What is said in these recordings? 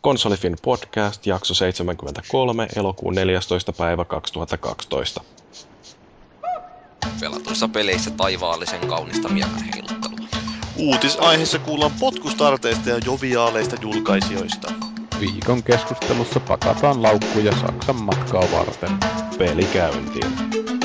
Konsolifin podcast, jakso 73, elokuun 14. päivä 2012. Pelatuissa peleissä taivaallisen kaunista miekan heiluttelua. Uutisaiheessa kuullaan potkustarteista ja joviaaleista julkaisijoista. Viikon keskustelussa pakataan laukkuja Saksan matkaa varten. Peli käyntiin.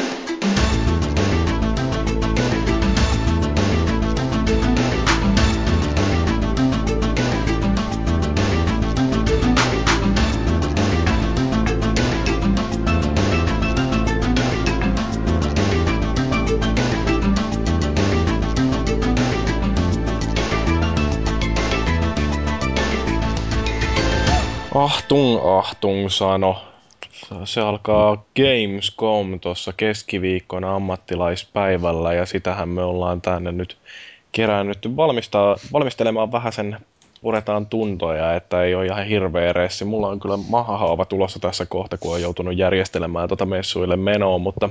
Ahtung, ahtung sano. Se alkaa Gamescom tuossa keskiviikkona ammattilaispäivällä ja sitähän me ollaan tänne nyt kerännyt valmistaa, valmistelemaan vähän sen puretaan tuntoja, että ei ole ihan hirveä ressi. Mulla on kyllä mahahaava tulossa tässä kohta, kun on joutunut järjestelemään tuota messuille menoa, mutta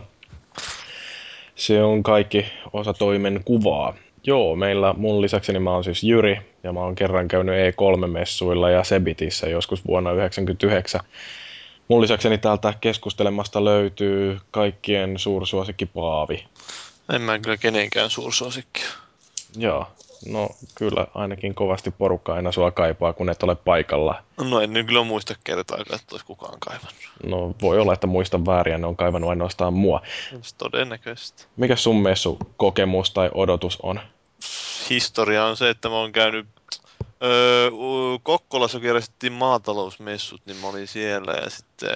se on kaikki osa toimen kuvaa. Joo, meillä mun lisäksi niin mä oon siis Jyri ja mä oon kerran käynyt E3-messuilla ja Sebitissä joskus vuonna 1999. Mun lisäkseni täältä keskustelemasta löytyy kaikkien suursuosikki Paavi. En mä kyllä kenenkään suursuosikki. Joo, no kyllä ainakin kovasti porukka aina sua kaipaa, kun et ole paikalla. No en nyt kyllä muista kertaakaan, että olisi kukaan kaivannut. No voi olla, että muistan väärin ne on kaivannut ainoastaan mua. Todennäköisesti. Mikä sun messu kokemus tai odotus on? Historia on se, että mä oon käynyt Öö, Kokkolassa kun järjestettiin maatalousmessut, niin mä olin siellä ja sitten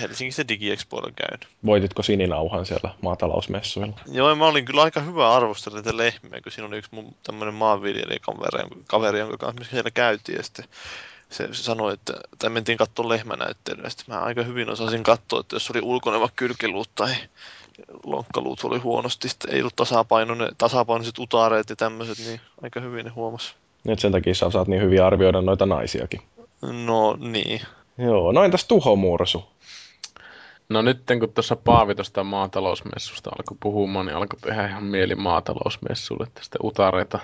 Helsingissä DigiExpoilla käynyt. Voititko sininauhan siellä maatalousmessuilla? Joo, mä olin kyllä aika hyvä arvostella näitä lehmiä, kun siinä oli yksi mun tämmönen maanviljelijäkaveri, kaveri, jonka kanssa siellä käytiin ja sitten se sanoi, että, tai mentiin katsoa lehmänäyttelyä, sitten mä aika hyvin osasin katsoa, että jos oli ulkoneva kylkiluut tai lonkkaluut oli huonosti, sitten ei ollut tasapainoiset utareet ja tämmöiset, niin aika hyvin ne huomasi. Nyt sen takia sä saat niin hyvin arvioida noita naisiakin. No niin. Joo, no entäs tuhomursu? No nyt kun tuossa Paavi tuosta maatalousmessusta alkoi puhumaan, niin alkoi tehdä ihan mieli maatalousmessulle tästä utareita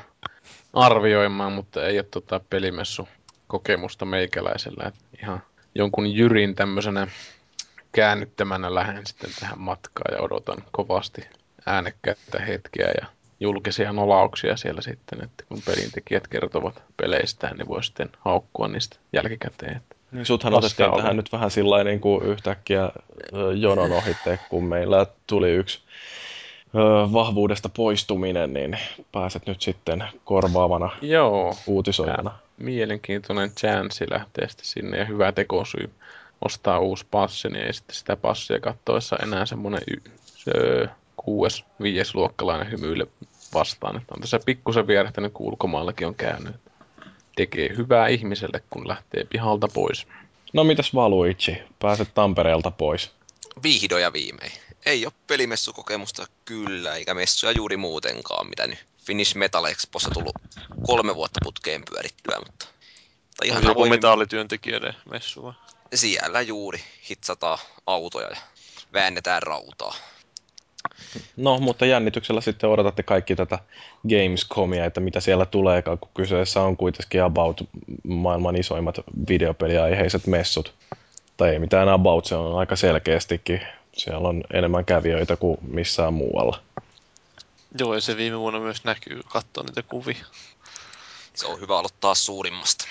arvioimaan, mutta ei ole tota pelimessu kokemusta meikäläisellä. Et ihan jonkun Jyrin tämmöisenä käännyttämänä lähden sitten tähän matkaan ja odotan kovasti äänekkäitä hetkeä ja julkisia nolauksia siellä sitten, että kun pelintekijät kertovat peleistään, niin voi sitten haukkua niistä jälkikäteen. Niin suthan otettiin tähän nyt vähän sillä niin kuin yhtäkkiä jonon ohitte, kun meillä tuli yksi vahvuudesta poistuminen, niin pääset nyt sitten korvaavana Joo, uutisoijana. Mielenkiintoinen chanssi lähtee sitten sinne ja hyvä tekosyy ostaa uusi passi, niin ei sitten sitä passia kattoessa enää semmoinen y- se, kuudes, viides luokkalainen hymyille vastaan. Että on tässä pikkusen vierähtänyt, kun ulkomaallakin on käynyt. Tekee hyvää ihmiselle, kun lähtee pihalta pois. No mitäs Valuigi? Pääset Tampereelta pois. Vihdoja viimein. Ei ole pelimessukokemusta kyllä, eikä messuja juuri muutenkaan, mitä nyt Finnish Metal Expossa tullut kolme vuotta putkeen pyörittyä, mutta... Tai ihan joku avoimin... metallityöntekijöiden messu? Siellä juuri hitsataan autoja ja väännetään rautaa. No, mutta jännityksellä sitten odotatte kaikki tätä Gamescomia, että mitä siellä tulee, kun kyseessä on kuitenkin about maailman isoimmat videopeliaiheiset messut. Tai ei mitään about, se on aika selkeästikin. Siellä on enemmän kävijöitä kuin missään muualla. Joo, ja se viime vuonna myös näkyy, katsoa niitä kuvia. Se on hyvä aloittaa suurimmasta.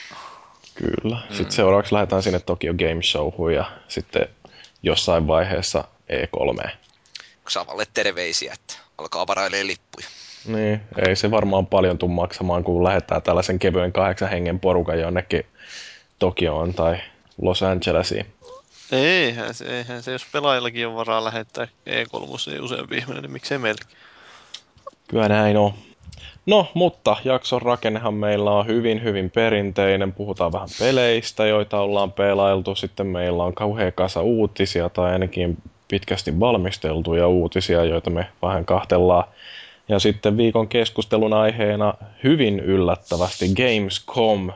Kyllä. Mm. Sitten seuraavaksi lähdetään sinne Tokyo Game Showhun ja sitten jossain vaiheessa E3. Xavalle terveisiä, että alkaa varailee lippuja. Niin, ei se varmaan paljon tule maksamaan, kun lähdetään tällaisen kevyen kahdeksan hengen porukan jonnekin Tokioon tai Los Angelesiin. Eihän se, eihän se, jos pelaajillakin on varaa lähettää E3 niin useampi ihminen, niin miksei meilläkin. Kyllä näin on. No, mutta jakson rakennehan meillä on hyvin, hyvin perinteinen. Puhutaan vähän peleistä, joita ollaan pelailtu. Sitten meillä on kauhean kasa uutisia tai ainakin pitkästi valmisteltuja uutisia, joita me vähän kahtellaan. Ja sitten viikon keskustelun aiheena hyvin yllättävästi Gamescom.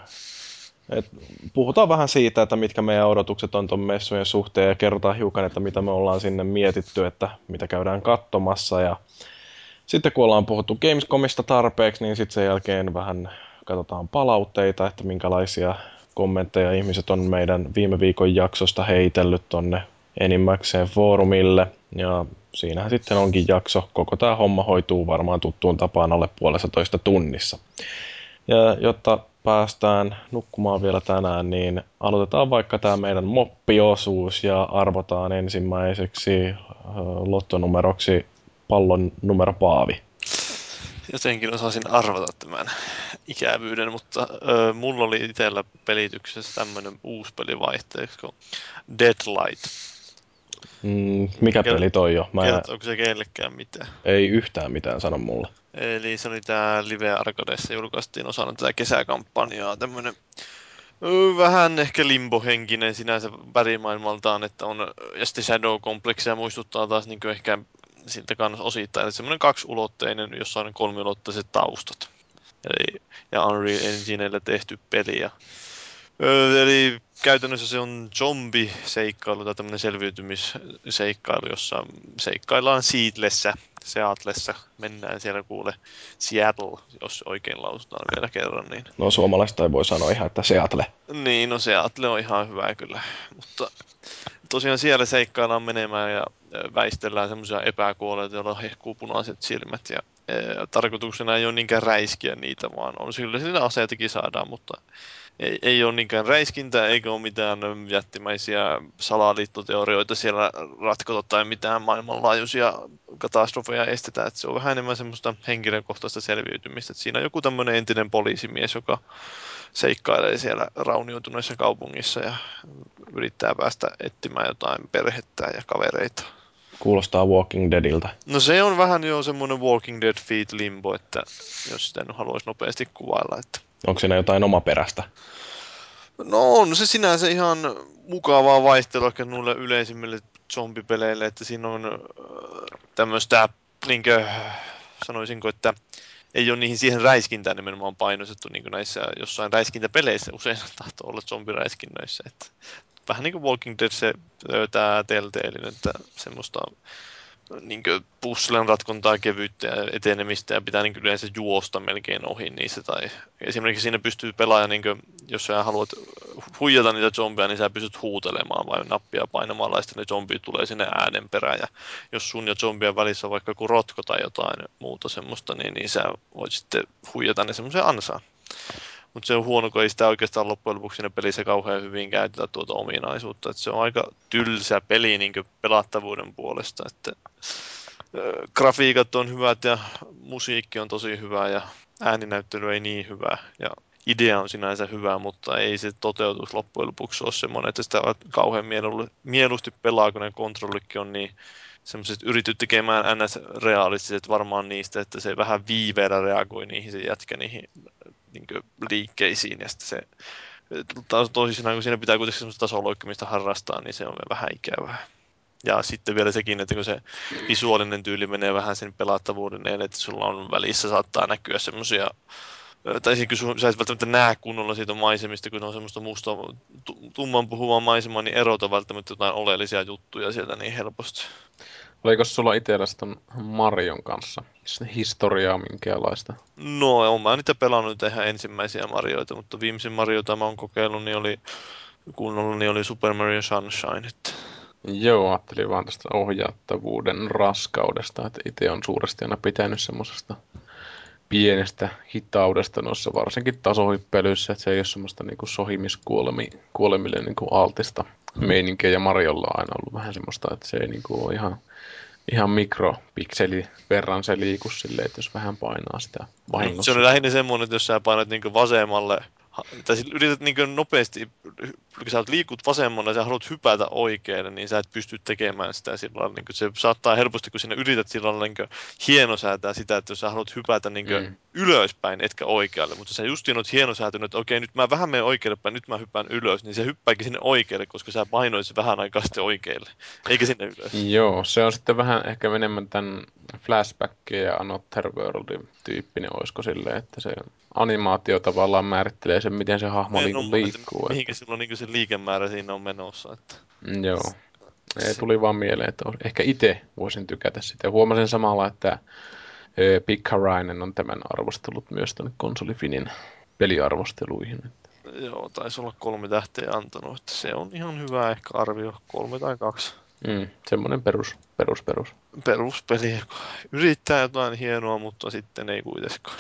Et puhutaan vähän siitä, että mitkä meidän odotukset on tuon messujen suhteen ja kerrotaan hiukan, että mitä me ollaan sinne mietitty, että mitä käydään katsomassa. Ja sitten kun ollaan puhuttu Gamescomista tarpeeksi, niin sitten sen jälkeen vähän katsotaan palautteita, että minkälaisia kommentteja ihmiset on meidän viime viikon jaksosta heitellyt tonne enimmäkseen foorumille. Ja siinähän sitten onkin jakso. Koko tämä homma hoituu varmaan tuttuun tapaan alle puolessa toista tunnissa. Ja jotta päästään nukkumaan vielä tänään, niin aloitetaan vaikka tämä meidän moppiosuus ja arvotaan ensimmäiseksi lottonumeroksi pallon numero Paavi. Jotenkin osasin arvata tämän ikävyyden, mutta ö, mulla oli itsellä pelityksessä tämmöinen uusi peli vaihteeksi kuin Deadlight. Mm, mikä Kel- peli toi jo? Mä... onko se kellekään mitään? Ei yhtään mitään, sano mulle. Eli se oli tää Live Arcadeissa julkaistiin osana tätä kesäkampanjaa. Tämmönen vähän ehkä limbohenkinen sinänsä värimaailmaltaan, että on, ja sitten Shadow Complexia muistuttaa taas niin ehkä siltä kannassa osittain, että semmoinen kaksiulotteinen, jossa on kolmiulotteiset taustat. Eli, ja Unreal Engineillä tehty peli. Ja, eli käytännössä se on zombi-seikkailu tai tämmöinen selviytymisseikkailu, jossa seikkaillaan Seedlessä, Seatlessa. Mennään siellä kuule Seattle, jos oikein lausutaan vielä kerran. Niin... No suomalaista ei voi sanoa ihan, että Seattle. Niin, no Seattle on ihan hyvä kyllä. Mutta tosiaan siellä seikkaillaan menemään ja väistellään semmoisia epäkuolleita, joilla hehkuu punaiset silmät. Ja tarkoituksena ei ole niinkään räiskiä niitä, vaan on sillä sillä aseitakin saadaan, mutta ei, ei ole niinkään räiskintä eikä ole mitään jättimäisiä salaliittoteorioita siellä ratkota tai mitään maailmanlaajuisia katastrofeja estetään. Että se on vähän enemmän semmoista henkilökohtaista selviytymistä. Että siinä on joku tämmöinen entinen poliisimies, joka seikkailee siellä raunioituneessa kaupungissa ja yrittää päästä etsimään jotain perhettä ja kavereita. Kuulostaa Walking Deadiltä. No se on vähän jo semmoinen Walking Dead feed limbo, että jos sitä nyt haluaisi nopeasti kuvailla. Että... Onko siinä jotain omaperäistä? No on se sinänsä ihan mukavaa vaihtelua ehkä noille yleisimmille zombipeleille, että siinä on äh, tämmöistä, niin kuin, sanoisinko, että ei ole niihin siihen räiskintään nimenomaan painostettu niin kuin näissä jossain räiskintäpeleissä usein tahtoo olla zombiräiskinnöissä. Että vähän niin kuin Walking Dead se tämä Telltale, että semmoista niin puzzlen ratkontaa kevyyttä ja etenemistä ja pitää niin yleensä juosta melkein ohi niissä. Tai esimerkiksi siinä pystyy pelaamaan, niin kuin, jos sä haluat huijata niitä zombeja, niin sä pystyt huutelemaan vai nappia painamalla ja sitten ne zombit tulee sinne äänen perään. Ja jos sun ja zombien välissä on vaikka joku rotko tai jotain muuta semmoista, niin, niin sä voit sitten huijata ne semmoiseen ansaan. Mutta se on huono, kun ei sitä oikeastaan loppujen lopuksi siinä pelissä kauhean hyvin käytetä tuota ominaisuutta. Et se on aika tylsä peli niin pelattavuuden puolesta. Että, ö, grafiikat on hyvät ja musiikki on tosi hyvä ja ääninäyttely ei niin hyvä. Ja idea on sinänsä hyvä, mutta ei se toteutus loppujen lopuksi ole semmoinen, että sitä kauhean mieluusti pelaa, kun ne kontrollikki on niin semmoiset yrityt tekemään ns. realistiset varmaan niistä, että se vähän viiveellä reagoi niihin se jätkä niihin niin liikkeisiin ja sitten se taas toisinaan, kun siinä pitää kuitenkin semmoista tasoloikkimista harrastaa, niin se on vähän ikävää. Ja sitten vielä sekin, että kun se visuaalinen tyyli menee vähän sen pelattavuuden eteen, että sulla on välissä saattaa näkyä semmoisia tai siis kun sä et välttämättä näe kunnolla siitä maisemista, kun on semmoista musta tumman puhuvaa maisemaa, niin erota välttämättä jotain oleellisia juttuja sieltä niin helposti. Oliko sulla itsellä sitten Marion kanssa historiaa minkälaista? No, olen mä niitä pelannut ihan ensimmäisiä Marioita, mutta viimeisin Mario, jota mä oon kokeillut, niin oli kunnolla, niin oli Super Mario Sunshine. Että... Joo, ajattelin vaan tästä ohjattavuuden raskaudesta, että itse on suuresti aina pitänyt semmoisesta pienestä hitaudesta noissa varsinkin tasohyppelyissä, että se ei ole semmoista niinku sohimiskuolemille niinku altista meininkiä ja Marjolla on aina ollut vähän semmoista, että se ei niinku ole ihan, ihan mikropikseli verran se liiku silleen, että jos vähän painaa sitä vahingossa. Se on lähinnä semmoinen, että jos sä painat niinku vasemmalle tai yrität niin nopeasti, kun sä liikut vasemmalle ja sä haluat hypätä oikealle, niin sä et pysty tekemään sitä sillä lailla. Niin se saattaa helposti, kun sinä yrität sillä lailla niin hienosäätää sitä, että jos sä haluat hypätä niin mm. ylöspäin, etkä oikealle, mutta sä justiin oot hienosäätynyt, että okei, nyt mä vähän menen oikealle päin, nyt mä hyppään ylös, niin se hyppääkin sinne oikealle, koska sä painoit vähän aikaa sitten oikealle, eikä sinne ylös. Joo, se on sitten vähän ehkä enemmän tämän flashback ja Another Worldin tyyppinen, olisiko silleen, että se animaatio tavallaan määrittelee sen, miten se hahmo niin kuin liikkuu. Mihinkä että... silloin niin se liikemäärä siinä on menossa. Että... Mm, joo. Ei, tuli vaan mieleen, että ehkä itse voisin tykätä sitä. Huomasin samalla, että Pikkarainen on tämän arvostellut myös tänne konsolifinin peliarvosteluihin. Joo, taisi olla kolme tähteä antanut, että se on ihan hyvä ehkä arvio, kolme tai kaksi. Mm, semmoinen perus, perus, perus. Peruspeli, joka yrittää jotain hienoa, mutta sitten ei kuitenkaan.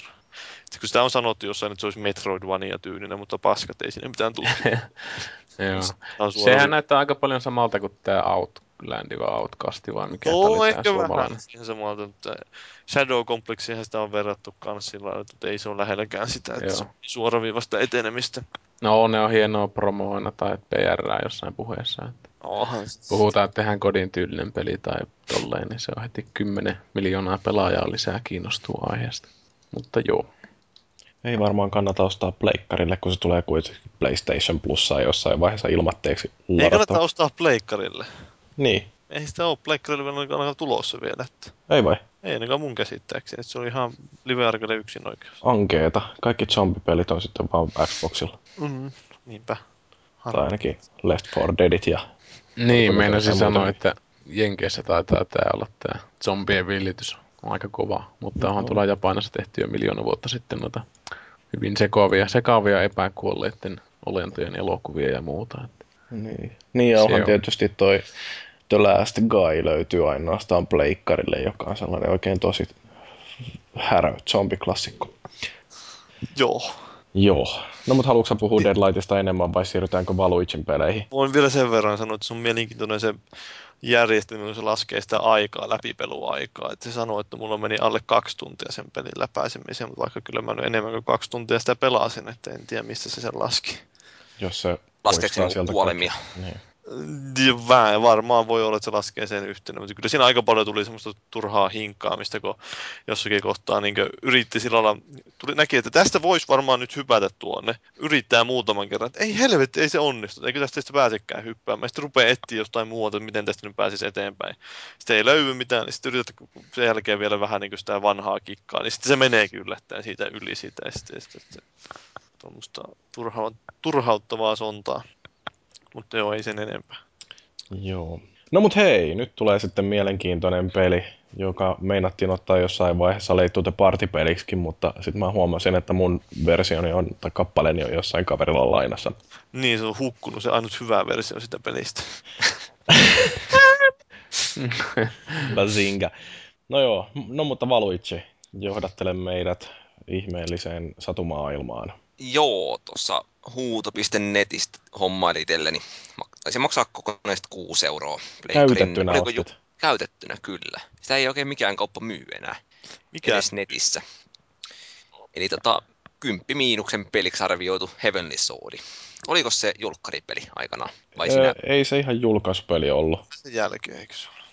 Kun sitä on sanottu jossain, että se olisi Metroidvania tyylinen, mutta paskat ei sinne mitään tule. Joo. Suora- Sehän näyttää aika paljon samalta kuin tämä Outland vai Outcasti vai mikä tää Oo, oli ehkä vähän suomalainen. siihen samalta, mutta Shadow Complexihän sitä on verrattu kans sillä että ei se ole lähelläkään sitä, että Joo. se on suoraviivasta etenemistä. No ne on hienoa promoina tai PR jossain puheessa. Että Onhan se. puhutaan, että tehdään kodin tyylinen peli tai tolleen, niin se on heti 10 miljoonaa pelaajaa lisää kiinnostuu aiheesta. Mutta joo. Ei varmaan kannata ostaa pleikkarille, kun se tulee kuitenkin PlayStation Plussa jossain vaiheessa ilmatteeksi Ei kannata ostaa pleikkarille. Niin, Ei sitä ole pleikkarille vielä ainakaan tulossa vielä. Että. ei vai? Ei ainakaan mun käsittääkseni, että se oli ihan live arcade yksin oikeus. Ankeeta. Kaikki zombipelit on sitten vaan Xboxilla. Mm, niinpä. Tai ainakin Left 4 Deadit ja... Niin, meinasin sanoa, että Jenkeissä taitaa tää olla tää zombien villitys on aika kova, mutta onhan tuolla Japanissa tehty jo miljoona vuotta sitten noita hyvin sekaavia, sekaavia epäkuolleiden olentojen elokuvia ja muuta. Että Niin, niin ja onhan on. tietysti toi The Last Guy löytyy ainoastaan pleikkarille, joka on sellainen oikein tosi härö zombiklassikko. Joo. Joo. No mutta haluatko puhua Deadlightista enemmän vai siirrytäänkö Valuicin peleihin? Voin vielä sen verran sanoa, että se on mielenkiintoinen se järjestelmä, kun se laskee sitä aikaa, läpipeluaikaa. Että se sanoo, että mulla meni alle kaksi tuntia sen pelin läpäisemiseen, mutta vaikka kyllä mä nyt enemmän kuin kaksi tuntia sitä pelasin, että en tiedä mistä se sen laski. Jos se Laskeeko sieltä kuolemia? kaikki- Niin. Vähän varmaan voi olla, että se laskee sen yhtenä, mutta kyllä siinä aika paljon tuli semmoista turhaa hinkkaamista, kun jossakin kohtaa niin yritti sillä lailla, tuli, näki, että tästä voisi varmaan nyt hypätä tuonne. Yrittää muutaman kerran, että ei helvetti, ei se onnistu, eikö tästä sitä pääsekään hyppäämään. Sitten rupeaa etsiä jostain muuta, että miten tästä nyt pääsisi eteenpäin. Sitten ei löydy mitään, niin sitten yrität sen jälkeen vielä vähän niin sitä vanhaa kikkaa, niin sitten se meneekin yllättäen siitä yli siitä. Ja sitten, sitten, sitten tuommoista turha, turhauttavaa sontaa. Mutta joo, ei sen enempää. Joo. No mut hei, nyt tulee sitten mielenkiintoinen peli, joka meinattiin ottaa jossain vaiheessa leittuute partipeliksikin, mutta sitten mä huomasin, että mun versioni on, tai kappaleeni on jossain kaverilla lainassa. Niin, se on hukkunut se ainut hyvä versio sitä pelistä. Bazinga. No joo, no mutta Valuitsi, johdattele meidät ihmeelliseen satumaailmaan. Joo, tuossa huuto.netistä hommaili itselleni. Ma- Taisi maksaa kokonaisesti 6 euroa. Käytettynä oliko ju-. Käytettynä, kyllä. Sitä ei oikein mikään kauppa myy enää. Mikä? Edes netissä. Eli tota, kymppi miinuksen peliksi arvioitu Heavenly Sword. Oliko se julkkaripeli aikanaan? Vai sinä? Ei se ihan julkaisupeli ollut. Sen jälkeen, eikö se ole?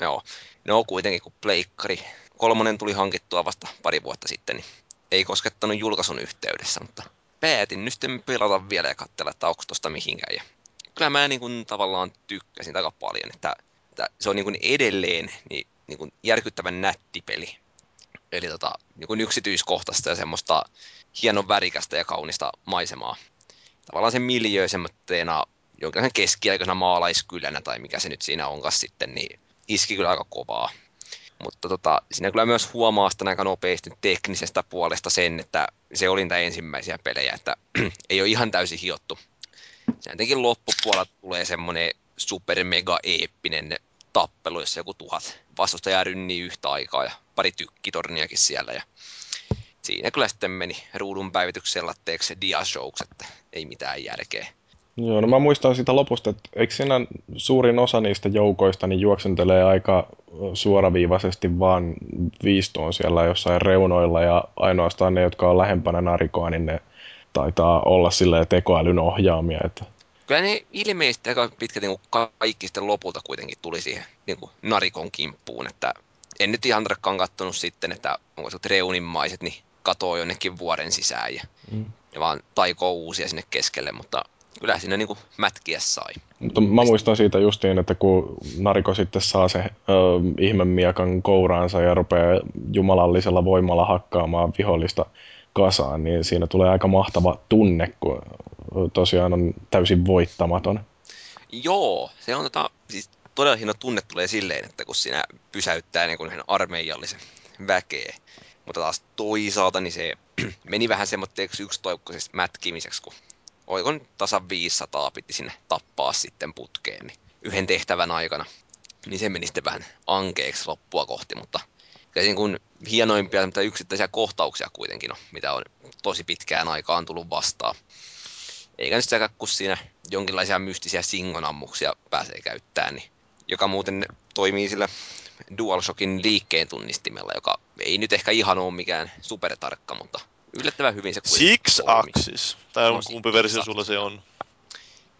Joo. No kuitenkin kun pleikkari. Kolmonen tuli hankittua vasta pari vuotta sitten, niin ei koskettanut julkaisun yhteydessä, mutta päätin nyt pelata vielä ja katsella, että onko tosta mihinkään. Ja kyllä mä niin kuin tavallaan tykkäsin aika paljon, että, että se on niin kuin edelleen niin, niin kuin järkyttävän nätti peli. Eli tota, niin kuin yksityiskohtaista ja semmoista hienon värikästä ja kaunista maisemaa. Tavallaan se miljö semmoitteena jonkinlaisen keskiaikaisena maalaiskylänä tai mikä se nyt siinä onkaan sitten, niin iski kyllä aika kovaa. Mutta tota, siinä kyllä myös huomaa sitä aika nopeasti teknisestä puolesta sen, että se oli niitä ensimmäisiä pelejä, että ei ole ihan täysin hiottu. Jotenkin loppupuolella tulee semmoinen super mega eeppinen tappelu, jossa joku tuhat vastustajaa rynnii yhtä aikaa ja pari tykkitorniakin siellä. Ja siinä kyllä sitten meni ruudun päivityksen latteeksi diashouks, että ei mitään järkeä. Joo, no mä muistan siitä lopusta, että eikö siinä suurin osa niistä joukoista niin juoksentelee aika suoraviivaisesti vaan viistoon siellä jossain reunoilla ja ainoastaan ne, jotka on lähempänä narikoa, niin ne taitaa olla silleen tekoälyn ohjaamia. Että... Kyllä ne ilmeisesti aika pitkälti niin kaikki sitten lopulta kuitenkin tuli siihen niin kuin narikon kimppuun, että en nyt ihan tarkkaan kattonut sitten, että onko se reunimmaiset, niin katoo jonnekin vuoden sisään ja, Mm. ja vaan taikoo uusia sinne keskelle, mutta kyllä siinä niin kuin mätkiä sai. Mutta mä muistan siitä justiin, että kun nariko sitten saa se ö, ihmemiekan kouraansa ja rupeaa jumalallisella voimalla hakkaamaan vihollista kasaan, niin siinä tulee aika mahtava tunne, kun tosiaan on täysin voittamaton. Joo, se on tota, siis todella hieno tunne tulee silleen, että kun siinä pysäyttää niin kuin armeijallisen väkeä. Mutta taas toisaalta niin se meni vähän semmoitteeksi yksitoikkoisesta mätkimiseksi, kun oiko nyt tasan 500 piti sinne tappaa sitten putkeen, niin yhden tehtävän aikana. Niin se meni sitten vähän ankeeksi loppua kohti, mutta siinä kun hienoimpia yksittäisiä kohtauksia kuitenkin on, mitä on tosi pitkään aikaan tullut vastaan. Eikä nyt sitäkään, kun siinä jonkinlaisia mystisiä singonammuksia pääsee käyttämään, niin joka muuten toimii sillä DualShockin liikkeen tunnistimella, joka ei nyt ehkä ihan ole mikään supertarkka, mutta yllättävän hyvin se kuitenkin Six. Axis. Tai on No, kumpi versio sulla se on.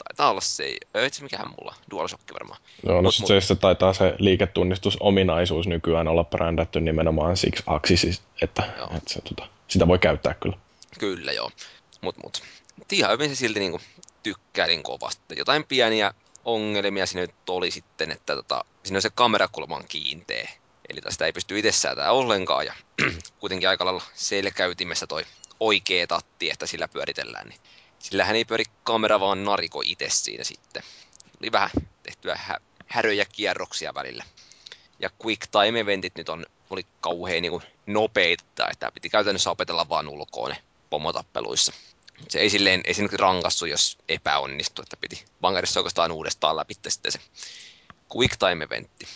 Taitaa olla se, ei itse mikähän mulla, DualShock varmaan. Joo, no Mut- sit mut- se, se taitaa se liiketunnistusominaisuus nykyään olla brändätty nimenomaan Six Axis, että, Joo. että se, tota, sitä voi käyttää kyllä. Kyllä joo, mut mut. Mut ihan hyvin se silti niinku tykkäilin kovasti. Jotain pieniä ongelmia siinä nyt oli sitten, että tota, siinä on se kamerakulma on kiinteä. Eli tästä ei pysty itse säätämään ollenkaan ja kuitenkin aika lailla selkäytimessä toi oikea tatti, että sillä pyöritellään. Niin sillähän ei pyöri kamera, vaan nariko itse siinä sitten. Oli vähän tehtyä hä- häröjä kierroksia välillä. Ja quick time eventit nyt on, oli kauhean niin nopeita, että piti käytännössä opetella vaan ulkoa ne pomotappeluissa. Se ei silleen, ei rankassu, jos epäonnistui, että piti se oikeastaan uudestaan läpi sitten se quick time eventti.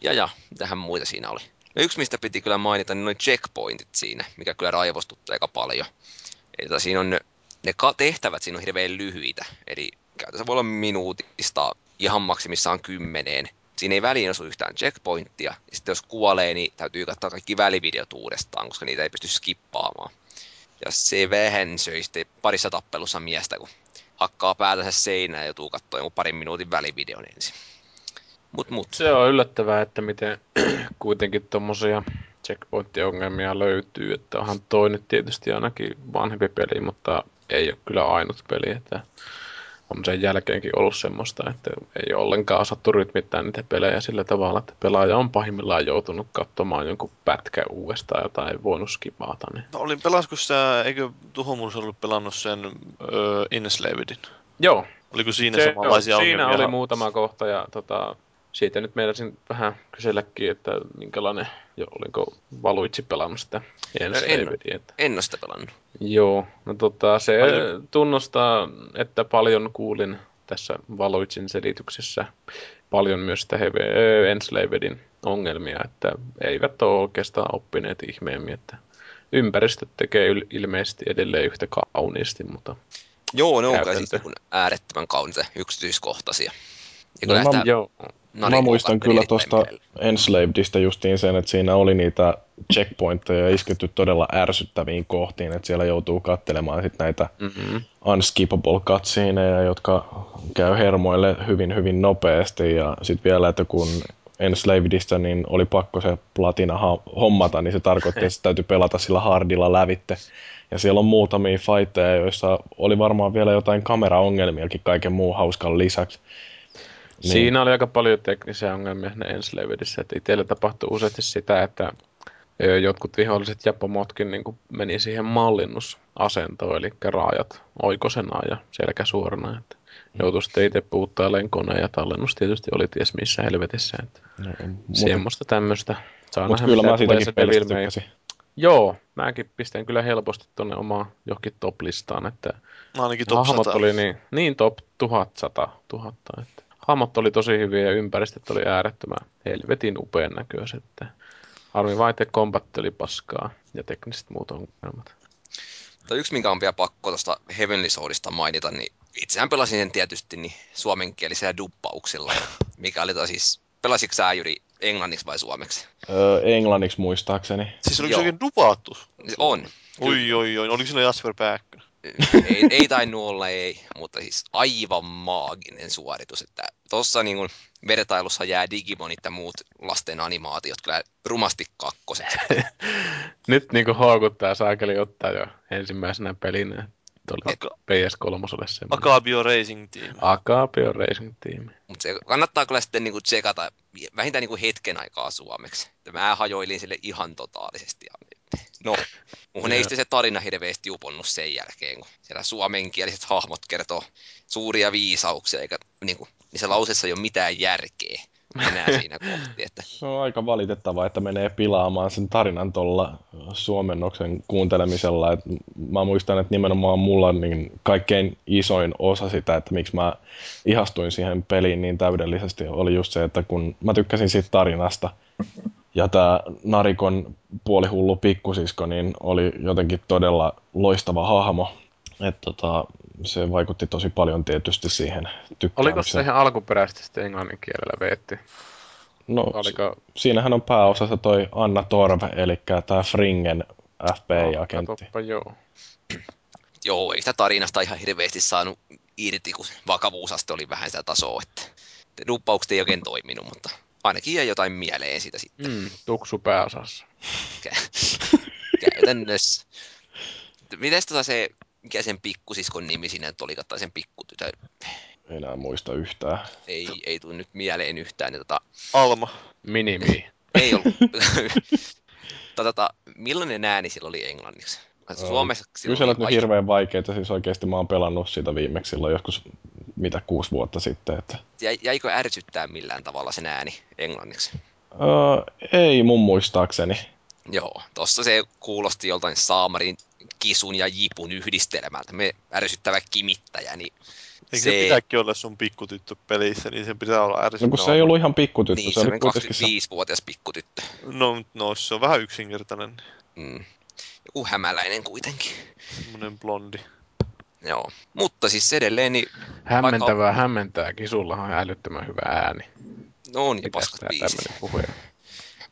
Ja ja, tähän muita siinä oli. No yksi, mistä piti kyllä mainita, niin noin checkpointit siinä, mikä kyllä raivostutti aika paljon. Eli tota, siinä on ne, ne tehtävät siinä on hirveän lyhyitä, eli käytössä voi olla minuutista ihan maksimissaan kymmeneen. Siinä ei väliin osu yhtään checkpointtia, ja sitten jos kuolee, niin täytyy katsoa kaikki välivideot uudestaan, koska niitä ei pysty skippaamaan. Ja se vähän söi sitten parissa tappelussa miestä, kun hakkaa päätänsä seinään ja joutuu katsoa parin minuutin välivideon ensin. Mut mut, Se on yllättävää, että miten kuitenkin tuommoisia checkpoint-ongelmia löytyy. Että onhan toi nyt tietysti ainakin vanhempi peli, mutta ei ole kyllä ainut peli. Että on sen jälkeenkin ollut semmoista, että ei ole ollenkaan osattu rytmittää niitä pelejä sillä tavalla, että pelaaja on pahimmillaan joutunut katsomaan jonkun pätkä uudestaan, jota ei voinut skipata. Niin. No, olin pelasko sä, eikö Tuhomurs ollut pelannut sen öö, Enslavedin? Joo, Oliko siinä se, samanlaisia joo, siinä ongelmia? oli muutama kohta ja tota, siitä nyt meinasin vähän kyselläkin, että minkälainen, jo, olinko Valuitsi pelannut sitä En. Enslavedia. Että... en ole sitä pelannut. Joo, no tota, se Paljon- tunnustaa, että paljon kuulin tässä Valuitsin selityksessä paljon myös sitä Enslavedin ongelmia, että eivät ole oikeastaan oppineet ihmeemmin, että ympäristöt tekee ilmeisesti edelleen yhtä kauniisti, mutta Joo, ne on kai siis niin äärettömän kauniita yksityiskohtaisia. No mä- sitä joo, Mä muistan narikoukat kyllä tuosta. Enslavedista justiin sen, että siinä oli niitä checkpointteja isketty todella ärsyttäviin kohtiin, että siellä joutuu katselemaan sit näitä mm-hmm. unskippable cutsceneja, jotka käy hermoille hyvin hyvin nopeasti ja sitten vielä, että kun Enslavedista niin oli pakko se platina hommata, niin se tarkoitti, että se täytyy pelata sillä hardilla lävitte. Ja siellä on muutamia fightteja, joissa oli varmaan vielä jotain kameraongelmiakin kaiken muun hauskan lisäksi. Niin. Siinä oli aika paljon teknisiä ongelmia ne Enslavedissä, että itsellä tapahtui useasti sitä, että jotkut viholliset ja pomotkin niin meni siihen mallinnusasentoon, eli raajat oikosena ja selkä suorana, että joutui sitten itse puuttailemaan koneen ja tallennus tietysti oli ties missä helvetissä, että No, semmoista tämmöistä. Saa Mutta nähdä, kyllä mä siitäkin pelistä tykkäsin. Joo, mäkin pistän kyllä helposti tonne omaan johonkin top-listaan, että No, ainakin top hahmot 100. oli niin, niin top 1100, 1000, että hahmot oli tosi hyviä ja ympäristöt oli äärettömän helvetin upean näköiset. Että harmi vain, että kombatti oli paskaa ja tekniset muut ongelmat. Mutta yksi, minkä on vielä pakko tuosta Heavenly Swordista mainita, niin itsehän pelasin sen tietysti niin suomenkielisellä duppauksilla, mikä oli siis, pelasitko sä Jyri englanniksi vai suomeksi? Öö, englanniksi muistaakseni. Siis oliko se oikein dupaattu? On. Oi, oi, oi. Oliko siinä Jasper Pääkkönen? Ei, ei tainnut olla, ei, mutta siis aivan maaginen suoritus, että tuossa niin vertailussa jää Digimonit ja muut lasten animaatiot kyllä rumasti kakkoset. Nyt niinku houkuttaa saakeli ottaa jo ensimmäisenä pelinä. Tuolle Aka- PS3 semmoinen. Akabio Racing Team. Akapio Racing Team. Mutta se kannattaa kyllä sitten niinku tsekata vähintään niinku hetken aikaa suomeksi. Että mä hajoilin sille ihan totaalisesti. Ja no, muhun ei sitten se tarina hirveästi uponnut sen jälkeen, kun siellä suomenkieliset hahmot kertoo suuria viisauksia, eikä niinku, niissä lauseissa ei ole mitään järkeä. enää siinä kohti. Että... Se on aika valitettavaa, että menee pilaamaan sen tarinan tuolla suomennoksen kuuntelemisella. Et mä muistan, että nimenomaan mulla niin kaikkein isoin osa sitä, että miksi mä ihastuin siihen peliin niin täydellisesti, oli just se, että kun mä tykkäsin siitä tarinasta, ja tämä Narikon puolihullu pikkusisko niin oli jotenkin todella loistava hahmo. Et tota, se vaikutti tosi paljon tietysti siihen tykkäämiseen. Oliko se ihan alkuperäisesti sitten englannin kielellä veetti? No, Oliko... siinähän on pääosassa toi Anna Torv, eli tämä Fringen FBI-agentti. No, joo. Joo, ei sitä tarinasta ihan hirveästi saanut irti, kun vakavuusaste oli vähän sitä tasoa, että duppaukset ei oikein toiminut, mutta ainakin jäi jotain mieleen siitä sitten. Mm, tuksu pääosassa. Käytännössä. Miten tota se, mikä sen pikkusiskon nimi siinä oli, tai sen pikkutytön? Enää muista yhtään. Ei, ei tule nyt mieleen yhtään. Niin tota, Alma. Minimi. ei ollut. tota, millainen ääni sillä oli englanniksi? Suomessa Kyllä nyt hirveän vaikeita, siis oikeasti mä oon pelannut sitä viimeksi silloin joskus, mitä, kuusi vuotta sitten. Että... Jäikö ärsyttää millään tavalla sen ääni englanniksi? Öö, ei mun muistaakseni. Joo, tossa se kuulosti joltain saamarin kisun ja jipun yhdistelmältä. Me ärsyttävä kimittäjä, niin Eikö se, se pitääkin olla sun pikkutyttö pelissä, niin se pitää olla ärsyttävä. No kun se ei ollut ihan pikkutyttö. Niin, se, se oli 25-vuotias pikkutyttö. No, no, se on vähän yksinkertainen. Mm. Joku hämäläinen kuitenkin. Semmoinen blondi. Joo, mutta siis edelleen niin... Hämmentävää vaikka... hämmentääkin, sulla on älyttömän hyvä ääni. No on, ja paskat biisit.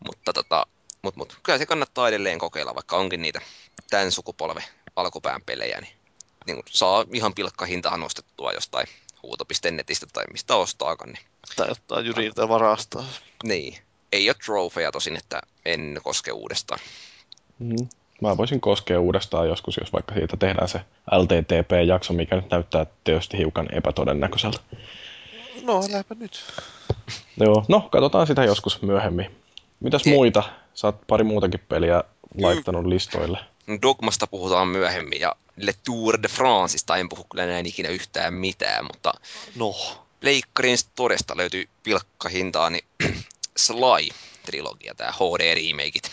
Mutta tota, mut, mut, kyllä se kannattaa edelleen kokeilla, vaikka onkin niitä tämän sukupolven alkupään pelejä, niin, niin saa ihan pilkkahintaan nostettua jostain huuto.netistä tai mistä ostaakaan. Niin. Tai ottaa Jyriltä varastaa. Niin. Ei ole trofeja tosin, että en koske uudestaan. Mm. Mä voisin koskea uudestaan joskus, jos vaikka siitä tehdään se LTTP-jakso, mikä nyt näyttää tietysti hiukan epätodennäköiseltä. No, äläpä nyt. Joo, no katsotaan sitä joskus myöhemmin. Mitäs Ei. muita? Sä oot pari muutakin peliä laittanut listoille. Dogmasta puhutaan myöhemmin ja Le Tour de Franceista en puhu kyllä näin ikinä yhtään mitään, mutta no. Pleikkarin Storesta löytyy pilkkahintaa, niin Sly-trilogia, tämä HD-remakeit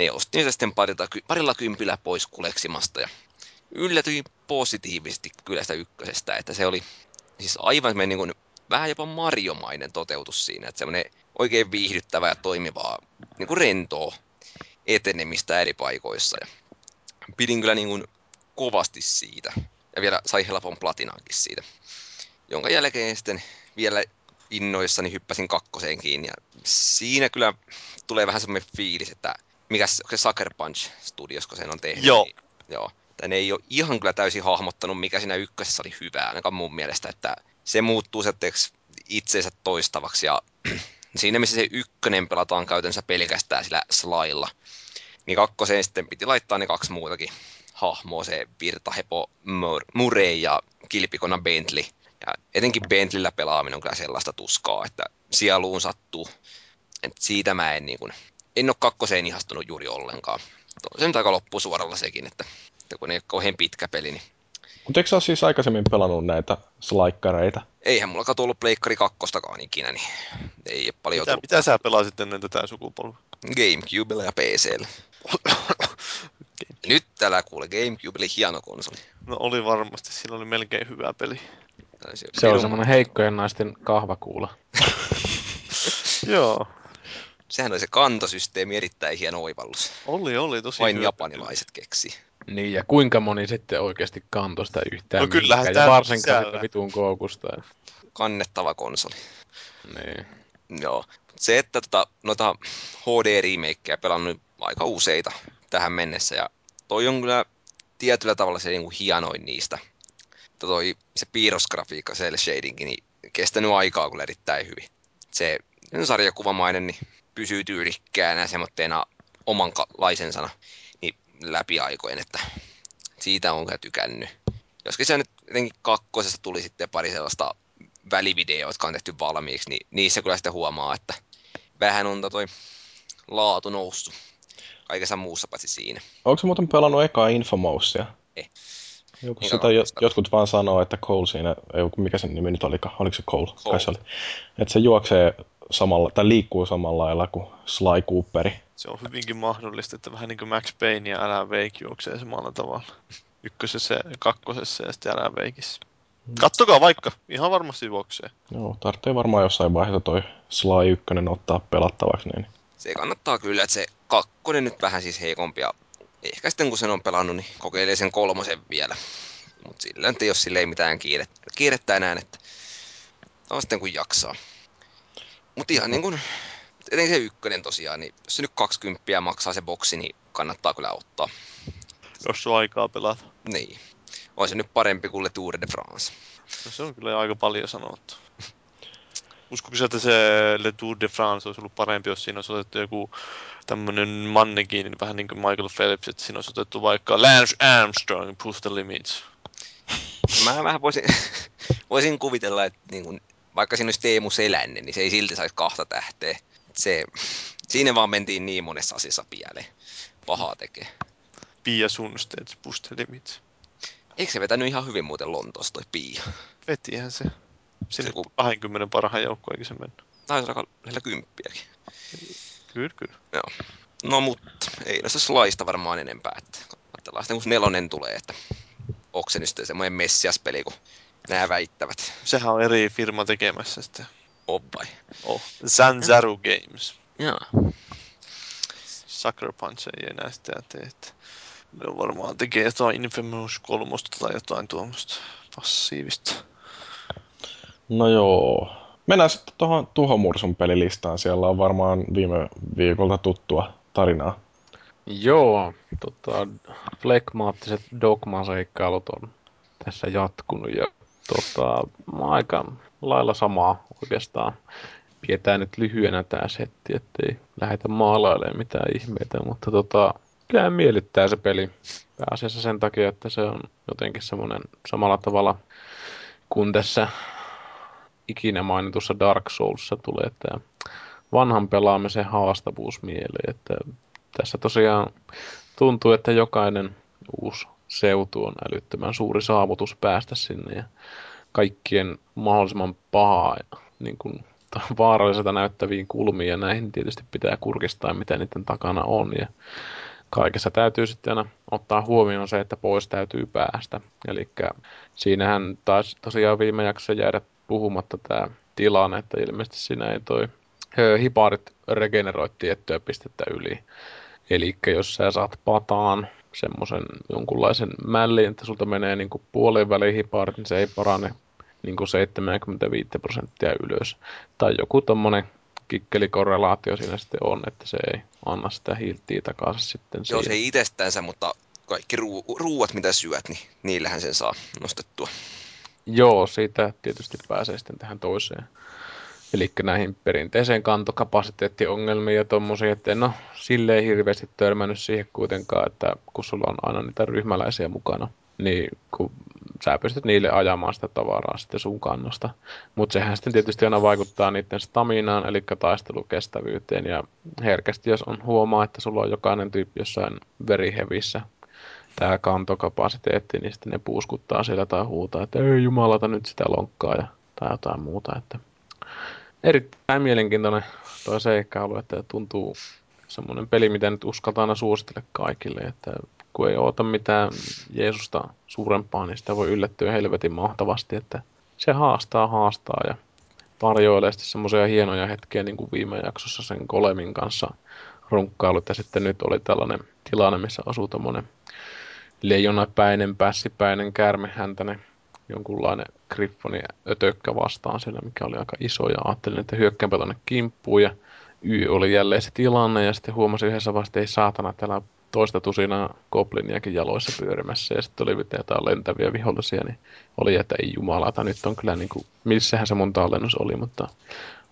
ne ostin se sitten parilla, parilla kympillä pois kuleksimasta ja yllätyin positiivisesti kyllä sitä ykkösestä, että se oli siis aivan niin kuin, vähän jopa marjomainen toteutus siinä, että semmoinen oikein viihdyttävä ja toimivaa niin kuin rentoa etenemistä eri paikoissa. Ja pidin kyllä niin kuin kovasti siitä. Ja vielä sai helpon platinankin siitä. Jonka jälkeen sitten vielä innoissani hyppäsin kakkoseen kiinni. Ja siinä kyllä tulee vähän semmoinen fiilis, että mikä se Sucker Punch Studios, kun sen on tehnyt. Joo. Niin, joo. ne ei ole ihan kyllä täysin hahmottanut, mikä siinä ykkösessä oli hyvää, ainakaan mun mielestä, että se muuttuu setteeksi itseensä toistavaksi ja siinä missä se ykkönen pelataan käytännössä pelkästään sillä slailla, niin kakkoseen sitten piti laittaa ne kaksi muutakin hahmoa, se Virtahepo Murray ja Kilpikona Bentley. Ja etenkin Bentleyllä pelaaminen on kyllä sellaista tuskaa, että sieluun sattuu. Et siitä mä en niin kuin, en ole kakkoseen ihastunut juuri ollenkaan. Se nyt aika loppusuoralla sekin, että, että kun ei ole kauhean pitkä peli, niin mutta eikö sä siis aikaisemmin pelannut näitä slaikkareita? Eihän mulla tullut Pleikkari kakkostakaan ikinä, niin ei ole paljon mitä, mitä sä pelasit ennen tätä sukupolvea? Gamecubella ja PCllä. Nyt täällä kuule Gamecube oli hieno konsoli. No oli varmasti, siinä oli melkein hyvä peli. Se, se on semmoinen heikkojen naisten kahvakuula. Joo. Sehän oli se kantosysteemi erittäin hieno oivallus. Oli, oli tosi Vain hyvä. japanilaiset keksi. Niin, ja kuinka moni sitten oikeasti kantoi sitä yhtään No kyllähän Ja varsinkaan sitä vitun kookusta. Kannettava konsoli. Niin. Joo. Se, että tota, noita HD-remakeja pelannut aika useita tähän mennessä, ja toi on kyllä tietyllä tavalla se niin kuin hienoin niistä. Että toi, se piirrosgrafiikka, cel shadingin, niin kestänyt aikaa kyllä erittäin hyvin. Se sarjakuvamainen, niin pysyy tyylikkäänä semmoitteena omanlaisensana niin läpi aikojen, että siitä on kyllä tykännyt. Joskin se nyt jotenkin kakkosesta tuli sitten pari sellaista välivideoa, jotka on tehty valmiiksi, niin niissä kyllä sitten huomaa, että vähän on toi laatu noussut kaikessa muussa paitsi siinä. Onko se muuten pelannut ekaa Infomousia? Ei. Joku sitä jo, jotkut vaan sanoo, että Cole siinä, ei, mikä sen nimi nyt olikaan, oliko se Cole? Cole. Kai se oli. Että se juoksee samalla, tai liikkuu samalla lailla kuin Sly Cooperi. Se on hyvinkin mahdollista, että vähän niin kuin Max Payne ja Alan Wake juoksee samalla tavalla. Ykkösessä ja kakkosessa ja sitten Alan Wakeissa. Kattokaa vaikka, ihan varmasti juoksee. Joo, tarvitsee varmaan jossain vaiheessa toi Sly 1 ottaa pelattavaksi, niin Se kannattaa kyllä, että se kakkonen nyt vähän siis heikompi ja ehkä sitten kun sen on pelannut, niin kokeilee sen kolmosen vielä. Mutta sillä nyt ei ole silleen mitään kiirettä, kiirettä enää, että on sitten kun jaksaa. Mutta ihan niin kuin, etenkin se ykkönen tosiaan, niin jos se nyt 20 maksaa se boksi, niin kannattaa kyllä ottaa. Jos on aikaa pelata. Niin. On se nyt parempi kuin Le Tour de France. No se on kyllä aika paljon sanottu. Uskoiko sä, että se Le Tour de France olisi ollut parempi, jos siinä olisi otettu joku tämmönen mannekiin, vähän niin kuin Michael Phelps, että siinä olisi otettu vaikka Lance Armstrong, Push the Limits. Mä vähän voisin, voisin kuvitella, että niin kun, vaikka siinä olisi Teemu Selänne, niin se ei silti saisi kahta tähteä. Se, siinä vaan mentiin niin monessa asiassa pieleen. Pahaa tekee. Pia the Limits. Eikö se vetänyt ihan hyvin muuten Lontoossa toi Pia? Vetihän se. Sinne Se kun- 20 parhaan joukkoon, eikö se mennyt? Taisi olla lähellä kymppiäkin. Kyllä, kyllä. No mutta, ei noista slaista varmaan enempää. Että katsellaan sitten kun nelonen tulee, että onko se nyt sitten semmoinen messiaspeli, kun nämä väittävät. Sehän on eri firma tekemässä sitä. On vai? Oh. Zanzaru Games. Joo. Sucker Punch ei enää sitä tee. että Ne on varmaan tekee jotain Infamous 3 tai jotain tuommoista passiivista. No joo. Mennään sitten tuohon Tuhomursun pelilistaan. Siellä on varmaan viime viikolta tuttua tarinaa. Joo, tota, flekmaattiset dogmaseikkailut on tässä jatkunut ja tota, aika lailla samaa oikeastaan. Pidetään nyt lyhyenä tää setti, ettei lähdetä maalailemaan mitään ihmeitä, mutta tota, kyllä miellyttää se peli pääasiassa sen takia, että se on jotenkin semmoinen samalla tavalla kuin tässä ikinä mainitussa Dark Soulsissa tulee tämä vanhan pelaamisen haastavuus mieleen, että tässä tosiaan tuntuu, että jokainen uusi seutu on älyttömän suuri saavutus päästä sinne ja kaikkien mahdollisimman pahaa niin kuin, vaaralliselta näyttäviin kulmiin ja näihin tietysti pitää kurkistaa, mitä niiden takana on ja kaikessa täytyy sitten aina ottaa huomioon se, että pois täytyy päästä. Eli siinähän taisi tosiaan viime jaksossa jäädä puhumatta tämä tilanne, että ilmeisesti siinä ei toi hiparit regeneroi tiettyä pistettä yli. Eli jos sä saat pataan semmoisen jonkunlaisen mällin, että sulta menee niin kuin puolen väliin hiparit, niin se ei parane niin kuin 75 prosenttia ylös. Tai joku tommonen kikkelikorrelaatio siinä sitten on, että se ei anna sitä hiiltiä takaisin sitten Joo, se siihen. ei itsestänsä, mutta kaikki ruu- ruuat, mitä syöt, niin niillähän sen saa nostettua. Joo, siitä tietysti pääsee sitten tähän toiseen. Eli näihin perinteiseen kantokapasiteettiongelmiin ja tommosia, että en ole silleen hirveästi törmännyt siihen kuitenkaan, että kun sulla on aina niitä ryhmäläisiä mukana, niin kun sä pystyt niille ajamaan sitä tavaraa sitten sun kannosta. Mutta sehän sitten tietysti aina vaikuttaa niiden staminaan, eli taistelukestävyyteen, ja herkästi jos on huomaa, että sulla on jokainen tyyppi jossain verihevissä tämä kantokapasiteetti, niin sitten ne puuskuttaa siellä tai huutaa, että ei jumalata nyt sitä lonkkaa ja, tai jotain muuta. Että erittäin mielenkiintoinen tuo seikkailu, että tuntuu semmoinen peli, mitä nyt uskaltaa aina suositella kaikille, että kun ei oota mitään Jeesusta suurempaa, niin sitä voi yllättyä helvetin mahtavasti, että se haastaa, haastaa ja tarjoilee sitten semmoisia hienoja hetkiä, niin kuin viime jaksossa sen Golemin kanssa runkkailut, ja sitten nyt oli tällainen tilanne, missä asuu tommonen leijonapäinen, pässipäinen, käärmehäntäinen, jonkunlainen griffoni ötökkä vastaan siellä, mikä oli aika iso, ja ajattelin, että hyökkäänpä tonne kimppuun, ja Y oli jälleen se tilanne, ja sitten huomasin yhdessä vaiheessa, että ei saatana, täällä toista tusinaa gobliniakin jaloissa pyörimässä, ja sitten oli jotain lentäviä vihollisia, niin oli, että ei jumalata, nyt on kyllä niin kuin, missähän se mun tallennus oli, mutta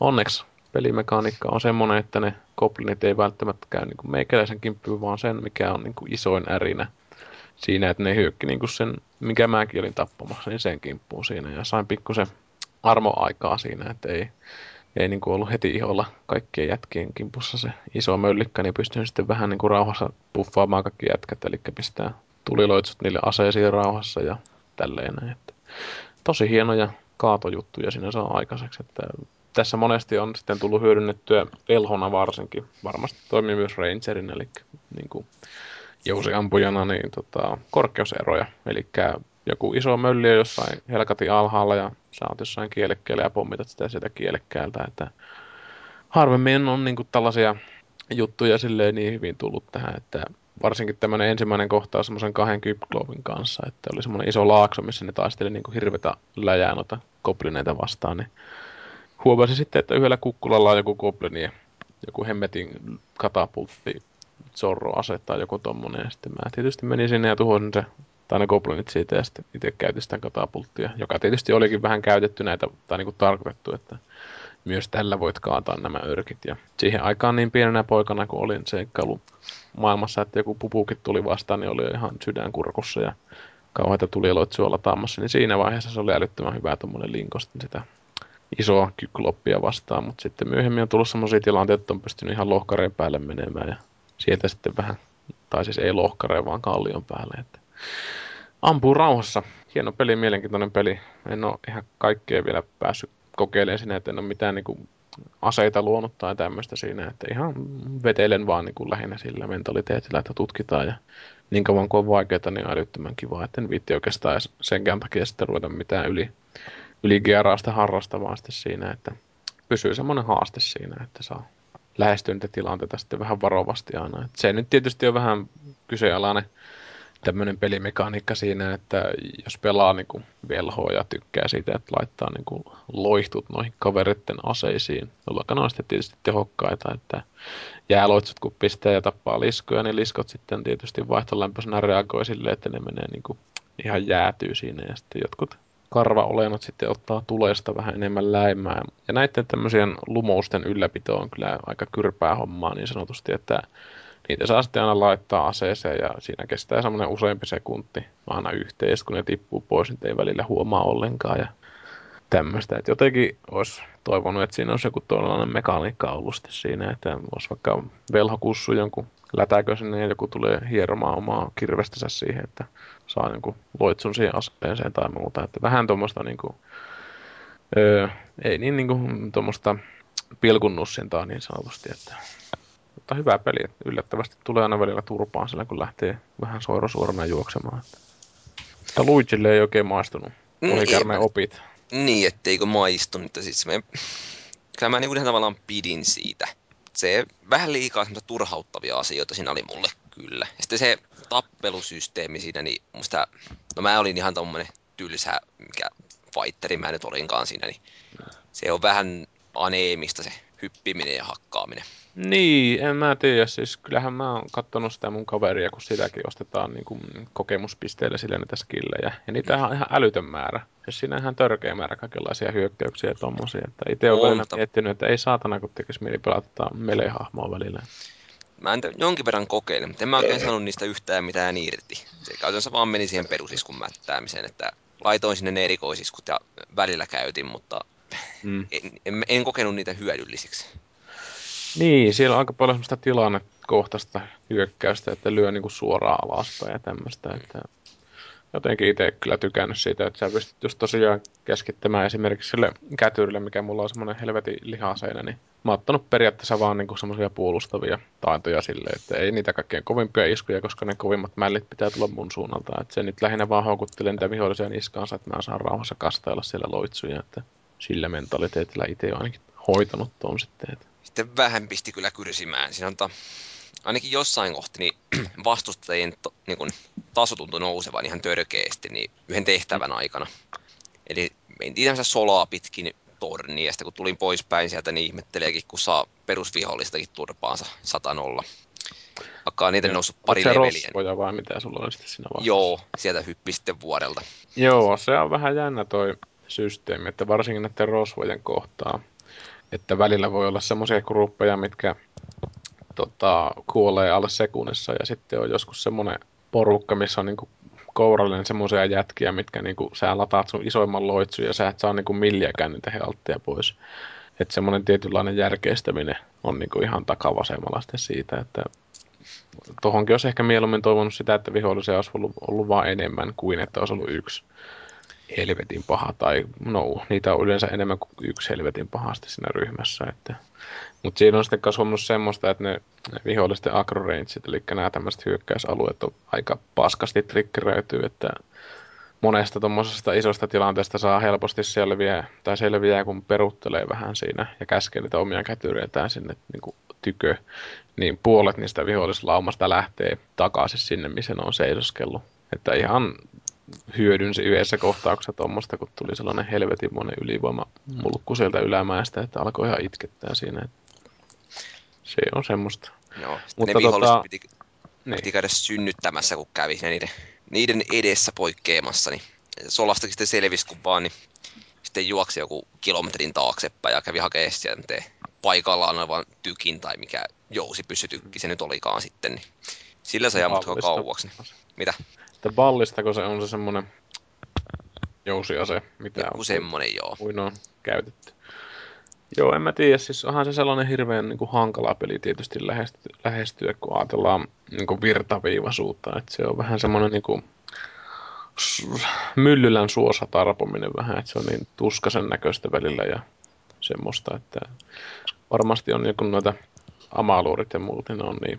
onneksi pelimekaniikka on semmoinen, että ne goblinit ei välttämättä käy niin kuin meikäläisen kimppuun, vaan sen, mikä on niin kuin isoin ärinä siinä, että ne hyökki niin kuin sen, mikä mäkin olin tappamassa, niin sen kimppuun siinä. Ja sain pikkusen armoaikaa siinä, että ei, ei niin kuin ollut heti iholla kaikkien jätkien kimpussa se iso möllikkä, niin pystyn sitten vähän niin kuin rauhassa puffaamaan kaikki jätkät, eli pistää tuliloitsut niille aseisiin rauhassa ja tälleen. Että tosi hieno ja kaatojuttuja siinä saa aikaiseksi. Että tässä monesti on sitten tullut hyödynnettyä velhona varsinkin. Varmasti toimii myös Rangerin, eli niin kuin jousiampujana, niin tota, korkeuseroja. Eli joku iso mölli jossain helkati alhaalla ja sä oot jossain kielekkeellä ja pommitat sitä sieltä kielekkäältä. Että harvemmin on niin kuin tällaisia juttuja silleen niin hyvin tullut tähän, että varsinkin tämmöinen ensimmäinen kohtaus semmoisen kahden Kypklovin kanssa, että oli semmoinen iso laakso, missä ne taisteli niin kuin hirvetä läjää noita koplineita vastaan, niin huomasi sitten, että yhdellä kukkulalla on joku goblini ja joku hemmetin katapultti Zorro asettaa joku tommonen. Ja sitten mä tietysti menin sinne ja tuhosin se, tai ne goblinit siitä ja sitten itse käytin sitä katapulttia, joka tietysti olikin vähän käytetty näitä, tai niinku tarkoitettu, että myös tällä voit kaataa nämä örkit. Ja siihen aikaan niin pienenä poikana, kun olin seikkailu maailmassa, että joku pupukin tuli vastaan, niin oli jo ihan sydänkurkussa ja kauheita tuli suolla taamassa, niin siinä vaiheessa se oli älyttömän hyvä tuommoinen linkostin sitä isoa kykloppia vastaan, mutta sitten myöhemmin on tullut sellaisia tilanteita, että on pystynyt ihan lohkareen päälle menemään ja sieltä sitten vähän, tai siis ei lohkareen, vaan kallion päälle. Että ampuu rauhassa. Hieno peli, mielenkiintoinen peli. En ole ihan kaikkea vielä päässyt kokeilemaan sinne, että en ole mitään niin kuin, aseita luonut tai tämmöistä siinä, että ihan vetelen vaan niin kuin lähinnä sillä mentaliteetillä, että tutkitaan ja niin kauan kuin on vaikeaa, niin älyttömän kiva, että en viitti oikeastaan senkään takia sitten ruveta mitään yli, yli harrastamaan sitten siinä, että pysyy semmoinen haaste siinä, että saa lähestyä niitä tilanteita sitten vähän varovasti aina. Et se nyt tietysti on vähän kyseenalainen tämmöinen pelimekaniikka siinä, että jos pelaa niin kuin velhoa ja tykkää siitä, että laittaa niin kuin loihtut noihin kaveritten aseisiin, jolloin on sitten tietysti tehokkaita, että jääloitsut kun pistää ja tappaa liskoja, niin liskot sitten tietysti vaihtolämpöisenä reagoi silleen, että ne menee niin kuin ihan jäätyy siinä ja sitten jotkut karvaolennot sitten ottaa tulesta vähän enemmän läimää. Ja näiden tämmöisien lumousten ylläpito on kyllä aika kyrpää hommaa niin sanotusti, että niitä saa sitten aina laittaa aseeseen ja siinä kestää semmoinen useampi sekunti aina yhteis, kun ne tippuu pois, niin ei välillä huomaa ollenkaan ja tämmöistä. Että jotenkin olisi toivonut, että siinä olisi joku toinen mekaniikka ollut siinä, että olisi vaikka velhokussu jonkun lätäkö sinne ja joku tulee hieromaan omaa kirvestänsä siihen, että saa niin kuin loitsun siihen aseeseen tai muuta. Että vähän tuommoista niin kuin, öö, ei niin, niin kuin, tuommoista pilkunnussintaa niin sanotusti, että mutta hyvä peli. Että yllättävästi tulee aina välillä turpaan sillä, kun lähtee vähän soirasuorana juoksemaan. Mutta Luigille ei oikein maistunut. Ohikärmeen opit. Niin, etteikö maistunut. Että siis me... Kyllä mä niin ihan tavallaan pidin siitä. Se vähän liikaa turhauttavia asioita siinä oli mulle kyllä. Ja sitten se tappelusysteemi siinä, niin musta, no mä olin ihan tommonen tylsä, mikä fighteri mä nyt olinkaan siinä, niin se on vähän aneemista se hyppiminen ja hakkaaminen. Niin, en mä tiedä. Siis kyllähän mä oon kattonut sitä mun kaveria, kun sitäkin ostetaan niin kuin kokemuspisteille sille näitä skillejä. Ja niitä on ihan älytön määrä. Siis siinä on ihan törkeä määrä kaikenlaisia hyökkäyksiä ja tommosia. Että itse olen välillä miettinyt, että ei saatana, kun tekisi mieli pelata melee-hahmoa välillä. Mä en jonkin verran kokeile, mutta en mä oikein sanonut niistä yhtään mitään irti. Se käytännössä vaan meni siihen perusiskun mättäämiseen, että laitoin sinne ne erikoisiskut ja välillä käytin, mutta mm. en, en, en kokenut niitä hyödyllisiksi. Niin, siellä on aika paljon semmoista tilannekohtaista hyökkäystä, että lyö niinku suoraan alaspäin ja tämmöistä, että jotenkin itse kyllä tykännyt siitä, että sä pystyt just tosiaan keskittämään esimerkiksi sille kätyrille, mikä mulla on semmoinen helvetin lihaseinä, niin mä oon ottanut periaatteessa vaan niinku semmoisia puolustavia taitoja sille, että ei niitä kaikkein kovimpia iskuja, koska ne kovimmat mällit pitää tulla mun suunnalta. Että se nyt lähinnä vaan houkuttelee niitä vihollisia niskaansa, että mä saan rauhassa kastailla siellä loitsuja, että sillä mentaliteetillä itse on ainakin hoitanut ton sitten. Että. Sitten vähän pisti kyllä kyrsimään. Siinä on ta, ainakin jossain kohti niin vastustajien to, niin kun, taso tuntui nousevan ihan törkeästi niin yhden tehtävän aikana. Eli mentiin tämmöistä solaa pitkin torni, ja sitten kun tulin poispäin sieltä, niin ihmetteleekin, kun saa perusvihollistakin turpaansa satanolla. Vaikka on niitä noussut pari leveliä. Onko vai mitä sulla on sitten siinä vastassa? Joo, sieltä hyppi sitten vuodelta. Joo, se on vähän jännä toi systeemi, että varsinkin näiden rosvojen kohtaa, että välillä voi olla semmoisia gruppeja, mitkä tota, kuolee alle sekunnissa ja sitten on joskus semmoinen porukka, missä on niinku kourallinen semmoisia jätkiä, mitkä niinku, sä lataat sun isoimman loitsun ja sä et saa niinku milliäkään niitä healtteja pois. Että semmoinen tietynlainen järkeistäminen on niinku ihan takavasemmalla sitten siitä, että tohonkin olisi ehkä mieluummin toivonut sitä, että vihollisia olisi ollut, ollut vain enemmän kuin että olisi ollut yksi. Helvetin paha, tai no, niitä on yleensä enemmän kuin yksi helvetin pahasti siinä ryhmässä, että mutta siinä on sitten huomannut semmoista, että ne, vihollisten agrorangeit, eli nämä tämmöiset hyökkäysalueet on aika paskasti trikkeröityy, että monesta tuommoisesta isosta tilanteesta saa helposti selviä, tai selviää, kun peruttelee vähän siinä ja käskee niitä omia kätyreitään sinne niin kuin tykö, niin puolet niistä vihollislaumasta lähtee takaisin sinne, missä ne on seisoskellut. Että ihan hyödynsi yhdessä kohtauksessa tuommoista, kun tuli sellainen helvetinmoinen ylivoima mulkku sieltä ylämäestä, että alkoi ihan itkettää siinä. Se on semmoista. Joo, Mutta ne tota, piti, niin. piti käydä synnyttämässä, kun kävi niiden, niiden edessä poikkeamassa, niin Solastakin sitten selvisi, kun vaan niin sitten juoksi joku kilometrin taaksepäin ja kävi hakemaan sieltä paikallaan olevan tykin tai mikä jousi pysytykki se nyt olikaan sitten, niin sillä se matkaa kauaksi. Niin. Mitä? Että ballistako se on se semmonen jousiase, mitä Joku on semmonen, joo. Kuin on käytetty. Joo, en mä tiedä, siis onhan se sellainen hirveän niin kuin, hankala peli tietysti lähestyä, lähestyä kun ajatellaan niin kuin virtaviivaisuutta, että se on vähän semmoinen niin kuin, myllylän suosa tarpominen vähän, että se on niin tuskasen näköistä välillä ja semmoista, että varmasti on niin noita amaluurit ja muut, niin ne on niin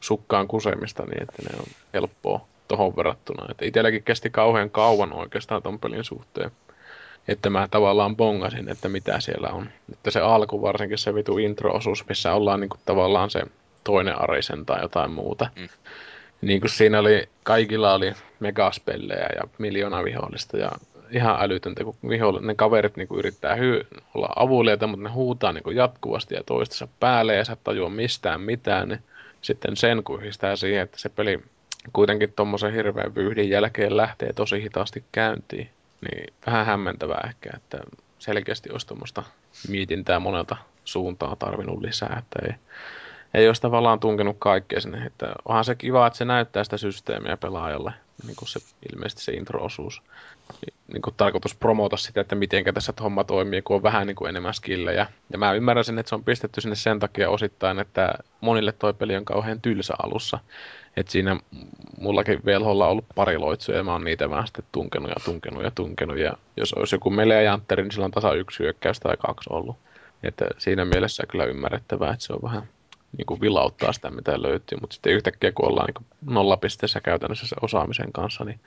sukkaan kusemista niin, että ne on helppoa tuohon verrattuna. Että itselläkin kesti kauhean kauan oikeastaan ton pelin suhteen. Että mä tavallaan bongasin, että mitä siellä on. Että se alku, varsinkin se vitu intro-osuus, missä ollaan niinku tavallaan se toinen arisen tai jotain muuta. Mm. Niin kuin siinä oli, kaikilla oli megaspellejä ja miljoona vihollista ja ihan älytöntä, kun viholl- ne kaverit niin kuin yrittää hy- olla avuliaita, mutta ne huutaa niin kuin jatkuvasti ja toistensa päälle ja sä tajua mistään mitään, niin sitten sen kuhistää siihen, että se peli kuitenkin tuommoisen hirveän vyyhdin jälkeen lähtee tosi hitaasti käyntiin. Niin vähän hämmentävää ehkä, että selkeästi olisi tuommoista mietintää monelta suuntaa tarvinnut lisää, että ei, ei olisi tavallaan tunkenut kaikkea sinne. Että onhan se kiva, että se näyttää sitä systeemiä pelaajalle, niin kuin se ilmeisesti se intro-osuus. Niin kuin tarkoitus promota sitä, että miten tässä homma toimii, kun on vähän niin kuin enemmän skillejä. Ja mä ymmärrän sen, että se on pistetty sinne sen takia osittain, että monille toi peli on kauhean tylsä alussa. Että siinä mullakin velholla on ollut pari loitsuja ja mä oon niitä vähän sitten tunkenut ja tunkenut ja tunkenut. Ja jos olisi joku melee jantteri, niin sillä on tasa yksi hyökkäys tai kaksi ollut. Että siinä mielessä kyllä ymmärrettävää, että se on vähän niin kuin vilauttaa sitä, mitä löytyy. Mutta sitten yhtäkkiä, kun ollaan niin nollapisteessä käytännössä se osaamisen kanssa, niin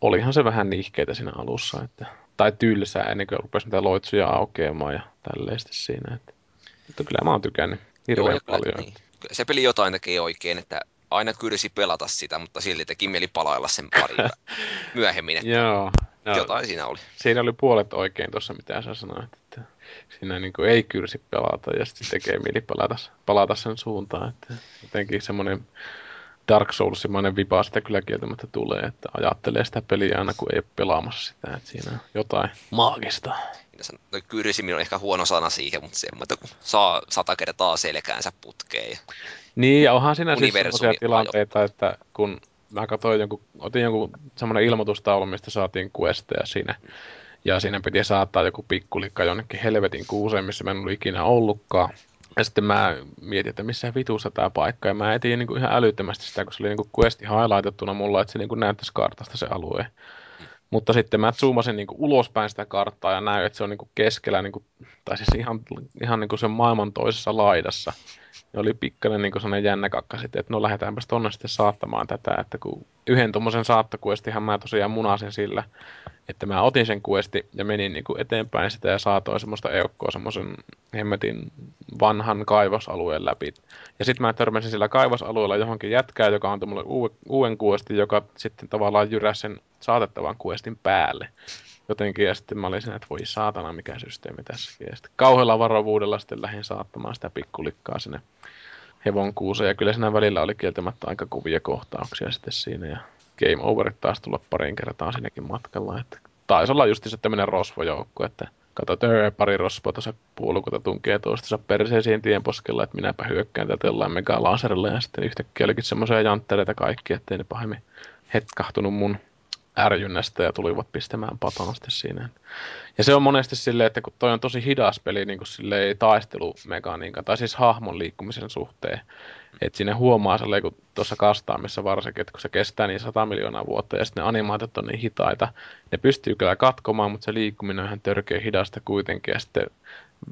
olihan se vähän nihkeitä siinä alussa. Että, tai tylsää ennen kuin rupesi niitä loitsuja aukeamaan ja tälleen siinä. Että, mutta kyllä mä oon tykännyt hirveän Joo, paljon. Niin. Se peli jotain tekee oikein, että aina kyrsi pelata sitä, mutta silti teki mieli palailla sen pari myöhemmin. Että Joo. No, jotain siinä oli. Siinä oli puolet oikein tuossa, mitä sä sanoit. Että siinä niin kuin ei kyrsi pelata ja sitten tekee mieli palata, palata sen suuntaan. Että jotenkin semmoinen Dark Soulsimainen vipa sitä kyllä kieltämättä tulee, että ajattelee sitä peliä aina kun ei ole pelaamassa sitä, että siinä on jotain maagista. No, kyrsiminen on ehkä huono sana siihen, mutta semmoinen, kun saa sata kertaa selkäänsä putkeen. Ja niin, ja onhan siinä siis sellaisia tilanteita, että kun mä katsoin jonkun, otin jonkun semmoinen ilmoitustaulu, mistä saatiin questeja siinä, ja siinä piti saattaa joku pikkulikka jonnekin helvetin kuuseen, missä mä en ollut ikinä ollutkaan. Ja sitten mä mietin, että missä vitussa tämä paikka, ja mä etin niin kuin ihan älyttömästi sitä, kun se oli niin kuin questi highlightattuna mulla, että se niin kuin näyttäisi kartasta se alue. Mutta sitten mä zoomasin niin kuin ulospäin sitä karttaa ja näin, että se on niin kuin keskellä, niin kuin, tai siis ihan, ihan niin kuin sen maailman toisessa laidassa. Ja oli pikkainen niin sellainen jännä kakka sitten, että no lähdetäänpä tonne sitten saattamaan tätä, että kun yhden tuommoisen saattakuestihan mä tosiaan munasin sillä, että mä otin sen kuesti ja menin niin kuin eteenpäin sitä ja saatoin semmoista eukkoa semmoisen hemmetin vanhan kaivosalueen läpi. Ja sitten mä törmäsin sillä kaivosalueella johonkin jätkään, joka antoi mulle uuden, kuestin, joka sitten tavallaan jyräsi sen saatettavan kuestin päälle. Jotenkin, ja sitten mä olin siinä, että voi saatana, mikä systeemi tässäkin. Ja sitten kauhealla varovuudella sitten lähdin saattamaan sitä pikkulikkaa sinne hevon kuuseen. Ja kyllä siinä välillä oli kieltämättä aika kuvia kohtauksia sitten siinä. Ja game overit taas tulla parin kertaa siinäkin matkalla. Että taisi olla just se tämmöinen rosvojoukko, että että pari rosvoa tuossa puolukuta tunkee toistensa perseisiin tien poskella, että minäpä hyökkään tätä jollain megalaserilla ja sitten yhtäkkiä olikin semmoisia janttereita kaikki, ettei ne pahemmin hetkahtunut mun ärjynnästä ja tulivat pistämään pataan sitten siinä. Ja se on monesti silleen, että kun toi on tosi hidas peli niin kuin silleen taistelumekaniikan, tai siis hahmon liikkumisen suhteen, että sinne huomaa silleen, kun tuossa kastaamissa varsinkin, että kun se kestää niin 100 miljoonaa vuotta ja sitten ne animaatit on niin hitaita, ne pystyy kyllä katkomaan, mutta se liikkuminen on ihan törkeä hidasta kuitenkin ja sitten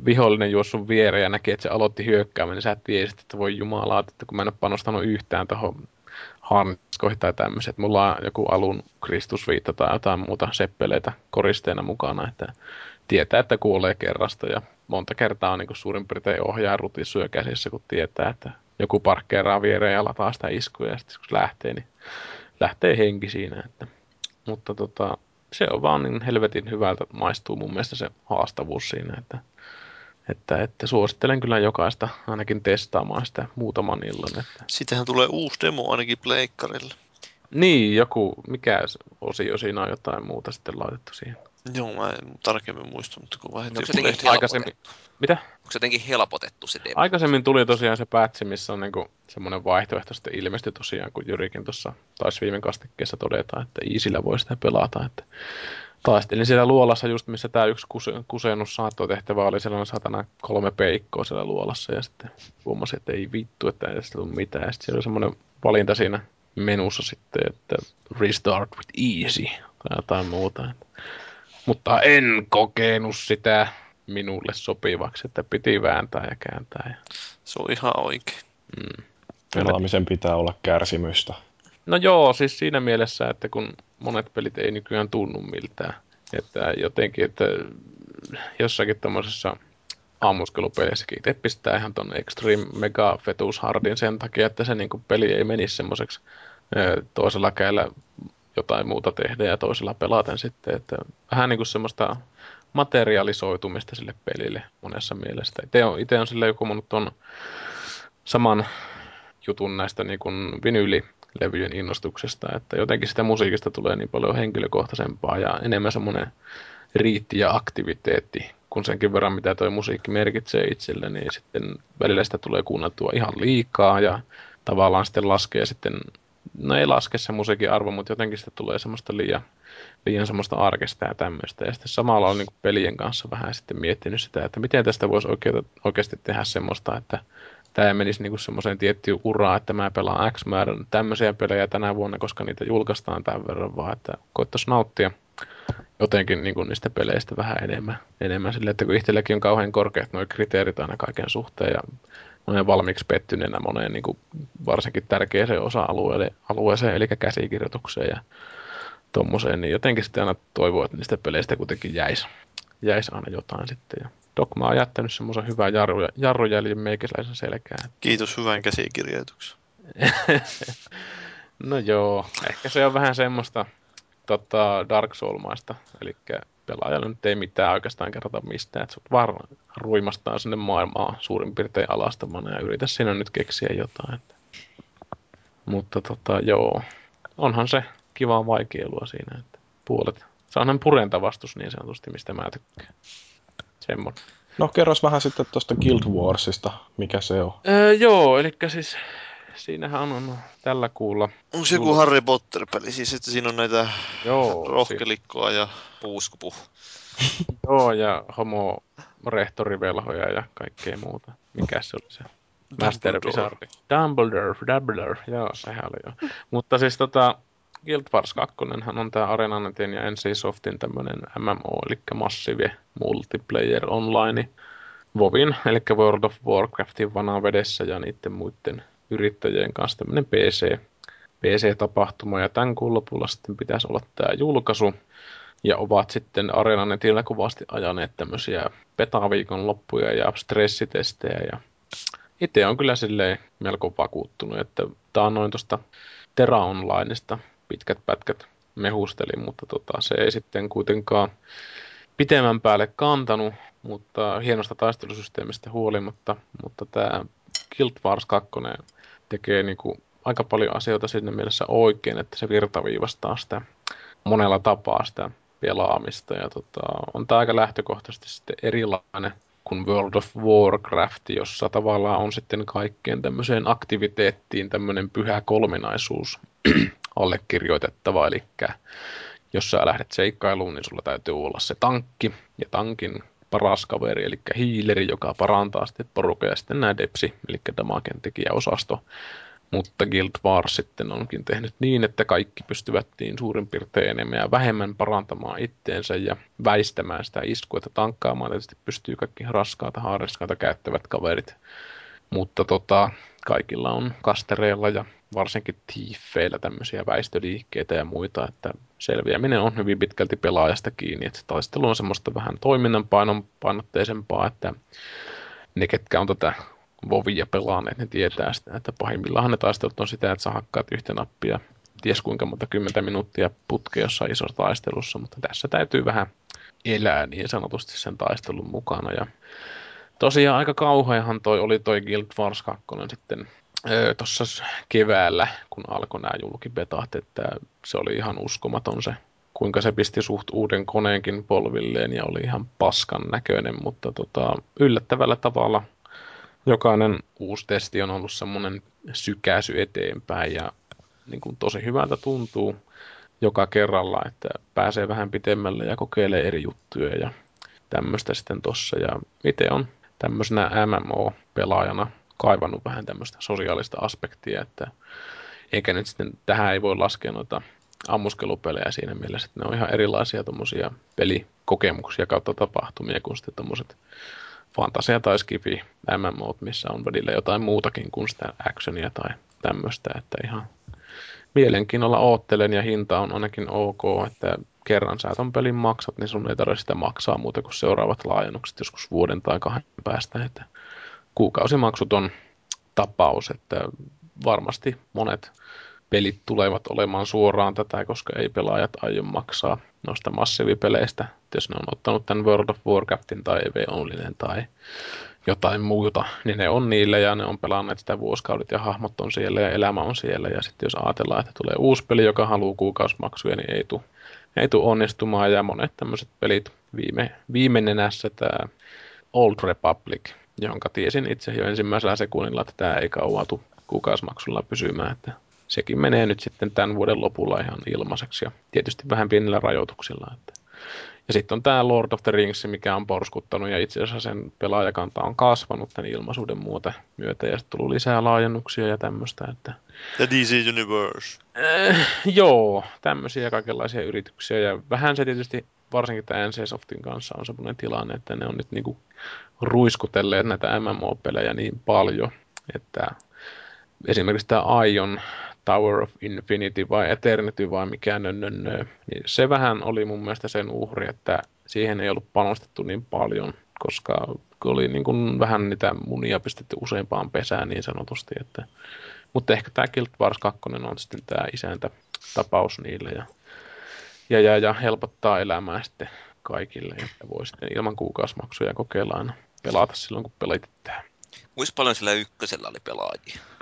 vihollinen juo sun viereen ja näkee, että se aloitti hyökkäämään, niin sä tiesit, että voi jumalaa, että kun mä en ole panostanut yhtään tuohon harniskoihin tai tämmöiset. Mulla on joku alun Kristusviitta tai jotain muuta seppeleitä koristeena mukana, että tietää, että kuolee kerrasta ja monta kertaa on niin kuin suurin piirtein ohjaa rutissuja käsissä, kun tietää, että joku parkkeeraa viereen ja lataa sitä iskuja ja sitten kun lähtee, niin lähtee henki siinä. Että. Mutta tota, se on vaan niin helvetin hyvältä maistuu mun mielestä se haastavuus siinä, että että, että suosittelen kyllä jokaista ainakin testaamaan sitä muutaman illan. Että... Sittenhän tulee uusi demo ainakin pleikkarille. Niin, joku, mikä osio siinä on jotain muuta sitten laitettu siihen. Joo, mä en tarkemmin muista, mutta kun vähän... Onko se jotenkin aikaisemmin... Mitä? Onko se jotenkin helpotettu se demo? Aikaisemmin tuli tosiaan se patch, missä on niinku semmoinen vaihtoehto sitten ilmestyi tosiaan, kun Jyrikin tuossa taisi viime kastikkeessa todeta, että Easillä voi sitä pelata. Että taistelin siellä luolassa just, missä tämä yksi kusennus saattotehtävä oli sellainen satana kolme peikkoa siellä luolassa ja sitten huomasin, että ei vittu, että ei sitä mitään. Ja sitten siellä oli semmoinen valinta siinä menussa sitten, että restart with easy tai jotain muuta. Mutta en kokenut sitä minulle sopivaksi, että piti vääntää ja kääntää. Ja... Se on ihan oikein. Mm. Pelaamisen pitää olla kärsimystä. No joo, siis siinä mielessä, että kun monet pelit ei nykyään tunnu miltään. Että jotenkin, että jossakin tämmöisessä ammuskelupelissäkin itse pistää ihan ton Extreme Mega Fetus Hardin sen takia, että se niinku peli ei menisi semmoiseksi toisella käellä jotain muuta tehdä ja toisella pelaten sitten. Että vähän niin kuin semmoista materialisoitumista sille pelille monessa mielessä. Itse on, itse on sille joku tuon saman jutun näistä niin kuin vinyli levyjen innostuksesta, että jotenkin sitä musiikista tulee niin paljon henkilökohtaisempaa ja enemmän semmoinen riitti ja aktiviteetti, kun senkin verran mitä tuo musiikki merkitsee itselle, niin sitten välillä sitä tulee kuunneltua ihan liikaa ja tavallaan sitten laskee sitten, no ei laske se musiikin arvo, mutta jotenkin sitä tulee semmoista liian, liian semmoista arkesta ja tämmöistä. Ja sitten samalla on niin pelien kanssa vähän sitten miettinyt sitä, että miten tästä voisi oikeasti tehdä semmoista, että tämä menisi niinku semmoiseen tiettyyn uraan, että mä pelaan X määrän tämmöisiä pelejä tänä vuonna, koska niitä julkaistaan tämän verran, vaan että koittaisi nauttia jotenkin niinku niistä peleistä vähän enemmän. enemmän sille, että kun itselläkin on kauhean korkeat nuo kriteerit aina kaiken suhteen ja olen valmiiksi pettyneenä moneen niin kuin varsinkin tärkeäseen osa-alueeseen, eli käsikirjoitukseen ja tommoseen, niin jotenkin sitten aina toivoo, että niistä peleistä kuitenkin jäisi, jäisi aina jotain sitten. Ja Dogma on jättänyt semmoisen hyvän jarru, jarrujäljen meikäläisen selkään. Kiitos hyvän käsikirjoituksen. no joo, ehkä se on vähän semmoista tota, Dark Soulmaista, eli pelaajalle nyt ei mitään oikeastaan kerrota mistään, että sut vaan ruimastaa sinne maailmaa suurin piirtein alastamana ja yritä siinä nyt keksiä jotain. Mutta tota, joo, onhan se kiva vaikeilua siinä, että puolet. Se on purentavastus niin sanotusti, mistä mä tykkään. Semmoinen. No kerros vähän sitten tuosta Guild Warsista, mikä se on. Öö, joo, eli siis siinähän on, on tällä kuulla. On se joku Harry Potter-peli, siis että siinä on näitä joo, rohkelikkoa ja puuskupu. joo, ja homo rehtorivelhoja ja kaikkea muuta. Mikä se oli se? Master Wizard. Dumbledore, Dumbledore, joo, sehän oli jo. Mutta siis tota, Guild Wars 2 on tämä Arenanetin ja NC-Softin tämmöinen MMO, eli Massive Multiplayer Online. Vovin, eli World of Warcraftin vanaa vedessä ja niiden muiden yrittäjien kanssa tämmöinen PC, PC-tapahtuma. Ja tämän kuun lopulla sitten pitäisi olla tämä julkaisu. Ja ovat sitten Arenanetillä kovasti ajaneet tämmöisiä petaviikon loppuja ja stressitestejä. Ja itse on kyllä silleen melko vakuuttunut, että tämä on noin tuosta Terra Onlineista pitkät pätkät mehustelin, mutta tota, se ei sitten kuitenkaan pitemmän päälle kantanut, mutta hienosta taistelusysteemistä huolimatta. Mutta tämä Guild Wars 2 tekee niinku aika paljon asioita siinä mielessä oikein, että se virtaviivastaa sitä monella tapaa sitä pelaamista. Ja tota, on tämä aika lähtökohtaisesti sitten erilainen kuin World of Warcraft, jossa tavallaan on sitten kaikkeen tämmöiseen aktiviteettiin tämmöinen pyhä kolminaisuus allekirjoitettava, eli jos sä lähdet seikkailuun, niin sulla täytyy olla se tankki ja tankin paras kaveri, eli hiileri, joka parantaa sitten porukkaa ja sitten nämä depsi, eli damagen tekijäosasto. Mutta Guild Wars sitten onkin tehnyt niin, että kaikki pystyvät niin suurin piirtein enemmän ja vähemmän parantamaan itteensä ja väistämään sitä iskua, että tankkaamaan tietysti pystyy kaikki raskaata, haariskaita käyttävät kaverit. Mutta tota, kaikilla on kastereilla ja varsinkin tiifeillä tämmöisiä väistöliikkeitä ja muita, että selviäminen on hyvin pitkälti pelaajasta kiinni, että taistelu on semmoista vähän toiminnan painon painotteisempaa, että ne, ketkä on tätä Vovia pelaaneet, ne tietää sitä, että pahimmillaan ne taistelut on sitä, että sä hakkaat yhtä nappia ties kuinka monta kymmentä minuuttia putkea jossain isossa taistelussa, mutta tässä täytyy vähän elää niin sanotusti sen taistelun mukana. Ja tosiaan aika kauheahan toi oli toi Guild Wars 2 sitten öö, tuossa keväällä, kun alkoi nämä julkibetat, että se oli ihan uskomaton se, kuinka se pisti suht uuden koneenkin polvilleen ja oli ihan paskan näköinen, mutta tota, yllättävällä tavalla jokainen uusi testi on ollut semmoinen sykäsy eteenpäin ja niin kuin tosi hyvältä tuntuu joka kerralla, että pääsee vähän pitemmälle ja kokeilee eri juttuja ja tämmöistä sitten tossa. Ja itse on tämmöisenä MMO-pelaajana kaivannut vähän tämmöistä sosiaalista aspektia, että eikä nyt sitten tähän ei voi laskea noita ammuskelupelejä siinä mielessä, että ne on ihan erilaisia tuommoisia pelikokemuksia kautta tapahtumia kuin sitten tuommoiset fantasia tai skifi MMO, missä on välillä jotain muutakin kuin sitä actionia tai tämmöistä, että ihan mielenkiinnolla oottelen ja hinta on ainakin ok, että kerran sä ton pelin maksat, niin sun ei tarvitse sitä maksaa muuta kuin seuraavat laajennukset joskus vuoden tai kahden päästä, että kuukausimaksuton tapaus, että varmasti monet pelit tulevat olemaan suoraan tätä, koska ei pelaajat aio maksaa noista massiivipeleistä. Jos ne on ottanut tämän World of Warcraftin tai EV Onlyn tai jotain muuta, niin ne on niille ja ne on pelanneet sitä vuosikaudet ja hahmot on siellä ja elämä on siellä. Ja sitten jos ajatellaan, että tulee uusi peli, joka haluaa kuukausimaksuja, niin ei tule ei tule onnistumaan. Ja monet tämmöiset pelit, viime, viimeinenässä tämä Old Republic, jonka tiesin itse jo ensimmäisellä sekunnilla, että tämä ei kauan tule kuukausimaksulla pysymään, että sekin menee nyt sitten tämän vuoden lopulla ihan ilmaiseksi ja tietysti vähän pienillä rajoituksilla. Että. Ja sitten on tämä Lord of the Rings, mikä on porskuttanut ja itse asiassa sen pelaajakanta on kasvanut tämän ilmaisuuden muuta myötä ja sitten tullut lisää laajennuksia ja tämmöistä. Että... Ja DC Universe. Äh, joo, tämmöisiä kaikenlaisia yrityksiä ja vähän se tietysti varsinkin tämän NC-Softin kanssa on semmoinen tilanne, että ne on nyt niinku ruiskutelleet näitä MMO-pelejä niin paljon, että esimerkiksi tämä Ion Tower of Infinity vai Eternity vai mikä nönnönnö, niin se vähän oli mun mielestä sen uhri, että siihen ei ollut panostettu niin paljon, koska oli niin kuin vähän niitä munia pistetty useampaan pesään niin sanotusti. Että, mutta ehkä tämä Guild Wars 2 on sitten tämä isäntä tapaus niille ja, ja, ja, ja helpottaa elämää sitten kaikille, että voi sitten ilman kuukausimaksuja kokeilla aina pelata silloin, kun pelitittää. Kuinka paljon sillä ykkösellä oli pelaajia?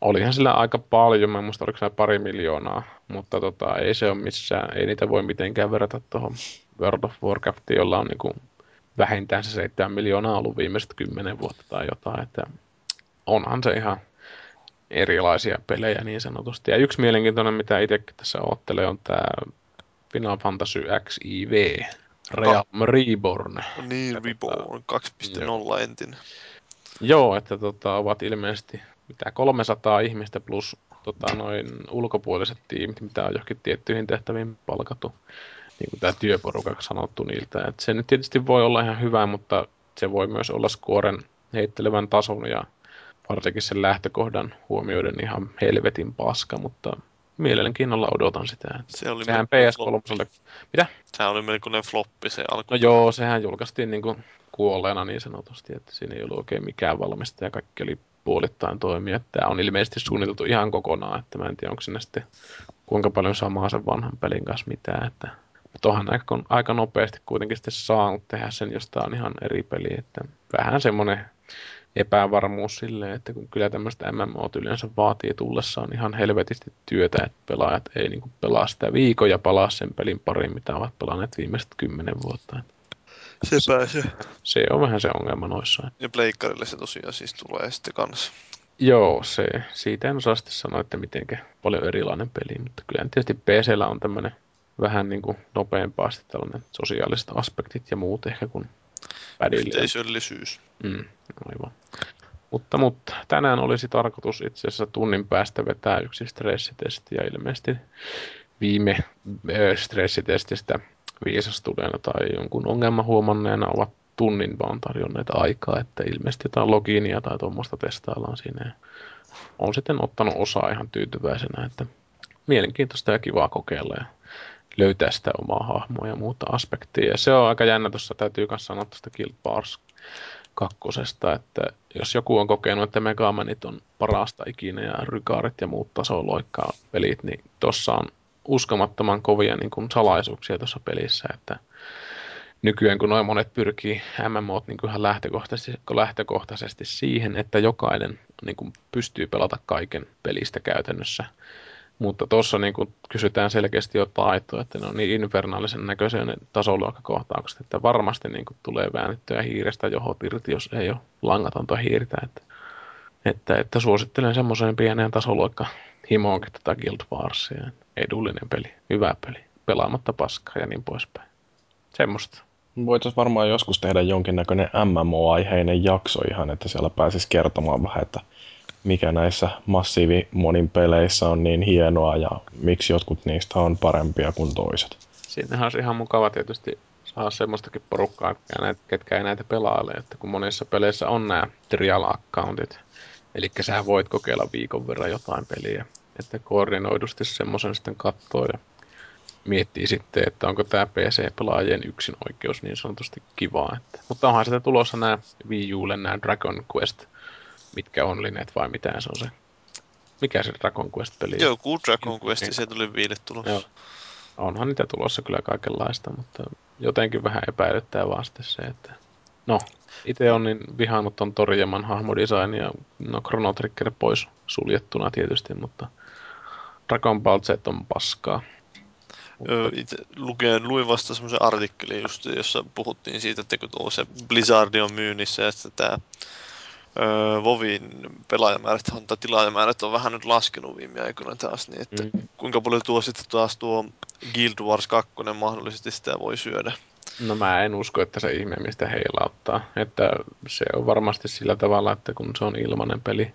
Olihan sillä aika paljon, mä en muista oliko pari miljoonaa, mutta tota, ei se ole missään, ei niitä voi mitenkään verrata tuohon World of Warcraftiin, jolla on niinku vähintään se 7 miljoonaa ollut viimeiset 10 vuotta tai jotain, että onhan se ihan erilaisia pelejä niin sanotusti. Ja yksi mielenkiintoinen, mitä itsekin tässä oottelee, on tämä Final Fantasy XIV, Realm Reborn. Niin, Reborn 2.0 entinen. Joo, että tota, ovat ilmeisesti mitä 300 ihmistä plus tota, noin ulkopuoliset tiimit, mitä on johonkin tiettyihin tehtäviin palkattu. Niin kuin tämä työporukaksi sanottu niiltä. Et se nyt tietysti voi olla ihan hyvä, mutta se voi myös olla skuoren heittelevän tason ja varsinkin sen lähtökohdan huomioiden ihan helvetin paska, mutta mielenkiinnolla odotan sitä. Se oli sehän PS3. Mitä? Sehän oli melkoinen floppi se alku. No joo, sehän julkaistiin niin kuin kuolleena niin sanotusti, että siinä ei ollut oikein mikään valmista ja kaikki oli puolittain toimia. Tämä on ilmeisesti suunniteltu ihan kokonaan, että mä en tiedä, onko sinne sitten kuinka paljon samaa sen vanhan pelin kanssa mitään. Että, mutta onhan aika, aika nopeasti kuitenkin sitten saanut tehdä sen, jos tämä on ihan eri peli. Että vähän semmoinen epävarmuus silleen, että kun kyllä tämmöistä MMO yleensä vaatii tullessaan ihan helvetisti työtä, että pelaajat ei niin pelaa sitä viikon ja palaa sen pelin pariin, mitä ovat pelanneet viimeiset kymmenen vuotta. Se pääsee. Se on vähän se ongelma noissa. Ja pleikkarille se tosiaan siis tulee sitten kanssa. Joo, se, siitä en osaa sitten sanoa, että miten paljon erilainen peli, mutta kyllä tietysti PCllä on tämmöinen vähän niin kuin nopeampaa sitten tällainen sosiaaliset aspektit ja muut ehkä kuin pädille. Yhteisöllisyys. Mm, aivan. Mutta, mutta tänään olisi tarkoitus itse asiassa tunnin päästä vetää yksi stressitesti ja ilmeisesti viime ö, stressitestistä viisastuneena tai jonkun ongelman huomanneena ovat tunnin vaan tarjonneet aikaa, että ilmeisesti jotain logiinia tai tuommoista testaillaan siinä. On sitten ottanut osaa ihan tyytyväisenä, että mielenkiintoista ja kivaa kokeilla ja löytää sitä omaa hahmoa ja muuta aspektia. Ja se on aika jännä tuossa, täytyy myös sanoa tuosta Guild Wars kakkosesta, että jos joku on kokenut, että Megamanit on parasta ikinä ja Rykaarit ja muut tasoloikkaa pelit, niin tuossa on uskomattoman kovia niin kuin salaisuuksia tuossa pelissä, että nykyään kun noin monet pyrkii MMOt niin ihan lähtökohtaisesti, lähtökohtaisesti siihen, että jokainen niin kuin pystyy pelata kaiken pelistä käytännössä. Mutta tuossa niin kysytään selkeästi jo taitoa, että ne on niin infernaalisen näköisiä ne tasoluokkakohtaukset, että varmasti niin kuin tulee väännettyä hiirestä johot irti, jos ei ole langatonta hiirtä. Että, että, että suosittelen semmoiseen pieneen tasoluokka himoonkin tätä Guild Warsia. Edullinen peli, hyvä peli, pelaamatta paskaa ja niin poispäin. Semmoista. Voitaisiin varmaan joskus tehdä jonkinnäköinen MMO-aiheinen jakso ihan, että siellä pääsisi kertomaan vähän, että mikä näissä massiivimonin peleissä on niin hienoa ja miksi jotkut niistä on parempia kuin toiset. Siinähän olisi ihan mukava tietysti saada semmoistakin porukkaa, ketkä, ei näitä pelaile, että kun monissa peleissä on nämä trial accountit, eli sä voit kokeilla viikon verran jotain peliä, että koordinoidusti semmoisen sitten katsoo ja miettii sitten, että onko tämä PC-pelaajien yksin oikeus niin sanotusti kivaa. Että. Mutta onhan sitä tulossa nämä Wii Ulle, nämä Dragon Quest, mitkä on lineet vai mitä se on se. Mikä se Dragon Quest-peli Joku Dragon Quest, se tuli viidet tulossa. Joo. Onhan niitä tulossa kyllä kaikenlaista, mutta jotenkin vähän epäilyttää sitten se, että no, itse on niin vihannut ton Torijaman hahmodesign ja no Chrono Trigger pois suljettuna tietysti, mutta Dragon Ball Z on paskaa. Öö, itse lukeen, luin vasta semmoisen artikkelin just, jossa puhuttiin siitä, että kun tuo se Blizzard on myynnissä ja että tämä öö, Vovin pelaajamäärät tai tilaajamäärät on vähän nyt laskenut viime aikoina taas, niin että mm. kuinka paljon tuo sitten taas tuo Guild Wars 2 mahdollisesti sitä voi syödä. No mä en usko, että se ihme mistä heilauttaa. Että se on varmasti sillä tavalla, että kun se on ilmainen peli,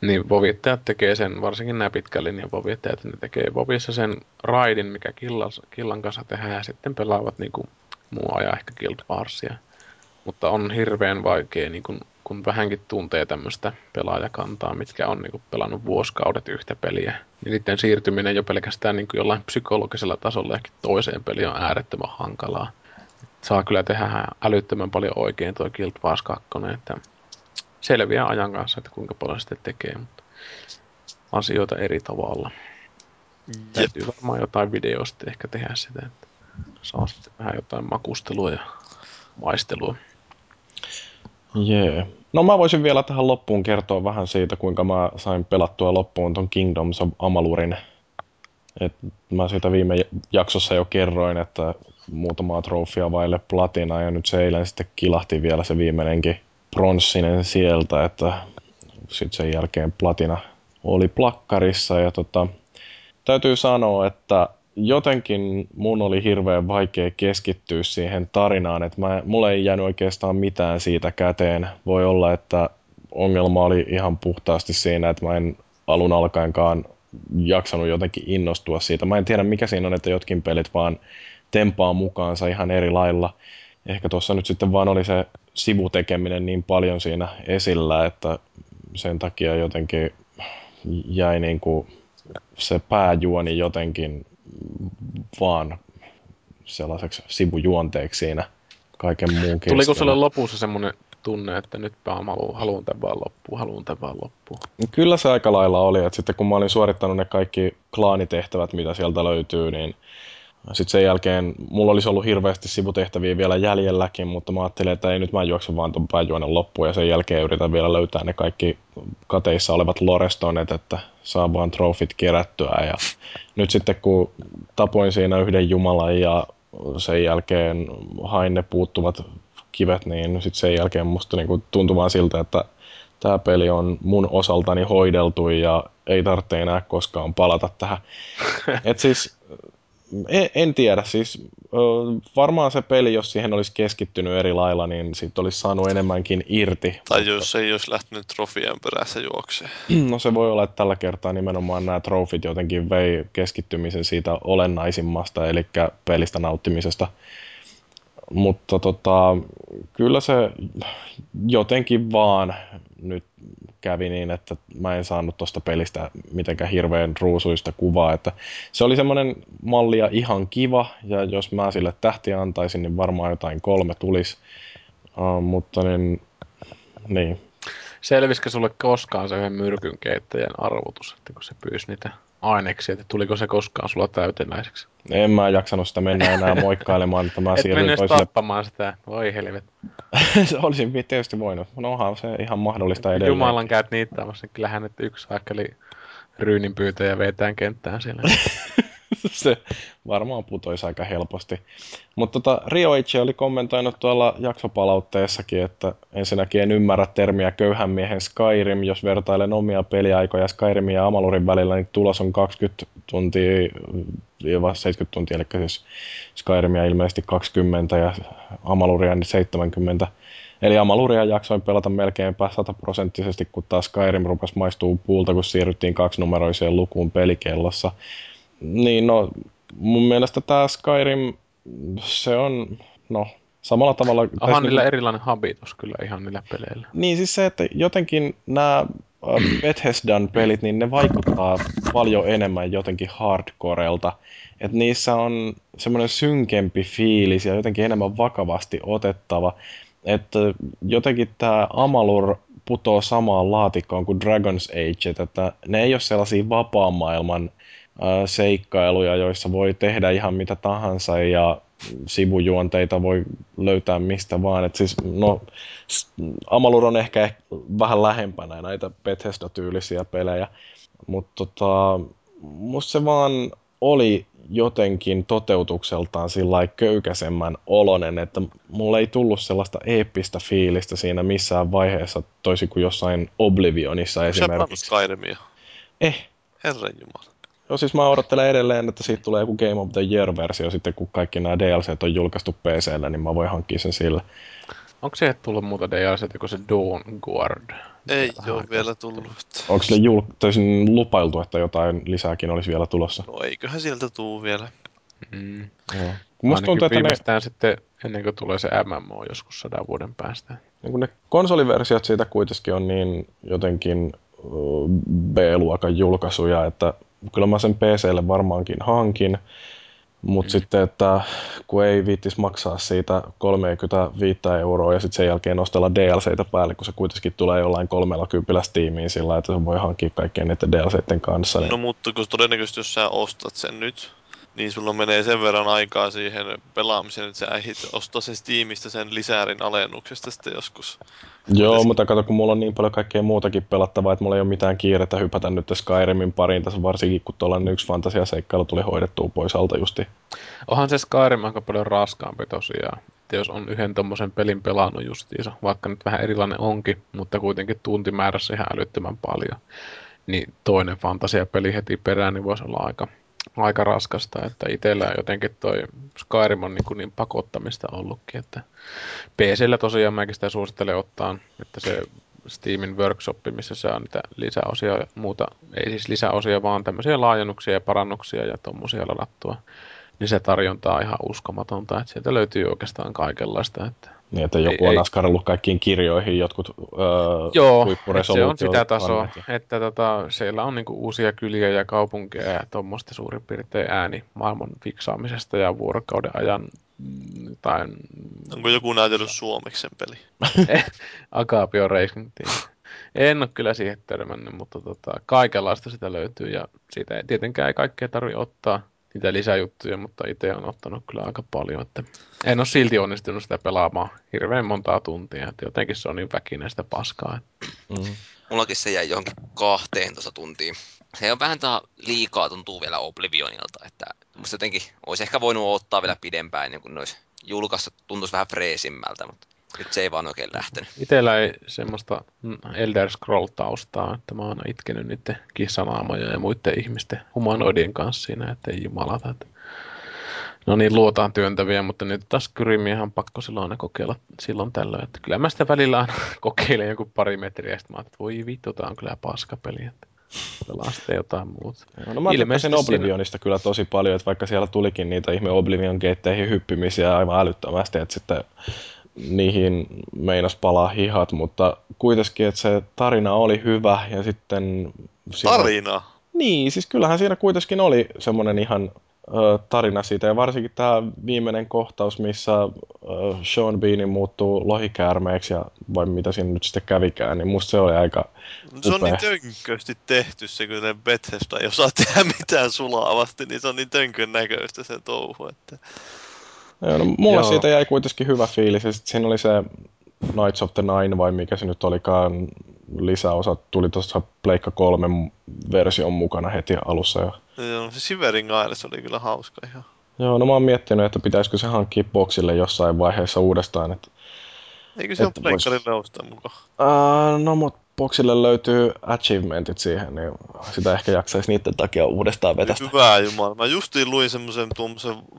niin vovittajat tekee sen, varsinkin nämä pitkän linjan vovittajat, ne tekee vovissa sen raidin, mikä killan, killan kanssa tehdään, ja sitten pelaavat niin kuin muu ajan ehkä Guild Warsia. Mutta on hirveän vaikea, niin kuin, kun vähänkin tuntee tämmöistä pelaajakantaa, mitkä on niin kuin pelannut vuosikaudet yhtä peliä, niin niiden siirtyminen jo pelkästään niin kuin jollain psykologisella tasolla ehkä toiseen peliin on äärettömän hankalaa. Saa kyllä tehdä älyttömän paljon oikein tuo Guild Wars 2, että selviää ajan kanssa, että kuinka paljon sitten tekee, mutta asioita eri tavalla. Jep. Täytyy varmaan jotain videosta ehkä tehdä sitä, että saa sitten vähän jotain makustelua ja maistelua. Jee. Yeah. No mä voisin vielä tähän loppuun kertoa vähän siitä, kuinka mä sain pelattua loppuun ton Kingdoms of Amalurin. Et mä siitä viime jaksossa jo kerroin, että muutamaa trofia vaille platina ja nyt se eilen sitten kilahti vielä se viimeinenkin pronssinen sieltä, että sitten sen jälkeen platina oli plakkarissa ja tota, täytyy sanoa, että jotenkin mun oli hirveän vaikea keskittyä siihen tarinaan, että mä, mulle ei jäänyt oikeastaan mitään siitä käteen. Voi olla, että ongelma oli ihan puhtaasti siinä, että mä en alun alkaenkaan jaksanut jotenkin innostua siitä. Mä en tiedä mikä siinä on, että jotkin pelit vaan tempaa mukaansa ihan eri lailla. Ehkä tuossa nyt sitten vaan oli se sivutekeminen niin paljon siinä esillä, että sen takia jotenkin jäi niin kuin se pääjuoni jotenkin vaan sellaiseksi sivujuonteeksi siinä kaiken muun keskellä. Tuliko sulle lopussa semmoinen tunne, että nyt mä haluan, haluan tämän vaan loppuun, haluan tämän vaan loppuun? Kyllä se aika lailla oli, että sitten kun mä olin suorittanut ne kaikki klaanitehtävät, mitä sieltä löytyy, niin sitten sen jälkeen mulla olisi ollut hirveästi sivutehtäviä vielä jäljelläkin, mutta mä ajattelin, että ei nyt mä juoksen vaan tuon pääjuonen loppuun ja sen jälkeen yritän vielä löytää ne kaikki kateissa olevat lorestonet, että saa vaan trofit kerättyä. Ja nyt sitten kun tapoin siinä yhden jumalan ja sen jälkeen hain ne puuttuvat kivet, niin sitten sen jälkeen musta niinku tuntui vaan siltä, että tämä peli on mun osaltani hoideltu ja ei tarvitse enää koskaan palata tähän. Et siis en, en tiedä, siis varmaan se peli, jos siihen olisi keskittynyt eri lailla, niin siitä olisi saanut enemmänkin irti. Tai jos ei olisi lähtenyt trofien perässä juokseen. No se voi olla, että tällä kertaa nimenomaan nämä trofit jotenkin vei keskittymisen siitä olennaisimmasta, eli pelistä nauttimisesta. Mutta tota, kyllä se jotenkin vaan nyt kävi niin, että mä en saanut tuosta pelistä mitenkään hirveän ruusuista kuvaa. Että se oli semmoinen mallia ihan kiva, ja jos mä sille tähtiä antaisin, niin varmaan jotain kolme tulisi. Uh, mutta niin, niin. Selvisikö sulle koskaan se yhden myrkyn keittäjän arvotus, että kun se pyysi niitä aineksia, että tuliko se koskaan sulla täytenäiseksi? En mä jaksanut sitä mennä enää moikkailemaan, että mä Et siirryin toiselle. tappamaan sitä, voi helvet. Olisin tietysti voinut. No onhan se ihan mahdollista edelleen. Jumalan käyt niin kyllähän nyt yksi vaikkeli ryynin pyytäjä vetään kenttään siellä. se varmaan putoisi aika helposti. Mutta tota, Rio oli kommentoinut tuolla jaksopalautteessakin, että ensinnäkin en ymmärrä termiä köyhän miehen Skyrim. Jos vertailen omia peliaikoja Skyrimin ja Amalurin välillä, niin tulos on 20 tuntia, 70 tuntia, eli siis Skyrimia ilmeisesti 20 ja Amaluria niin 70. Eli Amaluria jaksoin pelata melkeinpä sataprosenttisesti, kun taas Skyrim rupesi maistuu puulta, kun siirryttiin kaksinumeroiseen lukuun pelikellossa. Niin no, mun mielestä tämä Skyrim, se on, no, samalla tavalla... Onhan niillä nyt- erilainen habitus kyllä ihan niillä peleillä. Niin siis se, että jotenkin nämä Bethesdan pelit, niin ne vaikuttaa paljon enemmän jotenkin hardcorelta. Että niissä on semmoinen synkempi fiilis ja jotenkin enemmän vakavasti otettava. Että jotenkin tämä Amalur putoo samaan laatikkoon kuin Dragon's Age, että ne ei ole sellaisia vapaan maailman seikkailuja, joissa voi tehdä ihan mitä tahansa ja sivujuonteita voi löytää mistä vaan. Et siis, no, Amalur on ehkä, ehkä vähän lähempänä näitä Bethesda-tyylisiä pelejä, mutta tota, musta se vaan oli jotenkin toteutukseltaan sillä köykäisemmän olonen, että mulle ei tullut sellaista eeppistä fiilistä siinä missään vaiheessa, toisin kuin jossain Oblivionissa Sä esimerkiksi. Skyrimia. Eh, Herran jumala. Joo, siis mä odottelen edelleen, että siitä tulee joku Game of the Year-versio sitten, kun kaikki nämä DLCt on julkaistu PCllä, niin mä voin hankkia sen sillä. Onko se tullut muuta DLC kuin se Dawn Guard? Ei Vähän ole vielä sitten tullut. Onko sille jul- toisin lupailtu, että jotain lisääkin olisi vielä tulossa? No eiköhän sieltä tuu vielä. Mm. Joo. Musta tuntuu, että ne, viimeistään sitten ennen kuin tulee se MMO joskus sadan vuoden päästä. niin kun ne konsoliversiot siitä kuitenkin on niin jotenkin B-luokan julkaisuja, että kyllä mä sen PClle varmaankin hankin, mutta mm. sitten, että kun ei viittis maksaa siitä 35 euroa ja sitten sen jälkeen ostella DLCitä päälle, kun se kuitenkin tulee jollain 30 Steamiin sillä, että se voi hankkia kaikkien niiden DLCiden kanssa. Niin... No mutta kun todennäköisesti jos sä ostat sen nyt, niin sulla menee sen verran aikaa siihen pelaamiseen, että sä ehdit ostaa sen Steamista sen lisäärin alennuksesta sitten joskus. Joo, Mites- mutta kato, kun mulla on niin paljon kaikkea muutakin pelattavaa, että mulla ei ole mitään kiirettä hypätä nyt Skyrimin pariin tässä, varsinkin kun tuollainen yksi fantasiaseikkailu tuli hoidettua pois alta justi. Onhan se Skyrim aika paljon raskaampi tosiaan. Että jos on yhden tommosen pelin pelannut justiinsa, vaikka nyt vähän erilainen onkin, mutta kuitenkin tuntimäärässä ihan älyttömän paljon, niin toinen fantasiapeli heti perään niin voisi olla aika, aika raskasta. Että itsellä jotenkin toi Skyrim on niin, kuin niin pakottamista ollutkin, että PCllä tosiaan mäkin sitä suosittelen ottaa, että se Steamin workshop, missä saa niitä lisäosia ja muuta, ei siis lisäosia, vaan tämmöisiä laajennuksia ja parannuksia ja tommosia ladattua niin se tarjonta on ihan uskomatonta, että sieltä löytyy oikeastaan kaikenlaista. Että Niin, että joku Ei- on ei. askarellut kaikkiin kirjoihin jotkut öö, Joo, se on sitä tasoa, että tota, siellä on niinku uusia kyliä ja kaupunkeja ja tuommoista suurin piirtein ääni maailman fiksaamisesta ja vuorokauden ajan mm, jotain Onko joku näytellyt suomeksi sen peli? Agapio Racing Team. En ole kyllä siihen törmännyt, mutta tota, kaikenlaista sitä löytyy ja siitä ei, tietenkään ei kaikkea tarvitse ottaa niitä lisäjuttuja, mutta itse on ottanut kyllä aika paljon, että en ole silti onnistunut sitä pelaamaan hirveän montaa tuntia, että jotenkin se on niin väkinen sitä paskaa. Että Mm. Mullakin se jäi johonkin 12 tuntiin. Se on vähän tää liikaa tuntuu vielä Oblivionilta, että musta jotenkin olisi ehkä voinut ottaa vielä pidempään ennen kuin ne olisi julkaissut, tuntuisi vähän freesimmältä, mutta nyt se ei vaan oikein lähtenyt. Itellä ei semmoista mm, Elder Scroll-taustaa, että mä oon itkenyt niiden kissanaamoja ja muiden ihmisten humanoidien kanssa siinä, että ei jumalata. Että no niin luotaan työntäviä, mutta nyt taas Kyrimiä ihan pakko silloin aina kokeilla silloin tällöin. Että kyllä mä sitä välillä aina kokeilen joku pari metriä, ja sitten mä että voi vittu, tää on kyllä paskapeli. Että pelaan sitten jotain muuta. Joo, no mä tykkäsin Oblivionista siinä... kyllä tosi paljon, että vaikka siellä tulikin niitä ihme Oblivion geitteihin hyppimisiä aivan älyttömästi, että sitten niihin meinas palaa hihat, mutta kuitenkin, että se tarina oli hyvä ja sitten... Tarina? Niin, siis kyllähän siinä kuitenkin oli semmoinen ihan ö, tarina siitä ja varsinkin tämä viimeinen kohtaus, missä ö, Sean Beanin muuttuu lohikäärmeeksi ja vai mitä siinä nyt sitten kävikään, niin musta se oli aika Se on niin tönkösti tehty se, kun Bethesda ei osaa tehdä mitään sulavasti, niin se on niin tönkön näköistä se touhu, että... No, mulla Joo. siitä jäi kuitenkin hyvä fiilis. Ja sitten siinä oli se Knights of the Nine, vai mikä se nyt olikaan, lisäosa tuli tuossa Pleikka 3 version mukana heti alussa. Ja... Joo, se Shivering Isles oli kyllä hauska ihan. Joo, no mä oon miettinyt, että pitäisikö se hankkia boksille jossain vaiheessa uudestaan. Että, Eikö se ole Pleikkarille ostaa mukaan? Uh, no, mutta boksille löytyy achievementit siihen, niin sitä ehkä jaksaisi niiden takia uudestaan vetästä. Hyvää jumala. Mä justiin luin semmoisen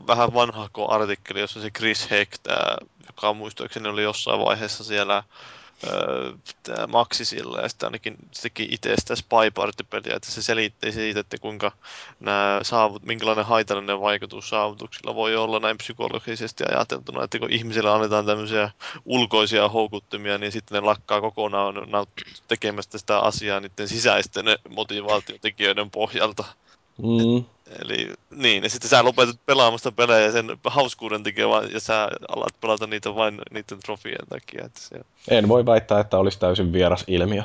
vähän vanhako artikkeli, jossa se Chris Heck, tää, joka muistaakseni oli jossain vaiheessa siellä tämä maksi sillä, ja sitten ainakin se itse sitä Spy Party-peliä, että se selitti siitä, että kuinka nämä saavut, minkälainen haitallinen vaikutus saavutuksilla voi olla näin psykologisesti ajateltuna, että kun ihmisille annetaan tämmöisiä ulkoisia houkuttimia, niin sitten ne lakkaa kokonaan tekemästä sitä asiaa niiden sisäisten motivaatiotekijöiden pohjalta. Mm. Eli niin, ja sitten sä lopetat pelaamasta pelejä sen hauskuuden takia, ja sä alat pelata niitä vain niiden trofien takia. Että se... En voi väittää, että olisi täysin vieras ilmiö.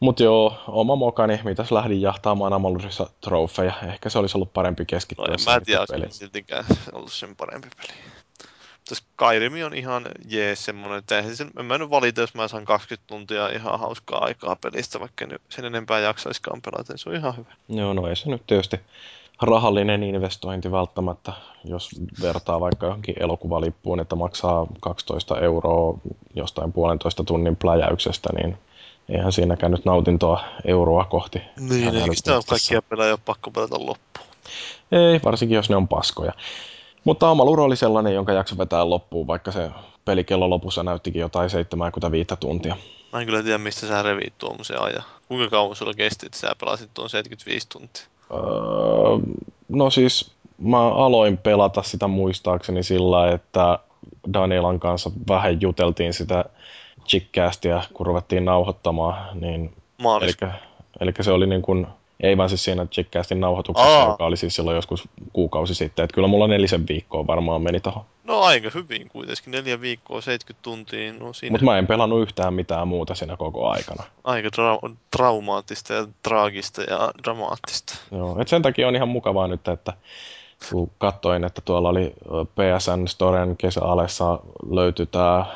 Mut joo, oma mokani, mitäs lähdin jahtaamaan Amalurissa trofeja. Ehkä se olisi ollut parempi keskittyä no, en mä tiedä, olisi siltikään ollut sen parempi peli. Skyrim on ihan jees semmonen, että sen, en mä nyt valita, jos mä saan 20 tuntia ihan hauskaa aikaa pelistä, vaikka nyt sen enempää jaksaiskaan pelata, se on ihan hyvä. Joo, no ei se nyt tietysti rahallinen investointi välttämättä, jos vertaa vaikka johonkin elokuvalippuun, että maksaa 12 euroa jostain puolentoista tunnin pläjäyksestä, niin eihän siinäkään nyt nautintoa euroa kohti. Niin, eikö sitä ole kaikkia pelejä pakko pelata loppuun? Ei, varsinkin jos ne on paskoja. Mutta Amalur oli sellainen, jonka jakso vetää loppuun, vaikka se pelikello lopussa näyttikin jotain 75 tuntia. Mä en kyllä tiedä, mistä sä revit tuommoisen ajan. Kuinka kauan sulla kesti, että sä pelasit tuon 75 tuntia? Öö, no siis mä aloin pelata sitä muistaakseni sillä, että Danielan kanssa vähän juteltiin sitä chickcastia, kun ruvettiin nauhoittamaan. Niin, eli se oli niin kuin ei vaan siis siinä Chickcastin nauhoituksessa, Aa. joka oli siis silloin joskus kuukausi sitten. Että kyllä mulla nelisen viikkoa varmaan meni tuohon. No aika hyvin kuitenkin, neljä viikkoa, 70 tuntia. No siinä... Mutta mä en pelannut yhtään mitään muuta siinä koko aikana. Aika tra- traumaattista ja traagista ja dramaattista. Joo, et sen takia on ihan mukavaa nyt, että kun katsoin, että tuolla oli PSN Storen kesäalessa löytyi tämä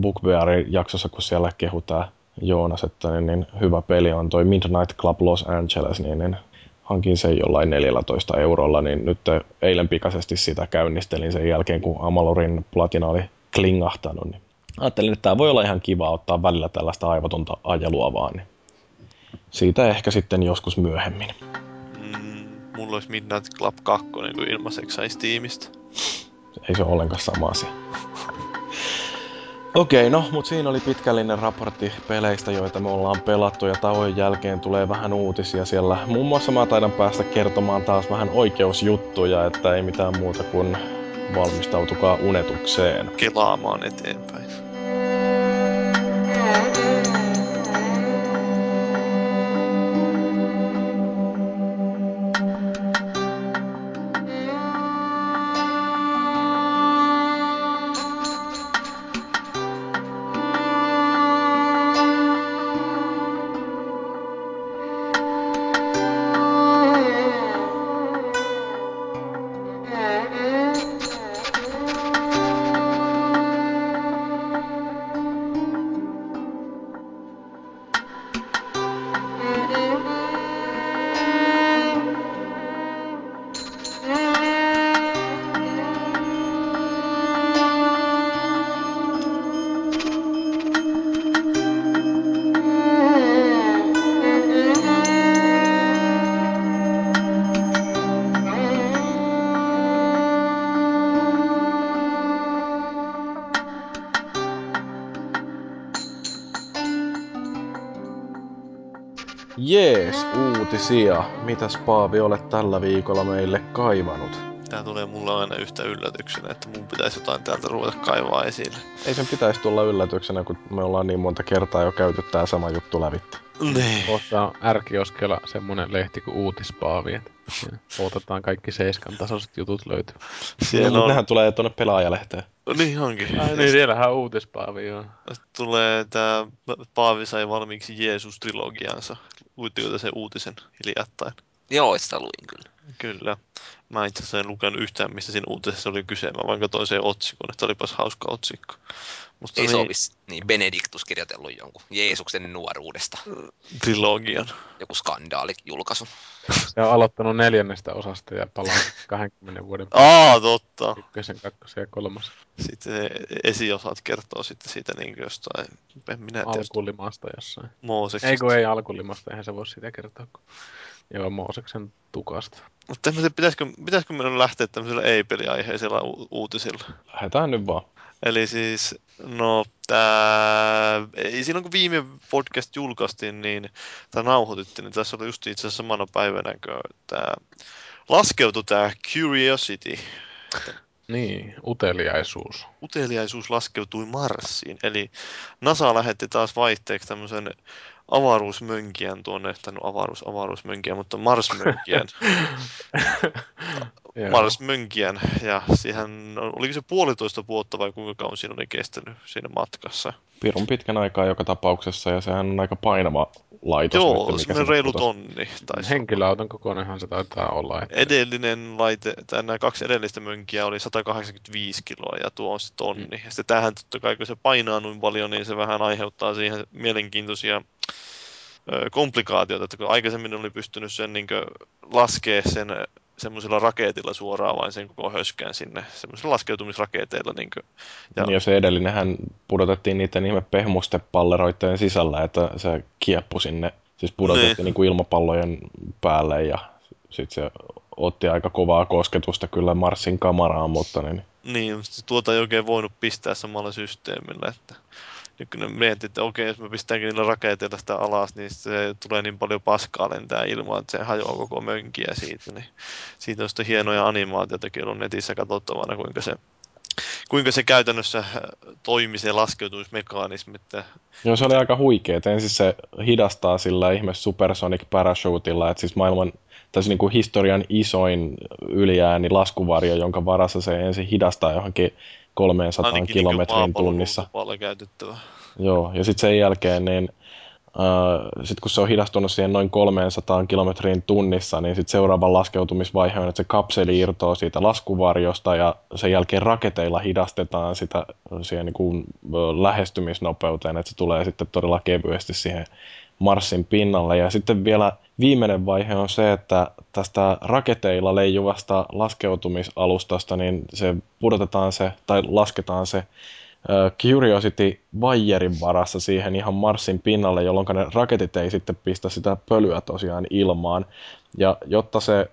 BookBear-jaksossa, kun siellä kehutaan Joonas, että niin, niin hyvä peli on toi Midnight Club Los Angeles, niin, niin hankin sen jollain 14 eurolla, niin nyt eilen pikaisesti sitä käynnistelin sen jälkeen, kun Amalorin platina oli klingahtanut, niin ajattelin, että tämä voi olla ihan kiva ottaa välillä tällaista aivotonta ajelua vaan, niin siitä ehkä sitten joskus myöhemmin. Mm, mulla olisi Midnight Club 2 niin ilmaiseksi saisi tiimistä. Ei se ole ollenkaan sama asia. Okei, no, mutta siinä oli pitkällinen raportti peleistä, joita me ollaan pelattu ja tauon jälkeen tulee vähän uutisia siellä. Muun muassa mä taidan päästä kertomaan taas vähän oikeusjuttuja, että ei mitään muuta kuin valmistautukaa unetukseen. Kelaamaan eteenpäin. Uutisia. Mitäs Paavi olet tällä viikolla meille kaivanut? Tää tulee mulle aina yhtä yllätyksenä, että mun pitäisi jotain täältä ruveta kaivaa esille. Ei sen pitäisi tulla yllätyksenä, kun me ollaan niin monta kertaa jo käyty tää sama juttu lävittä. Niin. Tuossa ärkioskella semmonen lehti kuin Uutispaavi, että otetaan kaikki seiskan tasoiset jutut löytyy. Siellä no, on... Nehän tulee tuonne pelaajalehteen. Niin onkin. Ai niin, siellähän on Uutispaavi, joo. Sitten tulee tää Paavi sai valmiiksi Jeesus-trilogiansa. Luitteko te sen uutisen hiljattain? Joo, sitä luin kyllä. Kyllä. Mä itse asiassa en lukenut yhtään, mistä siinä uutisessa oli kyse. Mä vaan katsoin sen otsikon, että olipas hauska otsikko. Musta Ei niin, se ole vissi- niin Benediktus kirjoitellut jonkun Jeesuksen nuoruudesta. trilogian. Joku skandaali julkaisu. Se on aloittanut neljännestä osasta ja palaa 20 vuoden Aa, totta. ykkösen, kakkosen ja kolmas Sitten se esiosat kertoo sitten siitä niin jostain, en minä tiedä, alkulimasta jossain. Mooseksesta. Ei kun ei alkulimasta, eihän se voi sitä kertoa. Kun... Joo, Mooseksen tukasta. Mutta pitäisikö, pitäisikö meidän lähteä tämmöisellä ei-peliaiheisella u- uutisilla. Lähdetään nyt vaan. Eli siis, no tää, ei silloin kun viime podcast julkaistiin, niin, tai nauhoitettiin, niin tässä oli just itse asiassa samana päivänä, kun tää laskeutui tää Curiosity, Niin, uteliaisuus. uteliaisuus laskeutui Marsiin. Eli NASA lähetti taas vaihteeksi tämmöisen avaruusmönkijän tuonne, tai no avaruus, avaruusmönkijän, mutta Marsmönkijän. Marsmönkijän, ja siihen, oliko se puolitoista vuotta vai kuinka kauan siinä oli kestänyt siinä matkassa? Pirun pitkän aikaa joka tapauksessa, ja sehän on aika painava laitos. nyt, Joo, mikä semmoinen se reilu putosi. tonni. Tai Henkilöauton kokoinenhan se taitaa olla. Että... edellinen laite, tai nämä kaksi edellistä mönkiä oli 185 kiloa ja tuo on se tonni. Ja sitten tämähän totta kai, kun se painaa noin paljon, niin se vähän aiheuttaa siihen mielenkiintoisia ö, komplikaatioita, että kun aikaisemmin oli pystynyt sen niin laskea sen semmoisella raketilla suoraan vain sen koko höskään sinne, semmoisilla laskeutumisraketeilla. Niin kuin, Ja, ja se edellinenhän pudotettiin niiden ihme pehmustepalleroitteen sisällä, että se kieppu sinne. Siis pudotettiin Niin. niin. kuin ilmapallojen päälle ja sitten se otti aika kovaa kosketusta kyllä Marsin kamaraan, mutta niin, Niin, tuota ei oikein voinut pistää samalla systeemillä, että nyt kun ne miettii, että okei, jos me pistäänkin niillä raketeilla sitä alas, niin se tulee niin paljon paskaa lentää ilmaan, että se hajoaa koko mönkiä siitä. Niin siitä on sitten hienoja animaatioitakin ollut netissä katsottavana, kuinka se, kuinka se käytännössä äh, toimi se laskeutumismekanismi. Että, Joo, se oli aika huikea. Ensin se hidastaa sillä ihme supersonic parachutilla, että siis maailman, siis niin kuin historian isoin yliääni laskuvarjo, jonka varassa se ensin hidastaa johonkin 300 ainakin kilometrin niin tunnissa. käytettävä. Joo, ja sitten sen jälkeen, niin äh, sit kun se on hidastunut siihen noin 300 kilometriin tunnissa, niin sitten seuraava laskeutumisvaihe on, että se kapseli irtoaa siitä laskuvarjosta ja sen jälkeen raketeilla hidastetaan sitä siihen niin kuin, ö, lähestymisnopeuteen, että se tulee sitten todella kevyesti siihen Marsin pinnalle. Ja sitten vielä viimeinen vaihe on se, että tästä raketeilla leijuvasta laskeutumisalustasta, niin se pudotetaan se, tai lasketaan se Curiosity vaijerin varassa siihen ihan Marsin pinnalle, jolloin ne raketit ei sitten pistä sitä pölyä tosiaan ilmaan. Ja jotta se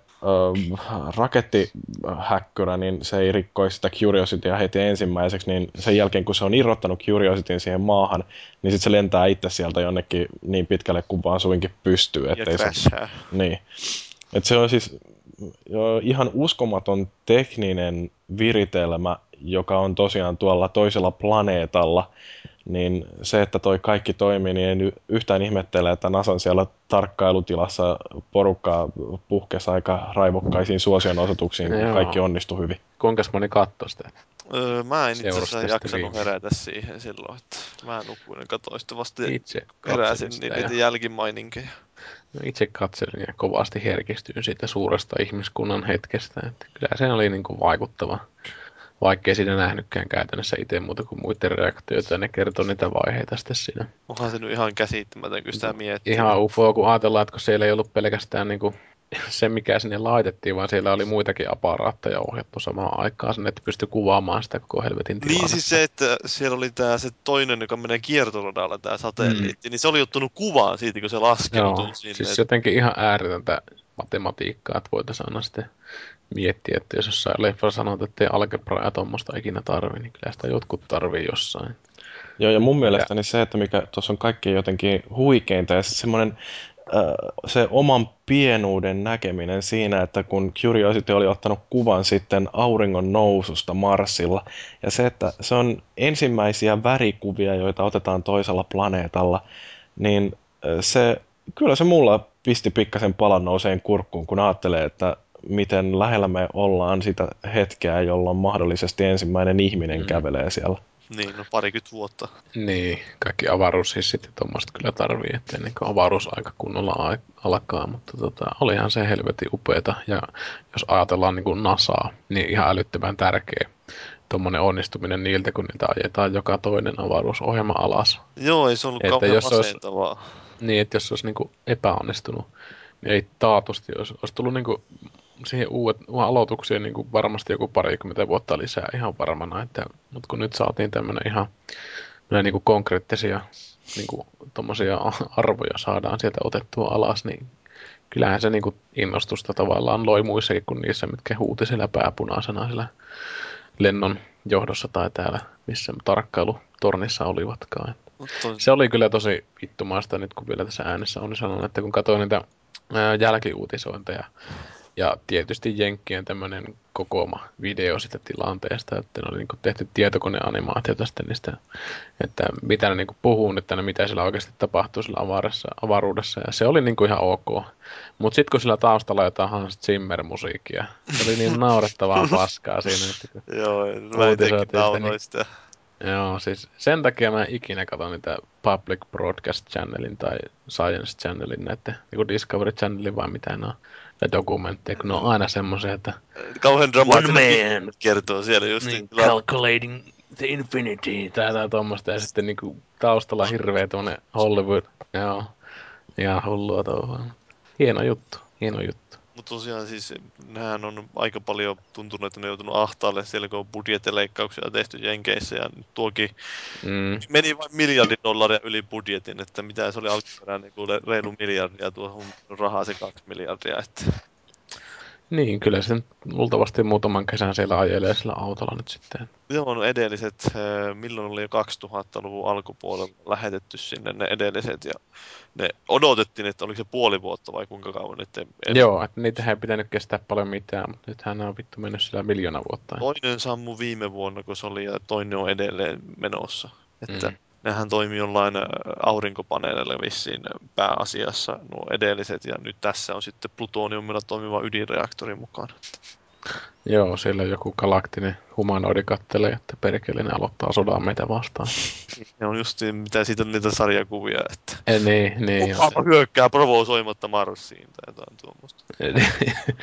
rakettihäkkyrä, niin se ei rikkoisi sitä Curiositya heti ensimmäiseksi, niin sen jälkeen kun se on irrottanut Curiosityn siihen maahan, niin sitten se lentää itse sieltä jonnekin niin pitkälle kuin vaan suinkin pystyy. Ja ettei se, niin. Et se on siis jo ihan uskomaton tekninen viritelmä, joka on tosiaan tuolla toisella planeetalla, niin se, että toi kaikki toimii, niin en yhtään ihmettele, että NASAn siellä tarkkailutilassa porukkaa puhkesi aika raivokkaisiin suosionosoituksiin, kun Joo. kaikki onnistui hyvin. Kuinka moni katsoi sitä? Öö, mä en itse asiassa jaksanut viimeistä. herätä siihen silloin, että mä nukuin ja katsoin vasta Itse heräsin niitä ja, jälkimaininkeja. no itse katselin ja kovasti herkistyin siitä suuresta ihmiskunnan hetkestä. Että kyllä se oli niin kuin vaikuttava. Vaikkei siinä nähnytkään käytännössä itse muuta kuin muiden reaktioita, ja ne kertoi niitä vaiheita sitten siinä. Onhan se nyt ihan käsittämätön, kun sitä miettii. Ihan ufo, kun ajatellaan, että kun siellä ei ollut pelkästään niin kuin se, mikä sinne laitettiin, vaan siellä oli muitakin aparaatteja ohjattu samaan aikaan sinne, että pystyi kuvaamaan sitä koko helvetin tilannetta. Niin siis se, että siellä oli tää se toinen, joka menee kiertoradalla, tää satelliitti, niin se oli ottanut kuvaa siitä, kun se laskeutui Joo, sinne. siis jotenkin ihan ääretöntä matematiikkaa, että voitaisiin aina sitten miettiä, että jos jossain leffassa sanotaan, että ei algebraa ja tuommoista ikinä tarvi, niin kyllä sitä jotkut tarvii jossain. Joo, ja mun mielestäni se, että mikä tuossa on kaikkein jotenkin huikeinta ja se semmoinen se oman pienuuden näkeminen siinä, että kun Curiosity oli ottanut kuvan sitten auringon noususta Marsilla, ja se, että se on ensimmäisiä värikuvia, joita otetaan toisella planeetalla, niin se, kyllä se mulla pisti pikkasen palan nouseen kurkkuun, kun ajattelee, että miten lähellä me ollaan sitä hetkeä, jolloin mahdollisesti ensimmäinen ihminen mm. kävelee siellä. Niin, no parikymmentä vuotta. Niin, kaikki avaruushissit ja tuommoista kyllä tarvii, ettei niin avaruusaika kunnolla alkaa, mutta tota, olihan se helvetin upeeta. Ja jos ajatellaan niin kuin NASAa, niin ihan älyttömän tärkeä tuommoinen onnistuminen niiltä, kun niitä ajetaan joka toinen avaruusohjelma alas. Joo, ei se ollut että jos masentavaa. Olisi, niin, että jos olisi niin kuin epäonnistunut, niin ei taatusti olisi, olisi tullut niin kuin siihen uudet aloituksia niin kuin varmasti joku parikymmentä vuotta lisää ihan varmana. Että, mutta kun nyt saatiin tämmöinen ihan niin kuin konkreettisia niin kuin, arvoja saadaan sieltä otettua alas, niin kyllähän se niin kuin innostusta tavallaan loi muissakin kuin niissä, mitkä huuti siellä pääpunaisena siellä lennon johdossa tai täällä, missä tarkkailutornissa olivatkaan. Se oli kyllä tosi vittumaista nyt, kun vielä tässä äänessä on sanonut, että kun katsoin niitä jälkiuutisointeja ja tietysti Jenkkien tämmöinen kokooma video sitä tilanteesta, että ne oli niin tehty tietokoneanimaatio tästä niistä, että mitä ne niin puhuu nyt tänne, mitä siellä oikeasti tapahtuu sillä avarassa, avaruudessa. Ja se oli niin ihan ok. Mutta sitten kun sillä taustalla jotain Hans Zimmer-musiikkia, se oli niin naurettavaa paskaa siinä. Että Joo, mä nauroin sitä. Joo, siis sen takia mä ikinä katson niitä Public Broadcast Channelin tai Science Channelin näitä, niin Discovery Channelin vai mitä ne on dokumentteja, kun ne on aina semmoisia, että... Kauhean dramaattinen kertoo siellä just. Niin, calculating the infinity, tai tai tuommoista, ja sitten niinku taustalla hirveä tuonne Hollywood, joo, ihan hullua touhua. Hieno juttu, hieno juttu. Mutta tosiaan siis nehän on aika paljon tuntunut, että ne on joutunut ahtaalle siellä, kun on budjettileikkauksia tehty Jenkeissä ja nyt tuokin mm. meni vain miljardin dollaria yli budjetin, että mitä se oli alkuperäinen niin reilu miljardia tuohon rahaa se kaksi miljardia, että niin, kyllä se luultavasti muutaman kesän siellä ajelee sillä autolla nyt sitten. Joo, on edelliset, eh, milloin oli jo 2000-luvun alkupuolella lähetetty sinne ne edelliset ja ne odotettiin, että oliko se puoli vuotta vai kuinka kauan nyt. En... Joo, että niitä ei pitänyt kestää paljon mitään, mutta nythän on vittu mennyt sillä miljoona vuotta. Toinen sammu viime vuonna, kun se oli, ja toinen on edelleen menossa. Että mm nehän toimii jollain aurinkopaneeleilla vissiin pääasiassa nuo edelliset, ja nyt tässä on sitten plutoniumilla toimiva ydinreaktori mukana. Joo, siellä joku galaktinen humanoidi kattelee, että perkele aloittaa sodan meitä vastaan. Ne on just mitä siitä on niitä sarjakuvia, että... E, niin, niin. Kuka hyökkää provosoimatta Marsiin tai jotain tuommoista.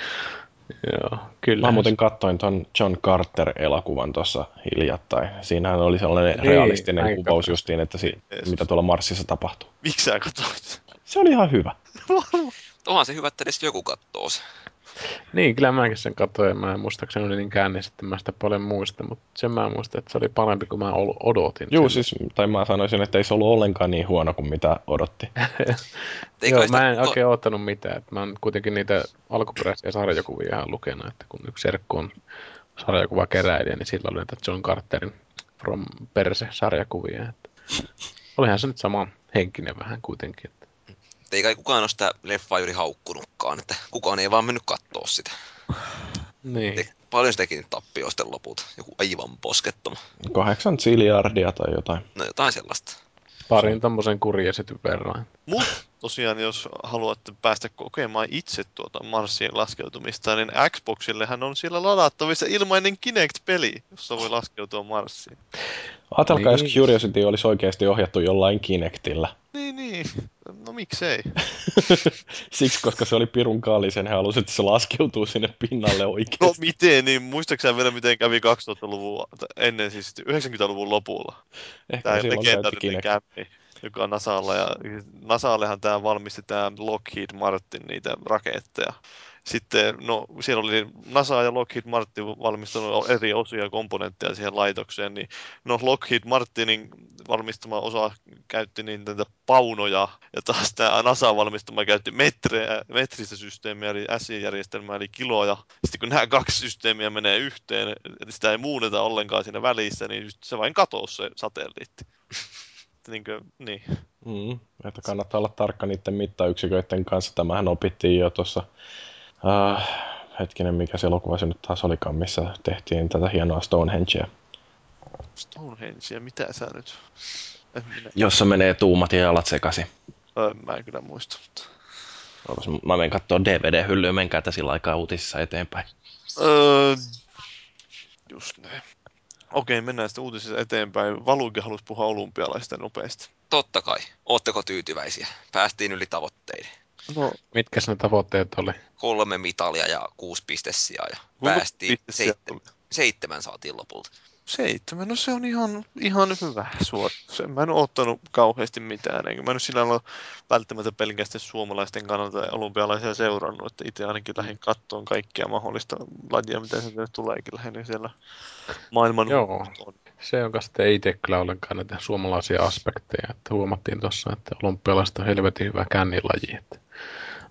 Joo, kyllä. Mä muuten katsoin ton John Carter-elokuvan tuossa hiljattain. Siinähän oli sellainen niin, realistinen kuvaus justiin, että si- mitä tuolla Marsissa tapahtuu. Miksi sä katsoit? Se oli ihan hyvä. Onhan se hyvä, että edes joku katsoo se. Niin, kyllä mäkin sen katsoin. Mä muistaakseni oli niin käänne, että mä sitä paljon muista, mutta sen mä muistan, että se oli parempi kuin mä odotin. Joo, siis, tai mä sanoisin, että ei se ollut ollenkaan niin huono kuin mitä odotti. Joo, mä en oikein odottanut mitään. Että mä oon kuitenkin niitä alkuperäisiä sarjakuvia ihan lukenut, että kun yksi serkku on sarjakuva keräilijä, niin sillä oli näitä John Carterin From Perse-sarjakuvia. Että olihan se nyt sama henkinen vähän kuitenkin. Että ei kai kukaan ole sitä leffaa juuri haukkunutkaan, että kukaan ei vaan mennyt katsoa sitä. Niin. Te, paljon se teki tappioa sitten lopulta, joku aivan poskettoma. Kahdeksan ziliardia tai jotain. No jotain sellaista. Parin tommosen kurjesetyn verran. Mut tosiaan, jos haluatte päästä kokemaan itse tuota Marsiin laskeutumista, niin Xboxillehän on siellä ladattavissa ilmainen Kinect-peli, jossa voi laskeutua Marsiin. Ajatelkaa, niin. jos Curiosity olisi oikeasti ohjattu jollain Kinectillä. Niin, niin. No miksei? Siksi, koska se oli pirun kallisen, hän halusi, että se laskeutuu sinne pinnalle oikeasti. No miten, niin muistaakseni vielä miten kävi 2000-luvun, ennen siis 90-luvun lopulla? Ehkä Tämä legendarinen kämpi joka on Nasalla. Ja Nasallehan tämä valmisti tämä Lockheed Martin niitä raketteja. Sitten, no siellä oli NASA ja Lockheed Martin valmistanut eri osia ja komponentteja siihen laitokseen, niin no Lockheed Martinin valmistama osa käytti niin tätä paunoja, ja taas tämä NASA valmistama käytti metreä, metristä systeemiä, eli SI-järjestelmää, eli kiloja. Sitten kun nämä kaksi systeemiä menee yhteen, eli sitä ei muunneta ollenkaan siinä välissä, niin se vain katoaa se satelliitti että niin, kuin, niin. Mm, että kannattaa olla tarkka niiden mittayksiköiden kanssa. Tämähän opittiin jo tuossa, äh, hetkinen, mikä se elokuva se nyt taas olikaan, missä tehtiin tätä hienoa Stonehengea. Stonehengea, mitä sä nyt? Minä, Jossa menee tuumat ja jalat sekaisin. ö, mä en kyllä muista. Mutta... Mä menen katsoa DVD-hyllyä, menkää tässä sillä aikaa uutisissa eteenpäin. Öö, just näin. Okei, mennään sitten uutisissa eteenpäin. Valuikin halusi puhua olympialaista nopeasti. Totta kai. Ootteko tyytyväisiä? Päästiin yli tavoitteiden. No, Mitkä ne tavoitteet oli? Kolme mitalia ja kuusi pistessiä ja kuinka päästiin tuli? seitsemän saatiin lopulta. Seitsemän, no se on ihan, ihan hyvä suoritus. En mä en ottanut kauheasti mitään, enkä mä nyt sillä lailla välttämättä pelkästään suomalaisten kannalta olympialaisia seurannut, että itse ainakin lähdin kattoon kaikkea mahdollista lajia, mitä sieltä nyt tuleekin lähinnä siellä maailman Joo. on. Se on ei itse kyllä ollenkaan näitä suomalaisia aspekteja. Että huomattiin tuossa, että olympialaiset on helvetin hyvä kännilaji. Että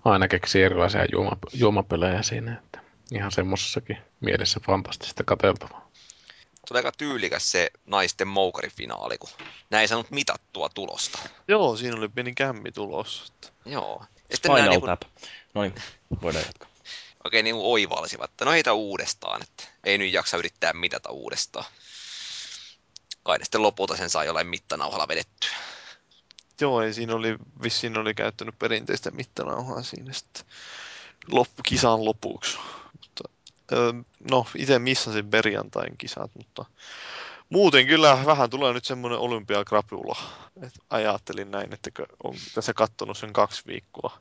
aina keksii erilaisia juoma, juomapelejä siinä. Että ihan semmoisessakin mielessä fantastista katseltavaa. Tuli aika tyylikäs se naisten moukarifinaali, kun näin ei saanut mitattua tulosta. Joo, siinä oli pieni kämmi tulossa. Joo. Ja sitten Final niinku, tap. Noin, voidaan jatkaa. oikein niinku oivalsivat, että no heitä uudestaan, että ei nyt jaksa yrittää mitata uudestaan. Kai ne sitten lopulta sen sai jollain mittanauhalla vedettyä. Joo, ei siinä oli, vissiin oli käyttänyt perinteistä mittanauhaa siinä sitten loppu, kisan lopuksi. No, itse missasin perjantain kisat, mutta muuten kyllä vähän tulee nyt semmoinen olympiakrapula. Et ajattelin näin, että on tässä kattonut sen kaksi viikkoa,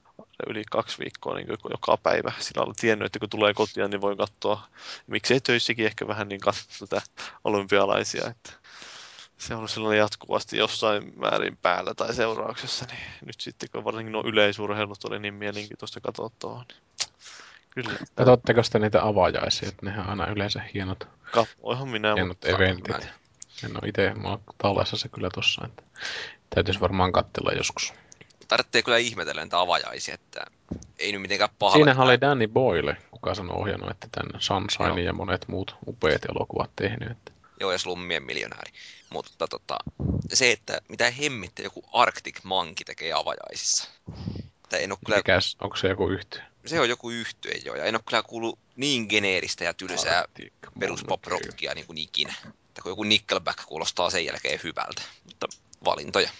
yli kaksi viikkoa niin joka päivä. Sillä on tiennyt, että kun tulee kotia, niin voi katsoa, miksei töissäkin ehkä vähän niin katsoa tätä olympialaisia. Että se on sellainen jatkuvasti jossain määrin päällä tai seurauksessa, niin nyt sitten kun varsinkin nuo yleisurheilut oli niin mielenkiintoista katsottavaa, niin kyllä. Katsotteko sitten niitä avajaisia, että nehän on aina yleensä hienot, Katsoinhan minä, hienot mutta eventit. mä en- ole itse, mulla on tallessa se kyllä tossa, että täytyisi varmaan katsella joskus. Tarvitsee kyllä ihmetellä niitä avajaisia, että ei nyt mitenkään pahalle. Siinähän oli Danny Boyle, kuka sanoi ohjannut, että tämän Sunshine Joo. ja monet muut upeat elokuvat tehnyt. Että Joo, ja slummien miljonääri. Mutta tota, se, että mitä hemmittä joku Arctic Monkey tekee avajaisissa. Että en ole kyllä, mikäs, onko se joku yhtiö? Se on joku yhtye jo, ja en ole kyllä kuullut niin geneeristä ja tylsää Arctic perus pop Monkey. rockia niin kuin ikinä. Että kun joku Nickelback kuulostaa sen jälkeen hyvältä, mutta valintoja.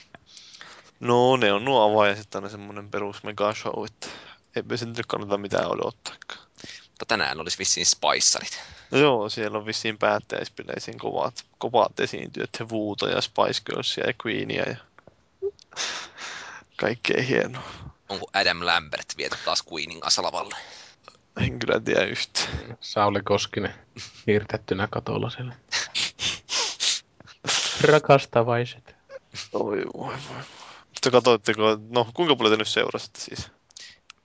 no ne on nuo avajaiset aina semmoinen perus mega show, että eipä se nyt kannata mitään odottaakaan. Mutta tänään olisi vissiin Spicerit. No joo, siellä on vissiin päättäjäispileisiin kovat, kovat esiintyjät, he Vuuta ja Spice Girlsia ja Queenia ja kaikkea hienoa. Onko Adam Lambert viety taas Queenin kanssa lavalle? En kyllä tiedä yhtään. Sauli Koskinen hirtettynä katolla siellä. Rakastavaiset. Oi voi voi. Mutta katsoitteko, no kuinka paljon te nyt seurasitte siis?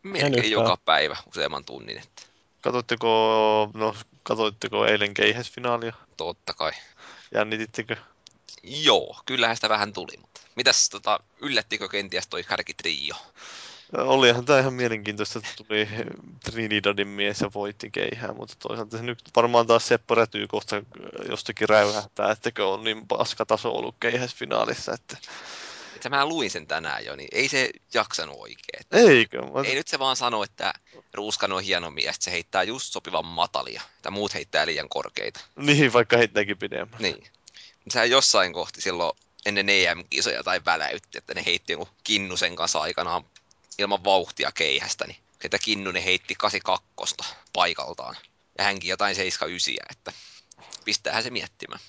Melkein joka päivä useamman tunnin, että Katsoitteko, no katsoitteko eilen keihäsfinaalia? totta kai. Jännitittekö? Joo, kyllähän sitä vähän tuli, mutta mitäs tota, yllättikö kenties toi kärkitrio? Olihan tämä ihan mielenkiintoista, että tuli Trinidadin mies ja voitti keihää, mutta toisaalta se nyt varmaan taas Seppo Rätyy kohta jostakin räyhähtää, että on niin paska taso ollut keihäsfinaalissa, että Että mä luin sen tänään jo, niin ei se jaksanut oikein. eikö? Mä... Ei nyt se vaan sano, että Ruuskan on hieno mies, se heittää just sopivan matalia, että muut heittää liian korkeita. Niin, vaikka heittääkin pidemmän. Niin. Sehän jossain kohti silloin ennen EM-kisoja tai väläytti, että ne heitti joku Kinnusen kanssa aikanaan ilman vauhtia keihästä, niin että Kinnunen heitti 82 paikaltaan. Ja hänkin jotain 79, että pistäähän se miettimään.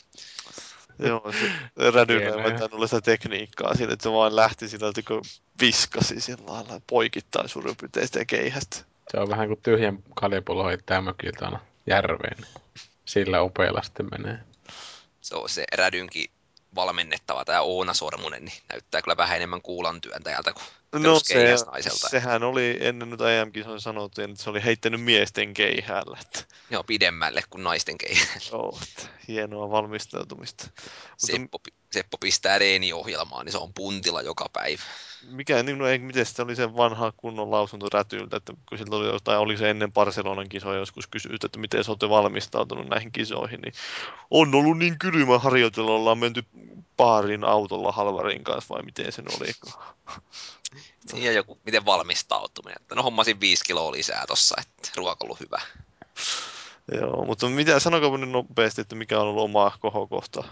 Joo, se vetänyt olla sitä tekniikkaa siinä, että se vaan lähti siltä, kun viskasi sillä lailla poikittain suurin piirtein sitä keihästä. Se on vähän kuin tyhjän kaljapullon heittää mökiltä järveen. Sillä upealla sitten menee. Se on se Rädynkin valmennettava, tämä Oona Sormunen, niin näyttää kyllä vähän enemmän kuulan työntäjältä kuin No se, peruskeihäsnaiselta. sehän oli ennen nyt EM-kisoja sanottu, että se oli heittänyt miesten keihäällä. Että, Joo, pidemmälle kuin naisten keihäs. joo, että hienoa valmistautumista. Mutta Seppo, Seppo pistää reeniohjelmaa, niin se on puntilla joka päivä. Mikä, niin, no, ei, miten se oli se vanha kunnon lausunto rätyltä, että kun siltä oli jotain, oli se ennen Barcelonan kisoja joskus kysynyt, että miten sä olette valmistautunut näihin kisoihin, niin on ollut niin kylmä harjoitella, ollaan menty paarin autolla halvarin kanssa vai miten se oli. Niin ja joku, miten valmistautuminen. Että no hommasin viisi kiloa lisää tossa, että ruoka ollut hyvä. Joo, mutta mitä, sanokaa nyt nopeasti, että mikä on ollut oma kohokohta?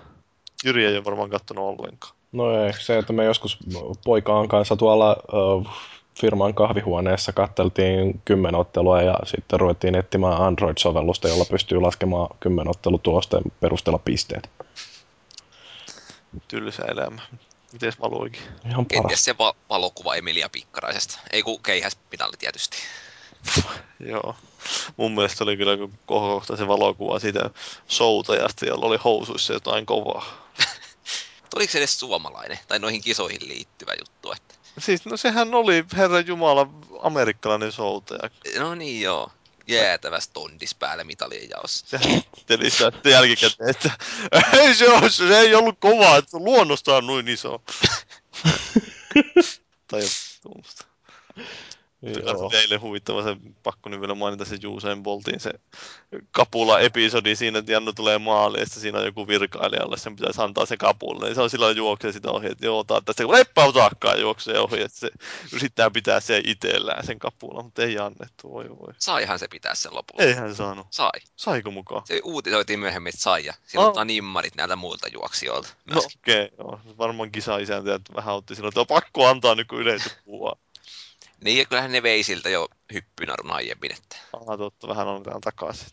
Jyri ei ole varmaan kattonut ollenkaan. No ei, se, että me joskus poikaan kanssa tuolla uh, firman kahvihuoneessa katteltiin kymmenottelua ja sitten ruvettiin etsimään Android-sovellusta, jolla pystyy laskemaan kymmenottelutulosten perusteella pisteet. Tylsä elämä. Miten valuikin? Ihan Kenties paras. se va- valokuva Emilia Pikkaraisesta. Ei kun keihäspinalli tietysti. Joo. Mun mielestä oli kyllä kohokohta se valokuva siitä soutajasta, jolla oli housuissa jotain kovaa. Oliko se edes suomalainen? Tai noihin kisoihin liittyvä juttu? Että... Siis, no sehän oli, herra Jumala, amerikkalainen soutaja. No niin joo. Jäätäväs tondis päälle mitalien jaossa. Sitten jälkikäteen, että ei se ole, se ei ollut kovaa, että luonnostaan noin iso. tai tuommoista. Joo. Teille huvittava se, pakko nyt vielä mainita se Usain Boltin se kapula-episodi siinä, että Jannu tulee maaliin, ja siinä on joku virkailijalle, sen pitäisi antaa se kapula, niin se on silloin juoksee sitä ohi, että joo, tästä, kun leppä osaakaan juoksee ohi, että se yrittää pitää se itsellään sen kapula, mutta ei annettu, voi voi. Saihan se pitää sen lopulla. Ei hän saanut. Sai. Saiko mukaan? Se uutisoitiin myöhemmin, että sai. Ja siinä Oh. on nimmarit näiltä muilta juoksijoilta. No Myös. okei, okay, joo. Varmaan kisa-isäntä vähän otti silloin, että on pakko antaa nyt kun yleisö puhua. Niin, ja kyllähän ne vei siltä jo hyppynarun aiemmin, että Ah, totta, vähän on takaisin.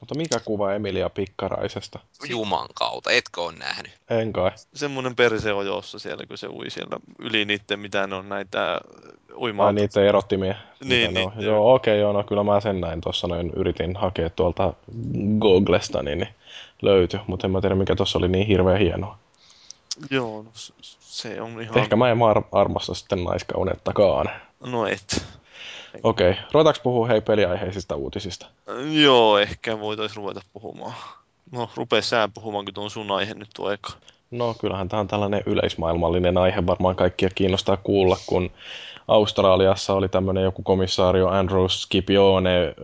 Mutta mikä kuva Emilia Pikkaraisesta? Juman kautta, etkö on nähnyt? En kai. Semmoinen perseojossa siellä, kun se ui siellä yli niiden, mitä ne on näitä Vai uimaan. niitä erottimia. Niin, niin, joo, okei, okay, joo, no kyllä mä sen näin tuossa noin yritin hakea tuolta Googlesta, niin, löytyi, mutta en mä tiedä mikä tuossa oli niin hirveän hienoa. Joo, no, se on ihan... Ehkä mä en ar- armasta sitten naiskaunettakaan. No et. Okei, okay. ruvetaanko puhua hei peliaiheisista uutisista? Joo, ehkä voitaisiin ruveta puhumaan. No, rupee sää puhumaan, kun tuon sun aihe nyt tuo eka. No kyllähän tämä on tällainen yleismaailmallinen aihe, varmaan kaikkia kiinnostaa kuulla, kun Australiassa oli tämmöinen joku komissaario Andrew Scipione ö,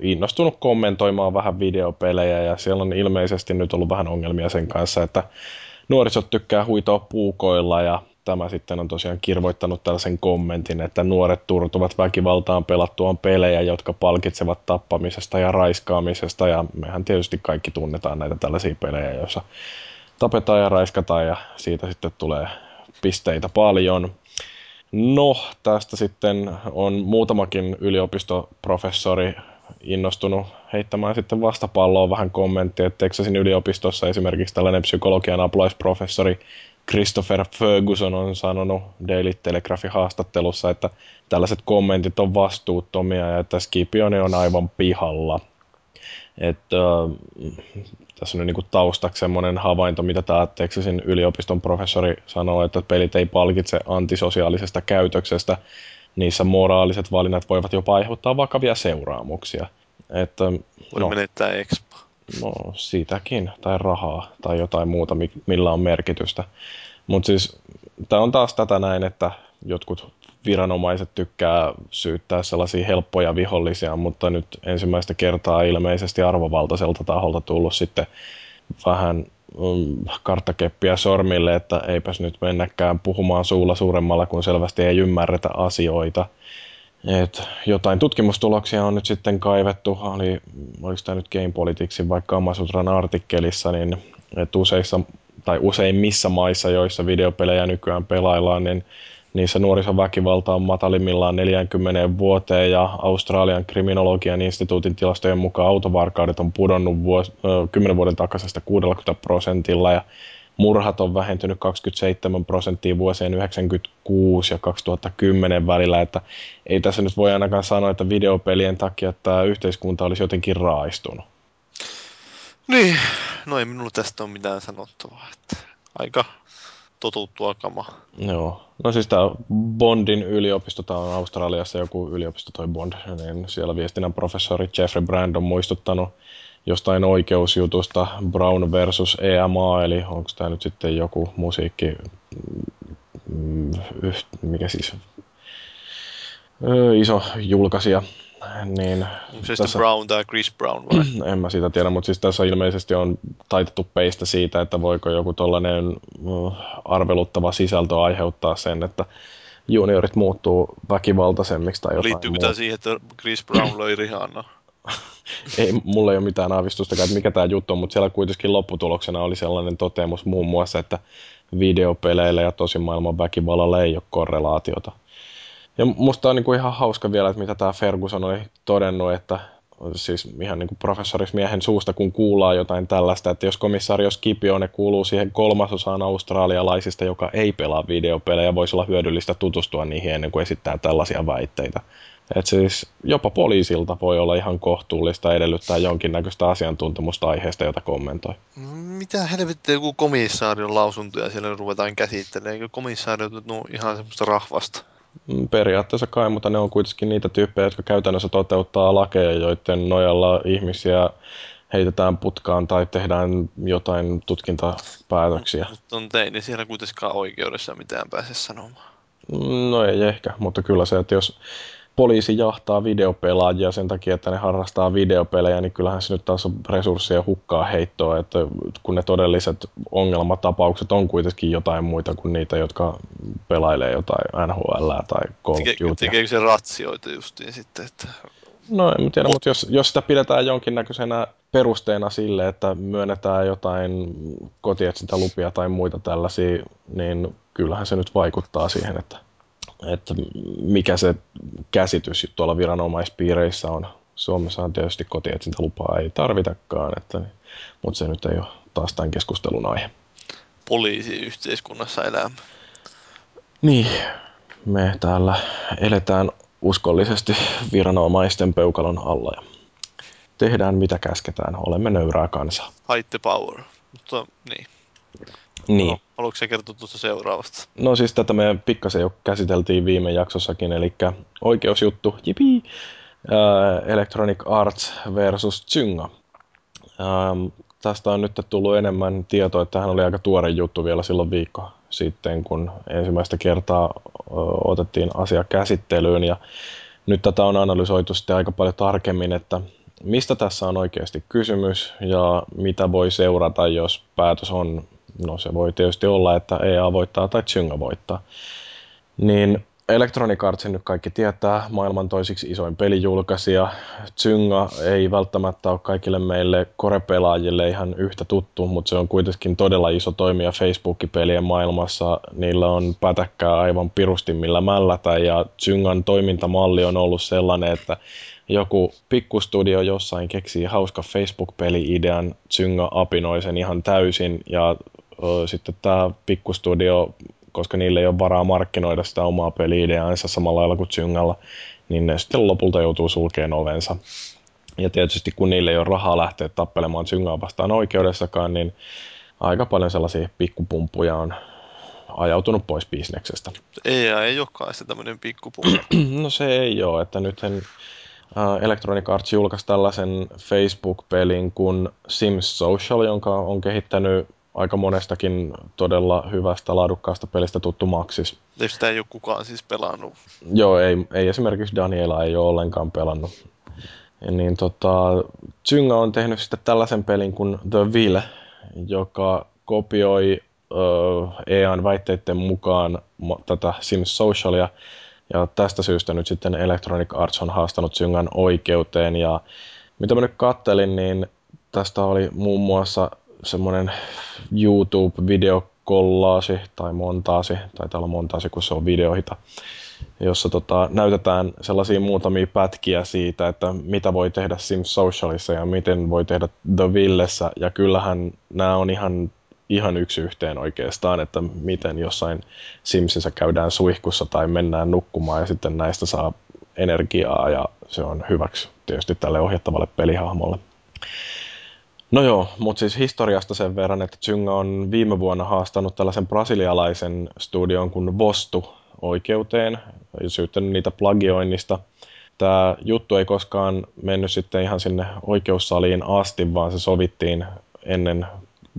innostunut kommentoimaan vähän videopelejä ja siellä on ilmeisesti nyt ollut vähän ongelmia sen kanssa, että nuorisot tykkää huitoa puukoilla ja tämä sitten on tosiaan kirvoittanut tällaisen kommentin, että nuoret turtuvat väkivaltaan pelattuaan pelejä, jotka palkitsevat tappamisesta ja raiskaamisesta ja mehän tietysti kaikki tunnetaan näitä tällaisia pelejä, joissa tapetaan ja raiskataan ja siitä sitten tulee pisteitä paljon. No, tästä sitten on muutamakin yliopistoprofessori innostunut heittämään sitten vastapalloa vähän kommenttia, että Texasin yliopistossa esimerkiksi tällainen psykologian apulaisprofessori Christopher Ferguson on sanonut Daily Telegraphin haastattelussa, että tällaiset kommentit on vastuuttomia ja että Scipione on aivan pihalla. Että, äh, tässä on niin taustaksi semmoinen havainto, mitä tämä Texasin yliopiston professori sanoo, että pelit ei palkitse antisosiaalisesta käytöksestä. Niissä moraaliset valinnat voivat jopa aiheuttaa vakavia seuraamuksia. Että, Voi no, menettää expo. No siitäkin, tai rahaa, tai jotain muuta, mi- millä on merkitystä. Mutta siis tämä on taas tätä näin, että jotkut viranomaiset tykkää syyttää sellaisia helppoja vihollisia, mutta nyt ensimmäistä kertaa ilmeisesti arvovaltaiselta taholta tullut sitten vähän mm, karttakeppiä sormille, että eipäs nyt mennäkään puhumaan suulla suuremmalla, kun selvästi ei ymmärretä asioita. Et jotain tutkimustuloksia on nyt sitten kaivettu, oli, oliko tämä nyt Game Politicsin vaikka Amasutran artikkelissa, niin että useissa tai useimmissa maissa, joissa videopelejä nykyään pelaillaan, niin niissä nuorisoväkivalta on matalimmillaan 40 vuoteen ja Australian kriminologian instituutin tilastojen mukaan autovarkaudet on pudonnut vuos, 10 vuoden takaisesta 60 prosentilla ja murhat on vähentynyt 27 prosenttia vuosien 1996 ja 2010 välillä, että ei tässä nyt voi ainakaan sanoa, että videopelien takia tämä yhteiskunta olisi jotenkin raaistunut. Niin, no ei minulla tästä ole mitään sanottavaa. Että aika totuttua kama. Joo. No siis tämä Bondin yliopisto, tämä on Australiassa joku yliopisto toi Bond, niin siellä viestinnän professori Jeffrey Brand on muistuttanut jostain oikeusjutusta Brown versus EMA, eli onko tämä nyt sitten joku musiikki, mm, mikä siis, iso julkaisija, niin se tässä, Brown tai Chris Brown vai? En mä sitä tiedä, mutta siis tässä ilmeisesti on taitettu peistä siitä, että voiko joku tollainen arveluttava sisältö aiheuttaa sen, että juniorit muuttuu väkivaltaisemmiksi tai jotain Liittyykö tämä siihen, että Chris Brown löi Rihanna? Ei, mulla ei ole mitään aavistusta, että mikä tämä juttu on, mutta siellä kuitenkin lopputuloksena oli sellainen toteamus muun muassa, että videopeleillä ja tosimaailman väkivallalla ei ole korrelaatiota. Ja musta on niin kuin ihan hauska vielä, että mitä tämä Ferguson oli todennut, että siis ihan niin kuin professorismiehen suusta, kun kuullaan jotain tällaista, että jos komissario Scipio kuuluu siihen kolmasosaan australialaisista, joka ei pelaa videopelejä, voisi olla hyödyllistä tutustua niihin ennen kuin esittää tällaisia väitteitä. Et siis jopa poliisilta voi olla ihan kohtuullista edellyttää jonkinnäköistä asiantuntemusta aiheesta, jota kommentoi. Mitä helvettiä joku komissaarion lausuntoja siellä ruvetaan käsittelemään? Eikö komissaariot no ihan semmoista rahvasta? Mm, periaatteessa kai, mutta ne on kuitenkin niitä tyyppejä, jotka käytännössä toteuttaa lakeja, joiden nojalla ihmisiä heitetään putkaan tai tehdään jotain tutkintapäätöksiä. Mutta on tein, niin siellä kuitenkaan oikeudessa mitään pääse sanomaan. Mm, no ei ehkä, mutta kyllä se, että jos poliisi jahtaa videopelaajia sen takia, että ne harrastaa videopelejä, niin kyllähän se nyt taas on resurssien hukkaa heittoa, että kun ne todelliset ongelmatapaukset on kuitenkin jotain muita kuin niitä, jotka pelailee jotain NHL tai Call of Duty. Tekeekö se ratsioita justiin sitten? Että... No en tiedä, mutta jos, jos sitä pidetään jonkinnäköisenä perusteena sille, että myönnetään jotain kotietsintälupia tai muita tällaisia, niin kyllähän se nyt vaikuttaa siihen, että että mikä se käsitys tuolla viranomaispiireissä on. Suomessa on tietysti kotietsintälupaa ei tarvitakaan, että, mutta se nyt ei ole taas tämän keskustelun aihe. Poliisiyhteiskunnassa elämä. Niin, me täällä eletään uskollisesti viranomaisten peukalon alla ja tehdään mitä käsketään, olemme nöyrää kansaa. Haitte power, mutta niin. Niin. No, haluatko se kertoa tuosta seuraavasta? No siis tätä me pikkasen jo käsiteltiin viime jaksossakin, eli oikeusjuttu, jipi, äh, Electronic Arts versus Zynga. Ähm, tästä on nyt tullut enemmän tietoa, että tähän oli aika tuore juttu vielä silloin viikko sitten, kun ensimmäistä kertaa otettiin asia käsittelyyn, ja nyt tätä on analysoitu sitten aika paljon tarkemmin, että mistä tässä on oikeasti kysymys ja mitä voi seurata, jos päätös on no se voi tietysti olla, että EA voittaa tai Zynga voittaa. Niin Electronic Artsin nyt kaikki tietää, maailman toisiksi isoin pelijulkaisija. Zynga ei välttämättä ole kaikille meille korepelaajille ihan yhtä tuttu, mutta se on kuitenkin todella iso toimija Facebook-pelien maailmassa. Niillä on pätäkkää aivan pirusti millä mällätä ja Zyngan toimintamalli on ollut sellainen, että joku pikkustudio jossain keksii hauska Facebook-peli-idean, Zynga apinoi sen ihan täysin ja sitten tämä pikkustudio, koska niille ei ole varaa markkinoida sitä omaa peli-ideaansa samalla lailla kuin Zyngalla, niin ne sitten lopulta joutuu sulkeen ovensa. Ja tietysti kun niille ei ole rahaa lähteä tappelemaan Zyngaa vastaan oikeudessakaan, niin aika paljon sellaisia pikkupumpuja on ajautunut pois bisneksestä. Ei, ei olekaan se tämmöinen pikkupumpu. no se ei ole, että nythän Electronic Arts julkaisi tällaisen Facebook-pelin kuin Sims Social, jonka on kehittänyt aika monestakin todella hyvästä laadukkaasta pelistä tuttu Maxis. Ja sitä ei ole kukaan siis pelannut. Joo, ei, ei esimerkiksi Daniela ei ole ollenkaan pelannut. Ja niin tota, Zynga on tehnyt sitten tällaisen pelin kuin The Will, joka kopioi uh, EAN väitteiden mukaan tätä Sims Socialia. Ja tästä syystä nyt sitten Electronic Arts on haastanut Zyngan oikeuteen. Ja mitä mä nyt kattelin, niin tästä oli muun muassa semmoinen YouTube-videokollaasi tai montaasi, tai täällä montaasi, kun se on videoita, jossa tota, näytetään sellaisia muutamia pätkiä siitä, että mitä voi tehdä Sims Socialissa ja miten voi tehdä The Villessä, ja kyllähän nämä on ihan, ihan yksi yhteen oikeastaan, että miten jossain Simsissä käydään suihkussa tai mennään nukkumaan ja sitten näistä saa energiaa ja se on hyväksi tietysti tälle ohjattavalle pelihahmolle. No joo, mutta siis historiasta sen verran, että Zynga on viime vuonna haastanut tällaisen brasilialaisen studion kuin Vostu oikeuteen ja syyttänyt niitä plagioinnista. tämä juttu ei koskaan mennyt sitten ihan sinne oikeussaliin asti, vaan se sovittiin ennen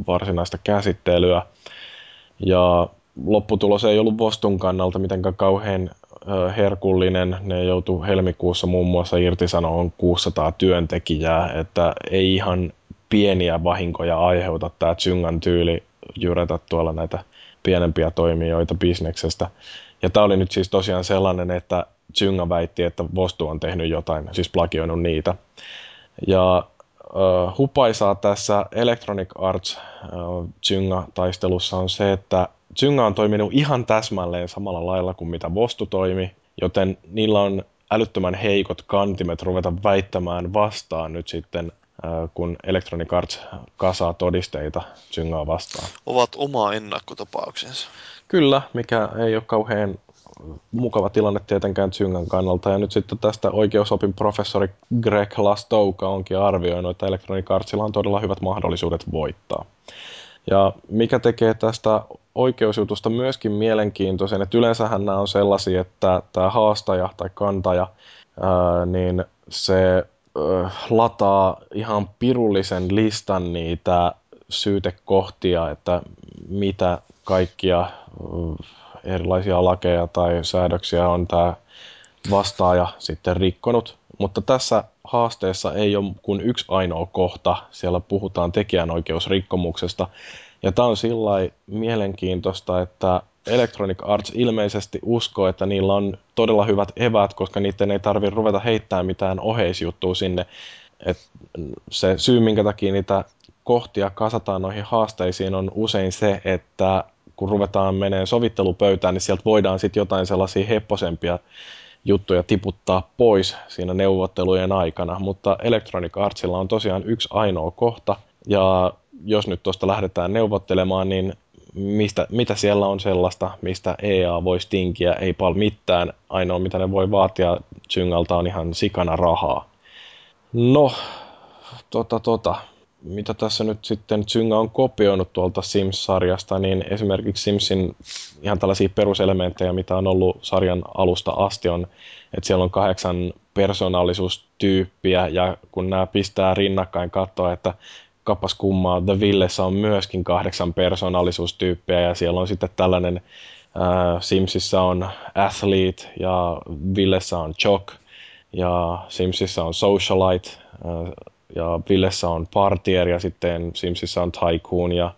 varsinaista käsittelyä. Ja lopputulos ei ollut Vostun kannalta mitenkään kauhean herkullinen. Ne joutu helmikuussa muun muassa irtisanomaan 600 työntekijää, että ei ihan pieniä vahinkoja aiheuta tämä Zyngan tyyli jyrätä tuolla näitä pienempiä toimijoita bisneksestä. Ja tämä oli nyt siis tosiaan sellainen, että Zynga väitti, että Vostu on tehnyt jotain, siis plagioinut niitä. Ja uh, hupaisaa tässä Electronic Arts uh, Zynga-taistelussa on se, että Zynga on toiminut ihan täsmälleen samalla lailla kuin mitä Vostu toimi, joten niillä on älyttömän heikot kantimet ruveta väittämään vastaan nyt sitten, kun Electronic Arts kasaa todisteita Zyngaa vastaan. Ovat oma ennakkotapauksensa. Kyllä, mikä ei ole kauhean mukava tilanne tietenkään Zyngan kannalta. Ja nyt sitten tästä oikeusopin professori Greg Lastouka onkin arvioinut, että Electronic Artsilla on todella hyvät mahdollisuudet voittaa. Ja mikä tekee tästä oikeusjutusta myöskin mielenkiintoisen, että yleensähän nämä on sellaisia, että tämä haastaja tai kantaja, ää, niin se lataa ihan pirullisen listan niitä syytekohtia, että mitä kaikkia erilaisia lakeja tai säädöksiä on tämä vastaaja sitten rikkonut. Mutta tässä haasteessa ei ole kuin yksi ainoa kohta. Siellä puhutaan tekijänoikeusrikkomuksesta. Ja tämä on sillä mielenkiintoista, että Electronic Arts ilmeisesti uskoo, että niillä on todella hyvät evät, koska niiden ei tarvitse ruveta heittämään mitään oheisjuttua sinne. Et se syy, minkä takia niitä kohtia kasataan noihin haasteisiin, on usein se, että kun ruvetaan menee sovittelupöytään, niin sieltä voidaan sitten jotain sellaisia hepposempia juttuja tiputtaa pois siinä neuvottelujen aikana, mutta Electronic Artsilla on tosiaan yksi ainoa kohta, ja jos nyt tuosta lähdetään neuvottelemaan, niin mistä, mitä siellä on sellaista, mistä EA voisi tinkiä, ei paljon mitään. Ainoa mitä ne voi vaatia Zyngalta on ihan sikana rahaa. No, tota, tota, mitä tässä nyt sitten Zynga on kopioinut tuolta Sims-sarjasta, niin esimerkiksi Simsin ihan tällaisia peruselementtejä, mitä on ollut sarjan alusta asti, on, että siellä on kahdeksan persoonallisuustyyppiä, ja kun nämä pistää rinnakkain katsoa, että kappas kummaa, The Villessä on myöskin kahdeksan persoonallisuustyyppiä, ja siellä on sitten tällainen, äh, Simsissä on Athlete, ja Villessä on Jock, ja Simsissä on Socialite, äh, ja Villessä on Partier ja sitten Simsissä on Tycoon ja,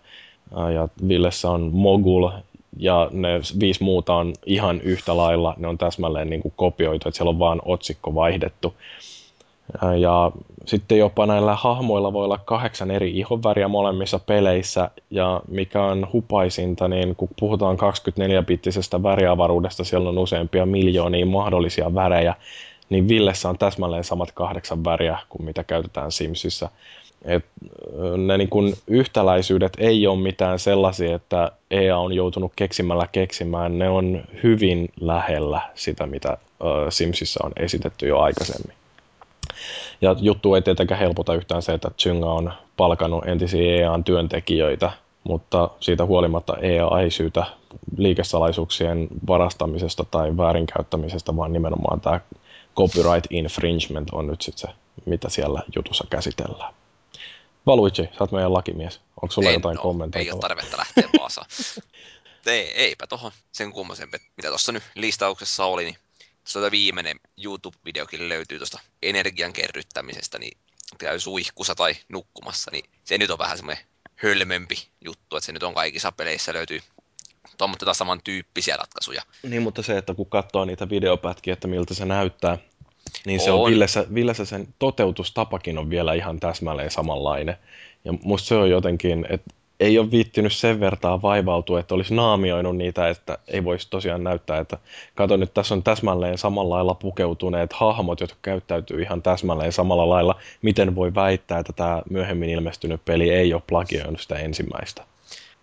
ja Villessä on Mogul ja ne viisi muuta on ihan yhtä lailla, ne on täsmälleen niin kuin kopioitu, että siellä on vaan otsikko vaihdettu. Ja sitten jopa näillä hahmoilla voi olla kahdeksan eri ihonväriä molemmissa peleissä, ja mikä on hupaisinta, niin kun puhutaan 24-bittisestä väriavaruudesta, siellä on useampia miljoonia mahdollisia värejä, niin Villessä on täsmälleen samat kahdeksan väriä kuin mitä käytetään Simsissä. Et ne niin kun yhtäläisyydet ei ole mitään sellaisia, että EA on joutunut keksimällä keksimään. Ne on hyvin lähellä sitä, mitä Simsissä on esitetty jo aikaisemmin. Ja juttu ei tietenkään helpota yhtään se, että Zynga on palkannut entisiä EAN työntekijöitä, mutta siitä huolimatta EA ei syytä liikesalaisuuksien varastamisesta tai väärinkäyttämisestä, vaan nimenomaan tämä copyright infringement on nyt sitten se, mitä siellä jutussa käsitellään. Valuigi, sä oot meidän lakimies. Onko sulla en jotain ole, kommentoitavaa? Ei ole tarvetta lähteä Vaasaan. ei, eipä tohon sen kummoisempi, mitä tuossa nyt listauksessa oli, niin tuosta viimeinen YouTube-videokin löytyy tuosta energian kerryttämisestä, niin käy suihkussa tai nukkumassa, niin se nyt on vähän semmoinen hölmempi juttu, että se nyt on kaikissa peleissä löytyy tuommoista samantyyppisiä ratkaisuja. Niin, mutta se, että kun katsoo niitä videopätkiä, että miltä se näyttää, niin se on, on Villessä, Villessä sen toteutustapakin on vielä ihan täsmälleen samanlainen. Ja musta se on jotenkin, että ei ole viittinyt sen vertaa vaivautua, että olisi naamioinut niitä, että ei voisi tosiaan näyttää, että kato nyt tässä on täsmälleen samalla lailla pukeutuneet hahmot, jotka käyttäytyy ihan täsmälleen samalla lailla. Miten voi väittää, että tämä myöhemmin ilmestynyt peli ei ole plagioinut sitä ensimmäistä?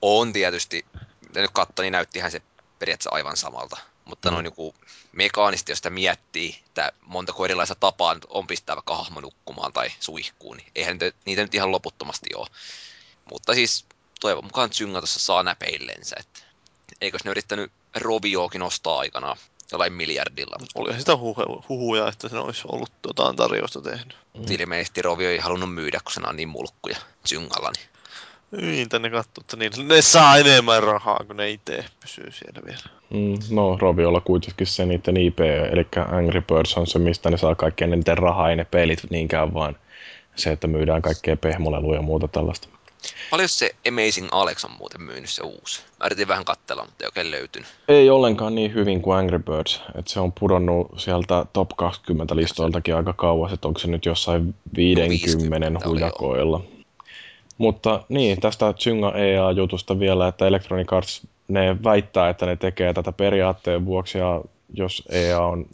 On tietysti mitä nyt katsoin, niin näyttihän se periaatteessa aivan samalta. Mutta mm. noin niin mekaanisesti, jos sitä miettii, että montako erilaista tapaa nyt on pistää vaikka hahmo nukkumaan tai suihkuun, niin eihän niitä nyt ihan loputtomasti ole. Mutta siis toivon mukaan Zynga tuossa saa näpeillensä, että eikös ne yrittänyt Robioakin ostaa aikanaan jollain miljardilla. Olihan sitä huhu- huhuja, että se olisi ollut jotain tarjousta tehnyt. Mm. Ilmeisesti Rovi ei halunnut myydä, kun se on niin mulkkuja Zyngalla. Niin. Niin, tänne katsoo, että niin, ne saa enemmän rahaa, kun ne itse pysyy siellä vielä. Mm, no, Roviolla kuitenkin se niiden IP, eli Angry Birds on se, mistä ne saa kaikkein eniten rahaa, ei ne pelit niinkään, vaan se, että myydään kaikkea pehmoleluja ja muuta tällaista. Paljon se Amazing Alex on muuten myynyt se uusi? Mä yritin vähän katsella, mutta ei oikein löytynyt. Ei ollenkaan niin hyvin kuin Angry Birds. että se on pudonnut sieltä top 20 listoiltakin aika kauas, että onko se nyt jossain 50, 50 hujakoilla. Mutta niin, tästä Zynga EA-jutusta vielä, että Electronic Arts, ne väittää, että ne tekee tätä periaatteen vuoksi, ja jos EA on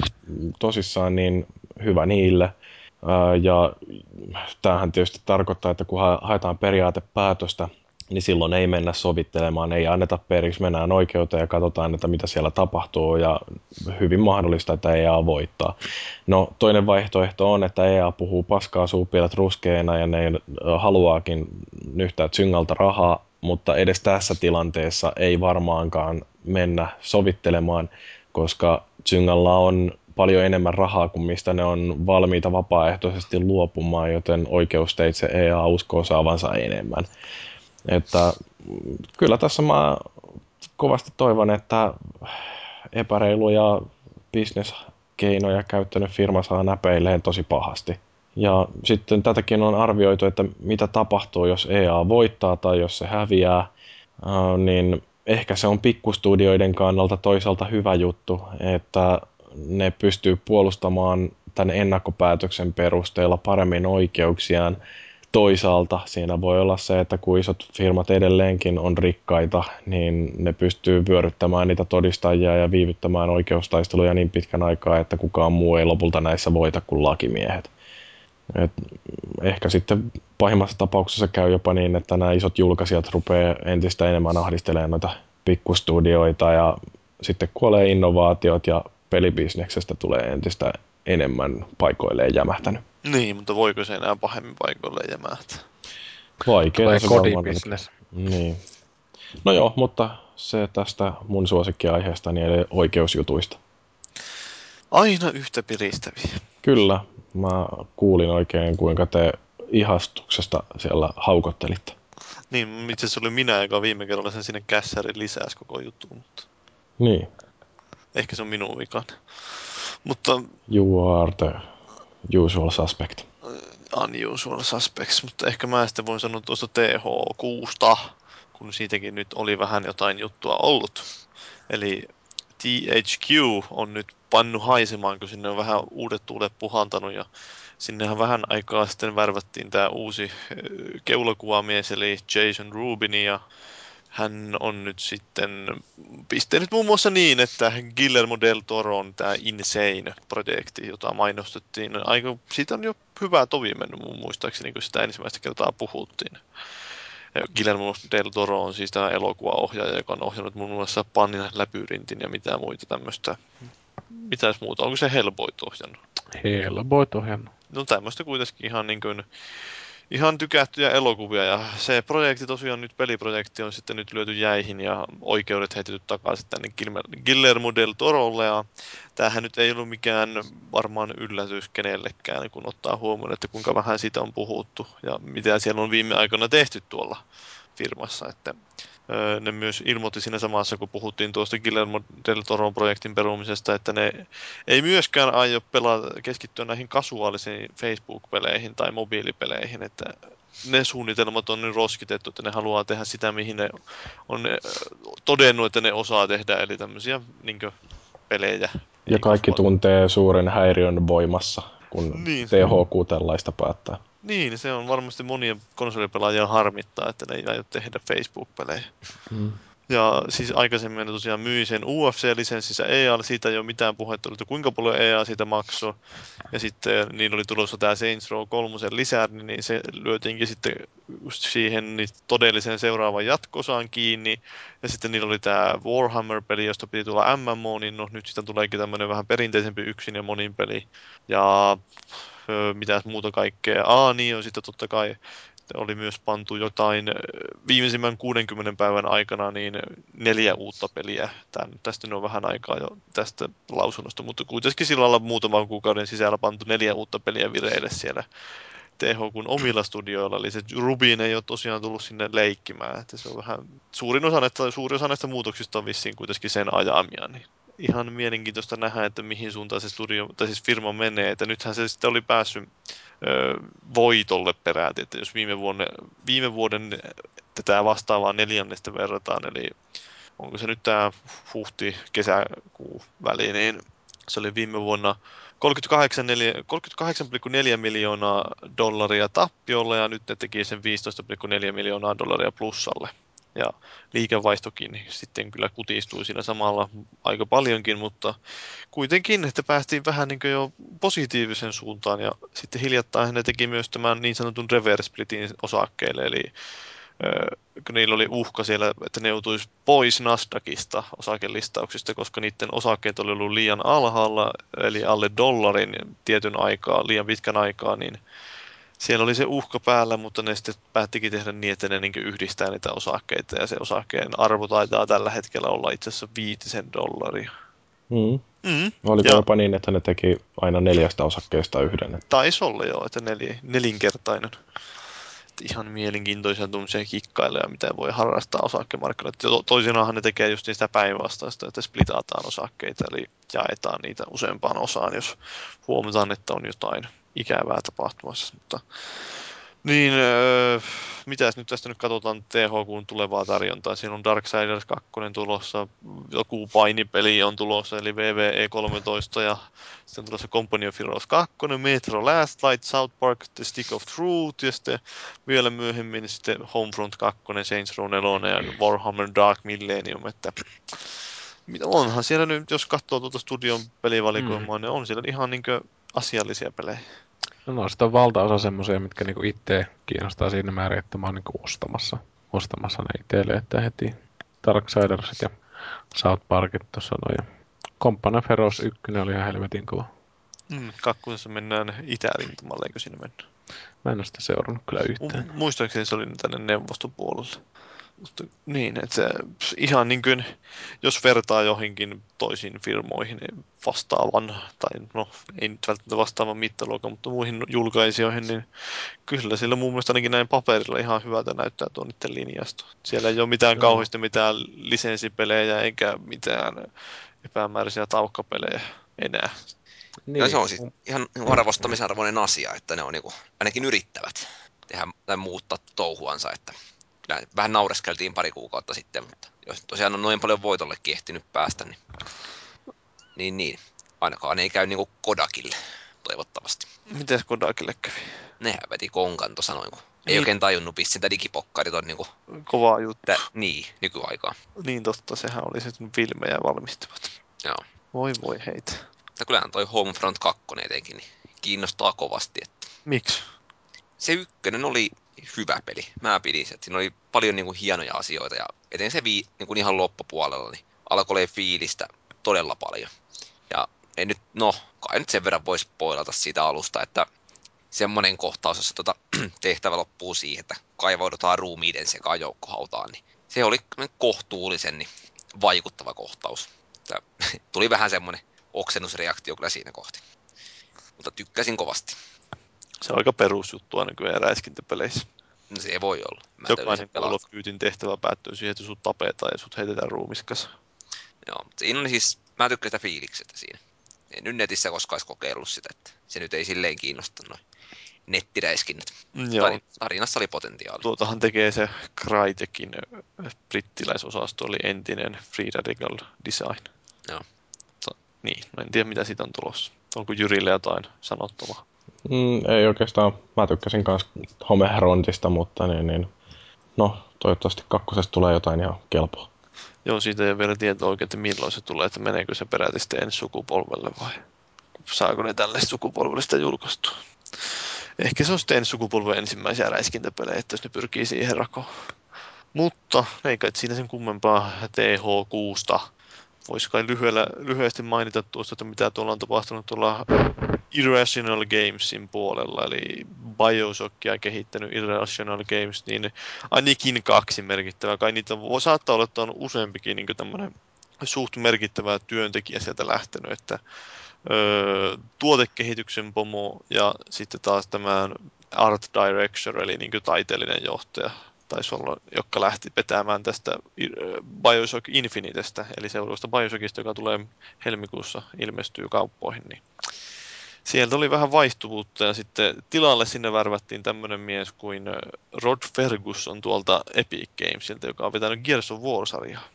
tosissaan, niin hyvä niille. Ja tämähän tietysti tarkoittaa, että kun haetaan periaatepäätöstä, niin silloin ei mennä sovittelemaan, ei anneta periksi, mennään oikeuteen ja katsotaan, että mitä siellä tapahtuu ja hyvin mahdollista, että EA voittaa. No toinen vaihtoehto on, että EA puhuu paskaa suupielet ruskeena ja ne haluaakin nyhtää Zyngalta rahaa, mutta edes tässä tilanteessa ei varmaankaan mennä sovittelemaan, koska Zyngalla on paljon enemmän rahaa kuin mistä ne on valmiita vapaaehtoisesti luopumaan, joten oikeusteitse EA uskoo saavansa enemmän. Että kyllä tässä mä kovasti toivon, että epäreiluja bisneskeinoja käyttänyt firma saa näpeilleen tosi pahasti. Ja sitten tätäkin on arvioitu, että mitä tapahtuu, jos EA voittaa tai jos se häviää, niin ehkä se on pikkustudioiden kannalta toisaalta hyvä juttu, että ne pystyy puolustamaan tämän ennakkopäätöksen perusteella paremmin oikeuksiaan. Toisaalta siinä voi olla se, että kun isot firmat edelleenkin on rikkaita, niin ne pystyy vyöryttämään niitä todistajia ja viivyttämään oikeustaisteluja niin pitkän aikaa, että kukaan muu ei lopulta näissä voita kuin lakimiehet. Et ehkä sitten pahimmassa tapauksessa käy jopa niin, että nämä isot julkaisijat rupeaa entistä enemmän ahdistelemaan noita pikkustudioita ja sitten kuolee innovaatiot ja pelibisneksestä tulee entistä enemmän paikoilleen jämähtänyt. Niin, mutta voiko se enää pahemmin paikoilleen jämähtää? Vaikea se kodibisnes. Niin. No joo, mutta se tästä mun suosikkiaiheesta, eli oikeusjutuista. Aina yhtä piristäviä. Kyllä, mä kuulin oikein kuinka te ihastuksesta siellä haukottelitte. Niin, itse asiassa oli minä, joka viime kerralla sen sinne kässärin lisäsi koko juttu. Mutta... Niin. Ehkä se on minun vikan. Mutta... You are the usual suspect. Unusual suspects, mutta ehkä mä sitten voin sanoa tuosta TH6, kun siitäkin nyt oli vähän jotain juttua ollut. Eli THQ on nyt pannu haisemaan, kun sinne on vähän uudet tuulet puhantanut ja sinnehän vähän aikaa sitten värvättiin tämä uusi keulakuvamies eli Jason Rubin ja hän on nyt sitten pistänyt muun muassa niin, että Guillermo del Toron tämä Insane-projekti, jota mainostettiin, aika, siitä on jo hyvää tovi mennyt mun muistaakseni, kun sitä ensimmäistä kertaa puhuttiin. Guillermo del Toro on siis tämä elokuvaohjaaja, joka on ohjannut muun muassa Pannin läpyrintin ja mitä muita tämmöistä. Mitäs muuta? Onko se Hellboy ohjannut? Hellboy ohjannut. No tämmöistä kuitenkin ihan niin kuin ihan tykättyjä elokuvia ja se projekti tosiaan nyt peliprojekti on sitten nyt lyöty jäihin ja oikeudet heitetty takaisin tänne Guillermo del Torolle ja tämähän nyt ei ollut mikään varmaan yllätys kenellekään, kun ottaa huomioon, että kuinka vähän siitä on puhuttu ja mitä siellä on viime aikoina tehty tuolla firmassa, että ne myös ilmoitti siinä samassa, kun puhuttiin tuosta Guillermo del Toron projektin perumisesta, että ne ei myöskään aio pelata, keskittyä näihin kasuaalisiin Facebook-peleihin tai mobiilipeleihin, että ne suunnitelmat on nyt roskitettu, että ne haluaa tehdä sitä, mihin ne on todennut, että ne osaa tehdä, eli tämmöisiä niin pelejä. Ja kaikki tuntee suuren häiriön voimassa, kun niin. THQ tällaista päättää. Niin, se on varmasti monien konsolipelaajia harmittaa, että ne ei aio tehdä Facebook-pelejä. Mm. Ja siis aikaisemmin ne tosiaan myi sen UFC-lisenssissä EA, siitä ei ole mitään puhetta, että kuinka paljon EA siitä maksoi. Ja sitten niin oli tulossa tämä Saints Row 3 lisää, niin se lyötiinkin sitten just siihen niin todellisen seuraavan jatkosaan kiinni. Ja sitten niillä oli tämä Warhammer-peli, josta piti tulla MMO, niin no nyt sitten tuleekin tämmöinen vähän perinteisempi yksin ja monin peli. Ja mitä muuta kaikkea. Aa, niin on sitten totta kai oli myös pantu jotain viimeisimmän 60 päivän aikana niin neljä uutta peliä. Tän, tästä on vähän aikaa jo tästä lausunnosta, mutta kuitenkin sillä lailla muutaman kuukauden sisällä pantu neljä uutta peliä vireille siellä TH kuin omilla studioilla, eli se Rubin ei ole tosiaan tullut sinne leikkimään, että se on vähän, suurin osa näistä, suuri osa näistä muutoksista on vissiin kuitenkin sen ajamia, niin ihan mielenkiintoista nähdä, että mihin suuntaan se studio, tai siis firma menee, että nythän se sitten oli päässyt ö, voitolle peräti, että jos viime, vuonna, viime vuoden tätä vastaavaa neljännestä verrataan, eli onko se nyt tämä huhti-kesäkuu väli, niin se oli viime vuonna 38,4 miljoonaa dollaria tappiolle ja nyt ne teki sen 15,4 miljoonaa dollaria plussalle. Ja liikevaihtokin sitten kyllä kutistui siinä samalla aika paljonkin, mutta kuitenkin, että päästiin vähän niin jo positiivisen suuntaan. Ja sitten hiljattain ne teki myös tämän niin sanotun reverse splitin osakkeille, eli kun niillä oli uhka siellä, että ne joutuisi pois Nasdaqista osakelistauksista, koska niiden osakkeet oli ollut liian alhaalla, eli alle dollarin tietyn aikaa, liian pitkän aikaa, niin siellä oli se uhka päällä, mutta ne sitten päättikin tehdä niin, että ne niin yhdistää niitä osakkeita, ja se osakkeen arvo taitaa tällä hetkellä olla itse asiassa viitisen dollaria. Mm. Mm. Oliko Joo. jopa niin, että ne teki aina neljästä osakkeesta yhden? Että... Taisi olla jo, että nel, nelinkertainen. Että ihan mielenkiintoisia tuommoisia kikkailuja, mitä voi harrastaa osakkemarkkinoilla. To, toisinaanhan ne tekee just sitä päinvastaista, että splitataan osakkeita, eli jaetaan niitä useampaan osaan, jos huomataan, että on jotain ikävää tapahtumassa. Mutta niin, öö, mitäs nyt tästä nyt katsotaan THQn tulevaa tarjontaa. Siinä on Darksiders 2 tulossa, joku painipeli on tulossa, eli VVE 13, ja sitten on tulossa Company of Heroes 2, Metro Last Light, South Park, The Stick of Truth, ja sitten vielä myöhemmin sitten Homefront 2, Saints Row 4 ja Warhammer Dark Millennium, että mitä onhan siellä nyt, jos katsoo tuota studion pelivalikoimaa, mm. niin on siellä ihan niinkö asiallisia pelejä. No, no sitten on valtaosa semmoisia, mitkä niinku itse kiinnostaa siinä määrin, että mä oon niinku ostamassa, ostamassa ne itselle, että heti Darksidersit ja South Parkit tuossa noin. Ja of Heroes 1 oli ihan helvetin kova. Mm, kakkosessa mennään itärintamalle, eikö siinä mennä? Mä en ole sitä seurannut kyllä yhtään. Mu- muistaakseni se oli tänne neuvoston puolelle. Mutta niin, että se, ihan niin kuin, jos vertaa johonkin toisiin firmoihin niin vastaavan, tai no ei nyt välttämättä vastaavan mittaluokan, mutta muihin julkaisijoihin, niin kyllä sillä mun mielestä ainakin näin paperilla ihan hyvältä näyttää tuo niiden linjasto. Siellä ei ole mitään Joo. kauheasti mitään lisenssipelejä eikä mitään epämääräisiä taukkapelejä enää. Niin. Ja se on siis ihan arvostamisarvoinen asia, että ne on niinku, ainakin yrittävät tehdä tai muuttaa touhuansa, että vähän naureskeltiin pari kuukautta sitten, mutta jos tosiaan on noin paljon voitollekin ehtinyt päästä, niin, niin, niin. ainakaan ei käy niinku Kodakille, toivottavasti. Mites Kodakille kävi? Nehän veti konkan tuossa noin, kun ei Niin. oikein tajunnut pissintä digipokkarit on niinku, Kova juttu. tä, niin, nykyaikaa. Niin totta, sehän oli se filmejä valmistavat. Joo. Voi voi heitä. Ja kyllähän toi Homefront 2 etenkin niin kiinnostaa kovasti, että Miksi? se ykkönen oli hyvä peli. Mä pidin sen. Siinä oli paljon niin kuin, hienoja asioita ja eteen se vii, niin kuin ihan loppupuolella niin alkoi fiilistä todella paljon. Ja ei nyt, no, kai nyt sen verran voisi poilata siitä alusta, että semmoinen kohtaus, jossa tota, tehtävä loppuu siihen, että kaivaudutaan ruumiiden sekaan joukkohautaan, niin se oli kohtuullisen niin vaikuttava kohtaus. Että, tuli vähän semmoinen oksennusreaktio kyllä siinä kohti. Mutta tykkäsin kovasti. Se on aika perusjuttu aina kyllä räiskintäpeleissä. No se voi olla. Mä of Dutyn tehtävä päättyy siihen, että sut tapetaan ja sut heitetään ruumiskas. Joo, mutta siinä on siis, mä tykkään sitä fiiliksestä siinä. En nyt netissä koskaan edes kokeillut sitä, että se nyt ei silleen kiinnosta noin nettiräiskinnät. Joo, Tari- Tarinassa oli potentiaali. tuotahan tekee se Crytekin brittiläisosasto, oli entinen Free Radical Design. Joo. Mutta, niin, no en tiedä mitä siitä on tulossa. Onko Jyrille jotain sanottavaa? Mm, ei oikeastaan. Mä tykkäsin kans Homerontista, mutta niin, niin, no, toivottavasti kakkosesta tulee jotain ihan kelpoa. Joo, siitä ei ole vielä tietoa oikein, että milloin se tulee, että meneekö se peräti sitten ensi sukupolvelle vai saako ne tälle sukupolvelle sitä julkaistua. Ehkä se on sitten ensi sukupolven ensimmäisiä räiskintäpelejä, että jos ne pyrkii siihen rakoon. Mutta ei kai siinä sen kummempaa TH6. Voisi kai lyhyellä, lyhyesti mainita tuosta, että mitä tuolla on tapahtunut tuolla Irrational Gamesin puolella, eli Bioshockia kehittänyt Irrational Games, niin ainakin kaksi merkittävää. Kai niitä voi, saattaa olla, että on useampikin niin tämmöinen suht merkittävä työntekijä sieltä lähtenyt, että öö, tuotekehityksen pomo ja sitten taas tämä art director, eli niin taiteellinen johtaja, taisi olla, joka lähti vetämään tästä Bioshock Infinitestä, eli seuraavasta Bioshockista, joka tulee helmikuussa ilmestyy kauppoihin, niin sieltä oli vähän vaihtuvuutta ja sitten tilalle sinne värvättiin tämmöinen mies kuin Rod Ferguson tuolta Epic Gamesilta, joka on vetänyt Gears of War-sarjaa.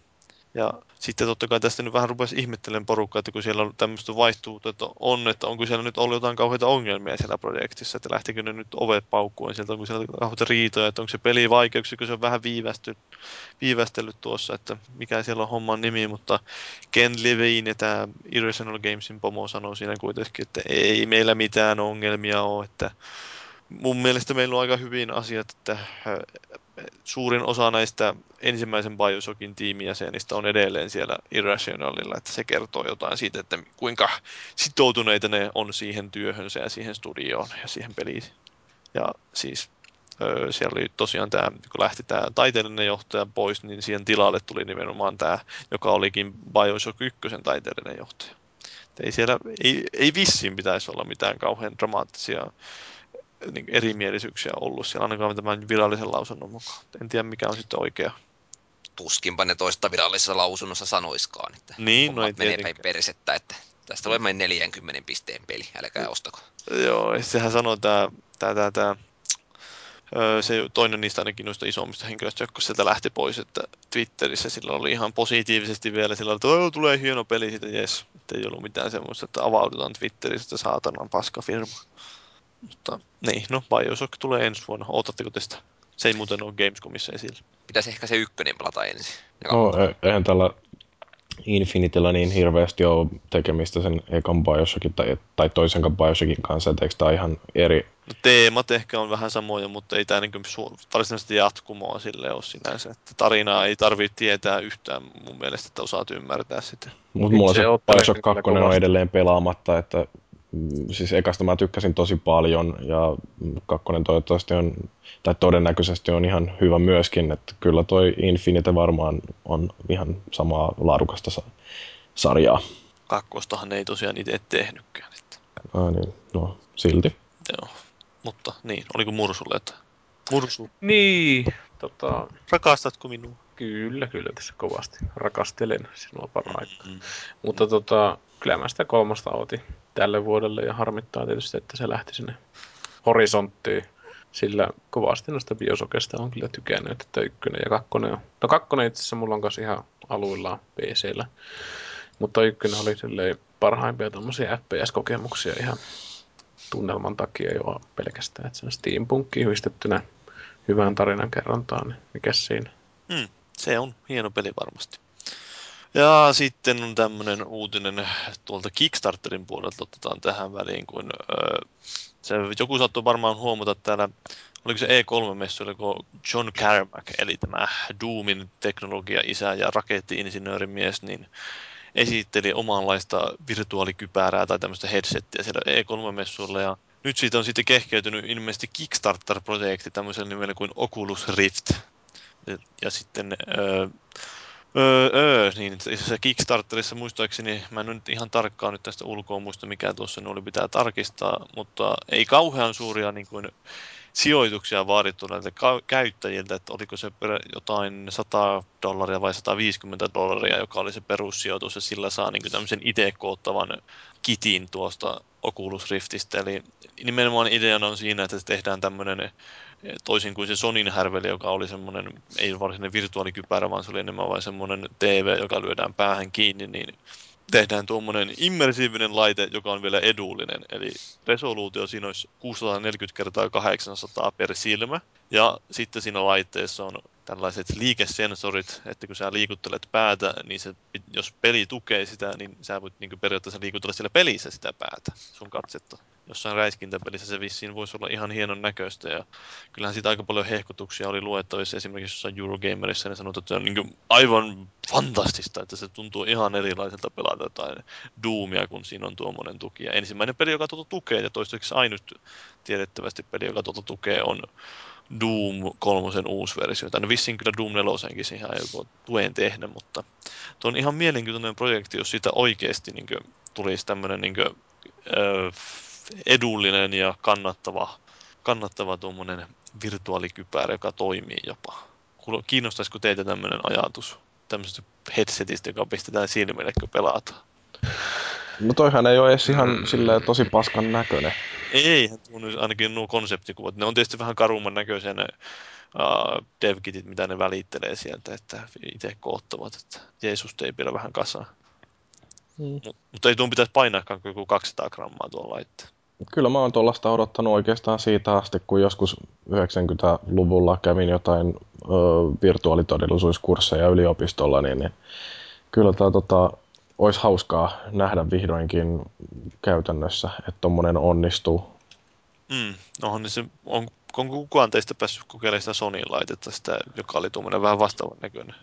Ja sitten totta kai tästä nyt vähän rupesi ihmettelen porukkaa, että kun siellä on tämmöistä vaihtuvuutta että on, että onko siellä nyt ollut jotain kauheita ongelmia siellä projektissa, että lähtikö ne nyt ovet paukkuun sieltä, onko siellä kauheita riitoja, että onko se peli vaikeuksia, kun se on vähän viivästy, viivästellyt tuossa, että mikä siellä on homman nimi, mutta Ken Levine tämä Irrational Gamesin pomo sanoi siinä kuitenkin, että ei meillä mitään ongelmia ole, että mun mielestä meillä on aika hyvin asiat, että suurin osa näistä ensimmäisen Bioshockin tiimijäsenistä on edelleen siellä Irrationalilla, että se kertoo jotain siitä, että kuinka sitoutuneita ne on siihen työhönsä ja siihen studioon ja siihen peliin. Ja siis siellä oli tosiaan tämä, kun lähti tämä taiteellinen johtaja pois, niin siihen tilalle tuli nimenomaan tämä, joka olikin Bioshock 1 taiteellinen johtaja. ei siellä, ei, ei vissiin pitäisi olla mitään kauhean dramaattisia niin erimielisyyksiä ollut siellä, ainakaan tämän virallisen lausunnon mukaan. En tiedä, mikä on sitten oikea. Tuskinpa ne toista virallisessa lausunnossa sanoiskaan, että niin, no ei menee päin persettä, että tästä tulee meidän 40 pisteen peli, älkää ostako. Joo, sehän sanoo tämä, tämä, tämä, tämä se toinen niistä ainakin noista isommista henkilöistä, jotka sieltä lähti pois, että Twitterissä sillä oli ihan positiivisesti vielä sillä että tulee hieno peli siitä, jes. Ei ollut mitään semmoista, että avaudutaan Twitterissä, että saatanan paska firma. Mutta niin, no Bioshock tulee ensi vuonna. Otatteko tästä? Se ei muuten ole Gamescomissa esillä. Pitäisi ehkä se ykkönen pelata ensin. No, e- eihän tällä Infinityllä niin hirveästi ole tekemistä sen ekan Bioshockin tai, tai toisen Bioshockin kanssa, että eikö tämä ihan eri? No, teemat ehkä on vähän samoja, mutta ei tämä niin varsinaisesti jatkumoa sille ole sinänsä. Että tarinaa ei tarvitse tietää yhtään mun mielestä, että osaat ymmärtää sitä. Mutta mulla se, se Bioshock 2 on edelleen pelaamatta, että siis ekasta mä tykkäsin tosi paljon ja kakkonen toivottavasti on, tai todennäköisesti on ihan hyvä myöskin, että kyllä toi Infinite varmaan on ihan samaa laadukasta sa- sarjaa. Kakkostahan ei tosiaan itse tehnytkään. Että. Ah, niin, no silti. Joo, mutta niin, oliko Mursulle, että Mursu. Niin, tota... Rakastatko minua? Kyllä, kyllä tässä kovasti. Rakastelen sinua paraikaa. Mm-hmm. Mutta tota, kyllä mä sitä kolmosta otin tälle vuodelle ja harmittaa tietysti, että se lähti sinne horisonttiin. Sillä kovasti noista biosokesta on kyllä tykännyt, että ykkönen ja kakkonen on. No kakkonen itse asiassa mulla on kanssa ihan aluillaan PCllä. Mutta ykkönen oli silleen parhaimpia tuommoisia FPS-kokemuksia ihan tunnelman takia jo pelkästään. Että se on steampunkki yhdistettynä hyvään tarinan kerrontaan, niin mikä siinä? Mm, se on hieno peli varmasti. Ja sitten on tämmöinen uutinen tuolta Kickstarterin puolelta otetaan tähän väliin, kun öö, se, joku saattoi varmaan huomata täällä, oliko se E3-messu, kun John Carmack, eli tämä Doomin teknologia-isä ja raketti-insinöörimies, niin esitteli omanlaista virtuaalikypärää tai tämmöistä headsettiä siellä E3-messuilla ja nyt siitä on sitten kehkeytynyt ilmeisesti Kickstarter-projekti tämmöisellä nimellä kuin Oculus Rift. Ja, ja sitten öö, Öö, öö, niin se Kickstarterissa muistaakseni, mä en nyt ihan tarkkaan nyt tästä ulkoa muista mikä tuossa oli pitää tarkistaa, mutta ei kauhean suuria niin kuin, sijoituksia vaadittu näiltä käyttäjiltä, että oliko se jotain 100 dollaria vai 150 dollaria, joka oli se perussijoitus, ja sillä saa niin kuin, tämmöisen itse koottavan kitin tuosta Oculus Riftistä. Eli nimenomaan ideana on siinä, että tehdään tämmöinen toisin kuin se Sonin härveli, joka oli semmoinen, ei varsinainen virtuaalikypärä, vaan se oli enemmän vain semmoinen TV, joka lyödään päähän kiinni, niin tehdään tuommoinen immersiivinen laite, joka on vielä edullinen. Eli resoluutio siinä olisi 640 kertaa 800 per silmä. Ja sitten siinä laitteessa on tällaiset liikesensorit, että kun sä liikuttelet päätä, niin se, jos peli tukee sitä, niin sä voit niin periaatteessa liikutella siellä pelissä sitä päätä, sun katsetta. Jossain räiskintäpelissä se vissiin voisi olla ihan hienon näköistä ja kyllähän siitä aika paljon hehkutuksia oli luettavissa esimerkiksi jossain Eurogamerissa, niin sanotaan, että se on niin aivan fantastista, että se tuntuu ihan erilaiselta pelata jotain Doomia, kun siinä on tuommoinen tuki. Ja ensimmäinen peli, joka tuota tukee ja toistaiseksi ainut tiedettävästi peli, joka tuota tukee, on Doom kolmosen uusi versio. Tai no vissiin kyllä Doom nelosenkin siihen joku tuen tehdä, mutta tuo on ihan mielenkiintoinen projekti, jos siitä oikeasti niin kuin, tulisi tämmöinen niin kuin, edullinen ja kannattava, kannattava tuommoinen virtuaalikypärä, joka toimii jopa. Kiinnostaisiko teitä tämmöinen ajatus tämmöisestä headsetistä, joka pistetään silmille, kun pelataan? No toihan ei ole edes ihan silleen tosi paskan näköinen. Ei, ainakin nuo konseptikuvat. Ne on tietysti vähän karumman näköisiä ne uh, devkitit, mitä ne välittelee sieltä, että itse koottavat, että Jeesus teipillä vähän kasaan. Mm. Mut, mutta ei tuon pitäisi painaakaan joku 200 grammaa tuolla laitteen. Kyllä mä oon tuollaista odottanut oikeastaan siitä asti, kun joskus 90-luvulla kävin jotain ö, virtuaalitodellisuuskursseja yliopistolla, niin, niin kyllä tämä tota, olisi hauskaa nähdä vihdoinkin käytännössä, että tuommoinen onnistuu. Mm, onhan niin se, on, onko kukaan teistä päässyt kokeilemaan sitä Sony-laitetta, sitä, joka oli tuommoinen vähän vastaavan näköinen?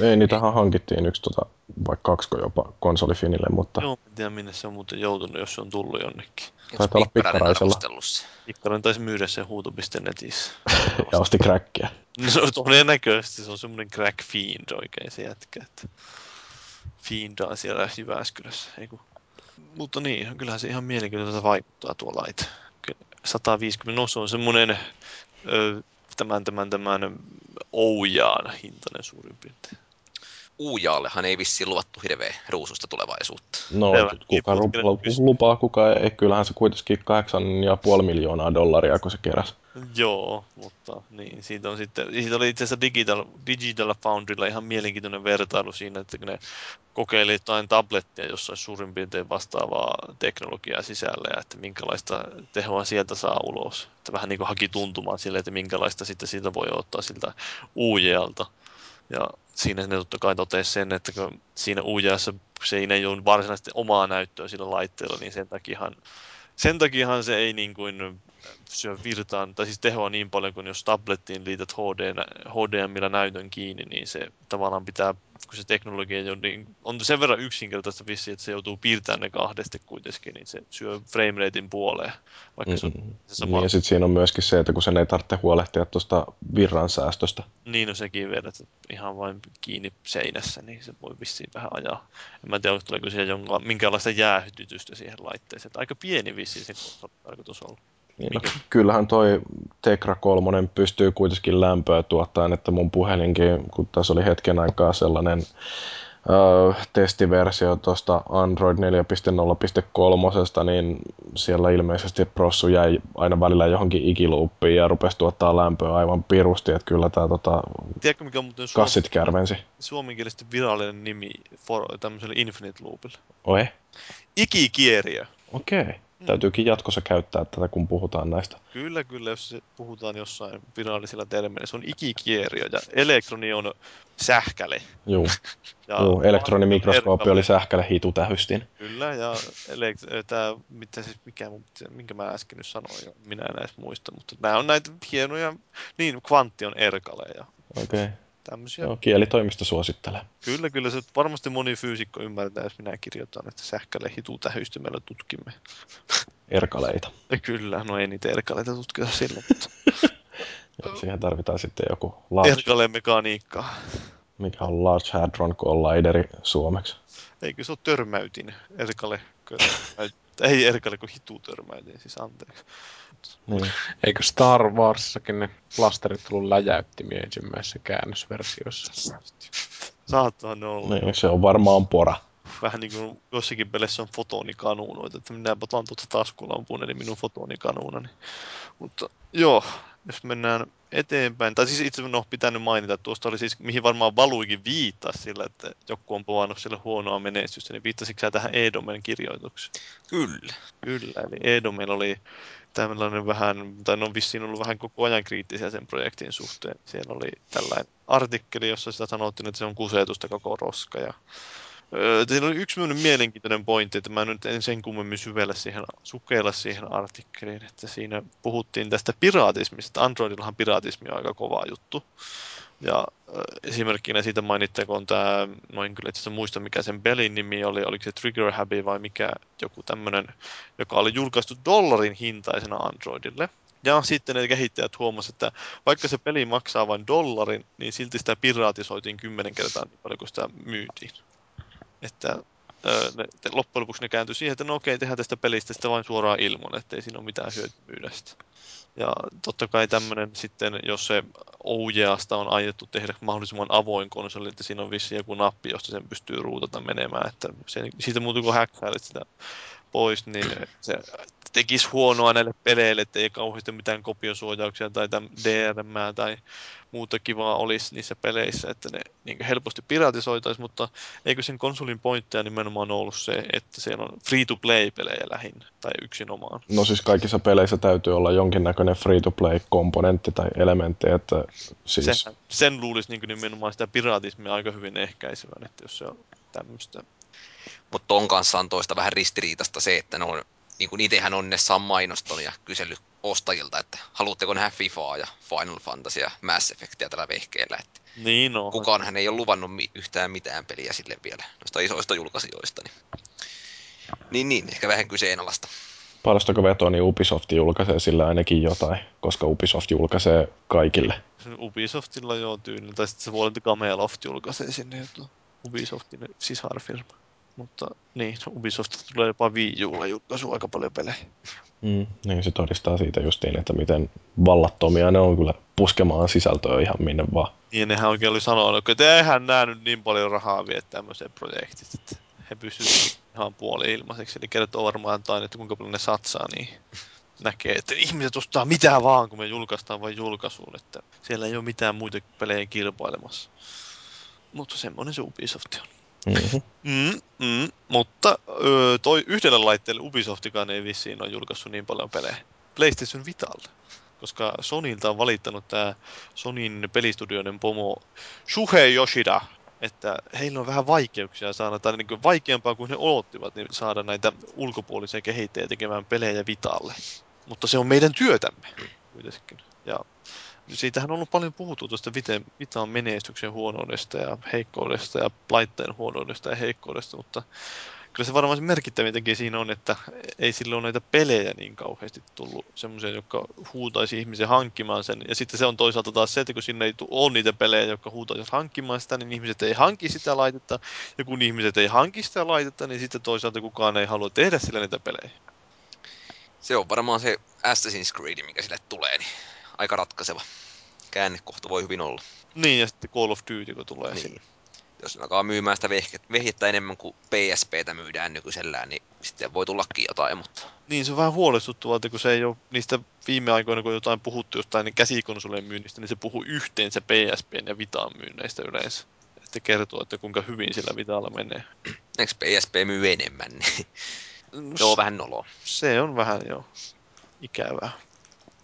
Ei, niitähän hankittiin yksi tota, vai kaksi jopa konsolifinille, mutta... Joo, en tiedä minne se on muuten joutunut, jos se on tullut jonnekin. Taitaa olla pikkaraisella. Pikkarainen taisi myydä sen huuto.netissä. ja osti crackia. No se on todennäköisesti, se on semmoinen crack fiend oikein se jätkä. Että fiendaa siellä Jyväskylässä. Eiku. Mutta niin, kyllähän se ihan mielenkiintoista vaikuttaa tuo laite. 150, no on semmoinen tämän, tämän, tämän Oujaan hintainen suurin piirtein. Uujaallehan ei vissiin luvattu hirveä ruususta tulevaisuutta. No, kuka lupaa, kuka ei. Kyllähän se kuitenkin 8,5 miljoonaa dollaria, kun se keräsi. Joo, mutta niin, siitä on sitten, siitä oli itse asiassa Digital, Digital Foundrylla ihan mielenkiintoinen vertailu siinä, että kun ne kokeili jotain tablettia, jossa olisi suurin piirtein vastaavaa teknologiaa sisällä ja että minkälaista tehoa sieltä saa ulos. Että vähän niin kuin haki tuntumaan sille, että minkälaista sitten siitä voi ottaa siltä UJLta. Ja siinä ne totta kai totesi sen, että kun siinä UJassa se ei ole varsinaisesti omaa näyttöä sillä laitteella, niin sen takiahan, sen takiahan se ei niin kuin syö virtaan, tai siis tehoa niin paljon kuin jos tablettiin liität HD, HDMillä näytön kiinni, niin se tavallaan pitää, kun se teknologia on, niin, on sen verran yksinkertaista vissi, että se joutuu piirtämään ne kahdesti kuitenkin, niin se syö frameratein puoleen, vaikka se on mm-hmm. se sama. Niin, ja sitten siinä on myöskin se, että kun sen ei tarvitse huolehtia tuosta virran säästöstä. Niin, no sekin vedät ihan vain kiinni seinässä, niin se voi vissiin vähän ajaa. En mä tiedä, tuleeko siellä jonka, minkälaista jäähytytystä siihen laitteeseen. Aika pieni vissiin se tarkoitus olla. Niin, no, kyllähän toi Tegra 3 pystyy kuitenkin lämpöä tuottamaan, että mun puhelinkin, kun tässä oli hetken aikaa sellainen ö, testiversio tuosta Android 4.0.3, niin siellä ilmeisesti prossu jäi aina välillä johonkin ikiluuppiin ja rupesi tuottaa lämpöä aivan pirusti, että kyllä tämä tota, Tiedätkö, mikä on muuten kassit kärvensi. Suomenkielisesti virallinen nimi for, tämmöiselle Infinite Loopille? Oi? Ikikieriö. Okei. Okay. Mm. Täytyykin jatkossa käyttää tätä, kun puhutaan näistä. Kyllä, kyllä, jos puhutaan jossain virallisilla termeillä. Se on ikikierio ja elektroni on sähkäle. Joo, ja Joo elektronimikroskoopi oli sähkäle hitutähystin. Kyllä, ja elekt- tämä, mitä siis, mikä, minkä mä äsken nyt sanoin, jo, minä en edes muista, mutta nämä on näitä hienoja, niin kvantti on erkaleja. Okei. Okay. Tämmöisiä. Joo, kielitoimisto suosittelee. Kyllä, kyllä. Se varmasti moni fyysikko ymmärtää, jos minä kirjoitan, että sähkäle hitutähystymellä tutkimme. Erkaleita. Kyllä, no ei niitä erkaleita tutkita silloin, mutta... Siihen tarvitaan sitten joku large... Erkale-mekaniikkaa. Mikä on Large Hadron Collideri suomeksi? Eikö se ole törmäytin? Erkale, ei erkale, kun hitu törmäytin, siis anteeksi. Niin. Eikö Star Warsissakin ne plasterit tullut läjäyttimiä ensimmäisessä käännösversiossa? Saattaa ne olla. Niin, se on varmaan pora. Vähän niin kuin jossakin pelissä on fotonikanuunoita, että minä otan tuota taskulampuun, eli minun fotonikanuunani. Mutta joo, jos mennään eteenpäin, tai siis itse no, pitänyt mainita, että tuosta oli siis, mihin varmaan valuikin viittaa sillä, että joku on povannut sille huonoa menestystä, niin viittasitko sä tähän Edomen kirjoitukseen? Kyllä. Kyllä, eli Edomen oli tällainen vähän, tai ne on vissiin ollut vähän koko ajan kriittisiä sen projektin suhteen. Siellä oli tällainen artikkeli, jossa sitä sanottiin, että se on kusetusta koko roska. Ja, öö, siinä oli yksi mielenkiintoinen pointti, että mä nyt en sen kummemmin syvellä siihen, sukeilla siihen artikkeliin, että siinä puhuttiin tästä piraatismista. Androidillahan piraatismi on aika kova juttu. Ja äh, esimerkkinä siitä mainittakoon tämä, noin kyllä itse muista mikä sen pelin nimi oli, oliko se Trigger Happy vai mikä joku tämmöinen, joka oli julkaistu dollarin hintaisena Androidille. Ja sitten ne kehittäjät huomasivat, että vaikka se peli maksaa vain dollarin, niin silti sitä piraatisoitiin kymmenen kertaa niin paljon kuin sitä myytiin. Että ne, loppujen lopuksi ne kääntyi siihen, että no okei, tehdään tästä pelistä sitä vain suoraan ilman, ettei siinä ole mitään hyötyä myydä sitä. Ja totta kai tämmöinen sitten, jos se OJasta on aiottu tehdä mahdollisimman avoin konsoli, että siinä on vissi joku nappi, josta sen pystyy ruutata menemään, että se, siitä muuta kuin häkkäilet sitä pois, niin se tekisi huonoa näille peleille, että ei kauheasti mitään kopiosuojauksia tai DRM tai muuta kivaa olisi niissä peleissä, että ne niin helposti piratisoitaisiin, mutta eikö sen konsolin pointteja nimenomaan ollut se, että siellä on free-to-play-pelejä lähinnä, tai yksinomaan? No siis kaikissa peleissä täytyy olla jonkinnäköinen free-to-play-komponentti tai elementti, että siis... Sen, sen luulisi niin nimenomaan sitä piratismia aika hyvin ehkäisevän, että jos se on tämmöistä mutta ton kanssa on toista vähän ristiriitasta se, että ne on, niin kuin itsehän on ne Sam mainoston ja kysely ostajilta, että haluatteko nähdä FIFAa ja Final Fantasy ja Mass Effectia tällä vehkeellä. Että niin on. Kukaan hän ei ole luvannut yhtään mitään peliä sille vielä noista isoista julkaisijoista. Niin, niin, niin ehkä vähän kyseenalaista. Paljonko vetoa, niin Ubisoft julkaisee sillä ainakin jotain, koska Ubisoft julkaisee kaikille. Ubisoftilla joo tyyli, tai sitten se voi olla, että Gameloft julkaisee sinne Ubisoftin sisarfirma. Mutta niin, Ubisoft tulee jopa Wii Ulla julkaisu aika paljon pelejä. Mm, niin se todistaa siitä justiin, että miten vallattomia ne on kyllä puskemaan sisältöä ihan minne vaan. Niin, nehän oikein oli sanonut, että eihän nää nyt niin paljon rahaa vie tämmöiseen projektiin, että he pystyvät ihan puoli ilmaiseksi. Eli kertoo varmaan jotain, että kuinka paljon ne satsaa, niin näkee, että ihmiset ostaa mitä vaan, kun me julkaistaan vain julkaisuun, että siellä ei ole mitään muita pelejä kilpailemassa. Mutta semmoinen se Ubisoft on. Mm-hmm. Mm, mm, mutta öö, toi yhdellä laitteella Ubisoftikaan ei vissiin ole julkaissut niin paljon pelejä. PlayStation Vitalle. Koska Sonilta on valittanut tämä Sonin pelistudioiden pomo Shuhei Yoshida, että heillä on vähän vaikeuksia saada, tai niin vaikeampaa kuin he odottivat, niin saada näitä ulkopuolisia kehittäjiä tekemään pelejä Vitalle. Mutta se on meidän työtämme kuitenkin. Ja siitähän on ollut paljon puhuttu tuosta Vitaan menestyksen huonoudesta ja heikkoudesta ja laitteen huonoudesta ja heikkoudesta, mutta kyllä se varmaan se merkittävin tekijä siinä on, että ei sillä ole näitä pelejä niin kauheasti tullut semmoisia, jotka huutaisi ihmisen hankkimaan sen. Ja sitten se on toisaalta taas se, että kun sinne ei ole niitä pelejä, jotka huutaisivat hankkimaan sitä, niin ihmiset ei hanki sitä laitetta. Ja kun ihmiset ei hanki sitä laitetta, niin sitten toisaalta kukaan ei halua tehdä sillä niitä pelejä. Se on varmaan se Assassin's Creed, mikä sille tulee, niin aika ratkaiseva käännekohta voi hyvin olla. Niin, ja sitten Call of Duty, kun tulee niin. Jos ne alkaa myymään sitä vehjettä enemmän kuin PSPtä myydään nykyisellään, niin sitten voi tullakin jotain, mutta... Niin, se on vähän huolestuttavaa, että kun se ei ole niistä viime aikoina, kun jotain puhuttu jostain niin käsikonsolien myynnistä, niin se puhuu yhteen se PSPn ja Vitaan myynneistä yleensä. Että kertoo, että kuinka hyvin sillä Vitalla menee. Eikö PSP myy enemmän? Niin no, se on vähän noloa. Se on vähän, jo ikävää.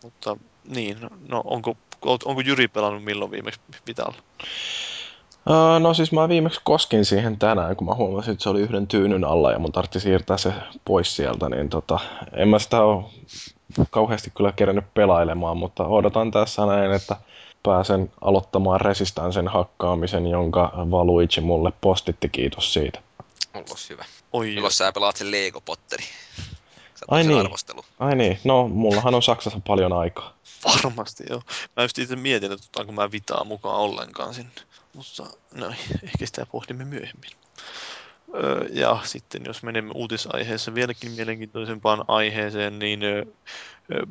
Mutta niin, no, no onko, onko Jyri pelannut milloin viimeksi Vitalla? Uh, no siis mä viimeksi koskin siihen tänään, kun mä huomasin, että se oli yhden tyynyn alla ja mun tarvitsi siirtää se pois sieltä, niin tota, en mä sitä ole kauheasti kyllä kerännyt pelailemaan, mutta odotan tässä näin, että pääsen aloittamaan Resistansen hakkaamisen, jonka Valuigi mulle postitti, kiitos siitä. Ollos hyvä. Oi Milloin sä pelaat sen Lego Potteri? Ai niin. Arvostelu. Ai niin, no mullahan on Saksassa paljon aikaa. Varmasti joo. Mä just itse mietin, että otetaanko mä vitaa mukaan ollenkaan sinne. Mutta no ehkä sitä pohdimme myöhemmin. Öö, ja sitten jos menemme uutisaiheessa vieläkin mielenkiintoisempaan aiheeseen, niin öö,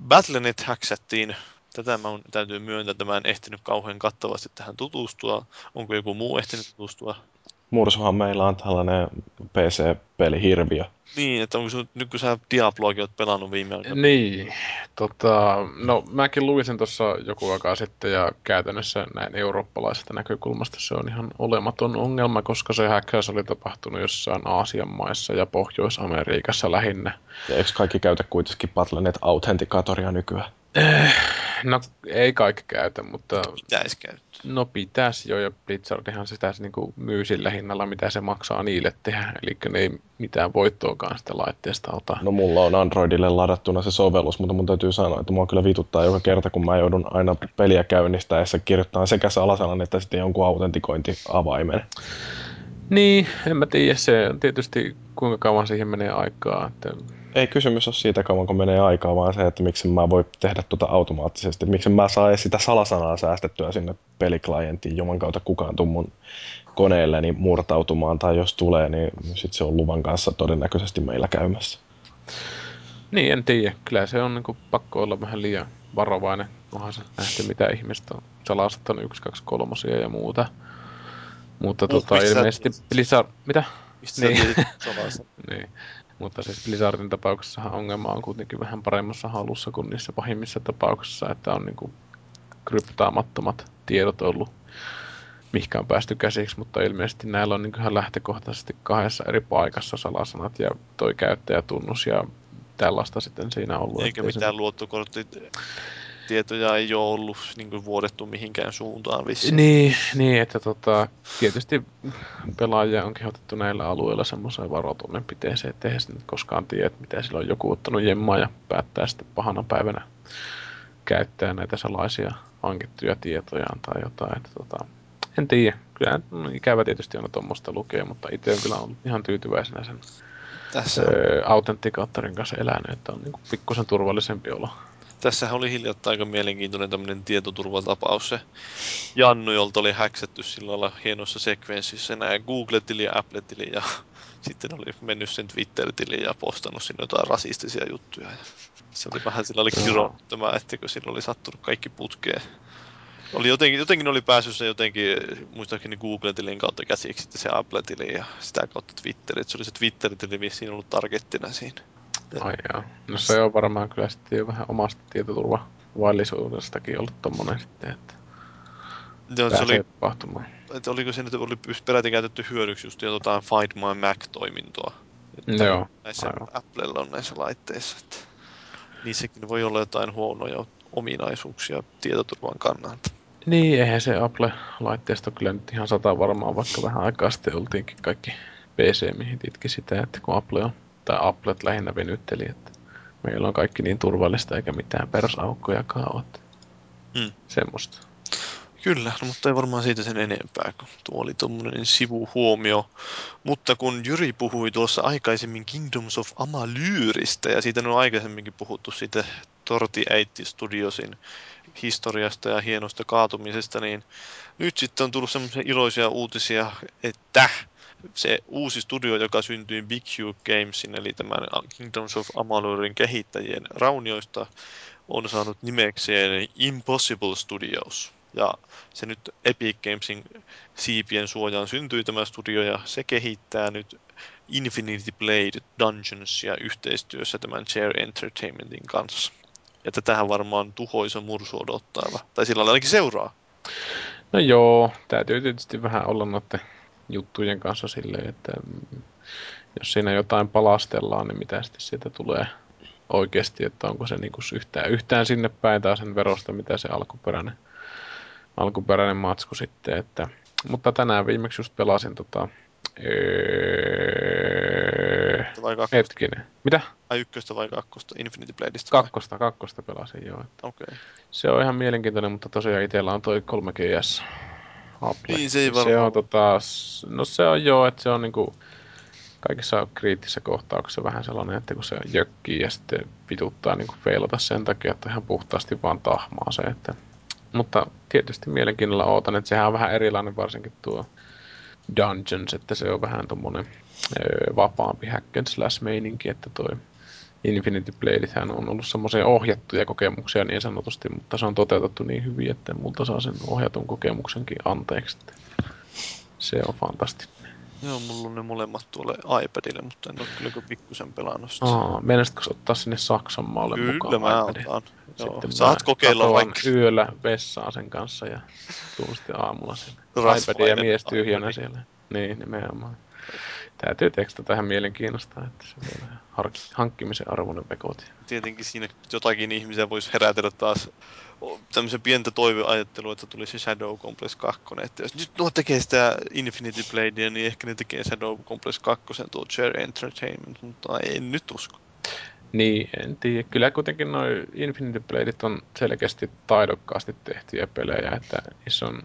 Battlenet häksättiin. Tätä mä on, täytyy myöntää, että mä en ehtinyt kauhean kattavasti tähän tutustua. Onko joku muu ehtinyt tutustua? Mursuhan meillä on tällainen PC-pelihirviö. Niin, että onko sun, nyt kun sä Diabloakin oot pelannut viime aikoina? Niin, tota, no mäkin luin sen tuossa joku aikaa sitten ja käytännössä näin eurooppalaisesta näkökulmasta se on ihan olematon ongelma, koska se häkkäys oli tapahtunut jossain Aasian maissa ja Pohjois-Amerikassa lähinnä. Ja eikö kaikki käytä kuitenkin Battle.net Authenticatoria nykyään? No ei kaikki käytä, mutta Pitäis käyttää. no pitäisi jo ja Blizzardihan sitä niin kuin myy sillä hinnalla, mitä se maksaa niille tehdä. Eli ne ei mitään voittoakaan sitä laitteesta ota. No mulla on Androidille ladattuna se sovellus, mutta mun täytyy sanoa, että mua kyllä vituttaa joka kerta, kun mä joudun aina peliä käynnistäessä kirjoittaa sekä salasanan että sitten jonkun autentikointiavaimen. Niin, en mä tiedä. Se on tietysti kuinka kauan siihen menee aikaa. Että Ei kysymys ole siitä kauan kun menee aikaa, vaan se, että miksi mä voi tehdä tuota automaattisesti. Miksi mä saa edes sitä salasanaa säästettyä sinne peliklienttiin, juman kautta kukaan tuu mun koneelleni murtautumaan, tai jos tulee, niin sit se on luvan kanssa todennäköisesti meillä käymässä. Niin, en tiedä. Kyllä se on niin pakko olla vähän liian varovainen. Onhan se nähty, mitä ihmiset on salasattanut 1, 2, 3 ja muuta. Mutta tota, miksi sä ilmeisesti? Blizzard... Mitä? Mistä sä Niin. Niin. Mutta siis Blizzardin tapauksessahan ongelma on kuitenkin vähän paremmassa halussa kuin niissä pahimmissa tapauksissa, että on niinku kryptaamattomat tiedot ollut, mihinkä on päästy käsiksi, mutta ilmeisesti näillä on niinku ihan lähtökohtaisesti kahdessa eri paikassa salasanat ja toi käyttäjätunnus ja tällaista sitten siinä ollut. Eikä ettei se- mitään luottokorttitietoja ei ole ollut niin kuin vuodettu mihinkään suuntaan vissiin. Niin, niin, että tota, tietysti pelaajia on kehotettu näillä alueilla semmoiseen varotoimenpiteeseen, että eihän se nyt koskaan tiedä, että mitä sillä on joku ottanut jemmaa ja päättää sitten pahana päivänä käyttää näitä salaisia hankittuja tietojaan tai jotain. Että tota, en tiedä. Kyllä no, ikävä tietysti on tuommoista lukea, mutta itse on kyllä ollut ihan tyytyväisenä sen Tässä, öö, autenttikaattorin kanssa elänyt, että on niinku pikkusen turvallisempi olo. Tässähän oli hiljattain aika mielenkiintoinen tämmöinen tietoturvatapaus. Se Jannu, jolta oli häksätty sillä lailla hienossa sekvenssissä nämä Google-tili ja Apple-tili ja sitten oli mennyt sen Twitter-tili ja postannut sinne jotain rasistisia juttuja. Ja se oli vähän sillä oli kiro tämä, että kun sillä oli sattunut kaikki putkeen. Oli jotenkin, jotenkin oli päässyt se jotenkin, muistaakseni Google-tilin kautta käsiksi sitten se Apple-tili ja sitä kautta Twitter. Et se oli se Twitter-tili vissiin ollut targettina siinä. Ai joo. No se on varmaan kyllä sitten jo vähän omasta tietoturvavaillisuudestakin ollut tommonen sitten, että Joo, se oli, tapahtumaan. että oliko se nyt oli peräti käytetty hyödyksi just jotain Find My Mac-toimintoa. Että Joo, Näissä aivan. Applella on näissä laitteissa. Että niissäkin voi olla jotain huonoja ominaisuuksia tietoturvan kannalta. Niin, eihän se Apple-laitteisto kyllä nyt ihan sata varmaan, vaikka vähän aikaa sitten oltiinkin kaikki PC, mihin itki sitä, että kun Apple on, tai Applet lähinnä venytteli, että meillä on kaikki niin turvallista eikä mitään persaukkojakaan ole. että Hmm. Semmoista. Kyllä, no, mutta ei varmaan siitä sen enempää, kun tuo oli tuommoinen sivuhuomio. Mutta kun Jyri puhui tuossa aikaisemmin Kingdoms of Amalyristä, ja siitä on aikaisemminkin puhuttu siitä Torti 8 Studiosin historiasta ja hienosta kaatumisesta, niin nyt sitten on tullut semmoisia iloisia uutisia, että se uusi studio, joka syntyi Big Hue Gamesin, eli tämän Kingdoms of Amalurin kehittäjien raunioista, on saanut nimekseen Impossible Studios. Ja se nyt Epic Gamesin siipien suojaan syntyi tämä studio ja se kehittää nyt Infinity Blade Dungeonsia yhteistyössä tämän Chair Entertainmentin kanssa. Ja tätähän varmaan tuhoisa mursu odottaava. Tai sillä ainakin seuraa. No joo, täytyy tietysti vähän olla noiden juttujen kanssa silleen, että jos siinä jotain palastellaan, niin mitä sitten sieltä tulee oikeasti, että onko se niinku yhtään, yhtään sinne päin tai sen verosta, mitä se alkuperäinen, alkuperäinen matsku sitten, että mutta tänään viimeksi just pelasin tota, öö, Vai kakkosta, hetkinen, mitä? vai ykköstä vai kakkosta Infinity Bladeista? vai? Kakkosta, kakkosta pelasin joo. Okei. Okay. Se on ihan mielenkiintoinen, mutta tosiaan itsellä on toi 3GS Apple. Niin, se ei se varmaan- on tota, no se on joo, että se on niinku kaikissa kriittisissä kohtauksissa vähän sellainen, että kun se jökkii ja sitten vituttaa niinku feilata sen takia, että ihan puhtaasti vaan tahmaa se, että mutta tietysti mielenkiinnolla ootan, että sehän on vähän erilainen varsinkin tuo Dungeons, että se on vähän tommonen öö, vapaampi hack and slash meininki, että toi Infinity Bladehän on ollut semmoisia ohjattuja kokemuksia niin sanotusti, mutta se on toteutettu niin hyvin, että multa saa sen ohjatun kokemuksenkin anteeksi. Se on fantastinen. Joo, mulla on ne molemmat tuolle iPadille, mutta en ole kyllä kuin pikkusen pelannut sitä. Aa, meinaisitko ottaa sinne Saksan maalle Kyllä mukaan mä iPadin? otan. Joo. Sitten Saat mä kokeilla vaikka. yöllä vessaan sen kanssa ja tuun sitten aamulla sinne. Rasvainen iPad ja mies tyhjänä siellä. Niin, nimenomaan. Täytyy tekstata tähän mielenkiinnosta, että se on hark- hankkimisen arvoinen vekoti. Tietenkin siinä jotakin ihmisiä voisi herätellä taas tämmöisen pientä toiveajattelua, että tulisi Shadow Complex 2. Että jos nyt nuo tekee sitä Infinity Bladea, niin ehkä ne tekee Shadow Complex 2 tuo Cherry Entertainment, mutta en nyt usko. Niin, en tiedä. Kyllä kuitenkin noin Infinity Bladeit on selkeästi taidokkaasti tehtyjä pelejä, että niissä on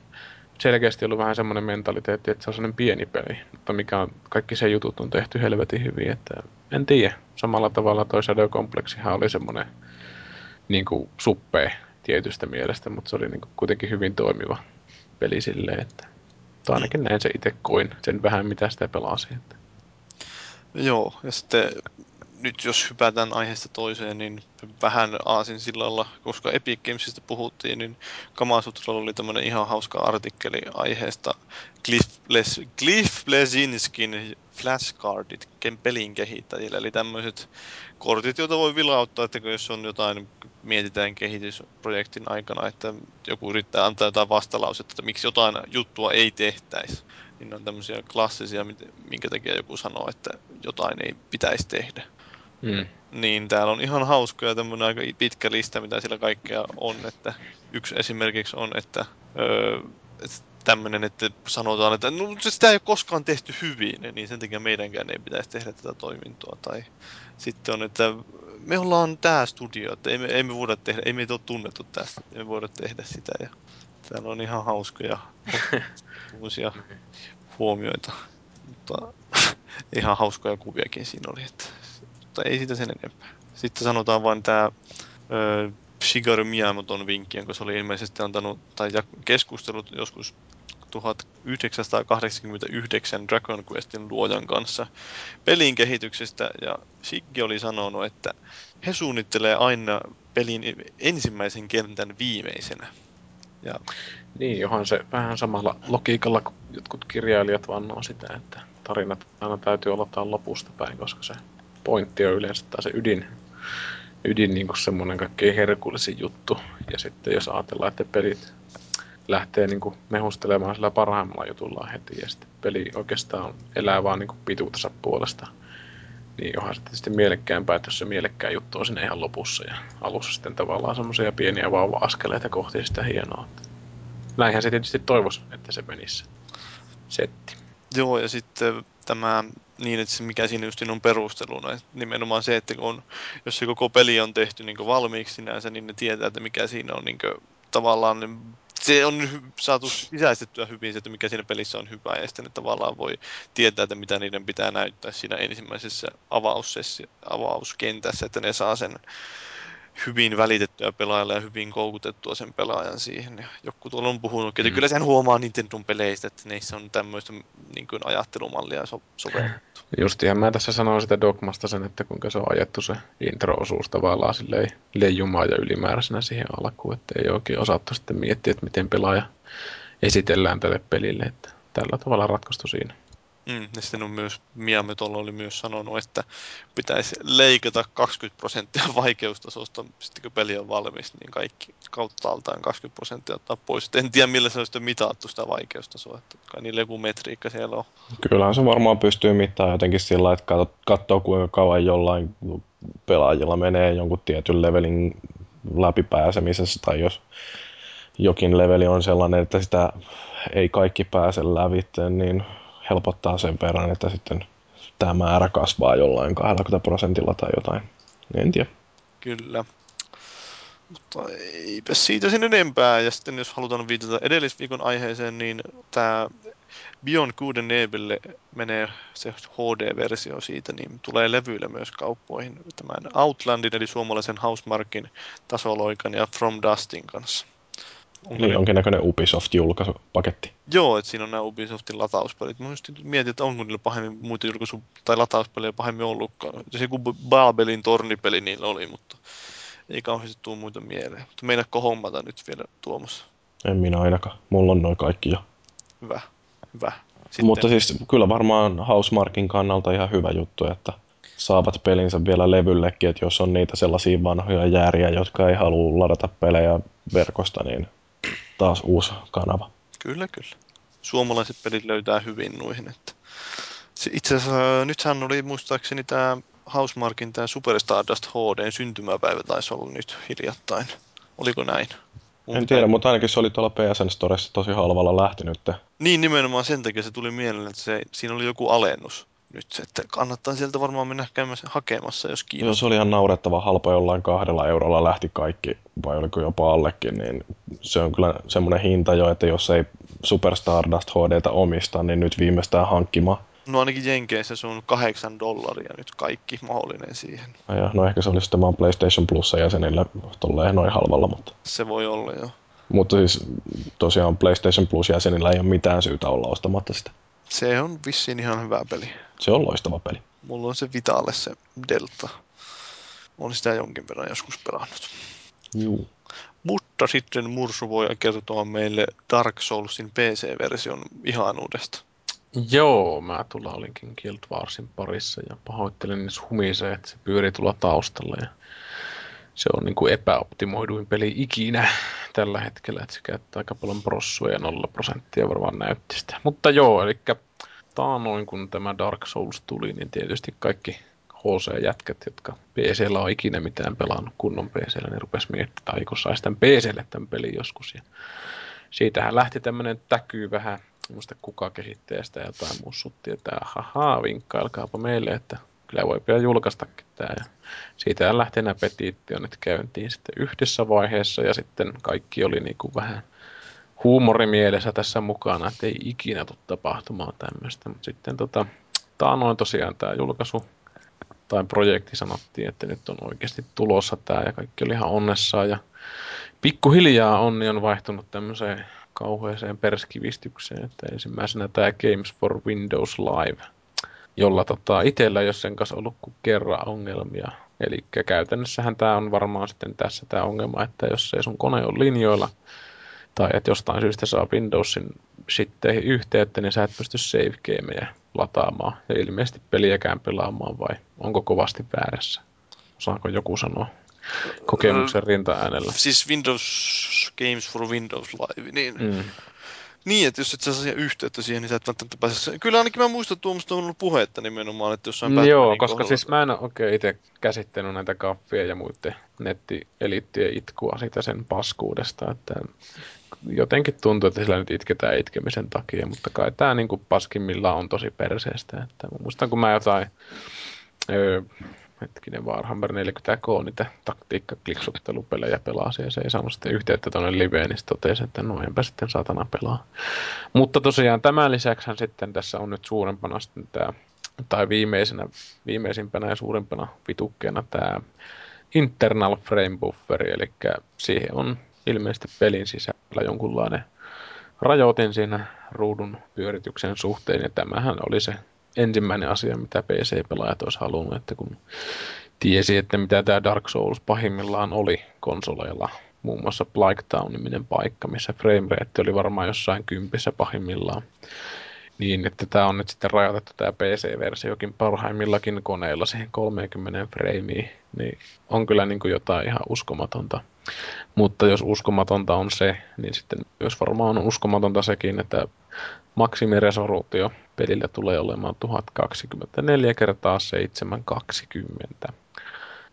selkeästi ollut vähän semmoinen mentaliteetti, että se on semmoinen pieni peli, mutta mikä on, kaikki se jutut on tehty helvetin hyvin, että en tiedä. Samalla tavalla toi Shadow Complexihan oli semmoinen niin kuin suppee tietystä mielestä, mutta se oli niin kuin kuitenkin hyvin toimiva peli silleen, että tai ainakin näin se itse koin, sen vähän mitä sitä pelasi. Että. Joo, ja sitten nyt jos hypätään aiheesta toiseen, niin vähän aasin sillalla, koska Epic Gamesista puhuttiin, niin Kamasutralla oli tämmöinen ihan hauska artikkeli aiheesta Cliff, Les, Cliff Blesinskin flashcardit pelin kehittäjille, eli tämmöiset kortit, joita voi vilauttaa, että jos on jotain, mietitään kehitysprojektin aikana, että joku yrittää antaa jotain vastalausetta, että miksi jotain juttua ei tehtäisi, niin on tämmöisiä klassisia, minkä takia joku sanoo, että jotain ei pitäisi tehdä. Mm. Niin täällä on ihan hauska ja tämmöinen aika pitkä lista, mitä siellä kaikkea on. Että yksi esimerkiksi on, että, öö, tämmöinen, että sanotaan, että no, sitä ei ole koskaan tehty hyvin, niin sen takia meidänkään ei pitäisi tehdä tätä toimintoa. Tai sitten on, että me ollaan tämä studio, että ei me, ei me voida tehdä, ei meitä ole tunnettu tästä, ei me voida tehdä sitä. Ja täällä on ihan hauskoja uusia huomioita. Mutta ihan hauskoja kuviakin siinä oli, että, mutta ei siitä sen enempää. Sitten sanotaan vain tämä Shigeru Miyamoton vinkki, jonka se oli ilmeisesti antanut tai keskustellut joskus 1989 Dragon Questin luojan kanssa pelin kehityksestä ja Shigge oli sanonut, että he suunnittelee aina pelin ensimmäisen kentän viimeisenä. Ja Niin, johan se vähän samalla logiikalla kuin jotkut kirjailijat vannoo sitä, että tarinat aina täytyy aloittaa lopusta päin, koska se pointti on yleensä tai se ydin, ydin niin kuin semmoinen kaikkein herkullisin juttu. Ja sitten jos ajatellaan, että pelit lähtee niin kuin mehustelemaan sillä parhaimmalla jutulla heti ja sitten peli oikeastaan elää vaan niin kuin pituutensa puolesta, niin onhan se tietysti mielekkäämpää, että jos se mielekkää juttu on siinä ihan lopussa ja alussa sitten tavallaan semmoisia pieniä vauva-askeleita kohti sitä hienoa. Näinhän se tietysti toivoisi, että se menisi se setti. Joo, ja sitten tämä niin, että se mikä siinä just on perusteluna, nimenomaan se, että kun jos se koko peli on tehty niin valmiiksi sinänsä, niin ne tietää, että mikä siinä on niin tavallaan, niin se on saatu sisäistettyä hyvin se, että mikä siinä pelissä on hyvä, ja sitten ne tavallaan voi tietää, että mitä niiden pitää näyttää siinä ensimmäisessä avaussessi- avauskentässä, että ne saa sen hyvin välitettyä pelaajalle ja hyvin koukutettua sen pelaajan siihen. Ja joku tuolla on puhunut, että Mm. kyllä sen huomaa Nintendon peleistä, että neissä on tämmöistä niin kuin ajattelumallia so- sovellettu. Justiinhan mä tässä sanoin sitä Dogmasta sen, että kuinka se on ajettu se intro-osuus tavallaan silleen leijumaan ja ylimääräisenä siihen alkuun, että ei oikein osattu sitten miettiä, että miten pelaaja esitellään tälle pelille, että tällä tavalla ratkaistu siinä. Mm, ja sitten on myös, Miyamotolla oli myös sanonut, että pitäisi leikata 20 prosenttia vaikeustasosta, sitten kun peli on valmis, niin kaikki kauttaaltaan 20 prosenttia ottaa pois. Et en tiedä, millä se on sitten mitattu sitä vaikeustasoa, että kai niillä joku metriikka siellä on. Kyllähän se varmaan pystyy mittaamaan jotenkin sillä että katsoo kuinka kauan jollain pelaajilla menee jonkun tietyn levelin läpipääsemisessä, tai jos jokin leveli on sellainen, että sitä ei kaikki pääse lävitse, niin helpottaa sen verran, että sitten tämä määrä kasvaa jollain 20 prosentilla tai jotain. En tiedä. Kyllä. Mutta eipä siitä sen enempää. Ja sitten jos halutaan viitata edellisviikon aiheeseen, niin tämä Beyond Good and menee se HD-versio siitä, niin tulee levyillä myös kauppoihin tämän Outlandin eli suomalaisen Housemarkin tasoloikan ja From Dustin kanssa. Ne- jonkinnäköinen Ubisoft-julkaisupaketti. Joo, että siinä on nämä Ubisoftin latauspelit. Mä just mietin, että onko niillä pahemmin muita julkaisu- tai latauspelejä pahemmin ollutkaan. Se joku Babelin tornipeli niillä oli, mutta ei kauheasti tuu muita mieleen. Mutta meinaatko hommata nyt vielä Tuomas? En minä ainakaan. Mulla on noin kaikki jo. Hyvä, hyvä. Sitten, Mutta siis kyllä varmaan Housemarkin kannalta ihan hyvä juttu, että saavat pelinsä vielä levyllekin, että jos on niitä sellaisia vanhoja jääriä, jotka ei halua ladata pelejä verkosta, niin taas uusi kanava. Kyllä, kyllä. Suomalaiset pelit löytää hyvin noihin. Että. Se itse asiassa nythän oli muistaakseni tämä Housemarkin tämä Super Stardust HD syntymäpäivä taisi olla nyt hiljattain. Oliko näin? Mun En tiedä, mutta ainakin se oli tuolla PSN Storessa tosi halvalla lähtenyt. Niin nimenomaan sen takia se tuli mieleen, että se, siinä oli joku alennus nyt, että kannattaa sieltä varmaan mennä käymään hakemassa, jos Joo, kiinnostaa. se oli ihan naurettava halpa, jollain kahdella eurolla lähti kaikki, vai oliko jopa allekin, niin se on kyllä semmoinen hinta jo, että jos ei Super Stardust HDtä omista, niin nyt viimeistään hankkimaan. No ainakin Jenkeissä se on kahdeksan dollaria nyt kaikki mahdollinen siihen. Ja no ehkä se oli sitten vaan PlayStation Plus jäsenille tolleen noin halvalla, mutta, Se voi olla jo. mutta siis tosiaan PlayStation Plus jäsenillä ei ole mitään syytä olla ostamatta sitä. Se on vissiin ihan hyvä peli. Se on loistava peli. Mulla on se Vitalle se Delta. Olen sitä jonkin verran joskus pelannut. Juu. Mutta sitten Mursu voi kertoa meille Dark Soulsin PC-version ihanuudesta. Joo, mä tulla olinkin Guild Warsin parissa ja pahoittelin, jos humisee, että se pyörii tulla taustalla ja se on niin kuin epäoptimoiduin peli ikinä tällä hetkellä, että se käyttää aika paljon prossuja ja 0 prosenttia varmaan näytti sitä. Mutta joo, eli taanoin kun tämä Dark Souls tuli, niin tietysti kaikki HC-jätkät, jotka PCllä on ikinä mitään pelannut kunnon PCllä, niin rupesi miettimään, että kun saisi tämän PClle tämän pelin joskus. Ja siitähän lähti tämmöinen täkyy vähän, muista kuka kehittää sitä jotain mussutti, että ahaa, vinkkailkaapa meille, että kyllä voi vielä julkaistakin tämä. Ja siitä lähti nämä petitionit käyntiin sitten yhdessä vaiheessa ja sitten kaikki oli niin kuin vähän huumorimielessä tässä mukana, että ei ikinä tule tapahtumaan tämmöistä. Mutta sitten tota, taanoin tosiaan tämä julkaisu tai projekti sanottiin, että nyt on oikeasti tulossa tämä ja kaikki oli ihan onnessaan ja pikkuhiljaa onni on vaihtunut tämmöiseen kauheeseen perskivistykseen, että ensimmäisenä tämä Games for Windows Live, jolla tota, itsellä ei ole sen kanssa ollut kuin kerran ongelmia. Eli käytännössähän tämä on varmaan sitten tässä tämä ongelma, että jos ei sun kone ole linjoilla, tai että jostain syystä saa Windowsin sitten yhteyttä, niin sä et pysty save gameja lataamaan ja ilmeisesti peliäkään pelaamaan vai onko kovasti väärässä? Osaako joku sanoa kokemuksen rinta-äänellä? Siis Windows Games for Windows Live, niin, mm. Niin että jos et saa siihen yhteyttä siihen, niin sä et välttämättä pääse... Kyllä ainakin mä muistan, että tuommoista on ollut puhetta nimenomaan, että jossain Mm, Joo, Batmanin koska kohdalla- siis mä en ole oikein itse käsittänyt näitä kaffia ja muiden nettieliittien itkua siitä sen paskuudesta, että jotenkin tuntuu, että sillä nyt itketään itkemisen takia, mutta kai tämä niin paskimmillaan on tosi perseestä. Että muistan, kun mä jotain, öö, hetkinen Warhammer 40K, niitä taktiikka-kliksuttelupelejä pelasin ja se ei saanut sitten yhteyttä tuonne liveen, niin totesi, että no enpä sitten saatana pelaa. Mutta tosiaan tämän lisäksi sitten tässä on nyt suurempana sitten tämä, tai viimeisenä, viimeisimpänä ja suurimpana vitukkeena tämä internal frame bufferi, eli siihen on ilmeisesti pelin sisällä jonkunlainen rajoitin siinä ruudun pyörityksen suhteen, ja tämähän oli se ensimmäinen asia, mitä PC-pelaajat olisi halunnut, että kun tiesi, että mitä tämä Dark Souls pahimmillaan oli konsoleilla, muun muassa Black Town-niminen paikka, missä frame rate oli varmaan jossain kympissä pahimmillaan. Niin, että tämä on nyt sitten rajoitettu tämä PC-versiokin parhaimmillakin koneilla siihen 30 frameen, niin on kyllä niin kuin jotain ihan uskomatonta. Mutta jos uskomatonta on se, niin sitten myös varmaan on uskomatonta sekin, että maksimiresoluutio pelillä tulee olemaan 1024 kertaa 720.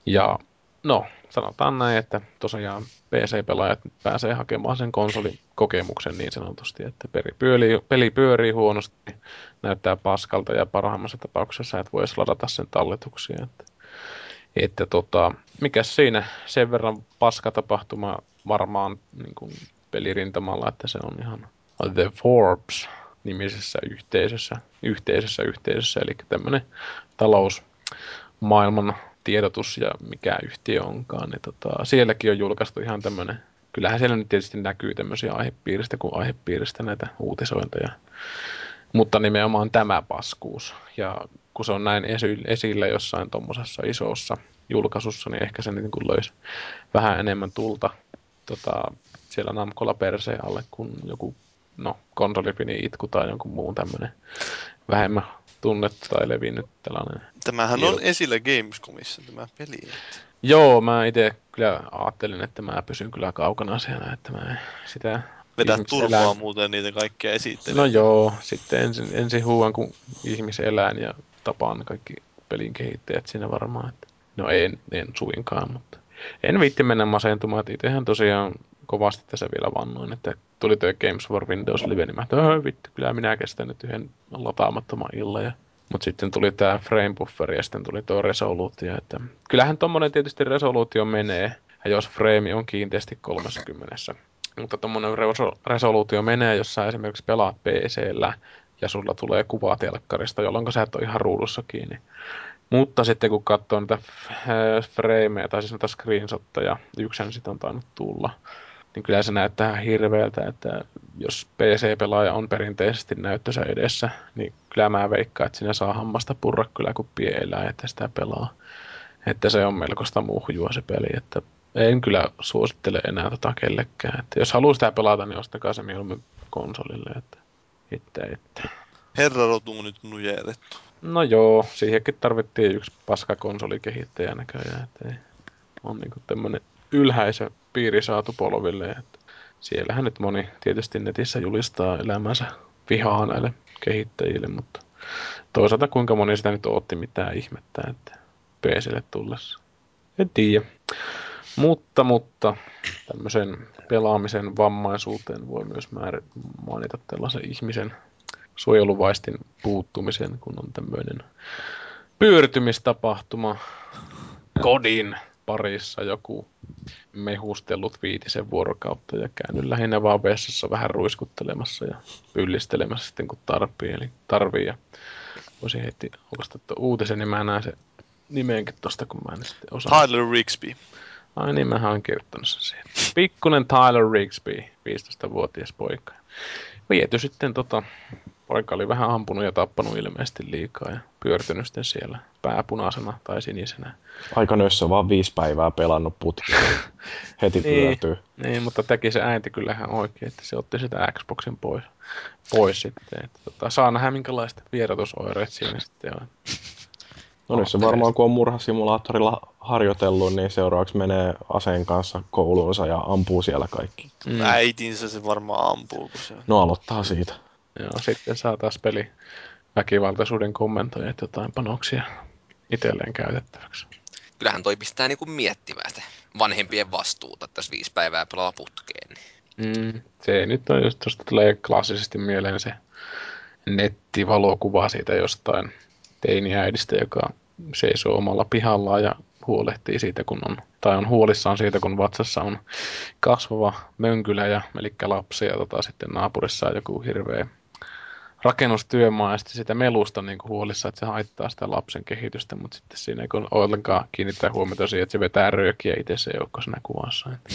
Ja no, sanotaan näin, että tosiaan PC-pelaajat pääsee hakemaan sen konsolin kokemuksen niin sanotusti, että peli pyörii, peli pyörii huonosti, näyttää paskalta ja parhaimmassa tapauksessa et voisi ladata sen talletuksia. Että, että tota, mikä siinä sen verran paskatapahtuma varmaan niin kuin pelirintamalla, että se on ihan The Forbes nimisessä yhteisössä, yhteisössä, yhteisössä, eli tämmöinen talousmaailman tiedotus ja mikä yhtiö onkaan, niin tota, sielläkin on julkaistu ihan tämmöinen, kyllähän siellä nyt tietysti näkyy tämmöisiä aihepiiristä kuin aihepiiristä näitä uutisointeja, mutta nimenomaan tämä paskuus. Ja kun se on näin esi- esillä jossain tuommoisessa isossa julkaisussa, niin ehkä se niin kuin vähän enemmän tulta tota, siellä Namkolla perseen alle kuin joku no, konsolipini itku tai jonkun muun tämmönen vähemmän tunnettu tai levinnyt tällainen. Tämähän on esillä Gamescomissa tämä peli. Että. Joo, mä itse kyllä ajattelin, että mä pysyn kyllä kaukana siellä, että mä sitä Vedät turvaa ihmiselän- muuten niitä kaikkia esittelee. No joo, sitten ensin, ensin huuan kun ihmiselään ja tapaan kaikki pelin kehittäjät siinä varmaan. Että, no en, en suinkaan, mutta en viitti mennä masentumaan. että Itsehän tosiaan kovasti tässä vielä vannoin, että tuli tuo Games for Windows Live, niin mä että "Öö, vittu, kyllä minä kestän nyt yhden lataamattoman illan. Ja, mutta sitten tuli tämä frame buffer ja sitten tuli tuo resoluutio. Että kyllähän tommonen tietysti resoluutio menee, ja jos frame on kiinteästi 30. Mutta tuommoinen resoluutio menee, jos sä esimerkiksi pelaat PCllä ja sulla tulee kuva telkkarista, jolloin sä et ole ihan ruudussa kiinni. Mutta sitten kun katsoo niitä frameja, tai siis noita screenshotteja, yksen sitten on tainnut tulla, niin kyllä se näyttää ihan hirveältä, että jos PC-pelaaja on perinteisesti näyttönsä edessä, niin kyllä mä veikkaan, että siinä saa hammasta purra kyllä kuin pieelää, että sitä pelaa. Että se on melkoista muhjua se peli, että en kyllä suosittele enää tota kellekään. Että jos haluaa sitä pelata, niin ostakaa se mieluummin konsolille. Että, että, että. Herra rotu nyt nujerettu. No joo, siihenkin tarvittiin yksi paska konsolikehittäjä näköjään. Että ei, on niinku tämmönen ylhäisö piiri saatu polville. Että siellähän nyt moni tietysti netissä julistaa elämänsä vihaa näille kehittäjille, mutta toisaalta kuinka moni sitä nyt otti mitään ihmettä, että PClle tullessa. En tiedä. Mutta, mutta tämmöisen pelaamisen vammaisuuteen voi myös määr- mainita tällaisen ihmisen suojeluvaistin puuttumisen, kun on tämmöinen pyörtymistapahtuma kodin parissa joku mehustellut viitisen vuorokautta ja käynyt lähinnä vaan vessassa vähän ruiskuttelemassa ja pyllistelemässä sitten kun tarvii. Eli tarvii ja voisin heti tuon uutisen, niin mä näen se nimeenkin tosta, kun mä en sitten osaa. Tyler Rigsby. Ai niin, mähän olen kirjoittanut sen siihen. Pikkunen Tyler Rigsby, 15-vuotias poika. Viety sitten tota, poika oli vähän ampunut ja tappanut ilmeisesti liikaa ja pyörtynyt sitten siellä pääpunaisena tai sinisenä. Aika nössö, vaan viisi päivää pelannut putki. Heti Niin. pyörtyy. Niin, mutta teki se äiti kyllähän oikein, että se otti sitä Xboxin pois, pois sitten. Että, tota, saa nähdä minkälaiset vierotusoireet siinä sitten on. No nyt se varmaan kun on murhasimulaattorilla harjoitellut, niin seuraavaksi menee aseen kanssa kouluunsa ja ampuu siellä kaikki. Mm. Äitinsä se varmaan ampuu, kun se on. No aloittaa siitä. Joo, sitten saa taas peli väkivaltaisuuden kommentoijat jotain panoksia itselleen käytettäväksi. Kyllähän toi pistää niinku miettimään sitä vanhempien vastuuta, että jos viisi päivää pelaa putkeen. Niin. Mm, se nyt on just, tuosta tulee klassisesti mieleen se nettivalokuva siitä jostain teiniäidistä, joka seisoo omalla pihallaan ja huolehtii siitä, kun on, tai on huolissaan siitä, kun vatsassa on kasvava mönkylä ja eli lapsi ja tota, sitten naapurissa on joku hirveä rakennustyömaa ja sitten sitä melusta niin huolissa, että se haittaa sitä lapsen kehitystä, mutta sitten siinä ei ollenkaan kiinnittää huomiota siihen, että se vetää röökiä itse se joukko siinä kuvassa. Että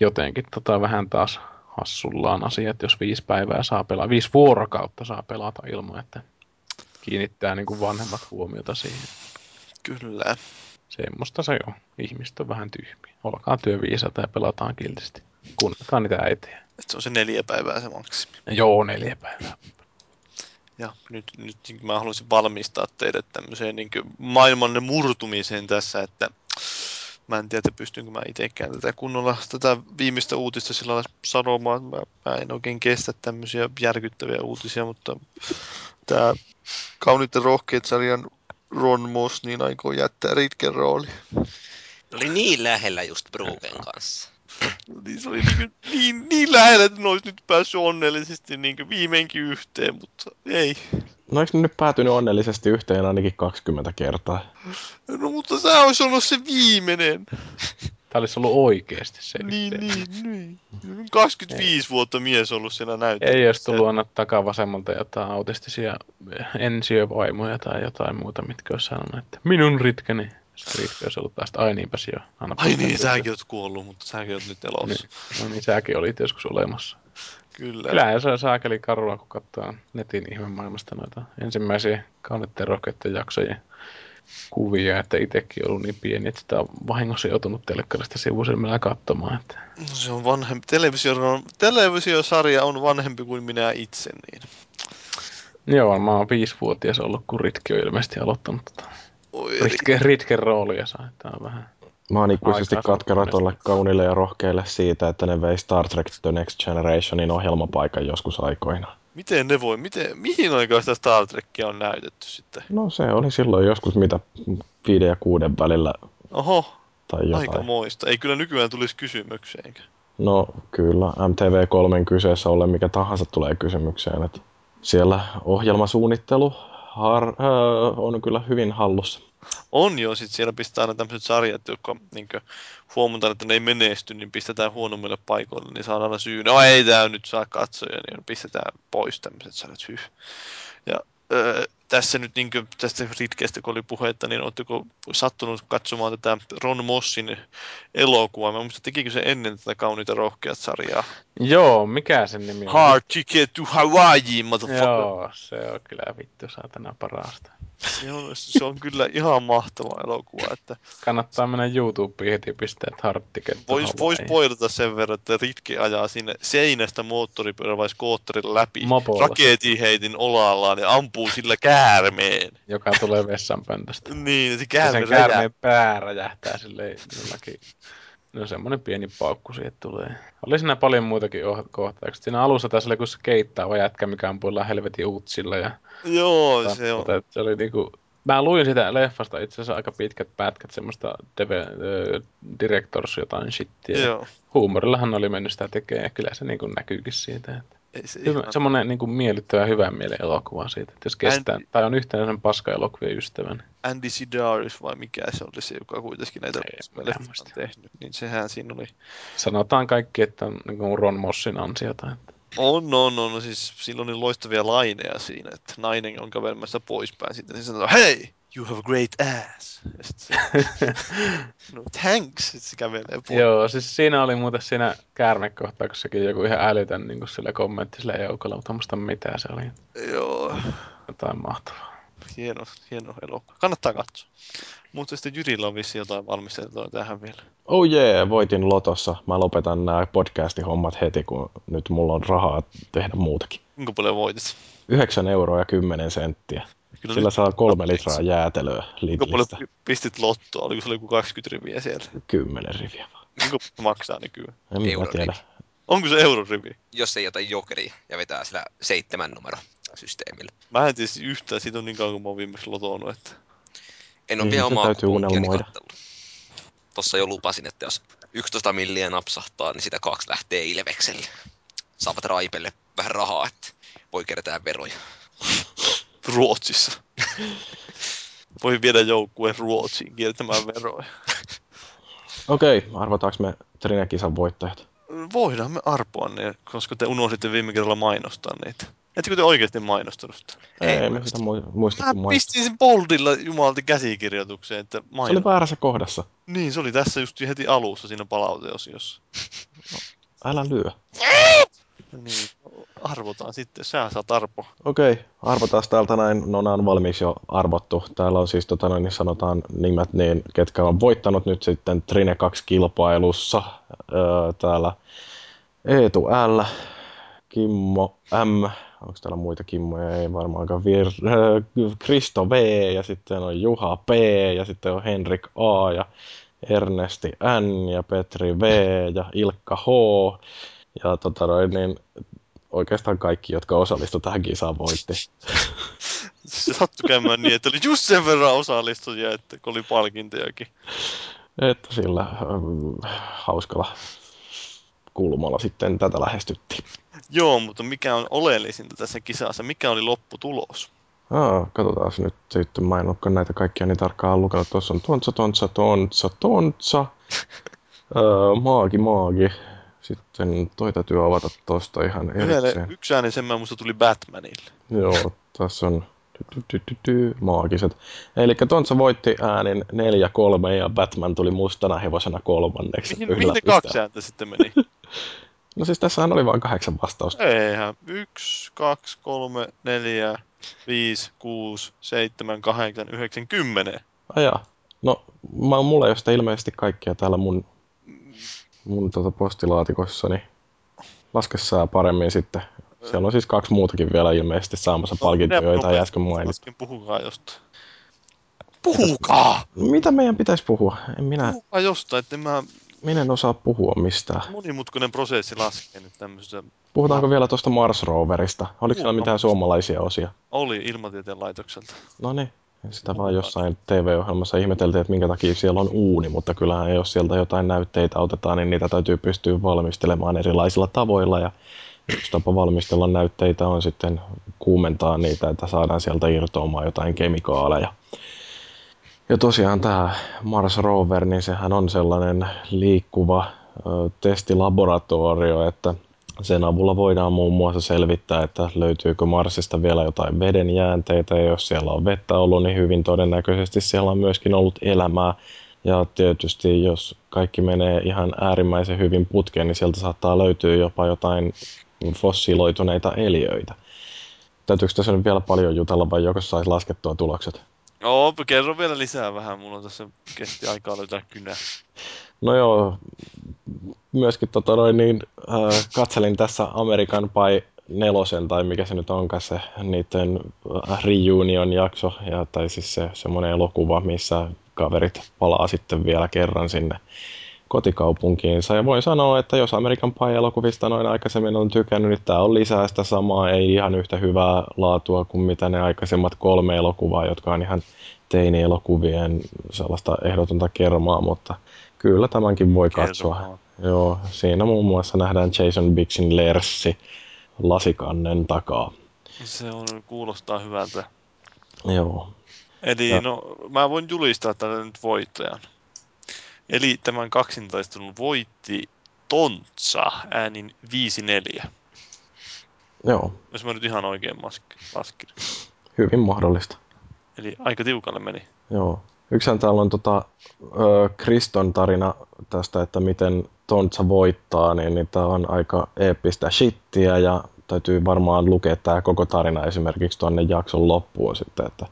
jotenkin tota vähän taas hassullaan asia, että jos viisi päivää saa pelata, viisi vuorokautta saa pelata ilman, että kiinnittää niin kuin vanhemmat huomiota siihen. Kyllä. Semmoista se on. Ihmiset on vähän tyhmiä. Olkaa työviisata ja pelataan kiltisti. Kuunnelkaa niitä äitejä. Et se on se neljä päivää se maksimi. Joo, neljä päivää. Ja nyt, nyt niin mä haluaisin valmistaa teidät tämmöiseen niin maailmanne murtumiseen tässä, että mä en tiedä, pystynkö mä itsekään tätä kunnolla tätä viimeistä uutista sillä sanomaan. Mä, mä en oikein kestä tämmöisiä järkyttäviä uutisia, mutta tämä Kauniit ja rohkeat sarjan Ron Moss niin aikoo jättää Ritken rooli. Oli niin lähellä just Bruken kanssa. Niin se oli niin, niin, niin lähellä, että ne olisi nyt päässyt onnellisesti niin viimeinkin yhteen, mutta ei. No eikö ne nyt päätynyt onnellisesti yhteen ainakin 20 kertaa? No mutta se olisi ollut se viimeinen. Tämä olisi ollut oikeasti se Niin, yhteen. niin, niin. 25 vuotta mies ollut siellä näytöllä. Ei olisi tullut anna takavasemmalta jotain autistisia ensiövaimoja tai jotain muuta, mitkä olisi sanonut, että minun ritkeni. Ritke olisi ollut että ai niinpäs joo. Anna Ai niin, puhua. säkin oot kuollut, mutta säkin oot nyt elossa. Niin. No niin, säkin olit joskus olemassa. Kyllä. Kyllähän se on saakeli karua, kun katsoo netin ihmemaailmasta noita ensimmäisiä kaunitteen rohkeiden jaksojen kuvia, että itsekin ollut niin pieni, että sitä on vahingossa joutunut telkkarista sivusilmällä katsomaan. Että... No, se on vanhempi. Televisio, televisiosarja on vanhempi kuin minä itse, niin... Joo, mä oon viisivuotias ollut, kun Ritke on ilmeisesti aloittanut tota Oi, Ritke, Ritken roolia saa. Tää on vähän... Mä oon ikuisesti katkera tuolle kaunille ja rohkeille siitä, että ne vei Star Trek The Next Generationin ohjelmapaikan joskus aikoina. Miten ne voi, miten, mihin aikaan sitä Star Trekkia on näytetty sitten? No se oli silloin joskus mitä viiden ja kuuden välillä Oho, tai aika jotain. moista. Ei kyllä nykyään tulisi kysymykseenkä. No kyllä, MTV3 kyseessä ollen mikä tahansa tulee kysymykseen. Että siellä ohjelmasuunnittelu har, öö, on kyllä hyvin hallussa. On jo, sit siellä pistää aina tämmöiset sarjat, jotka niin huomataan, että ne ei menesty, niin pistetään huonommille paikoille, niin saadaan aina syy. No ei tää nyt saa katsoja, niin pistetään pois tämmöiset sarjat. Hyh. Ja öö, tässä nyt niin tästä Ritkestä, kun oli puhetta, niin oletteko sattunut katsomaan tätä Ron Mossin elokuvaa? Mä muistan, tekikö se ennen tätä Kauniita rohkeat sarjaa? Joo, mikä sen nimi on? Hard Ticket to Hawaii, motherfucker. Joo, se on kyllä vittu saatana parasta. Se on, se on kyllä ihan mahtava elokuva, että Kannattaa mennä YouTubeen heti pistää, to Vois, vois poilata sen verran, että Ritki ajaa sinne seinästä moottoripyörällä vai skootterilla läpi. Mopolla. Raketin heitin olallaan ja ampuu sillä käärmeen. joka tulee vessanpöntöstä. Niin, se Ja käärme sen räjää. käärmeen pää räjähtää silleen jollakin. No semmonen pieni paukku siitä tulee. Oli siinä paljon muitakin oh- kohtauksia. Siinä alussa tässä oli kun se keittävä jätkä, mikä ampuillaan helvetin utsilla. Ja Joo, se on. Mutta se oli niinku... Mä luin sitä leffasta itse asiassa aika pitkät pätkät, semmoista TV, äh, directors jotain shittiä. Joo. Huumorillahan oli mennyt sitä tekemään ja kyllä se niinku näkyykin siitä. Että hyvä, semmoinen niinku miellyttävä hyvän mielen elokuva siitä, että jos kestää, Andy- tai on yhtenä sen paska-elokuvien ystävän. Andy Sidaris vai mikä se oli se, joka kuitenkin näitä mä on tehnyt. Niin sehän siinä oli. Sanotaan kaikki, että on niinku Ron Mossin ansiota. Että. On, on, on. Siis silloin oli loistavia laineja siinä, että nainen on kävelemässä poispäin sitten, niin sanoo, hei, you have a great ass. No thanks, sit se kävelee pois. Joo, siis siinä oli muuten siinä käärmekohtauksessakin joku ihan älytön niin sillä kommentti sillä joukolla, mutta muista mitään se oli. Joo, Jotain mahtavaa. hieno, hieno elokuva. Kannattaa katsoa. Mutta sitten Jyrillä on vissi jotain valmisteltua tähän vielä. Oh yeah, voitin Lotossa. Mä lopetan nämä podcasti-hommat heti, kun nyt mulla on rahaa tehdä muutakin. Kuinka paljon voitit? 9 euroa ja 10 senttiä. Kyllä Sillä nyt- saa kolme litraa jäätelöä Kuinka paljon Lidlistä. pi- pistit lottoa? Oliko se joku 20 riviä siellä? 10 riviä vaan. Kuinka maksaa nykyään? En mä tiedä. Onko se eurorivi? Jos ei ota jokeria ja vetää sillä seitsemän numero systeemillä. Mä en tiedä yhtään, siitä on niin kauan kun mä oon viimeksi lotonut, että En ole Niin, vielä omaa täytyy unelmoida. Tossa jo lupasin, että jos 11 milliä napsahtaa, niin sitä kaksi lähtee Ilvekselle. Saavat Raipelle vähän rahaa, että voi kerätään veroja. Ruotsissa. Voi viedä joukkueen Ruotsiin kiertämään veroja. Okei, arvotaanko me Trine-kisan voittajat? Voidaan me arpoa ne, koska te unohditte viime kerralla mainostaa niitä. Ettekö te oikeasti mainostanut sitä? Ei, Ei muista. sitä muista Mä kun mainostaa. pistin sen boldilla jumalta käsikirjoitukseen, että Se oli väärässä kohdassa. Niin, se oli tässä just heti alussa siinä palauteosiossa. Älä lyö. Niin, arvotaan sitten, sä saat arpo. Okei, arvotaan täältä näin. No on valmiiksi jo arvottu. Täällä on siis tota, niin sanotaan nimet, niin ketkä on voittanut nyt sitten Trine 2-kilpailussa. Öö, täällä Eetu L, Kimmo M, onko täällä muita Kimmoja? Ei varmaankaan. Vir- öö, Kristo V ja sitten on Juha P ja sitten on Henrik A ja Ernesti N ja Petri V ja Ilkka H. Ja tota noin, niin oikeastaan kaikki, jotka osallistuivat tähän kisaan, voitti. Se sattui käymään niin, että oli just sen verran osallistujia, että oli palkintojakin. Että sillä ähm, hauskalla kulmalla sitten tätä lähestyttiin. Joo, mutta mikä on oleellisinta tässä kisassa? Mikä oli lopputulos? Aa, katsotaan nyt sitten. Mä en olekaan näitä kaikkia niin tarkkaan lukenut. Tuossa on tontsa, tontsa, tontsa, tontsa. öö, maagi, maagi. Sitten toi täytyy avata tosta ihan erikseen. yksi ääni sen mä musta tuli Batmanille. Joo, tässä on maagiset. Eli Tontsa voitti äänin 4-3 ja Batman tuli mustana hevosena kolmanneksi. Mihin, mihin kaksi ääntä sitten meni? No siis tässähän oli vain kahdeksan vastausta. Eihän. Yksi, kaksi, kolme, neljä, viisi, kuusi, seitsemän, kahdeksan, yhdeksän, kymmenen. Ajaa. No, mä, mulla ei ole sitä ilmeisesti kaikkea täällä mun, mun tota postilaatikossa, niin laske sää paremmin sitten. Siellä on siis kaksi muutakin vielä ilmeisesti saamassa palkintoja, joita ei äsken mainittu. Puhukaa jostain. Puhukaa! Mitä meidän pitäisi puhua? En minä, Puhukaa jostain, että mä minä en osaa puhua mistään. monimutkainen prosessi laskee nyt tämmöisessä. Puhutaanko vielä tuosta Mars Roverista? Oliko siellä mitään suomalaisia osia? Oli ilmatieteen laitokselta. No niin, sitä vaan jossain TV-ohjelmassa ihmeteltiin, että minkä takia siellä on uuni, mutta kyllähän jos sieltä jotain näytteitä otetaan, niin niitä täytyy pystyä valmistelemaan erilaisilla tavoilla ja yksi tapa valmistella näytteitä on sitten kuumentaa niitä, että saadaan sieltä irtoamaan jotain kemikaaleja. Ja tosiaan tämä Mars Rover, niin sehän on sellainen liikkuva ö, testilaboratorio, että sen avulla voidaan muun muassa selvittää, että löytyykö Marsista vielä jotain veden jäänteitä, ja jos siellä on vettä ollut, niin hyvin todennäköisesti siellä on myöskin ollut elämää. Ja tietysti jos kaikki menee ihan äärimmäisen hyvin putkeen, niin sieltä saattaa löytyä jopa jotain fossiiloituneita eliöitä. Täytyykö tässä nyt vielä paljon jutella vai joko saisi laskettua tulokset? Joo, kerro vielä lisää vähän. Mulla on tässä kesti aikaa löytää kynä. No joo, myöskin tota noin, niin, äh, katselin tässä American Pie nelosen, tai mikä se nyt onkaan se niiden äh, reunion jakso, ja, tai siis se semmoinen elokuva, missä kaverit palaa sitten vielä kerran sinne kotikaupunkiinsa. Ja voin sanoa, että jos American Pie-elokuvista noin aikaisemmin on tykännyt, niin tämä on lisää sitä samaa, ei ihan yhtä hyvää laatua kuin mitä ne aikaisemmat kolme elokuvaa, jotka on ihan teini-elokuvien sellaista ehdotonta kermaa, mutta kyllä tämänkin voi katsoa. Joo, siinä muun muassa nähdään Jason Bixin lerssi lasikannen takaa. Se on, kuulostaa hyvältä. Joo. Eli Ja- no, mä voin julistaa tälle nyt voittajan. Eli tämän kaksintaistelun voitti Tontsa äänin 5-4. Joo, Jos mä nyt ihan oikein laskin. hyvin mahdollista. Eli aika tiukalle meni. Joo. Yksihän täällä on tota, ö, Kriston tarina tästä, että miten Tontsa voittaa, niin, niin tämä on aika eeppistä shittiä ja täytyy varmaan lukea tämä koko tarina esimerkiksi tuonne jakson loppuun sitten, että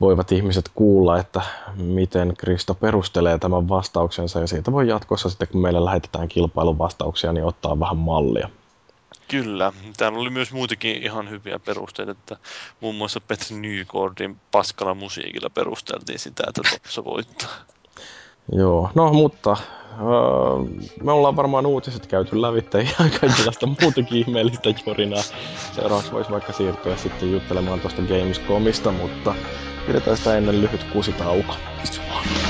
voivat ihmiset kuulla, että miten Kristo perustelee tämän vastauksensa ja siitä voi jatkossa sitten, kun meille lähetetään kilpailun vastauksia, niin ottaa vähän mallia. Kyllä. Täällä oli myös muitakin ihan hyviä perusteita, että muun muassa Petri Nygårdin paskalla musiikilla perusteltiin sitä, että Tontsa voittaa. Joo, no mutta öö, me ollaan varmaan uutiset käyty lävitse ja kaikenlaista muutakin ihmeellistä jorinaa. Seuraavaksi voisi vaikka siirtyä sitten juttelemaan tuosta Gamescomista, mutta pidetään sitä ennen lyhyt kusitauko. 風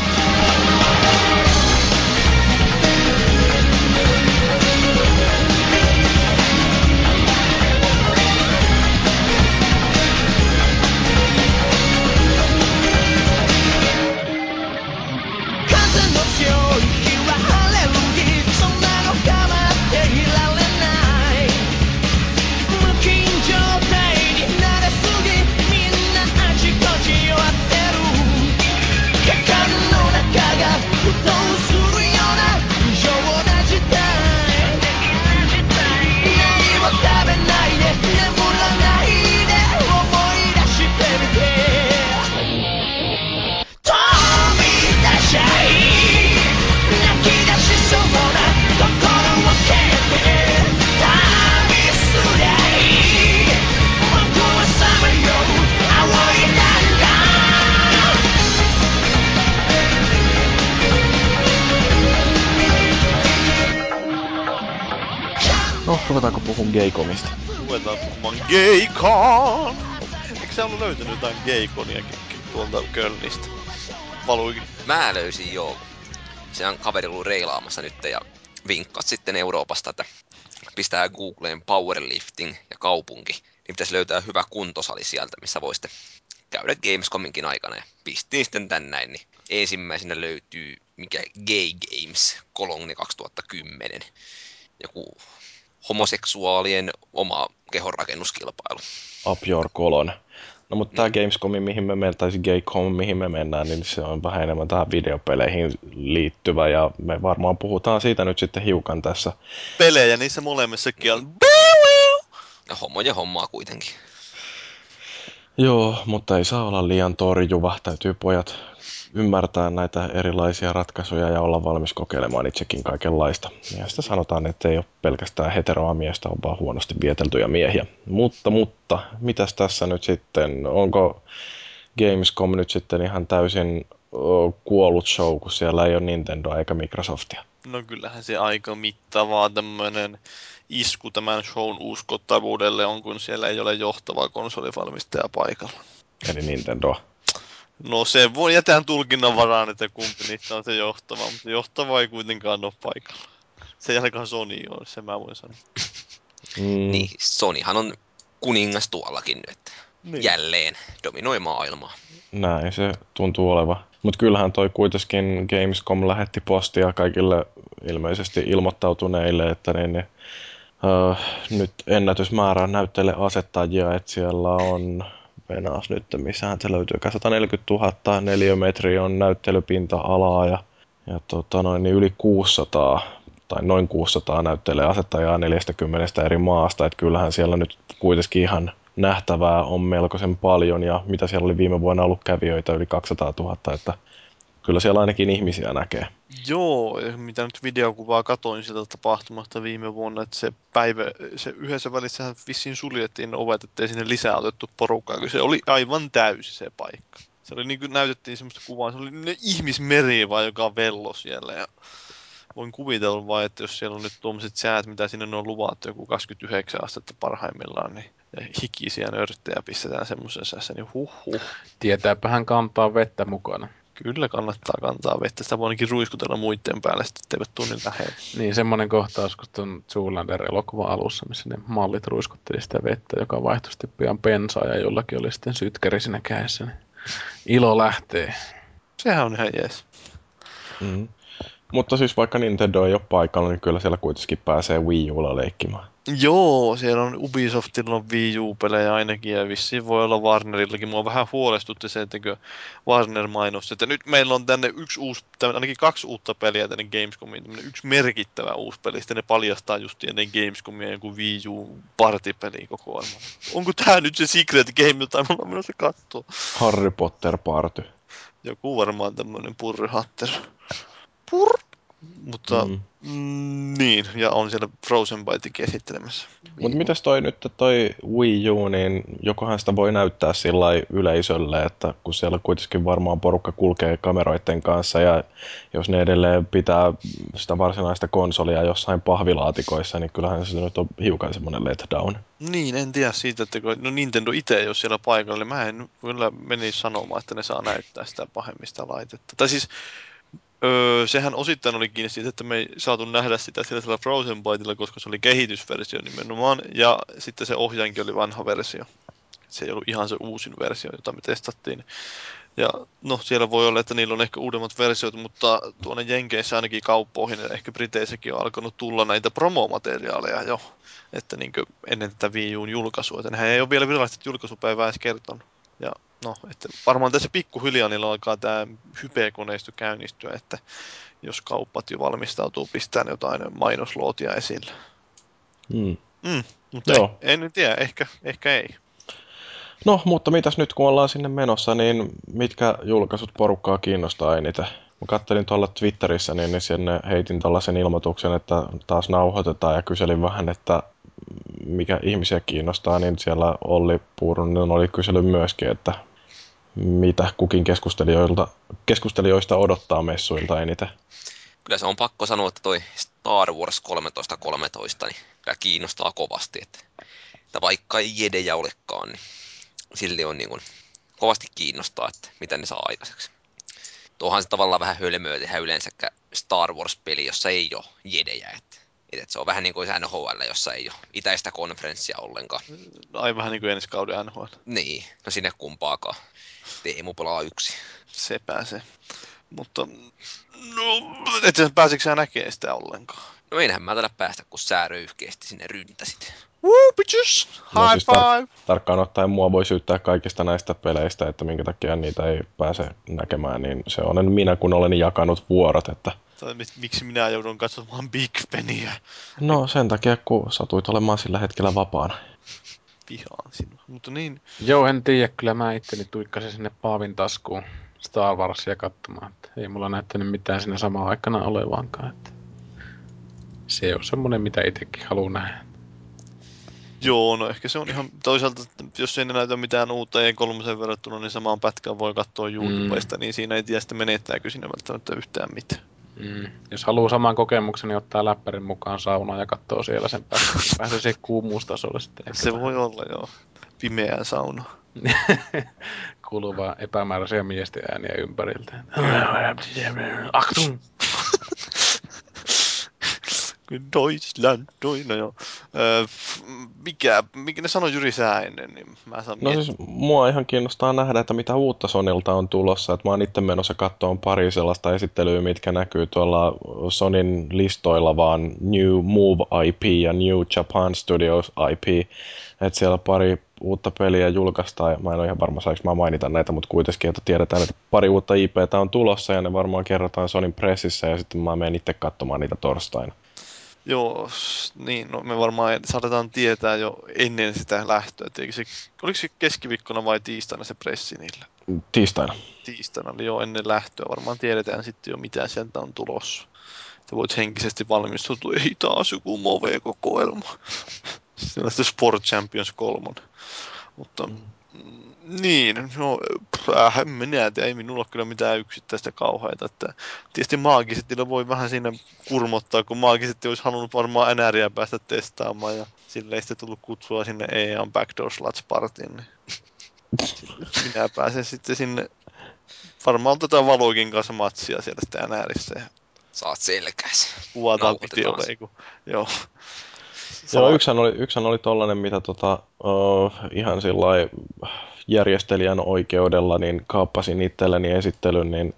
puhun Gaycomista? Ruvetaan puhumaan Geikon! Eikö sä ollut löytänyt jotain Geikoniakin tuolta Kölnistä? Valuikin. Mä löysin joo. Se on kaveri ollut reilaamassa nyt ja vinkkas sitten Euroopasta, että pistää Googleen powerlifting ja kaupunki, niin pitäisi löytää hyvä kuntosali sieltä, missä voi sitten käydä Gamescominkin aikana. Ja pistiin sitten tän näin, niin ensimmäisenä löytyy mikä Gay Games Cologne 2010. Joku homoseksuaalien oma kehonrakennuskilpailu. Up Your Colon. No mutta tämä Gamescom, mihin me mennään, tai Gaycom, mihin me mennään, niin se on vähän enemmän tähän videopeleihin liittyvä, ja me varmaan puhutaan siitä nyt sitten hiukan tässä. Pelejä niissä molemmissakin on. Ja homoja hommaa kuitenkin. Joo, mutta ei saa olla liian torjuva, täytyy pojat ymmärtää näitä erilaisia ratkaisuja ja olla valmis kokeilemaan itsekin kaikenlaista. Ja sitä sanotaan, että ei ole pelkästään heteroa miestä, on vaan huonosti vieteltyjä miehiä. Mutta, mutta, mitäs tässä nyt sitten, onko Gamescom nyt sitten ihan täysin kuollut show, kun siellä ei ole Nintendoa eikä Microsoftia? No kyllähän se aika mittavaa tämmöinen isku tämän shown uskottavuudelle on, kun siellä ei ole johtavaa konsolivalmistaja paikalla. Eli Nintendoa. No se voi jätään tulkinnan varaan, että kumpi niistä on se johtava, mutta johtava ei kuitenkaan ole paikalla. Se ei ainakaan Sony ole, se mä voin sanoa. Mm, Niin, Sonyhan on kuningas tuollakin nyt. Niin. Jälleen dominoi maailmaa. Näin se tuntuu oleva. Mutta kyllähän toi kuitenkin Gamescom lähetti postia kaikille ilmeisesti ilmoittautuneille, että niin, niin, uh, nyt ennätysmäärä näytteille asettajia, että siellä on Venaas nyt, missähän se löytyy, 140 000 neliömetriä on näyttelypinta-alaa ja, ja tota noin, niin yli 600 tai noin 600 näyttelee asettajaa 40 eri maasta, että kyllähän siellä nyt kuitenkin ihan nähtävää on melkoisen paljon ja mitä siellä oli viime vuonna ollut kävijöitä yli 200 000, että kyllä siellä ainakin ihmisiä näkee. Joo, ja mitä nyt videokuvaa katoin sieltä tapahtumasta viime vuonna, että se päivä, se yhdessä välissähän vissiin suljettiin ovet, ettei sinne lisää otettu porukkaa, kun se oli aivan täysi se paikka. Se oli niin kuin näytettiin semmoista kuvaa, se oli ne ihmismeri vaan, joka vello siellä ja voin kuvitella vaan, että jos siellä on nyt tuommoiset säät, mitä sinne on luvattu, joku 29 astetta parhaimmillaan, niin ja hikisiä nörttejä pistetään semmoisen sässä, niin huh huh. Tietääpähän kantaa vettä mukana. Kyllä kannattaa kantaa vettä. Sitä voi ainakin ruiskutella muiden päälle, sitten etteivät tunnin lähellä. Niin, semmoinen kohtaus, kun tuon Zoolander-elokuvan alussa, missä ne mallit ruiskutteli sitä vettä, joka vaihtui sitten pian pensaa ja jollakin oli sitten sytkäri siinä kädessä. Niin ilo lähtee. Sehän on ihan jees. Mm. Mutta siis vaikka Nintendo ei ole paikalla, niin kyllä siellä kuitenkin pääsee Wii Ulla leikkimään. Joo, siellä on Ubisoftilla on Wii U-pelejä ainakin ja vissiin voi olla Warnerillakin. Mua vähän huolestutti se, että kun Warner mainosti, että nyt meillä on tänne yksi uusi, tämän, ainakin kaksi uutta peliä tänne Gamescomiin, yksi merkittävä uusi peli, sitten ne paljastaa just ennen Gamescomia joku Wii U partipeli kokoelma. Onko tää nyt se Secret Game, jota me ollaan menossa kattoo? Harry Potter Party. Joku varmaan tämmönen purryhatter. Purr! Mutta Mm. mm, niin, ja on siellä Frozen Bytekin esittelemässä. Mutta mitäs toi nyt toi Wii U, niin jokohan sitä voi näyttää sillä yleisölle, että kun siellä kuitenkin varmaan porukka kulkee kameroiden kanssa ja jos ne edelleen pitää sitä varsinaista konsolia jossain pahvilaatikoissa, niin kyllähän se nyt on hiukan semmoinen letdown. Niin, en tiedä siitä, että kun, no Nintendo itse ei ole siellä paikalla, niin mä en kyllä menisi sanomaan, että ne saa näyttää sitä pahemmista laitetta. Tai siis, öö, sehän osittain oli kiinni siitä, että me ei saatu nähdä sitä sillä Frozen Byteilla, koska se oli kehitysversio nimenomaan, ja sitten se ohjainkin oli vanha versio. Se ei ollut ihan se uusin versio, jota me testattiin. Ja no, siellä voi olla, että niillä on ehkä uudemmat versiot, mutta tuonne Jenkeissä ainakin kauppoihin ja ehkä Briteissäkin on alkanut tulla näitä promomateriaaleja jo että niin ennen tätä Wii Uun julkaisua. Että nehän ei ole vielä virallisesti julkaisupäivää edes kertonut. Ja no, että varmaan tässä pikkuhiljaa niillä alkaa tämä hypekoneisto käynnistyä, että jos kauppat jo valmistautuu pistämään jotain mainoslootia esille. Hmm. Mm, mutta Joo. ei, en nyt tiedä, ehkä, ehkä ei. No, mutta mitäs nyt kun ollaan sinne menossa, niin mitkä julkaisut porukkaa kiinnostaa eniten? Mä kattelin tuolla Twitterissä, niin, niin sinne heitin tällaisen ilmoituksen, että taas nauhoitetaan ja kyselin vähän, että mikä ihmisiä kiinnostaa, niin siellä Olli Puurunen oli kysely myöskin, että mitä kukin keskustelijoilta, keskustelijoista odottaa messuilta eniten. Kyllä se on pakko sanoa, että toi Star Wars 1313 niin kyllä kiinnostaa kovasti. Että, että vaikka ei jedejä olekaan, niin silti on niin kuin, kovasti kiinnostaa, että mitä ne saa aikaiseksi. Tuohan se tavallaan vähän hölmöä tehdä yleensäkään Star Wars-peli, jossa ei ole jedejä. Että, että se on vähän niin kuin se NHL, jossa ei ole itäistä konferenssia ollenkaan. Ai vähän niin kuin ensi kauden NHL. Niin, no sinne kumpaakaan. Teemu pelaa yksi. Se pääsee. Mutta no, et sä pääsikö sä näkemään sitä ollenkaan? No enhän mä tällä päästä, kun sä röyhkeästi sinne ryntäsit. Woo, bitches! No High siis tar- five! Tarkkaan ottaen mua voi syyttää kaikista näistä peleistä, että minkä takia niitä ei pääse näkemään, niin se on minä, kun olen jakanut vuorot, että Tai mit- miksi minä joudun katsomaan Big Benia? no sen takia, kun satuit olemaan sillä hetkellä vapaana. Pihaan sinua. Mutta niin, Joo, en tiedä. Kyllä mä itteni tuikkasin sinne Paavin taskuun Star Warsia katsomaan. Että ei mulla näyttänyt mitään siinä samaan aikana olevankaan. Että se on semmonen, mitä itsekin haluan nähdä. Joo, no ehkä se on ihan toisaalta, että jos ei ne näytä mitään uutta E3 verrattuna, niin samaan pätkään voi katsoa YouTubesta, mm. niin siinä ei tiedä sitten menettääkö siinä välttämättä yhtään mitään. Mm. Jos haluaa saman kokemuksen, niin ottaa läppärin mukaan saunaan ja katsoo siellä sen päästä. Pääsee siihen kuumuustasolle sitten. ehkä Se voi olla, joo. Pimeään sauna. Kuuluu vaan epämääräisiä miesten ääniä ympäriltä. Achtung! Deutschland, no joo. Öö, mikä, mikä ne sanoi Jyri sää ennen, niin mä saan No siis mua ihan kiinnostaa nähdä, että mitä uutta Sonilta on tulossa. Että mä oon itse menossa katsomaan pari sellaista esittelyä, mitkä näkyy tuolla Sonin listoilla, vaan New Move IP ja New Japan Studios IP. Että siellä pari uutta peliä julkaistaan. Mä en ole ihan varma, saanko mä mainita näitä, mutta kuitenkin, että tiedetään, että pari uutta IPtä on tulossa ja ne varmaan kerrotaan Sonin pressissä ja sitten mä menen itse katsomaan niitä torstaina. Joo, niin, no me varmaan saatetaan tietää jo ennen sitä lähtöä, että se, oliko se keskiviikkona vai tiistaina se pressi niillä? Tiistaina. Tiistaina, eli jo ennen lähtöä varmaan tiedetään sitten jo mitä sieltä on tulossa. Että voit henkisesti valmistautua, ei taas joku Move-kokoelma. Sitten Sport Champions 3. Mutta mm. Niin, no, äh, en minä tiedä, ei minulla ole kyllä mitään yksittäistä kauheita. Että tietysti maagisetillä voi vähän siinä kurmottaa, kun maagisetti olisi halunnut varmaan NRiä päästä testaamaan ja sille ei sitten tullut kutsua sinne EAN Backdoor Sluts Partyin. Niin minä pääsen sitten sinne, varmaan otetaan Valoikin kanssa matsia siellä sitten NRissä ja Saat selkäs. kuvataan kun- Joo. Joo, yksihän oli, yksihän oli tollanen, mitä tota, uh, ihan sillä järjestelijän oikeudella niin kaappasin itselleni esittelyn, niin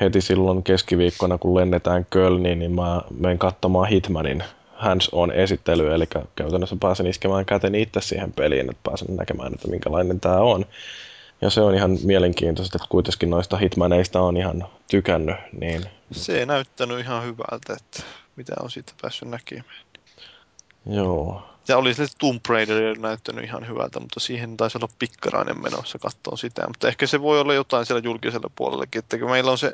heti silloin keskiviikkona, kun lennetään Kölniin, niin mä menen katsomaan Hitmanin hands-on esittely, eli käytännössä pääsen iskemään käteni itse siihen peliin, että pääsen näkemään, että minkälainen tämä on. Ja se on ihan mielenkiintoista, että kuitenkin noista Hitmaneista on ihan tykännyt, niin Se ei näyttänyt ihan hyvältä, että mitä on siitä päässyt näkemään. Joo. Ja oli se Tomb Raider näyttänyt ihan hyvältä, mutta siihen taisi olla pikkarainen menossa katsoa sitä. Mutta ehkä se voi olla jotain siellä julkisella puolellakin, että kun meillä on se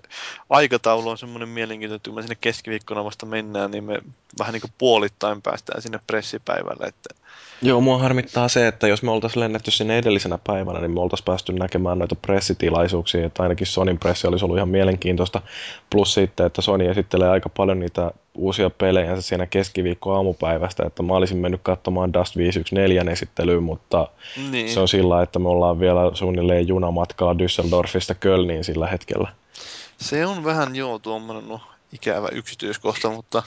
aikataulu on semmoinen mielenkiintoinen, että kun me sinne keskiviikkona vasta mennään, niin me vähän niin kuin puolittain päästään sinne pressipäivälle. Että Joo, mua harmittaa se, että jos me oltaisiin lennetty sinne edellisenä päivänä, niin me oltaisiin päästy näkemään noita pressitilaisuuksia, että ainakin Sonin pressi olisi ollut ihan mielenkiintoista. Plus sitten, että Sony esittelee aika paljon niitä uusia pelejä siinä keskiviikko aamupäivästä, että mä olisin mennyt katsomaan Dust 514 esittelyyn, mutta niin. se on sillä, että me ollaan vielä suunnilleen junamatkaa Düsseldorfista Kölniin sillä hetkellä. se on vähän joo tuommoinen no, ikävä yksityiskohta, mutta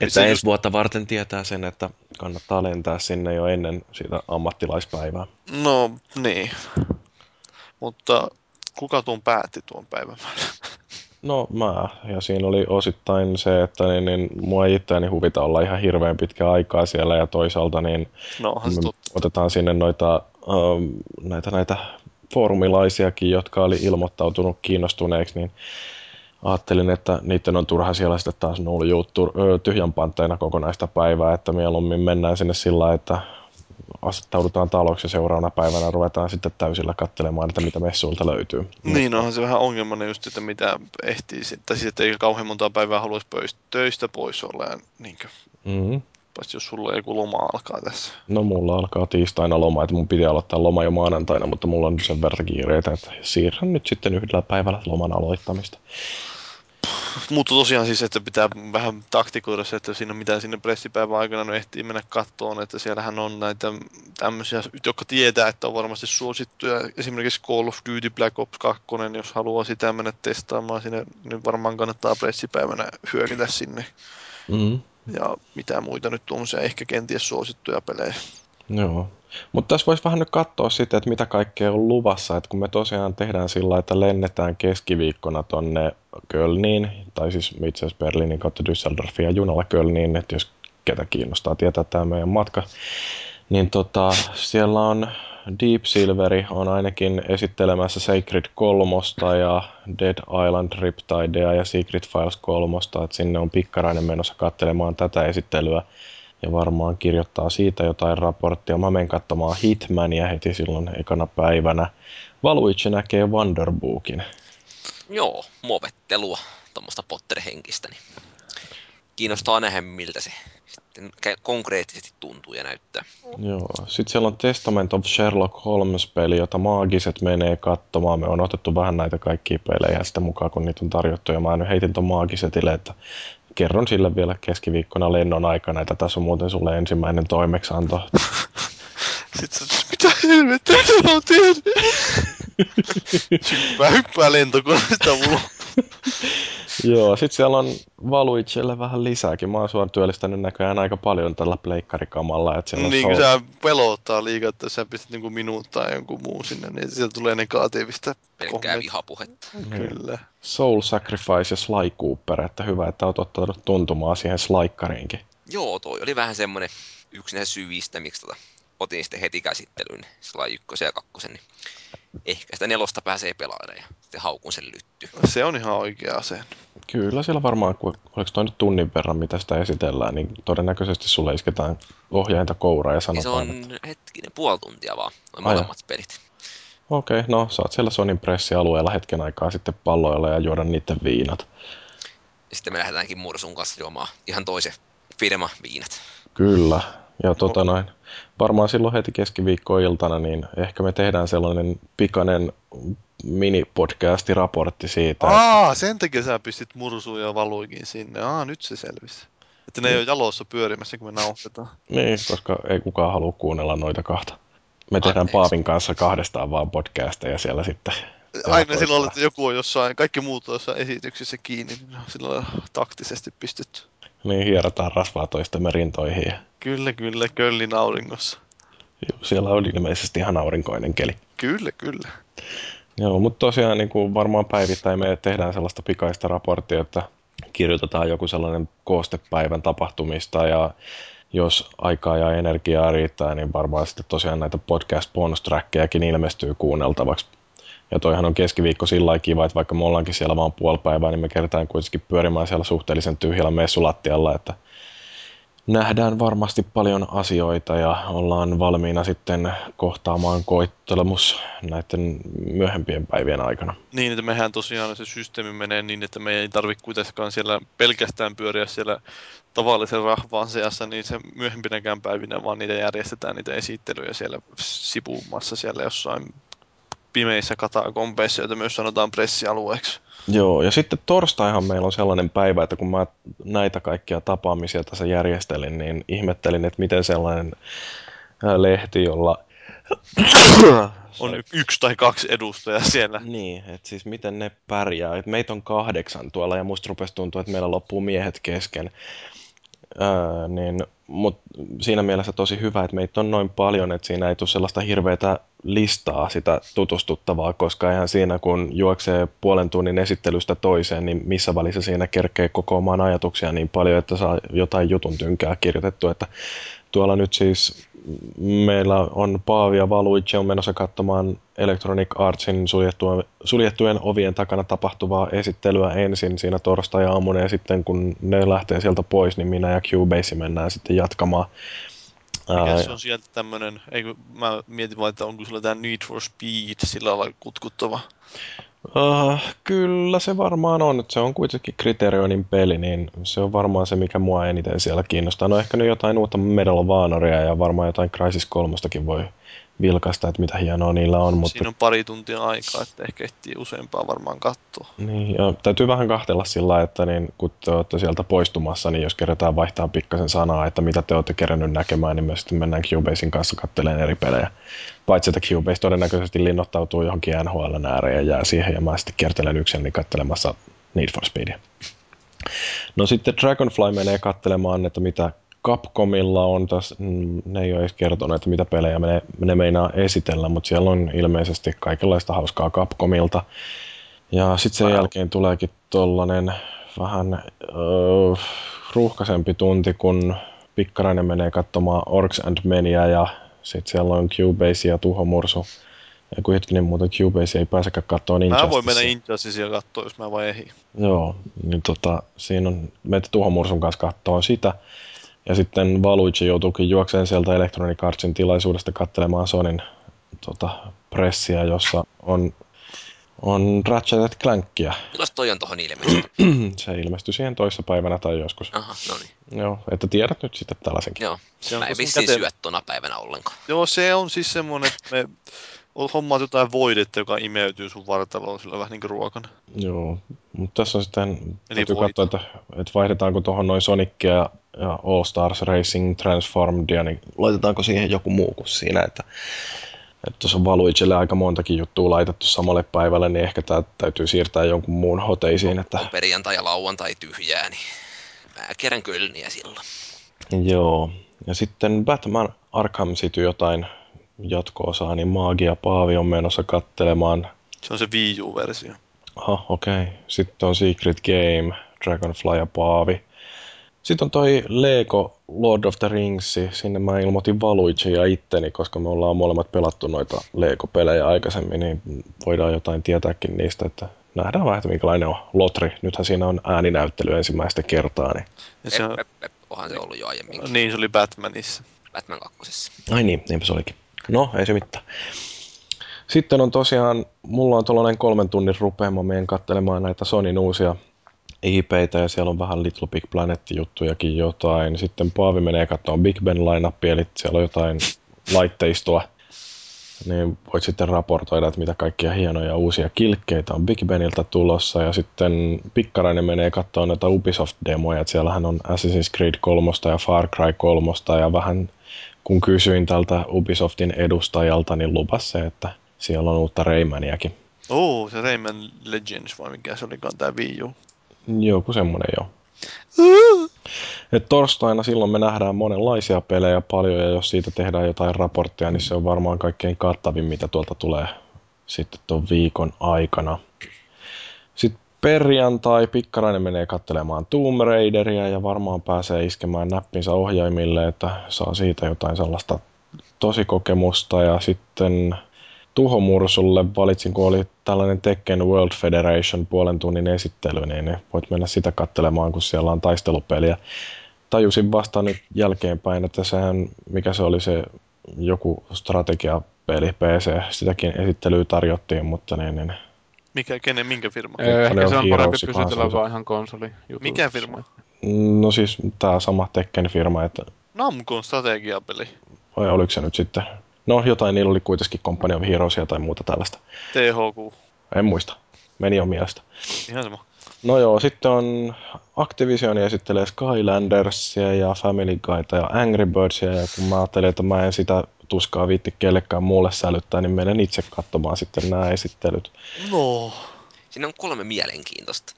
Että ensi just- vuotta varten tietää sen, että kannattaa lentää sinne jo ennen sitä ammattilaispäivää. no niin. Mutta kuka tuon päätti tuon päivämäärän? No mä, ja siinä oli osittain se, että niin, niin mua ei itseäni huvita olla ihan hirveän pitkä aikaa siellä, ja toisaalta niin No otetaan sinne noita, ähm, näitä, näitä foorumilaisiakin, jotka oli ilmoittautunut kiinnostuneeksi, niin ajattelin, että niiden on turha siellä sitten taas nuljuu tyhjän pantteina kokonaista päivää, että mieluummin mennään sinne sillä, että asettaudutaan taloksi ja seuraavana päivänä ruvetaan sitten täysillä katselemaan, että mitä messuilta löytyy. Niin, onhan se vähän ongelmana just, että mitä ehtii sitten, tai siis, että ei kauhean monta päivää haluaisi pöys- töistä pois olla, ja niin kuin, Mm-hmm. paitsi jos sulla joku loma alkaa tässä. No mulla alkaa tiistaina loma, että mun piti aloittaa loma jo maanantaina, mutta mulla on sen verran kiireitä, että siirrän nyt sitten yhdellä päivällä loman aloittamista. Mutta tosiaan siis, että pitää vähän taktikoida se, että siinä mitä sinne pressipäivän aikana no ehtii mennä kattoon, että siellähän on näitä tämmöisiä, jotka tietää, että on varmasti suosittuja. Esimerkiksi Call of Duty Black Ops 2, jos haluaa sitä mennä testaamaan sinne, niin varmaan kannattaa pressipäivänä hyökätä sinne. Mm-hmm. Ja mitä muita nyt tuommoisia ehkä kenties suosittuja pelejä. Joo. Mutta tässä voisi vähän nyt katsoa sitten, että mitä kaikkea on luvassa, että kun me tosiaan tehdään sillä että lennetään keskiviikkona tonne Kölniin, tai siis itse asiassa Berliinin kautta Düsseldorfin ja junalla Kölniin, että jos ketä kiinnostaa tietää tämä meidän matka, niin tota, siellä on Deep Silveri on ainakin esittelemässä Sacred 3 ja Dead Island Riptidea ja Secret Files 3, että sinne on pikkarainen menossa katselemaan tätä esittelyä ja varmaan kirjoittaa siitä jotain raporttia. Mä menen katsomaan Hitmania heti silloin ekana päivänä. Valuitse näkee Wonderbookin. Joo, muovettelua, tuommoista Potter-henkistä, niin kiinnostaa nähdä, miltä se sitten konkreettisesti tuntuu ja näyttää. Joo. Sitten siellä on Testament of Sherlock Holmes-peli, jota maagiset menee katsomaan. Me on otettu vähän näitä kaikkia pelejä sitä mukaan, kun niitä on tarjottu. Ja mä nyt heitin ton maagisetille, että kerron sille vielä keskiviikkona lennon aikana, että tässä on muuten sulle ensimmäinen toimeksianto. Sitten se, mitä helvettiä se on tehnyt? Hyppää, hyppää lentokoneesta ulos. Joo, sitten siellä on Valuicelle vähän lisääkin. Mä oon sua työllistänyt näköjään aika paljon tällä pleikkarikamalla. Että on Niin kuin Soul- sä pelottaa liikaa, että sä pistät niinku minuut tai jonkun muun sinne, niin sieltä tulee negatiivista Pelkkää kommenttia. vihapuhetta. Kyllä. Soul Sacrifice ja Sly Cooper, että hyvä, että oot ottanut tuntumaan siihen Slaikkariinkin. Joo, toi oli vähän semmonen yksi näistä syvistä, miksi tota, otin sitten heti käsittelyyn Sly 1 ja 2, niin ehkä sitä nelosta pääsee pelaamaan sitten haukun sen lytty. Se on ihan oikea ase. Kyllä siellä varmaan, kun oliko toi nyt tunnin verran, mitä sitä esitellään, niin todennäköisesti sulle isketään ohjainta kouraa ja Niin se sanotaan, on että hetkinen, puoli tuntia vaan, noin molemmat pelit. okei, okay, no saat siellä Sonin pressialueella hetken aikaa sitten palloilla ja juoda niiden viinat. Ja sitten me lähdetäänkin Mursun kanssa juomaan ihan toisen firma viinat. Kyllä. Ja tota noin, varmaan silloin heti keskiviikkoiltana, niin ehkä me tehdään sellainen pikainen mini-podcasti-raportti siitä. että- Aa, sen takia sä pistit mursuun ja valuikin sinne. Aa, nyt se selvisi. Että ne ei ole jalossa pyörimässä, kun me nauhoitetaan. Niin, koska ei kukaan halua kuunnella noita kahta. Me tehdään Anteeksi. Paavin kanssa kahdestaan vaan podcasteja siellä sitten. Aina silloin, että joku on jossain, kaikki muut on jossain esityksissä kiinni, niin on silloin taktisesti pistetty. Niin hierotaan rasvaa toistemme rintoihin. Kyllä, kyllä, köllin auringossa. juu, siellä on ilmeisesti ihan aurinkoinen keli. Kyllä, kyllä. Joo, mutta tosiaan niin kuin varmaan päivittäin me tehdään sellaista pikaista raporttia, että kirjoitetaan joku sellainen koostepäivän tapahtumista ja jos aikaa ja energiaa riittää, niin varmaan sitten tosiaan näitä podcast bonus ilmestyy kuunneltavaksi. Ja toihan on keskiviikko sillä kiva, että vaikka me ollaankin siellä vaan puoli päivää, niin me kerätään kuitenkin pyörimään siellä suhteellisen tyhjällä messulattialla, että nähdään varmasti paljon asioita ja ollaan valmiina sitten kohtaamaan koittelemus näiden myöhempien päivien aikana. Niin, että mehän tosiaan se systeemi menee niin, että me ei tarvitse kuitenkaan siellä pelkästään pyöriä siellä tavallisen rahvaan seassa, niin se myöhempinäkään päivinä, vaan niitä järjestetään niitä esittelyjä siellä sivuumassa siellä jossain pimeissä katakompeissa, joita myös sanotaan pressialueeksi. Joo, ja sitten torstaihan meillä on sellainen päivä, että kun mä näitä kaikkia tapaamisia tässä järjestelin, niin ihmettelin, että miten sellainen ää, lehti, jolla... On yksi tai kaksi edustajaa siellä. Niin, että siis miten ne pärjää. Et meitä on kahdeksan tuolla ja musta rupesi tuntua, että meillä loppuu miehet kesken. Öö, niin, mut siinä mielessä tosi hyvä, että meitä on noin paljon, että siinä ei tule sellaista hirveätä listaa sitä tutustuttavaa, koska eihän siinä kun juoksee puolen tunnin esittelystä toiseen, niin missä välissä siinä kerkee kokoamaan ajatuksia niin paljon, että saa jotain jutun tynkää kirjoitettu, että tuolla nyt siis meillä on Paavi ja on menossa katsomaan Electronic Artsin suljettujen, suljettujen ovien takana tapahtuvaa esittelyä ensin siinä torstai-aamuna ja sitten kun ne lähtee sieltä pois, niin minä ja Cubase mennään sitten jatkamaan. Mikä Ää, se on sieltä tämmönen, ei kun mä mietin vaan, että onko sulla tää Need for Speed sillä lailla kutkuttava. Uh, kyllä se varmaan on. Se on kuitenkin Criterionin peli, niin se on varmaan se, mikä mua eniten siellä kiinnostaa. No ehkä nyt jotain uutta Medal of Honoria ja varmaan jotain Crisis 3 voi vilkaista, että mitä hienoa niillä on. Mutta, Siinä on pari tuntia aikaa, että ehkä ehtii useampaa varmaan katsoa. niin, ja täytyy vähän kahtella sillä lailla, että niin, kun te olette sieltä poistumassa, niin jos kerätään vaihtaa pikkasen sanaa, että mitä te olette kerännyt näkemään, niin me sitten mennään Cubasein kanssa katselemaan eri pelejä. Paitsi, että Cubase todennäköisesti linnoittautuu johonkin NHL ääreen ja jää siihen, ja mä sitten kiertelen yksin katselemassa Need for Speedia. No sitten Dragonfly menee katselemaan, että mitä Capcomilla on tässä, mm, ne ei ole edes kertonut, että mitä pelejä ne, ne meinaa esitellä, mutta siellä on ilmeisesti kaikenlaista hauskaa Capcomilta. Ja sitten sen jälkeen tuleekin tollanen vähän öö, ruuhkaisempi tunti, kun Pikkarainen menee katsomaan Orcs and Menia ja sitten siellä on Cubase ja Tuhomursu. Ja kun hetkinen muuten Cubase ei pääsekään katsoa Mä voin mennä Injusticea. Katsoa, jos mä vaan ehin. Joo, niin tota, siinä on, meitä Tuhomursun kanssa katsoa sitä. Ja sitten Valuichi joutuukin juokseen sieltä Electronic Artsin tilaisuudesta katselemaan Sonin tota, pressiä, jossa on on Ratchet Clankia. Milloin toi on tohon ilmeisesti? Se ilmestyi siihen toissa päivänä tai joskus. Aha, no niin. Joo, että tiedät nyt sitten tällaisenkin. Joo. Se on Mä en vissiin kätevä. syö tona päivänä ollenkaan. Joo, se on siis semmonen, että me hommaat jotain voidetta, joka imeytyy sun vartaloon sillä vähän niin kuin ruokana. Joo, mutta tässä on sitten, täytyy voit. katsoa, että, että vaihdetaanko tuohon noin Sonicia ja, ja All Stars Racing Transformedia, niin laitetaanko siihen joku muu kuin siinä, että että jos on Valuicelle aika montakin juttua laitettu samalle päivälle, niin ehkä tää täytyy siirtää jonkun muun hoteisiin, että perjantai ja lauantai tyhjää, niin mä kerän kölniä silloin. joo. Ja sitten Batman Arkham City jotain jatko-osaa, niin Maagia Paavi on menossa kattelemaan Se on se Wii U-versio. Aha, okei. Okay. Sitten on Secret Game, Dragonfly ja Paavi. Sitten on toi Lego Lord of the Rings. Sinne mä ilmoitin Valuigi ja itteni, koska me ollaan molemmat pelattu noita Lego-pelejä aikaisemmin, niin voidaan jotain tietääkin niistä, että nähdään vähän, että minkälainen on Lotri. Nythän siinä on ääninäyttely ensimmäistä kertaa. Niin... Ja se on. Onhan se ollut jo aiemminkin. niin, se oli Batmanissa. Batman kakkosessa. Ai niin, niinpä se olikin. No, ei se mitään. Sitten on tosiaan, mulla on tuollainen kolmen tunnin rupeama, menen katselemaan näitä Sonin uusia IPitä ja siellä on vähän Little Big Planet-juttujakin jotain. Sitten Paavi menee katsomaan Big Ben line eli siellä on jotain laitteistoa. Niin voit sitten raportoida, että mitä kaikkia hienoja uusia kilkkeitä on Big Beniltä tulossa. Ja sitten Pikkarainen menee katsomaan näitä Ubisoft-demoja, että siellähän on Assassin's Creed 3 ja Far Cry 3 ja vähän kun kysyin tältä Ubisoftin edustajalta, niin lupas se, että siellä on uutta Raymaniakin. Oo, se Rayman Legends vai mikä se olikaan tää Wii U. Joku semmonen joo. Et torstaina silloin me nähdään monenlaisia pelejä paljon, ja jos siitä tehdään jotain raporttia, niin se on varmaan kaikkein kattavin, mitä tuolta tulee sitten tuon viikon aikana. Perjantai Pikkarainen menee katselemaan Tomb Raideria ja varmaan pääsee iskemään näppinsä ohjaimille, että saa siitä jotain sellaista tosikokemusta. Ja sitten Tuho Mursulle valitsin, kun oli tällainen Tekken World Federation puolen tunnin esittely, niin voit mennä sitä katselemaan, kun siellä on taistelupeliä. Tajusin vasta nyt jälkeenpäin, että sehän, mikä se oli se joku strategiapeli PC, sitäkin esittelyä tarjottiin, mutta niin, niin Mikä, kenen, minkä firma? Ee, Ehkä on se on parempi pysytellä kanssa. vaan ihan konsoli Mikä firma? No siis tämä sama Tekken-firma, että Namcon strategiapeli. vai oliko se nyt sitten? No jotain, niillä oli kuitenkin Company of Heroesia tai muuta tällaista. THQ. En muista. Meni jo mielestä. Ihan sama. No joo, sitten on Activision esittelee Skylandersia ja Family Guyta ja Angry Birdsia, ja kun mä ajattelin, että mä en sitä tuskaa viitti kellekään muulle sälyttää, niin menen itse katsomaan sitten nämä esittelyt. No. Siinä on kolme mielenkiintoista.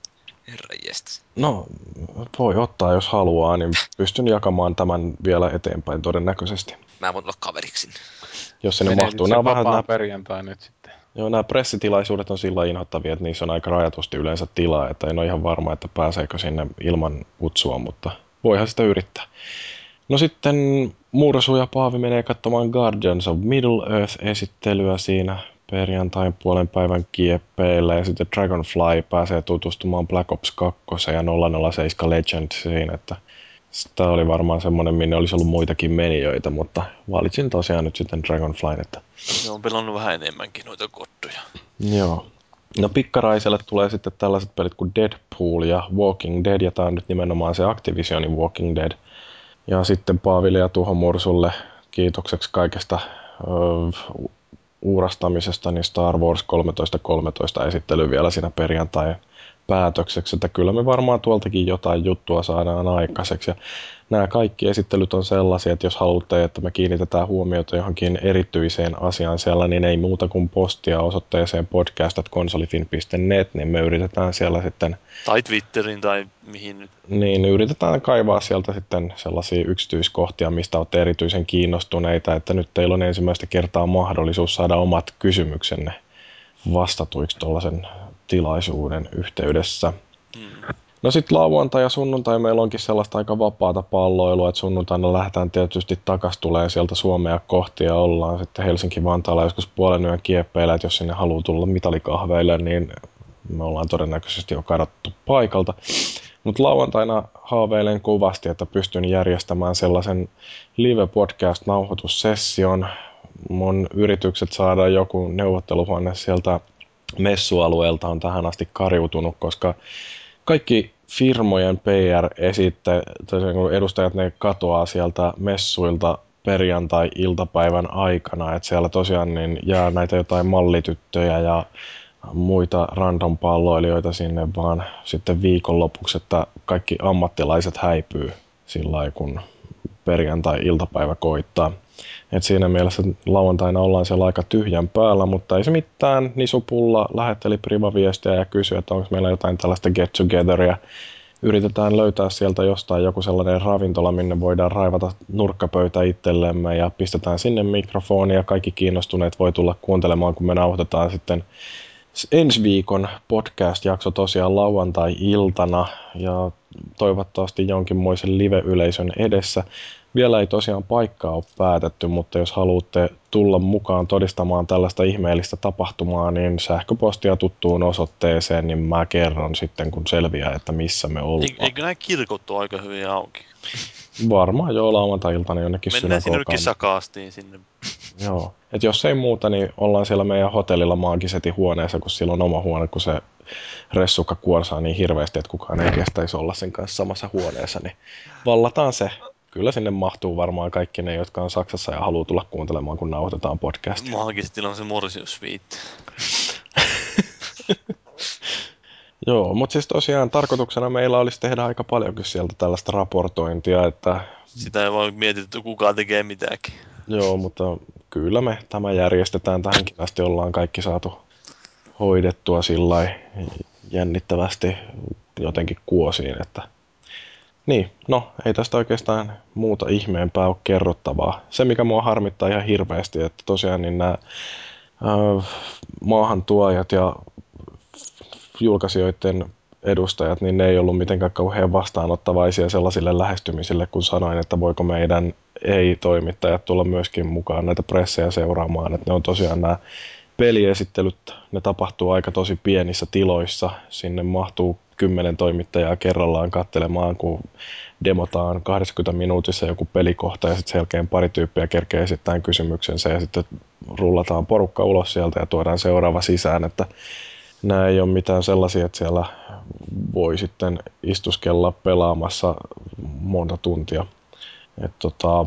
Herra jestas. No, voi ottaa jos haluaa, niin pystyn jakamaan tämän vielä eteenpäin todennäköisesti. Mä voin olla kaveriksi. Jos sinne Menee mahtuu. Nämä, on vähän, vapaan nämä, perjantai nyt sitten. joo, nämä pressitilaisuudet on sillä inhottavia, että niissä on aika rajatusti yleensä tilaa, että en ole ihan varma, että pääseekö sinne ilman kutsua, mutta voihan sitä yrittää. No sitten Mursu ja Paavi menee katsomaan Guardians of Middle Earth-esittelyä siinä perjantain puolen päivän kieppeillä ja sitten Dragonfly pääsee tutustumaan Black Ops 2 ja 007 Legendsiin, että tämä oli varmaan semmoinen, minne olisi ollut muitakin menijöitä, mutta valitsin tosiaan nyt sitten Dragonflyn, että Ne on pelannut vähän enemmänkin noita kottuja. Joo. No Pikkaraiselle tulee sitten tällaiset pelit kuin Deadpool ja Walking Dead, ja tämä on nyt nimenomaan se Activisionin Walking Dead. Ja sitten Paaville ja Tuho Mursulle kiitokseksi kaikesta uurastamisesta, niin Star Wars 1313 esittely vielä siinä perjantai päätökseksi, että kyllä me varmaan tuoltakin jotain juttua saadaan aikaiseksi. Ja nämä kaikki esittelyt on sellaisia, että jos haluatte, että me kiinnitetään huomiota johonkin erityiseen asiaan siellä, niin ei muuta kuin postia osoitteeseen podcast.konsolifin.net, niin me yritetään siellä sitten, Tai Twitterin tai mihin nyt. niin yritetään kaivaa sieltä sitten sellaisia yksityiskohtia, mistä olette erityisen kiinnostuneita, että nyt teillä on ensimmäistä kertaa mahdollisuus saada omat kysymyksenne vastatuiksi tuollaisen tilaisuuden yhteydessä. No sitten lauantai ja sunnuntai meillä onkin sellaista aika vapaata palloilua, että sunnuntaina lähdetään tietysti takas tulee sieltä Suomea kohti ja ollaan sitten Helsinki-Vantaalla joskus puolen yön kieppeillä, että jos sinne haluaa tulla mitalikahveille, niin me ollaan todennäköisesti jo kadottu paikalta. Mutta lauantaina haaveilen kovasti, että pystyn järjestämään sellaisen live-podcast-nauhoitussession. Mun yritykset saada joku neuvotteluhuone sieltä messualueelta on tähän asti kariutunut, koska kaikki firmojen PR-esitte, edustajat ne katoaa sieltä messuilta perjantai-iltapäivän aikana, että siellä tosiaan niin jää näitä jotain mallityttöjä ja muita random palloilijoita sinne, vaan sitten viikonlopuksi, että kaikki ammattilaiset häipyy sillä lailla, kun perjantai-iltapäivä koittaa. Et siinä mielessä lauantaina ollaan siellä aika tyhjän päällä, mutta ei se mitään. Nisupulla lähetteli privaviestiä ja kysyi, että onko meillä jotain tällaista get togetheria. Yritetään löytää sieltä jostain joku sellainen ravintola, minne voidaan raivata nurkkapöytä itsellemme ja pistetään sinne mikrofoni ja kaikki kiinnostuneet voi tulla kuuntelemaan, kun me nauhoitetaan sitten ensi viikon podcast-jakso tosiaan lauantai-iltana ja toivottavasti jonkinmoisen live-yleisön edessä. Vielä ei tosiaan paikkaa ole päätetty, mutta jos haluatte tulla mukaan todistamaan tällaista ihmeellistä tapahtumaa, niin sähköpostia tuttuun osoitteeseen, niin mä kerron sitten, kun selviää, että missä me ollaan. Eikö nämä kirkot ole aika hyvin auki? Varmaan joo lauantai-iltana jonnekin Mennään sinne kisakaastiin sinne. Joo. Et jos ei muuta, niin ollaan siellä meidän hotellilla Maagisetin huoneessa, kun sillä on oma huone, kun se ressukka kuorsaa niin hirveästi, että kukaan ei kestäisi olla sen kanssa samassa huoneessa, niin vallataan se. Kyllä sinne mahtuu varmaan kaikki ne, jotka on Saksassa ja haluaa tulla kuuntelemaan, kun nauhoitetaan podcastia. Maagisesti on se morsiusviitti. Joo, mutta siis tosiaan tarkoituksena meillä olisi tehdä aika paljonkin sieltä tällaista raportointia, että Sitä ei vaan mietitä, että kuka tekee mitäkin. Joo, mutta kyllä me tämä järjestetään. Tähänkin asti ollaan kaikki saatu hoidettua sillä jännittävästi jotenkin kuosiin, että niin, no ei tästä oikeastaan muuta ihmeempää ole kerrottavaa. Se, mikä mua harmittaa ihan hirveästi, että tosiaan niin nämä äh, maahantuojat ja julkaisijoiden edustajat, niin ne ei ollut mitenkään kauhean vastaanottavaisia sellaisille lähestymisille, kun sanoin, että voiko meidän ei-toimittajat tulla myöskin mukaan näitä pressejä seuraamaan. Että ne on tosiaan nämä peliesittelyt, ne tapahtuu aika tosi pienissä tiloissa. Sinne mahtuu kymmenen toimittajaa kerrallaan katselemaan, kun demotaan 20 minuutissa joku pelikohta ja sitten sen jälkeen pari tyyppiä kerkee esittämään kysymyksensä ja sitten rullataan porukka ulos sieltä ja tuodaan seuraava sisään, että nämä ei ole mitään sellaisia, että siellä voi sitten istuskella pelaamassa monta tuntia. Et tota,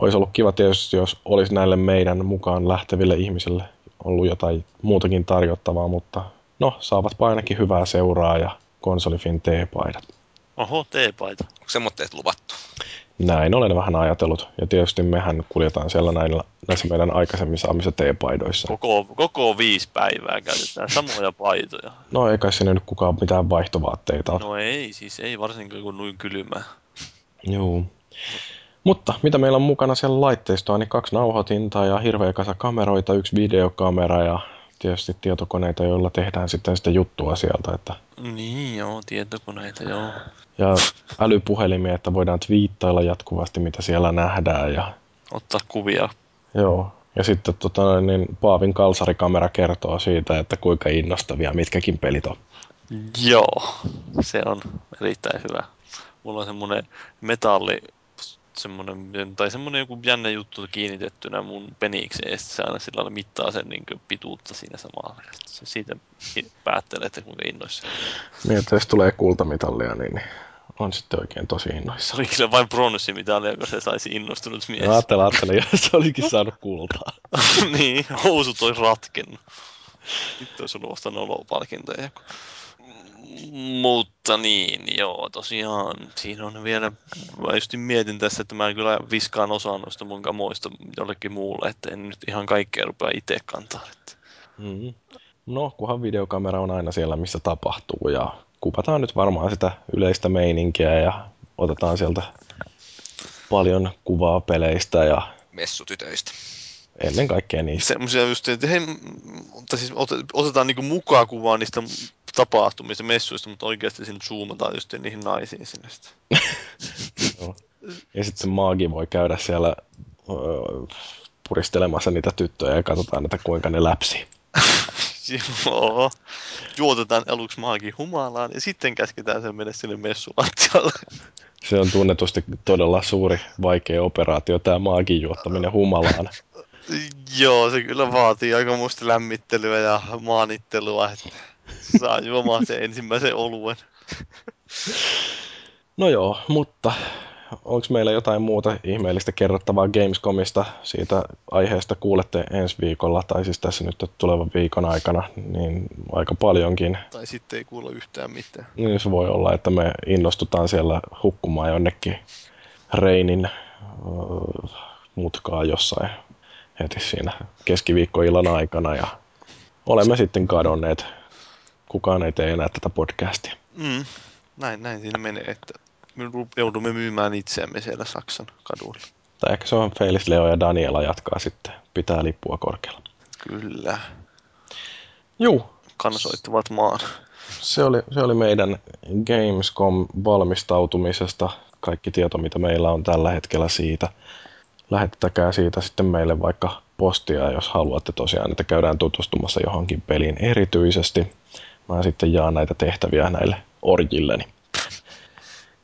olisi ollut kiva tietysti, jos olisi näille meidän mukaan lähteville ihmisille ollut jotain muutakin tarjottavaa, mutta no, saavat ainakin hyvää seuraa ja konsolifin T-paidat. Oho, teepaita. Onko semmoitteet luvattu? Näin olen vähän ajatellut. Ja tietysti mehän kuljetaan siellä näillä, näissä meidän aikaisemmin saamissa T-paidoissa. Koko, koko viisi päivää käytetään samoja paitoja. No ei kai sinne nyt kukaan mitään vaihtovaatteita ole. No ei, siis ei varsinkaan kun noin kylmää. Joo. Mutta mitä meillä on mukana siellä laitteistoa, niin kaksi nauhoitinta ja hirveä kasa kameroita, yksi videokamera ja tietysti tietokoneita, joilla tehdään sitten sitä juttua sieltä. Että, Niin joo, tietokoneita joo. ja älypuhelimia, että voidaan twiittailla jatkuvasti, mitä siellä nähdään. Ja, Ottaa kuvia. joo. ja sitten tota, niin Paavin kalsarikamera kertoo siitä, että kuinka innostavia mitkäkin pelit on. Joo, se on erittäin hyvä. Mulla on semmonen metalli, semmonen, tai semmonen joku jännä juttu kiinnitettynä mun penikseen, ja se aina sillä lailla mittaa sen niin pituutta siinä samalla. Se siitä päättelee, että kuinka innoissa. Niin, että jos tulee kultamitalia, niin on sitten oikein tosi innoissa. Se oli kyllä vain pronssimitali, joka se saisi innostunut mies. Ajattele, ajattele, jos se olikin saanut kultaa. niin, housut olisi ratkennut. Nyt olisi ollut vasta nolopalkintoja. Mutta niin, joo, tosiaan siinä on vielä, mä just mietin tässä, että mä kyllä viskaan osaan noista mun kamoista jollekin muulle, että en nyt ihan kaikkea rupea itse kantaa. Että. Mm. No, kunhan videokamera on aina siellä, missä tapahtuu ja kuvataan nyt varmaan sitä yleistä meininkiä ja otetaan sieltä paljon kuvaa peleistä ja Messutytöistä. Ennen kaikkea niistä. Semmoisia just, että hei, mutta siis ote- otetaan niinku mukaan kuvaa niistä tapahtumista, messuista, mutta oikeasti sinne zoomataan just niihin naisiin sinne sitten. Ja sitten se maagi voi käydä siellä öö, puristelemassa niitä tyttöjä ja katsotaan, että kuinka ne läpsi. Joo. Juotetaan aluksi maagi humalaan ja sitten käsketään sen mennä sinne messulattialle. Se on tunnetusti todella suuri, vaikea operaatio, tämä maagin juottaminen humalaan. Joo, se kyllä vaatii aika muista lämmittelyä ja maanittelua, että saa juomaan sen ensimmäisen oluen. No joo, mutta onko meillä jotain muuta ihmeellistä kerrottavaa Gamescomista? Siitä aiheesta kuulette ensi viikolla, tai siis tässä nyt tulevan viikon aikana, niin aika paljonkin. Tai sitten ei kuulla yhtään mitään. Niin se voi olla, että me innostutaan siellä hukkumaan jonnekin Reinin uh, mutkaa jossain heti siinä keskiviikkoillan aikana ja olemme sitten kadonneet. Kukaan ei tee enää tätä podcastia. Mm. Näin, näin siinä menee, että me joudumme myymään itseämme siellä Saksan kaduilla. Tai ehkä se on Felis, Leo ja Daniela jatkaa sitten, pitää lippua korkealla. Kyllä. Juu, Kansoittavat maan. se oli, se oli meidän Gamescom valmistautumisesta kaikki tieto, mitä meillä on tällä hetkellä siitä. Lähettäkää siitä sitten meille vaikka postia, jos haluatte tosiaan, että käydään tutustumassa johonkin peliin erityisesti. Mä sitten jaan näitä tehtäviä näille orjilleni.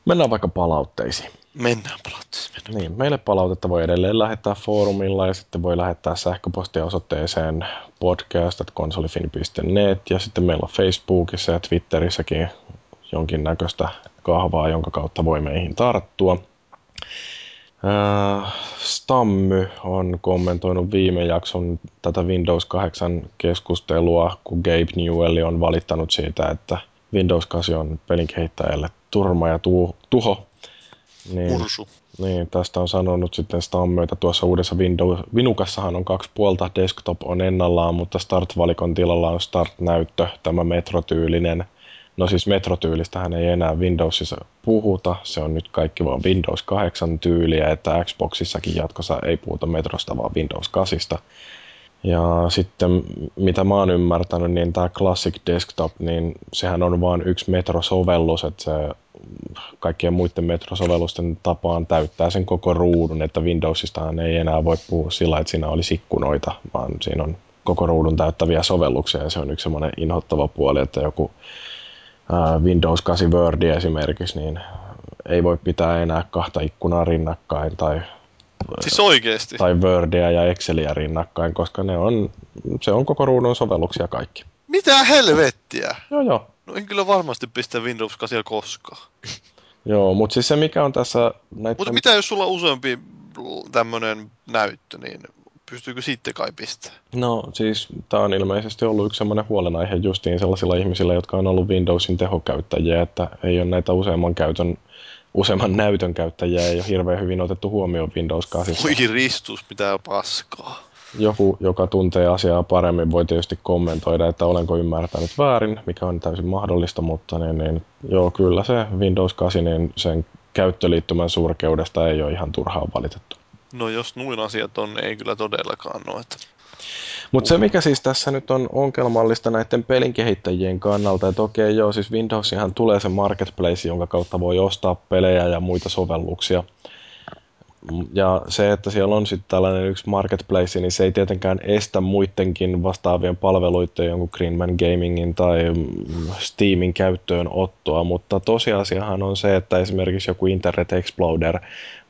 Mennään vaikka palautteisiin. Mennään palautteessa. Mennään. Niin, meille palautetta voi edelleen lähettää foorumilla ja sitten voi lähettää sähköpostia osoitteeseen podcast.konsolifin.net ja sitten meillä on Facebookissa ja Twitterissäkin jonkinnäköistä kahvaa, jonka kautta voi meihin tarttua. Äh, Stammy on kommentoinut viime jakson tätä Windows 8 keskustelua, kun Gabe Newell on valittanut siitä, että Windows 8 on pelin kehittäjälle turma ja tu- tuho. Niin, Mursu. niin, tästä on sanonut sitten Stammy, että tuossa uudessa Windows, Vinukassahan on kaksi puolta, desktop on ennallaan, mutta Start-valikon tilalla on Start-näyttö, tämä metrotyylinen. No siis metrotyylistähän ei enää Windowsissa puhuta, se on nyt kaikki vaan Windows 8 tyyliä, että Xboxissakin jatkossa ei puhuta metrosta, vaan Windows 8. Ja sitten mitä mä oon ymmärtänyt, niin tämä Classic Desktop, niin sehän on vain yksi metrosovellus, että se kaikkien muiden metrosovellusten tapaan täyttää sen koko ruudun, että Windowsistahan ei enää voi puhua sillä, että siinä olisi ikkunoita, vaan siinä on koko ruudun täyttäviä sovelluksia ja se on yksi semmoinen inhottava puoli, että joku Windows 8 Word esimerkiksi, niin ei voi pitää enää kahta ikkunaa rinnakkain tai, Siis oikeesti. tai Wordia ja Excelia rinnakkain, koska ne on, se on koko ruudun sovelluksia kaikki. Mitä helvettiä? Joo, joo. No en kyllä varmasti pistä Windows 8 koskaan. Joo, mutta siis se mikä on tässä näitä... Mutta mitä jos sulla on useampi tämmönen näyttö, niin pystyykö sitten kai pistää? No siis tämä on ilmeisesti ollut yksi semmoinen huolenaihe justiin sellaisilla ihmisillä, jotka on ollut Windowsin tehokäyttäjiä, että ei ole näitä useamman käytön useamman näytön käyttäjiä ei ole hirveän hyvin otettu huomioon Windows 8. Voi ristus, mitä paskaa. Joku, joka tuntee asiaa paremmin, voi tietysti kommentoida, että olenko ymmärtänyt väärin, mikä on täysin mahdollista, mutta niin, niin, joo, kyllä se Windows 8, niin sen käyttöliittymän surkeudesta ei ole ihan turhaan valitettu. No jos nuin asiat on, ei kyllä todellakaan ole. Että... Mutta se, mikä siis tässä nyt on ongelmallista näiden pelin kehittäjien kannalta, että okei joo, siis Windowsihan tulee se marketplace, jonka kautta voi ostaa pelejä ja muita sovelluksia. Ja se, että siellä on sitten tällainen yksi marketplace, niin se ei tietenkään estä muidenkin vastaavien palveluiden, jonkun Greenman Gamingin tai Steamin käyttöön ottoa, mutta tosiasiahan on se, että esimerkiksi joku Internet Explorer,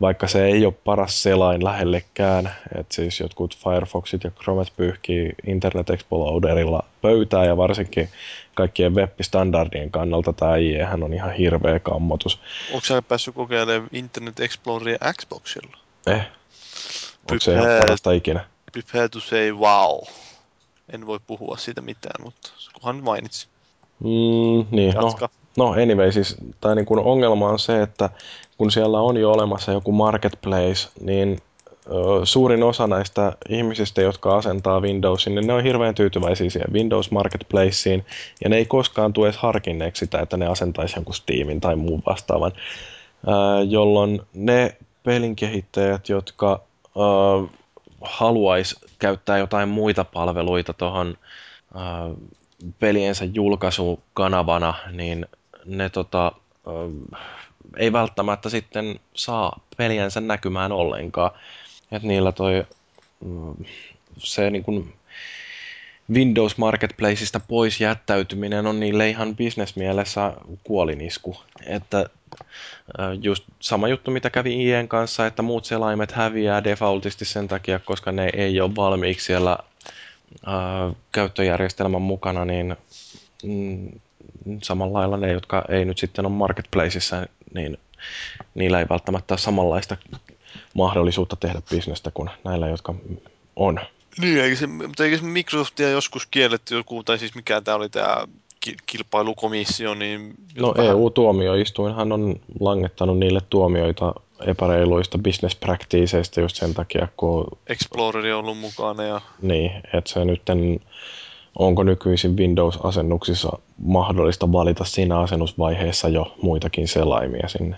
vaikka se ei ole paras selain lähellekään, että siis jotkut Firefoxit ja Chromet pyyhkii Internet Explorerilla pöytää ja varsinkin kaikkien web-standardien kannalta tämä IEhän on ihan hirveä kammotus. Onko sä päässyt kokeilemaan Internet Exploreria Xboxilla? Eh, onko se ihan parasta ikinä? Prepare to say wow. En voi puhua siitä mitään, mutta kunhan mainitsi. Mm, niin, no, Jatka. no anyway, siis tai niin kuin ongelma on se, että kun siellä on jo olemassa joku marketplace, niin suurin osa näistä ihmisistä, jotka asentaa Windowsin, niin ne on hirveän tyytyväisiä siihen Windows Marketplaceen, ja ne ei koskaan tule edes harkinneeksi sitä, että ne asentaisi jonkun Steamin tai muun vastaavan, jolloin ne pelinkehittäjät, jotka haluaisi käyttää jotain muita palveluita tuohon peliensä julkaisukanavana, niin ne tota, ei välttämättä sitten saa peliensä näkymään ollenkaan. Et niillä toi, mm, se niin kun, Windows Marketplaceista pois jättäytyminen on niille ihan bisnesmielessä kuolinisku. Että just sama juttu, mitä kävi IEn kanssa, että muut selaimet häviää defaultisti sen takia, koska ne ei ole valmiiksi siellä ää, käyttöjärjestelmän mukana, niin mm, samalla lailla ne, jotka ei nyt sitten ole marketplaceissa, niin niillä ei välttämättä ole samanlaista mahdollisuutta tehdä bisnestä kuin näillä, jotka on. Niin, eikö se, mutta eikö se Microsoftia joskus kielletty joku, tai siis mikä tämä oli tämä kilpailukomissio, niin... No vähän... EU-tuomioistuinhan on langettanut niille tuomioita epäreiluista business practiceista just sen takia, kun... Exploreri on ollut mukana ja... Niin, että se nyt onko nykyisin Windows-asennuksissa mahdollista valita siinä asennusvaiheessa jo muitakin selaimia sinne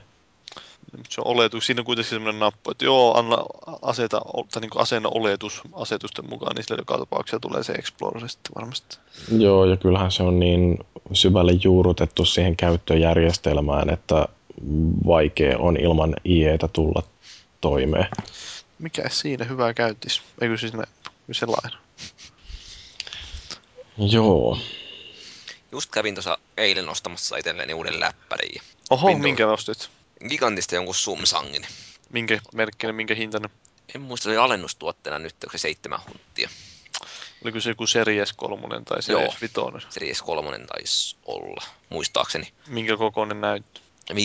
se on oletus, siinä on kuitenkin sellainen nappu, että joo, anna aseta, tai niin asenna oletus asetusten mukaan, niin sillä joka tapauksessa tulee se Explorer sitten varmasti. Joo, ja kyllähän se on niin syvälle juurutettu siihen käyttöjärjestelmään, että vaikea on ilman IEtä tulla toimeen. Mikä siinä hyvää käyttis? Eikö siis ne sellainen? Joo. Just kävin tuossa eilen ostamassa itselleni uuden läppärin. Oho, Windows. minkä ostit? Gigantista jonkun Sumsangin. Minkä merkkinen, minkä hintainen? En muista, oli alennustuotteena nyt, onko se seitsemän hunttia. Oliko se joku Series 3 tai Series 5? Series 3 taisi olla, muistaakseni. Minkä kokoinen näyttö? 15,6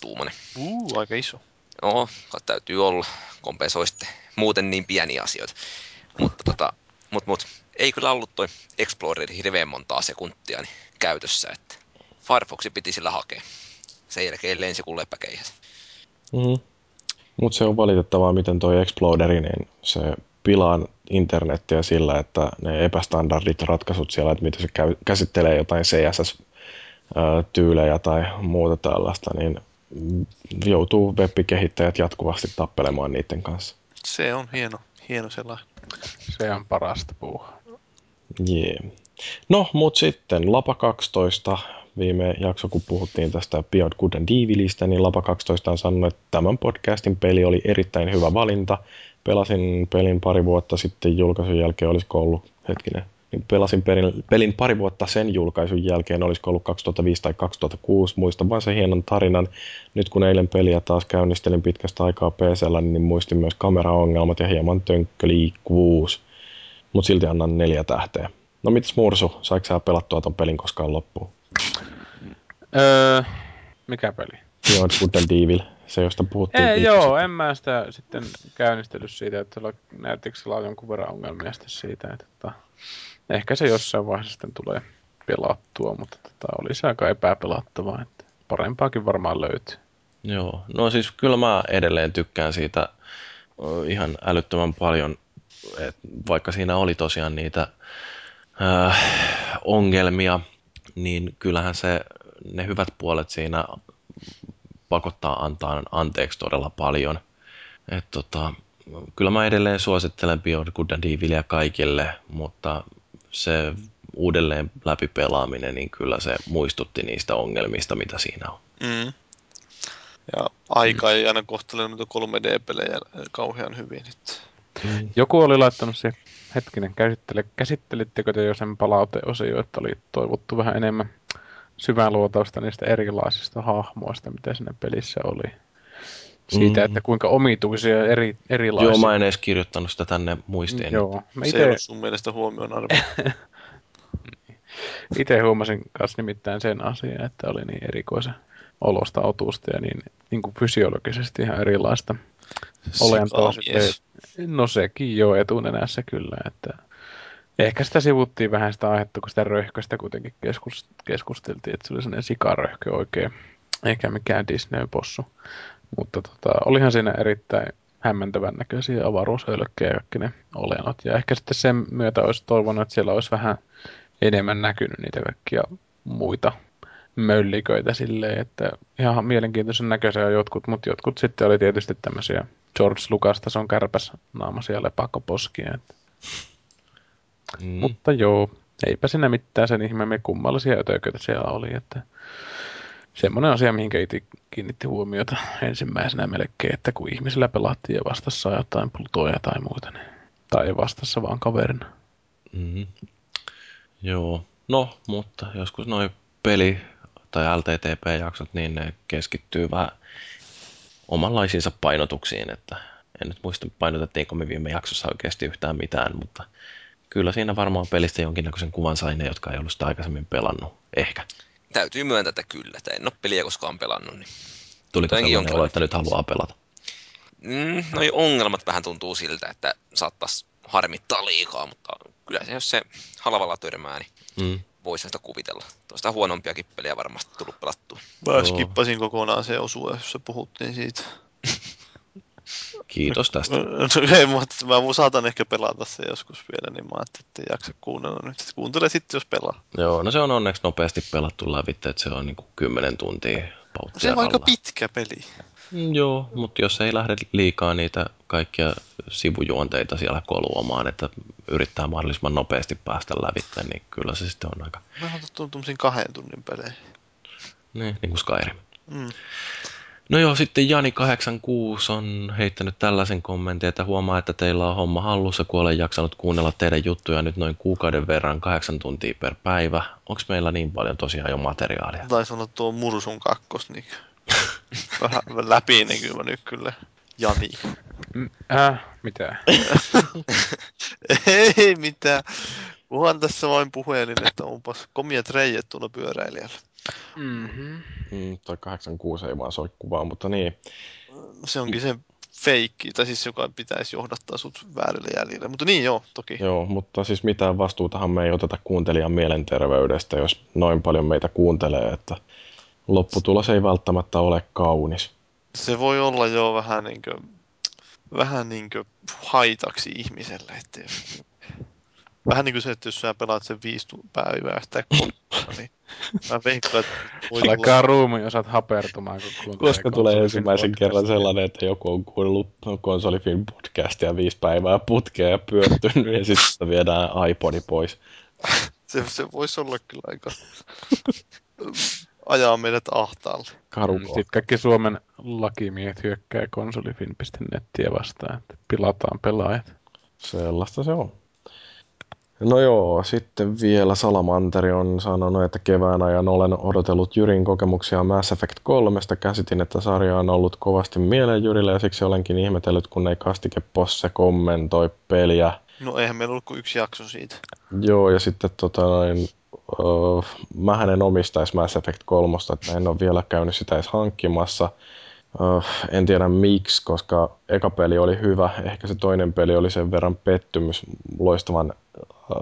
tuumanen. Uu, aika iso. Joo, täytyy olla. Kompensoi sitten muuten niin pieniä asioita. Mutta tota, mut, mut, ei kyllä ollut toi Explorer hirveän montaa sekuntia niin käytössä, että Firefoxi piti sillä hakea sen jälkeen lensi kuin lepäkeihäs. Mm-hmm. Mutta se on valitettavaa, miten toi Exploderi, niin se pilaa internettiä sillä, että ne epästandardit ratkaisut siellä, että miten se käy, käsittelee jotain CSS-tyylejä tai muuta tällaista, niin joutuu web-kehittäjät jatkuvasti tappelemaan niiden kanssa. Se on hieno, hieno sellainen. Se on parasta puuhaa. Jee. Yeah. No, mutta sitten Lapa 12 viime jakso, kun puhuttiin tästä Beyond Good and Evilistä, niin Lapa 12 on sanonut, että tämän podcastin peli oli erittäin hyvä valinta. Pelasin pelin pari vuotta sitten julkaisun jälkeen, olisiko ollut, hetkinen, niin pelasin pelin, pelin pari vuotta sen julkaisun jälkeen, olisiko ollut 2005 tai 2006. Muistan vain sen hienon tarinan. Nyt kun eilen peliä taas käynnistelin pitkästä aikaa PCllä, niin muistin myös kameraongelmat ja hieman tönkköliikkuvuus. Mutta silti annan neljä tähteä. No mitäs Mursu, saiko sä pelattua ton pelin koskaan loppuun? Öö, mikä peli? Joo, Good and Evil, se josta puhuttiin. Ei, joo, sitten. en mä sitä sitten käynnistellyt siitä, että näyttikö sillä on jonkun verran ongelmia sitten siitä, että, että tota, ehkä se jossain vaiheessa sitten tulee pelattua, mutta tota, oli se aika epäpelattavaa, että parempaakin varmaan löytyy. Joo, no siis kyllä mä edelleen tykkään siitä ihan älyttömän paljon, että vaikka siinä oli tosiaan niitä äh, ongelmia, niin kyllähän se, ne hyvät puolet siinä pakottaa antaa anteeksi todella paljon. Et tota, kyllä mä edelleen suosittelen Beyond Good and Evilia kaikille, mutta se uudelleen läpipelaaminen, niin kyllä se muistutti niistä ongelmista, mitä siinä on. Mm. Ja aika ei aina kohtele noita 3D-pelejä kauhean hyvin. Että... Mm. Joku oli laittanut se hetkinen, käsittele, käsittelittekö te jo sen palauteosio, että oli toivottu vähän enemmän syvää luotausta niistä erilaisista hahmoista, mitä siinä pelissä oli. Siitä, mm. että kuinka omituisia eri, erilaisia. Joo, mä en edes kirjoittanut sitä tänne muistiin. Joo, mä ite... Se ei sun mielestä huomioon itse huomasin kanssa nimittäin sen asian, että oli niin erikoisen olosta otusta ja niin, niin kuin fysiologisesti ihan erilaista olentoa. No sekin jo etunenässä kyllä, että ehkä sitä sivuttiin vähän sitä aihetta, kun sitä röhköstä kuitenkin keskusteltiin, että se oli sellainen sikaröhkö oikein, eikä mikään Disney-possu. Mutta tota, olihan siinä erittäin hämmentävän näköisiä avaruushölkkejä kaikki ne olennot. Ja ehkä sitten sen myötä olisi toivonut, että siellä olisi vähän enemmän näkynyt niitä kaikkia muita mölliköitä silleen, että ihan mielenkiintoisen näköisiä jotkut, mutta jotkut sitten oli tietysti tämmöisiä George Lucas-tason kärpäs naamasia lepakkoposkia. Että. Mm. Mutta joo, eipä siinä mitään sen ihmeemmin kummallisia ötököitä siellä oli, että semmoinen asia, mihin itse kiinnitti huomiota ensimmäisenä melkein, että kun ihmisillä pelattiin ja vastassa jotain plutoja tai muuta, niin, tai ei vastassa vaan kaverina. Mm. Joo. No, mutta joskus noin peli- tai LTTP-jaksot, niin ne keskittyy vähän omanlaisiinsa painotuksiin, että en nyt muista painotettiinko me viime jaksossa oikeasti yhtään mitään, mutta kyllä siinä varmaan pelistä jonkinnäköisen kuvan sai ne, jotka ei ollut sitä aikaisemmin pelannut. Ehkä. Täytyy myöntää, että kyllä. Että en ole peliä koskaan pelannut. Niin. Tuliko sellainen olo, että nyt haluaa pelata? Mm, noi ongelmat vähän tuntuu siltä, että saattaisi harmittaa liikaa, mutta kyllä se, jos se halvalla törmää, niin Mm. voisi sitä kuvitella. Tuosta huonompiakin peliä varmasti tullut pelattua. Mä skippasin kokonaan se osua, jossa puhuttiin siitä. Kiitos tästä. Ei, mutta mä saatan ehkä pelata se joskus vielä, niin mä ajattelin, että jaksa kuunnella nyt. Kuuntele sitten, jos pelaa. Joo, no se on onneksi nopeasti pelattu lävitse, että se on niinku 10 tuntia pauttia Se on aika alla. pitkä peli. Mm, Joo, mutta jos ei lähde liikaa niitä kaikkia sivujuonteita siellä koluamaan, että yrittää mahdollisimman nopeasti päästä lävitse, niin kyllä se sitten on aika, Mä oon tottunut kahden tunnin peleihin. niin, niin kuin Skyrim. Mm. No joo, sitten Jani86 on heittänyt tällaisen kommentin, että huomaa, että teillä on homma hallussa, kun olen jaksanut kuunnella teidän juttuja nyt noin kuukauden verran, kahdeksan tuntia per päivä. Onko meillä niin paljon tosiaan jo materiaalia? Taisi olla tuo Mursun kakkos, niin vähän läpinäkyvä nyt kyllä. Jani. Äh, mitä? Ei mitään. Puhan tässä vain puhelin, että onpas komiat reijet tuolla pyöräilijällä. Mm-hmm. Mm, toi 86 ei vaan soi kuvaa, mutta niin. Se onkin se feikki, tai siis joka pitäisi johdattaa sut väärille jäljille. Mutta niin joo, toki. Joo, mutta siis mitään vastuutahan me ei oteta kuuntelijan mielenterveydestä, jos noin paljon meitä kuuntelee, että lopputulos ei välttämättä ole kaunis. Se voi olla jo vähän niinkö, vähän niinkö haitaksi ihmiselle. Että jos, vähän niin kuin se, että jos sä pelaat sen viisi päivää sitä kotona, niin mä veikkaan, että voi Alkaa ruumi osaat hapertumaan, kun kuuntelee Koska tulee ensimmäisen kerran podcastia. sellainen, että joku on kuunnellut konsolifin podcastia viisi päivää putkeen ja pyörtynyt ja sitten viedään iPodi pois. se, se voisi olla kyllä aika ajaa meidät ahtaalle. Karu Mm, Sitten kaikki Suomen lakimiehet hyökkää konsolifin.nettiä vastaan, että pilataan pelaajat. Sellaista se on. No joo, sitten vielä Salamanteri on sanonut, että kevään ajan olen odotellut Jyrin kokemuksia Mass Effect 3. Käsitin, että sarja on ollut kovasti mieleen Jyrille ja siksi olenkin ihmetellyt, kun ei kastike Posse kommentoi peliä. No eihän meillä ollut kuin yksi jakso siitä. Joo, ja sitten tota noin, uh, mähän en omistaisi Mass Effect 3, että en ole vielä käynyt sitä edes hankkimassa. Uh, en tiedä miksi, koska eka peli oli hyvä. Ehkä se toinen peli oli sen verran pettymys loistavan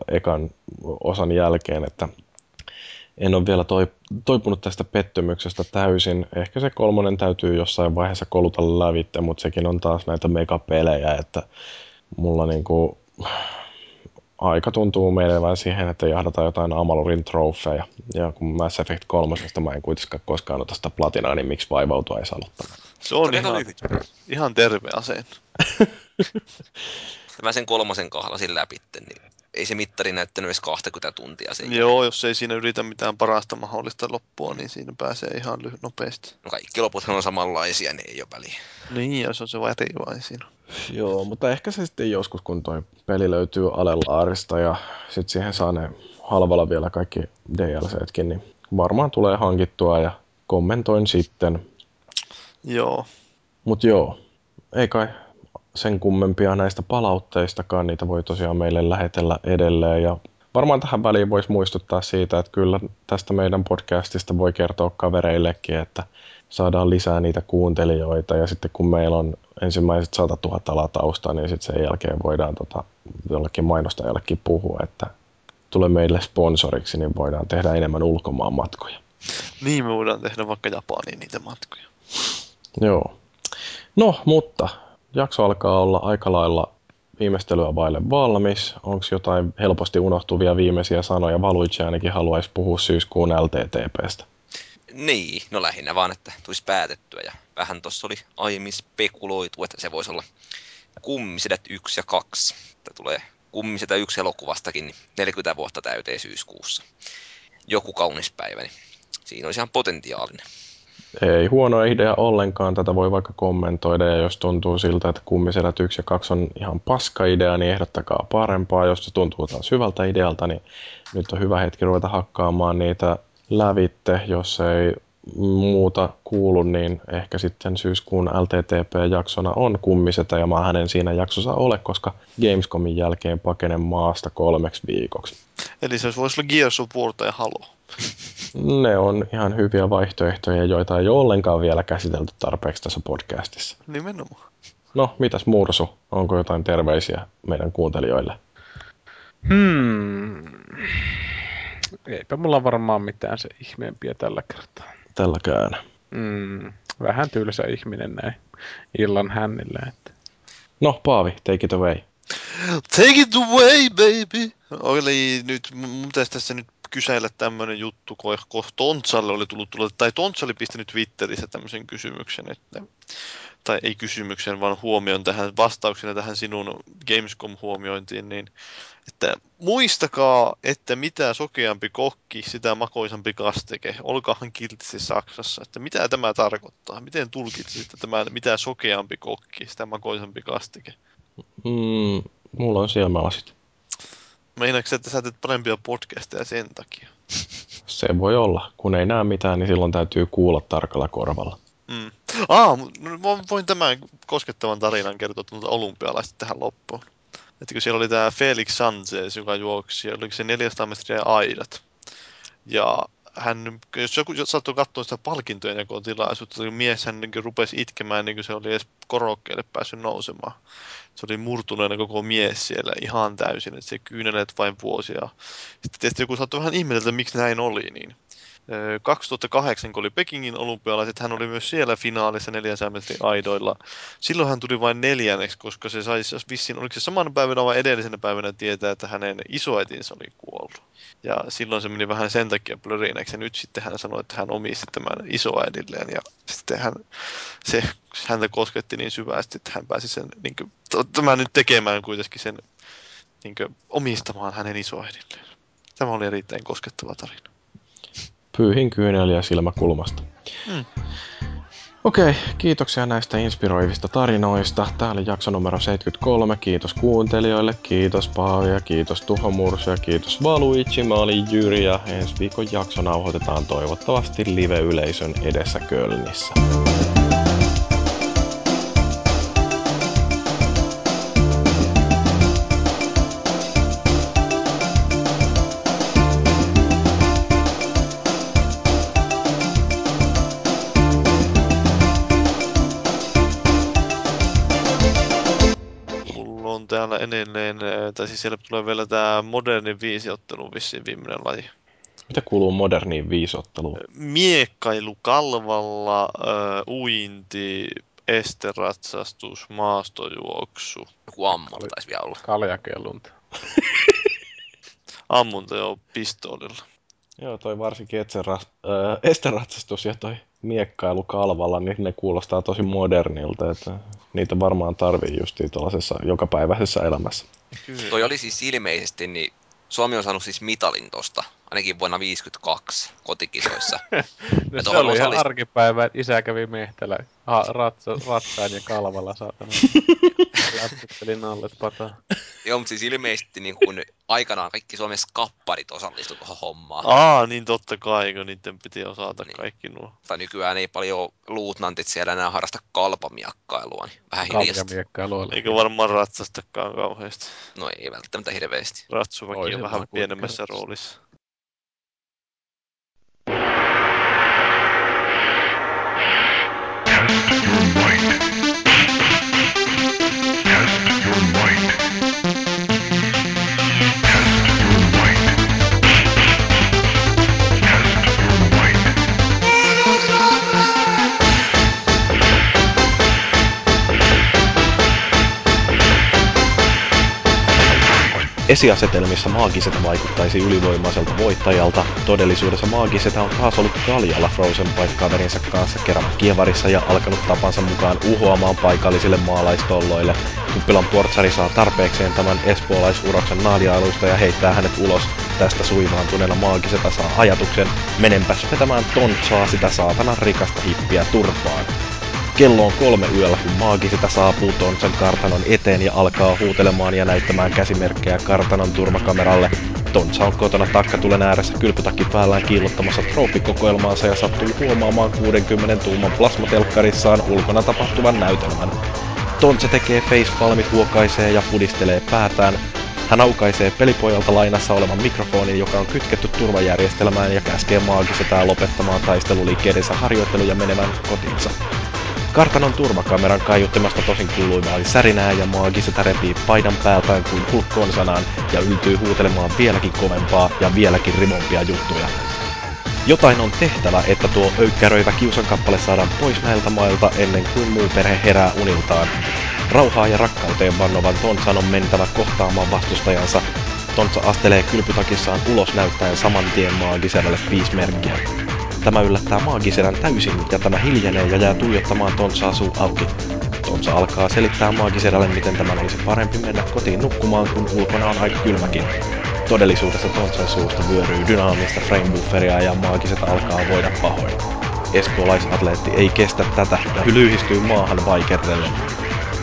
ekan osan jälkeen, että en ole vielä toi, toipunut tästä pettymyksestä täysin. Ehkä se kolmonen täytyy jossain vaiheessa koluta lävitte, mutta sekin on taas näitä megapelejä, että mulla niinku, aika tuntuu menevän siihen, että jahdataan jotain Amalorin trofeja. Ja kun Mass Effect 3, mä en kuitenkaan koskaan ota sitä platinaa, niin miksi vaivautua edes aloittaa? Se on ihan, lyhyt. ihan terve aseen. Mä sen kolmosen kahlasin läpi, niin ei se mittari näyttänyt edes 20 tuntia sen. Joo, jos ei siinä yritä mitään parasta mahdollista loppua, niin siinä pääsee ihan lyhy- nopeasti. No kaikki loputhan on samanlaisia, niin ei ole väliä. Niin, ja se on se väri vain siinä. Joo, mutta ehkä se sitten joskus, kun toi peli löytyy Alelaarista ja sitten siihen saa ne halvalla vielä kaikki DLCtkin, niin varmaan tulee hankittua ja kommentoin sitten. Joo. Mutta joo, ei kai sen kummempia näistä palautteistakaan, niitä voi tosiaan meille lähetellä edelleen. Ja varmaan tähän väliin voisi muistuttaa siitä, että kyllä tästä meidän podcastista voi kertoa kavereillekin, että saadaan lisää niitä kuuntelijoita. Ja sitten kun meillä on ensimmäiset 100 000 latausta, niin sitten sen jälkeen voidaan tota, jollekin mainostajallekin puhua, että tule meille sponsoriksi, niin voidaan tehdä enemmän ulkomaan matkoja. Niin me voidaan tehdä vaikka Japaniin niitä matkoja. Joo. No, mutta jakso alkaa olla aika lailla viimeistelyä vaille valmis. Onko jotain helposti unohtuvia viimeisiä sanoja? Valuitse ainakin haluaisi puhua syyskuun LTTPstä. Niin, no lähinnä vaan, että tulisi päätettyä. Ja vähän tuossa oli aiemmin spekuloitu, että se voisi olla Kummisedät 1 ja 2. Että tulee Kummisetä 1 elokuvastakin, niin 40 vuotta täyteen syyskuussa. Joku kaunis päivä, niin siinä olisi ihan potentiaalinen. Ei huono idea ollenkaan, tätä voi vaikka kommentoida. Ja jos tuntuu siltä, että kummisedät 1 ja 2 on ihan paska idea, niin ehdottakaa parempaa. Jos se tuntuu taas hyvältä idealta, niin nyt on hyvä hetki ruveta hakkaamaan niitä lävitte, jos ei muuta kuulu, niin ehkä sitten syyskuun LTTP-jaksona on kummisetä ja mä hänen siinä jaksossa ole, koska Gamescomin jälkeen pakenen maasta kolmeksi viikoksi. Eli se voisi olla Gears of War tai Halo. Ne on ihan hyviä vaihtoehtoja, joita ei ole ollenkaan vielä käsitelty tarpeeksi tässä podcastissa. Nimenomaan. No, mitäs Mursu? Onko jotain terveisiä meidän kuuntelijoille? Hmm. Eipä mulla varmaan mitään se ihmeempiä tällä kertaa. Tälläkään. Mm. Vähän tylsä ihminen näin illan hännillä. Että. No, Paavi, take it away. Take it away, baby! Oli nyt, mun pitäisi tässä nyt kyseillä tämmöinen juttu, kun Tontsalle oli tullut, tullut tai Tonts oli pistänyt Twitterissä tämmöisen kysymyksen, että, tai ei kysymyksen, vaan huomion tähän vastauksena tähän sinun Gamescom-huomiointiin, niin että muistakaa, että mitä sokeampi kokki, sitä makoisampi kastike. Olkaahan kiltisti Saksassa. Että mitä tämä tarkoittaa? Miten tulkitsitte tämän, mitä sokeampi kokki, sitä makoisampi kastike? Mm, mulla on silmälasit. Meinaatko, että sä teet parempia podcasteja sen takia? Se voi olla. Kun ei näe mitään, niin silloin täytyy kuulla tarkalla korvalla. Mm. Ah, no, voin tämän koskettavan tarinan kertoa tuolta olympialaista tähän loppuun. Että kun siellä oli tämä Felix Sanchez, joka juoksi, oliko se 400 metriä aidat. Ja hän, jos joku saattoi katsoa sitä palkintojen jakotilaisuutta, niin mies hän niin rupesi itkemään, niin kuin se oli edes korokkeelle päässyt nousemaan. Se oli murtuneena koko mies siellä ihan täysin, että se kyynelet vain vuosia. Sitten tietysti joku saattoi vähän ihmetellä, että miksi näin oli, niin 2008, kun oli Pekingin olympialaiset, hän oli myös siellä finaalissa 400 metrin aidoilla. Silloin hän tuli vain neljänneksi, koska se saisi vissiin, oliko se samana päivänä vai edellisenä päivänä tietää, että hänen isoäitinsä oli kuollut. Ja silloin se meni vähän sen takia blörinäksi. Ja nyt sitten hän sanoi, että hän omisti tämän isoäidilleen. Ja sitten hän, se häntä kosketti niin syvästi, että hän pääsi sen niin kuin, tämän nyt tekemään kuitenkin sen niin kuin, omistamaan hänen isoäidilleen. Tämä oli erittäin koskettava tarina pyyhin kyyneliä silmäkulmasta. Mm. Okei, okay, kiitoksia näistä inspiroivista tarinoista. Tämä oli jakso numero 73. Kiitos kuuntelijoille, kiitos Paavi ja kiitos Tuho Mursu ja kiitos Valuichi. Mä olin Jyri ja ensi viikon jakso nauhoitetaan toivottavasti live-yleisön edessä Kölnissä. Edelleen, tai siis siellä tulee vielä tämä moderni viisiottelu vissiin viimeinen laji. Mitä kuuluu moderniin viisotteluun? Miekkailu kalvalla, uh, uinti, esteratsastus, maastojuoksu. Joku ammunta taisi vielä olla. Kaljakellunta. ammunta jo pistoolilla. Joo, toi varsinkin etseras, äh, esteratsastus ja toi miekkailu kalvalla, niin ne kuulostaa tosi modernilta, että niitä varmaan tarvii justiin tuollaisessa jokapäiväisessä elämässä. Kyllä. Toi oli siis ilmeisesti, niin Suomi on saanut siis mitalin tosta, ainakin vuonna 52 kotikisoissa. no se oli ihan arkipäivä, että isä kävi mehtälä ha, ratsa, ratsaan ja kalvalla saatana. Läpsytteli nallet pataa. Joo, mutta siis ilmeisesti niin kun aikanaan kaikki Suomen skapparit osallistu tuohon hommaan. Aa, niin totta kai, kun niiden piti osata niin. kaikki nuo. Tai nykyään ei paljon luutnantit siellä enää harrasta kalpamiakkailua, niin vähän hiljasta. Kalpamiakkailua. Eikö varmaan ratsastakaan kauheasti? No ei välttämättä hirveästi. Ratsuväki on vähän pienemmässä roolissa. Esiasetelmissa maagiset vaikuttaisi ylivoimaiselta voittajalta. Todellisuudessa maagiset on taas ollut kaljalla Frozen kaverinsa kanssa kerran kievarissa ja alkanut tapansa mukaan uhoamaan paikallisille maalaistolloille. Kuppilan portsari saa tarpeekseen tämän espoolaisuroksen naadialusta ja heittää hänet ulos tästä suivaantuneena maagiseta saa ajatuksen, menenpäs vetämään tontsaa sitä saatana rikasta hippiä turpaan. Kello on kolme yöllä, kun maagiseta saapuu Tontsan kartanon eteen ja alkaa huutelemaan ja näyttämään käsimerkkejä kartanon turvakameralle. Tontsa on kotona takkatulen ääressä kylpytakki päällään kiillottamassa trooppikokoelmaansa ja sattuu huomaamaan 60 tuuman plasmatelkkarissaan ulkona tapahtuvan näytelmän. Tontsa tekee facepalmit, huokaisee ja pudistelee päätään. Hän aukaisee pelipojalta lainassa olevan mikrofonin, joka on kytketty turvajärjestelmään ja käskee maagisetää lopettamaan taisteluliikkeidensä harjoittelu ja menevän kotiinsa. Kartanon turvakameran kaiuttimasta tosin kuului vain särinää ja maagisetä repii paidan päältään kuin hulkkoon sanaan ja yltyy huutelemaan vieläkin kovempaa ja vieläkin rimompia juttuja. Jotain on tehtävä, että tuo öykkäröivä kiusankappale saadaan pois näiltä mailta ennen kuin muu perhe herää uniltaan. Rauhaa ja rakkauteen vannovan Tontsan on mentävä kohtaamaan vastustajansa. Tontsa astelee kylpytakissaan ulos näyttäen saman tien maagiselle viisi merkkiä. Tämä yllättää maagisedän täysin ja tämä hiljenee ja jää tuijottamaan Tontsaa suu auki. Tontsa alkaa selittää maagisedälle, miten tämän olisi parempi mennä kotiin nukkumaan, kun ulkona on aika kylmäkin. Todellisuudessa Tontsan suusta vyöryy dynaamista framebufferia ja maagiset alkaa voida pahoin. Espoolaisatleetti ei kestä tätä ja hylyhistyy maahan vaikerrellen.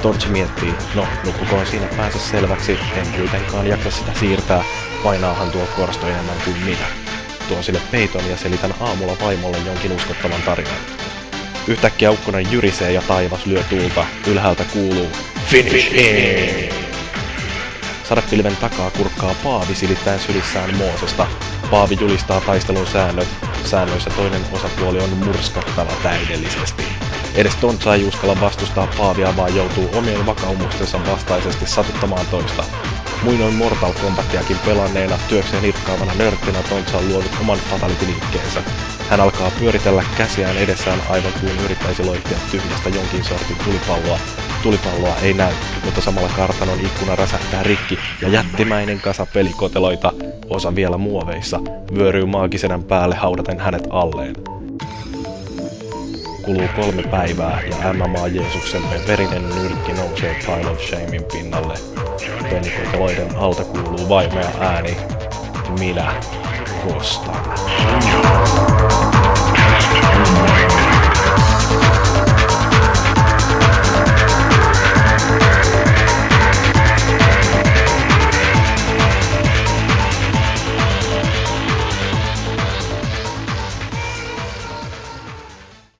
Tontsa miettii, no nukkukoon siinä päänsä selväksi, en kuitenkaan jaksa sitä siirtää, painaahan tuo korsto enemmän kuin minä. Tuon sille peiton ja selitän aamulla vaimolle jonkin uskottavan tarinan. Yhtäkkiä ukkonen jyrisee ja taivas lyö tuulta. Ylhäältä kuuluu Finish him! Sadepilven takaa kurkkaa Paavi silittäen sylissään Moosesta. Paavi julistaa taistelun säännöt. Säännöissä toinen osapuoli on murskattava täydellisesti. Edes Tontsa ei uskalla vastustaa Paavia, vaan joutuu omien vakaumuksensa vastaisesti satuttamaan toista. Muinoin Mortal Kombatiakin pelanneena, työkseen irkkaavana nörttinä Tontsa on luonut oman fatality-liikkeensä. Hän alkaa pyöritellä käsiään edessään aivan kuin yrittäisi loihtia tyhjästä jonkin sortin tulipalloa. Tulipalloa ei näy, mutta samalla kartanon ikkuna räsähtää rikki ja jättimäinen kasa pelikoteloita, osa vielä muoveissa, vyöryy maagisedän päälle haudaten hänet alleen. Kuluu kolme päivää ja MMA Jeesuksemme verinen nyrkki nousee Pile of Shamein pinnalle. Pelikoteloiden alta kuuluu vaimea ääni. Minä kostan. Thank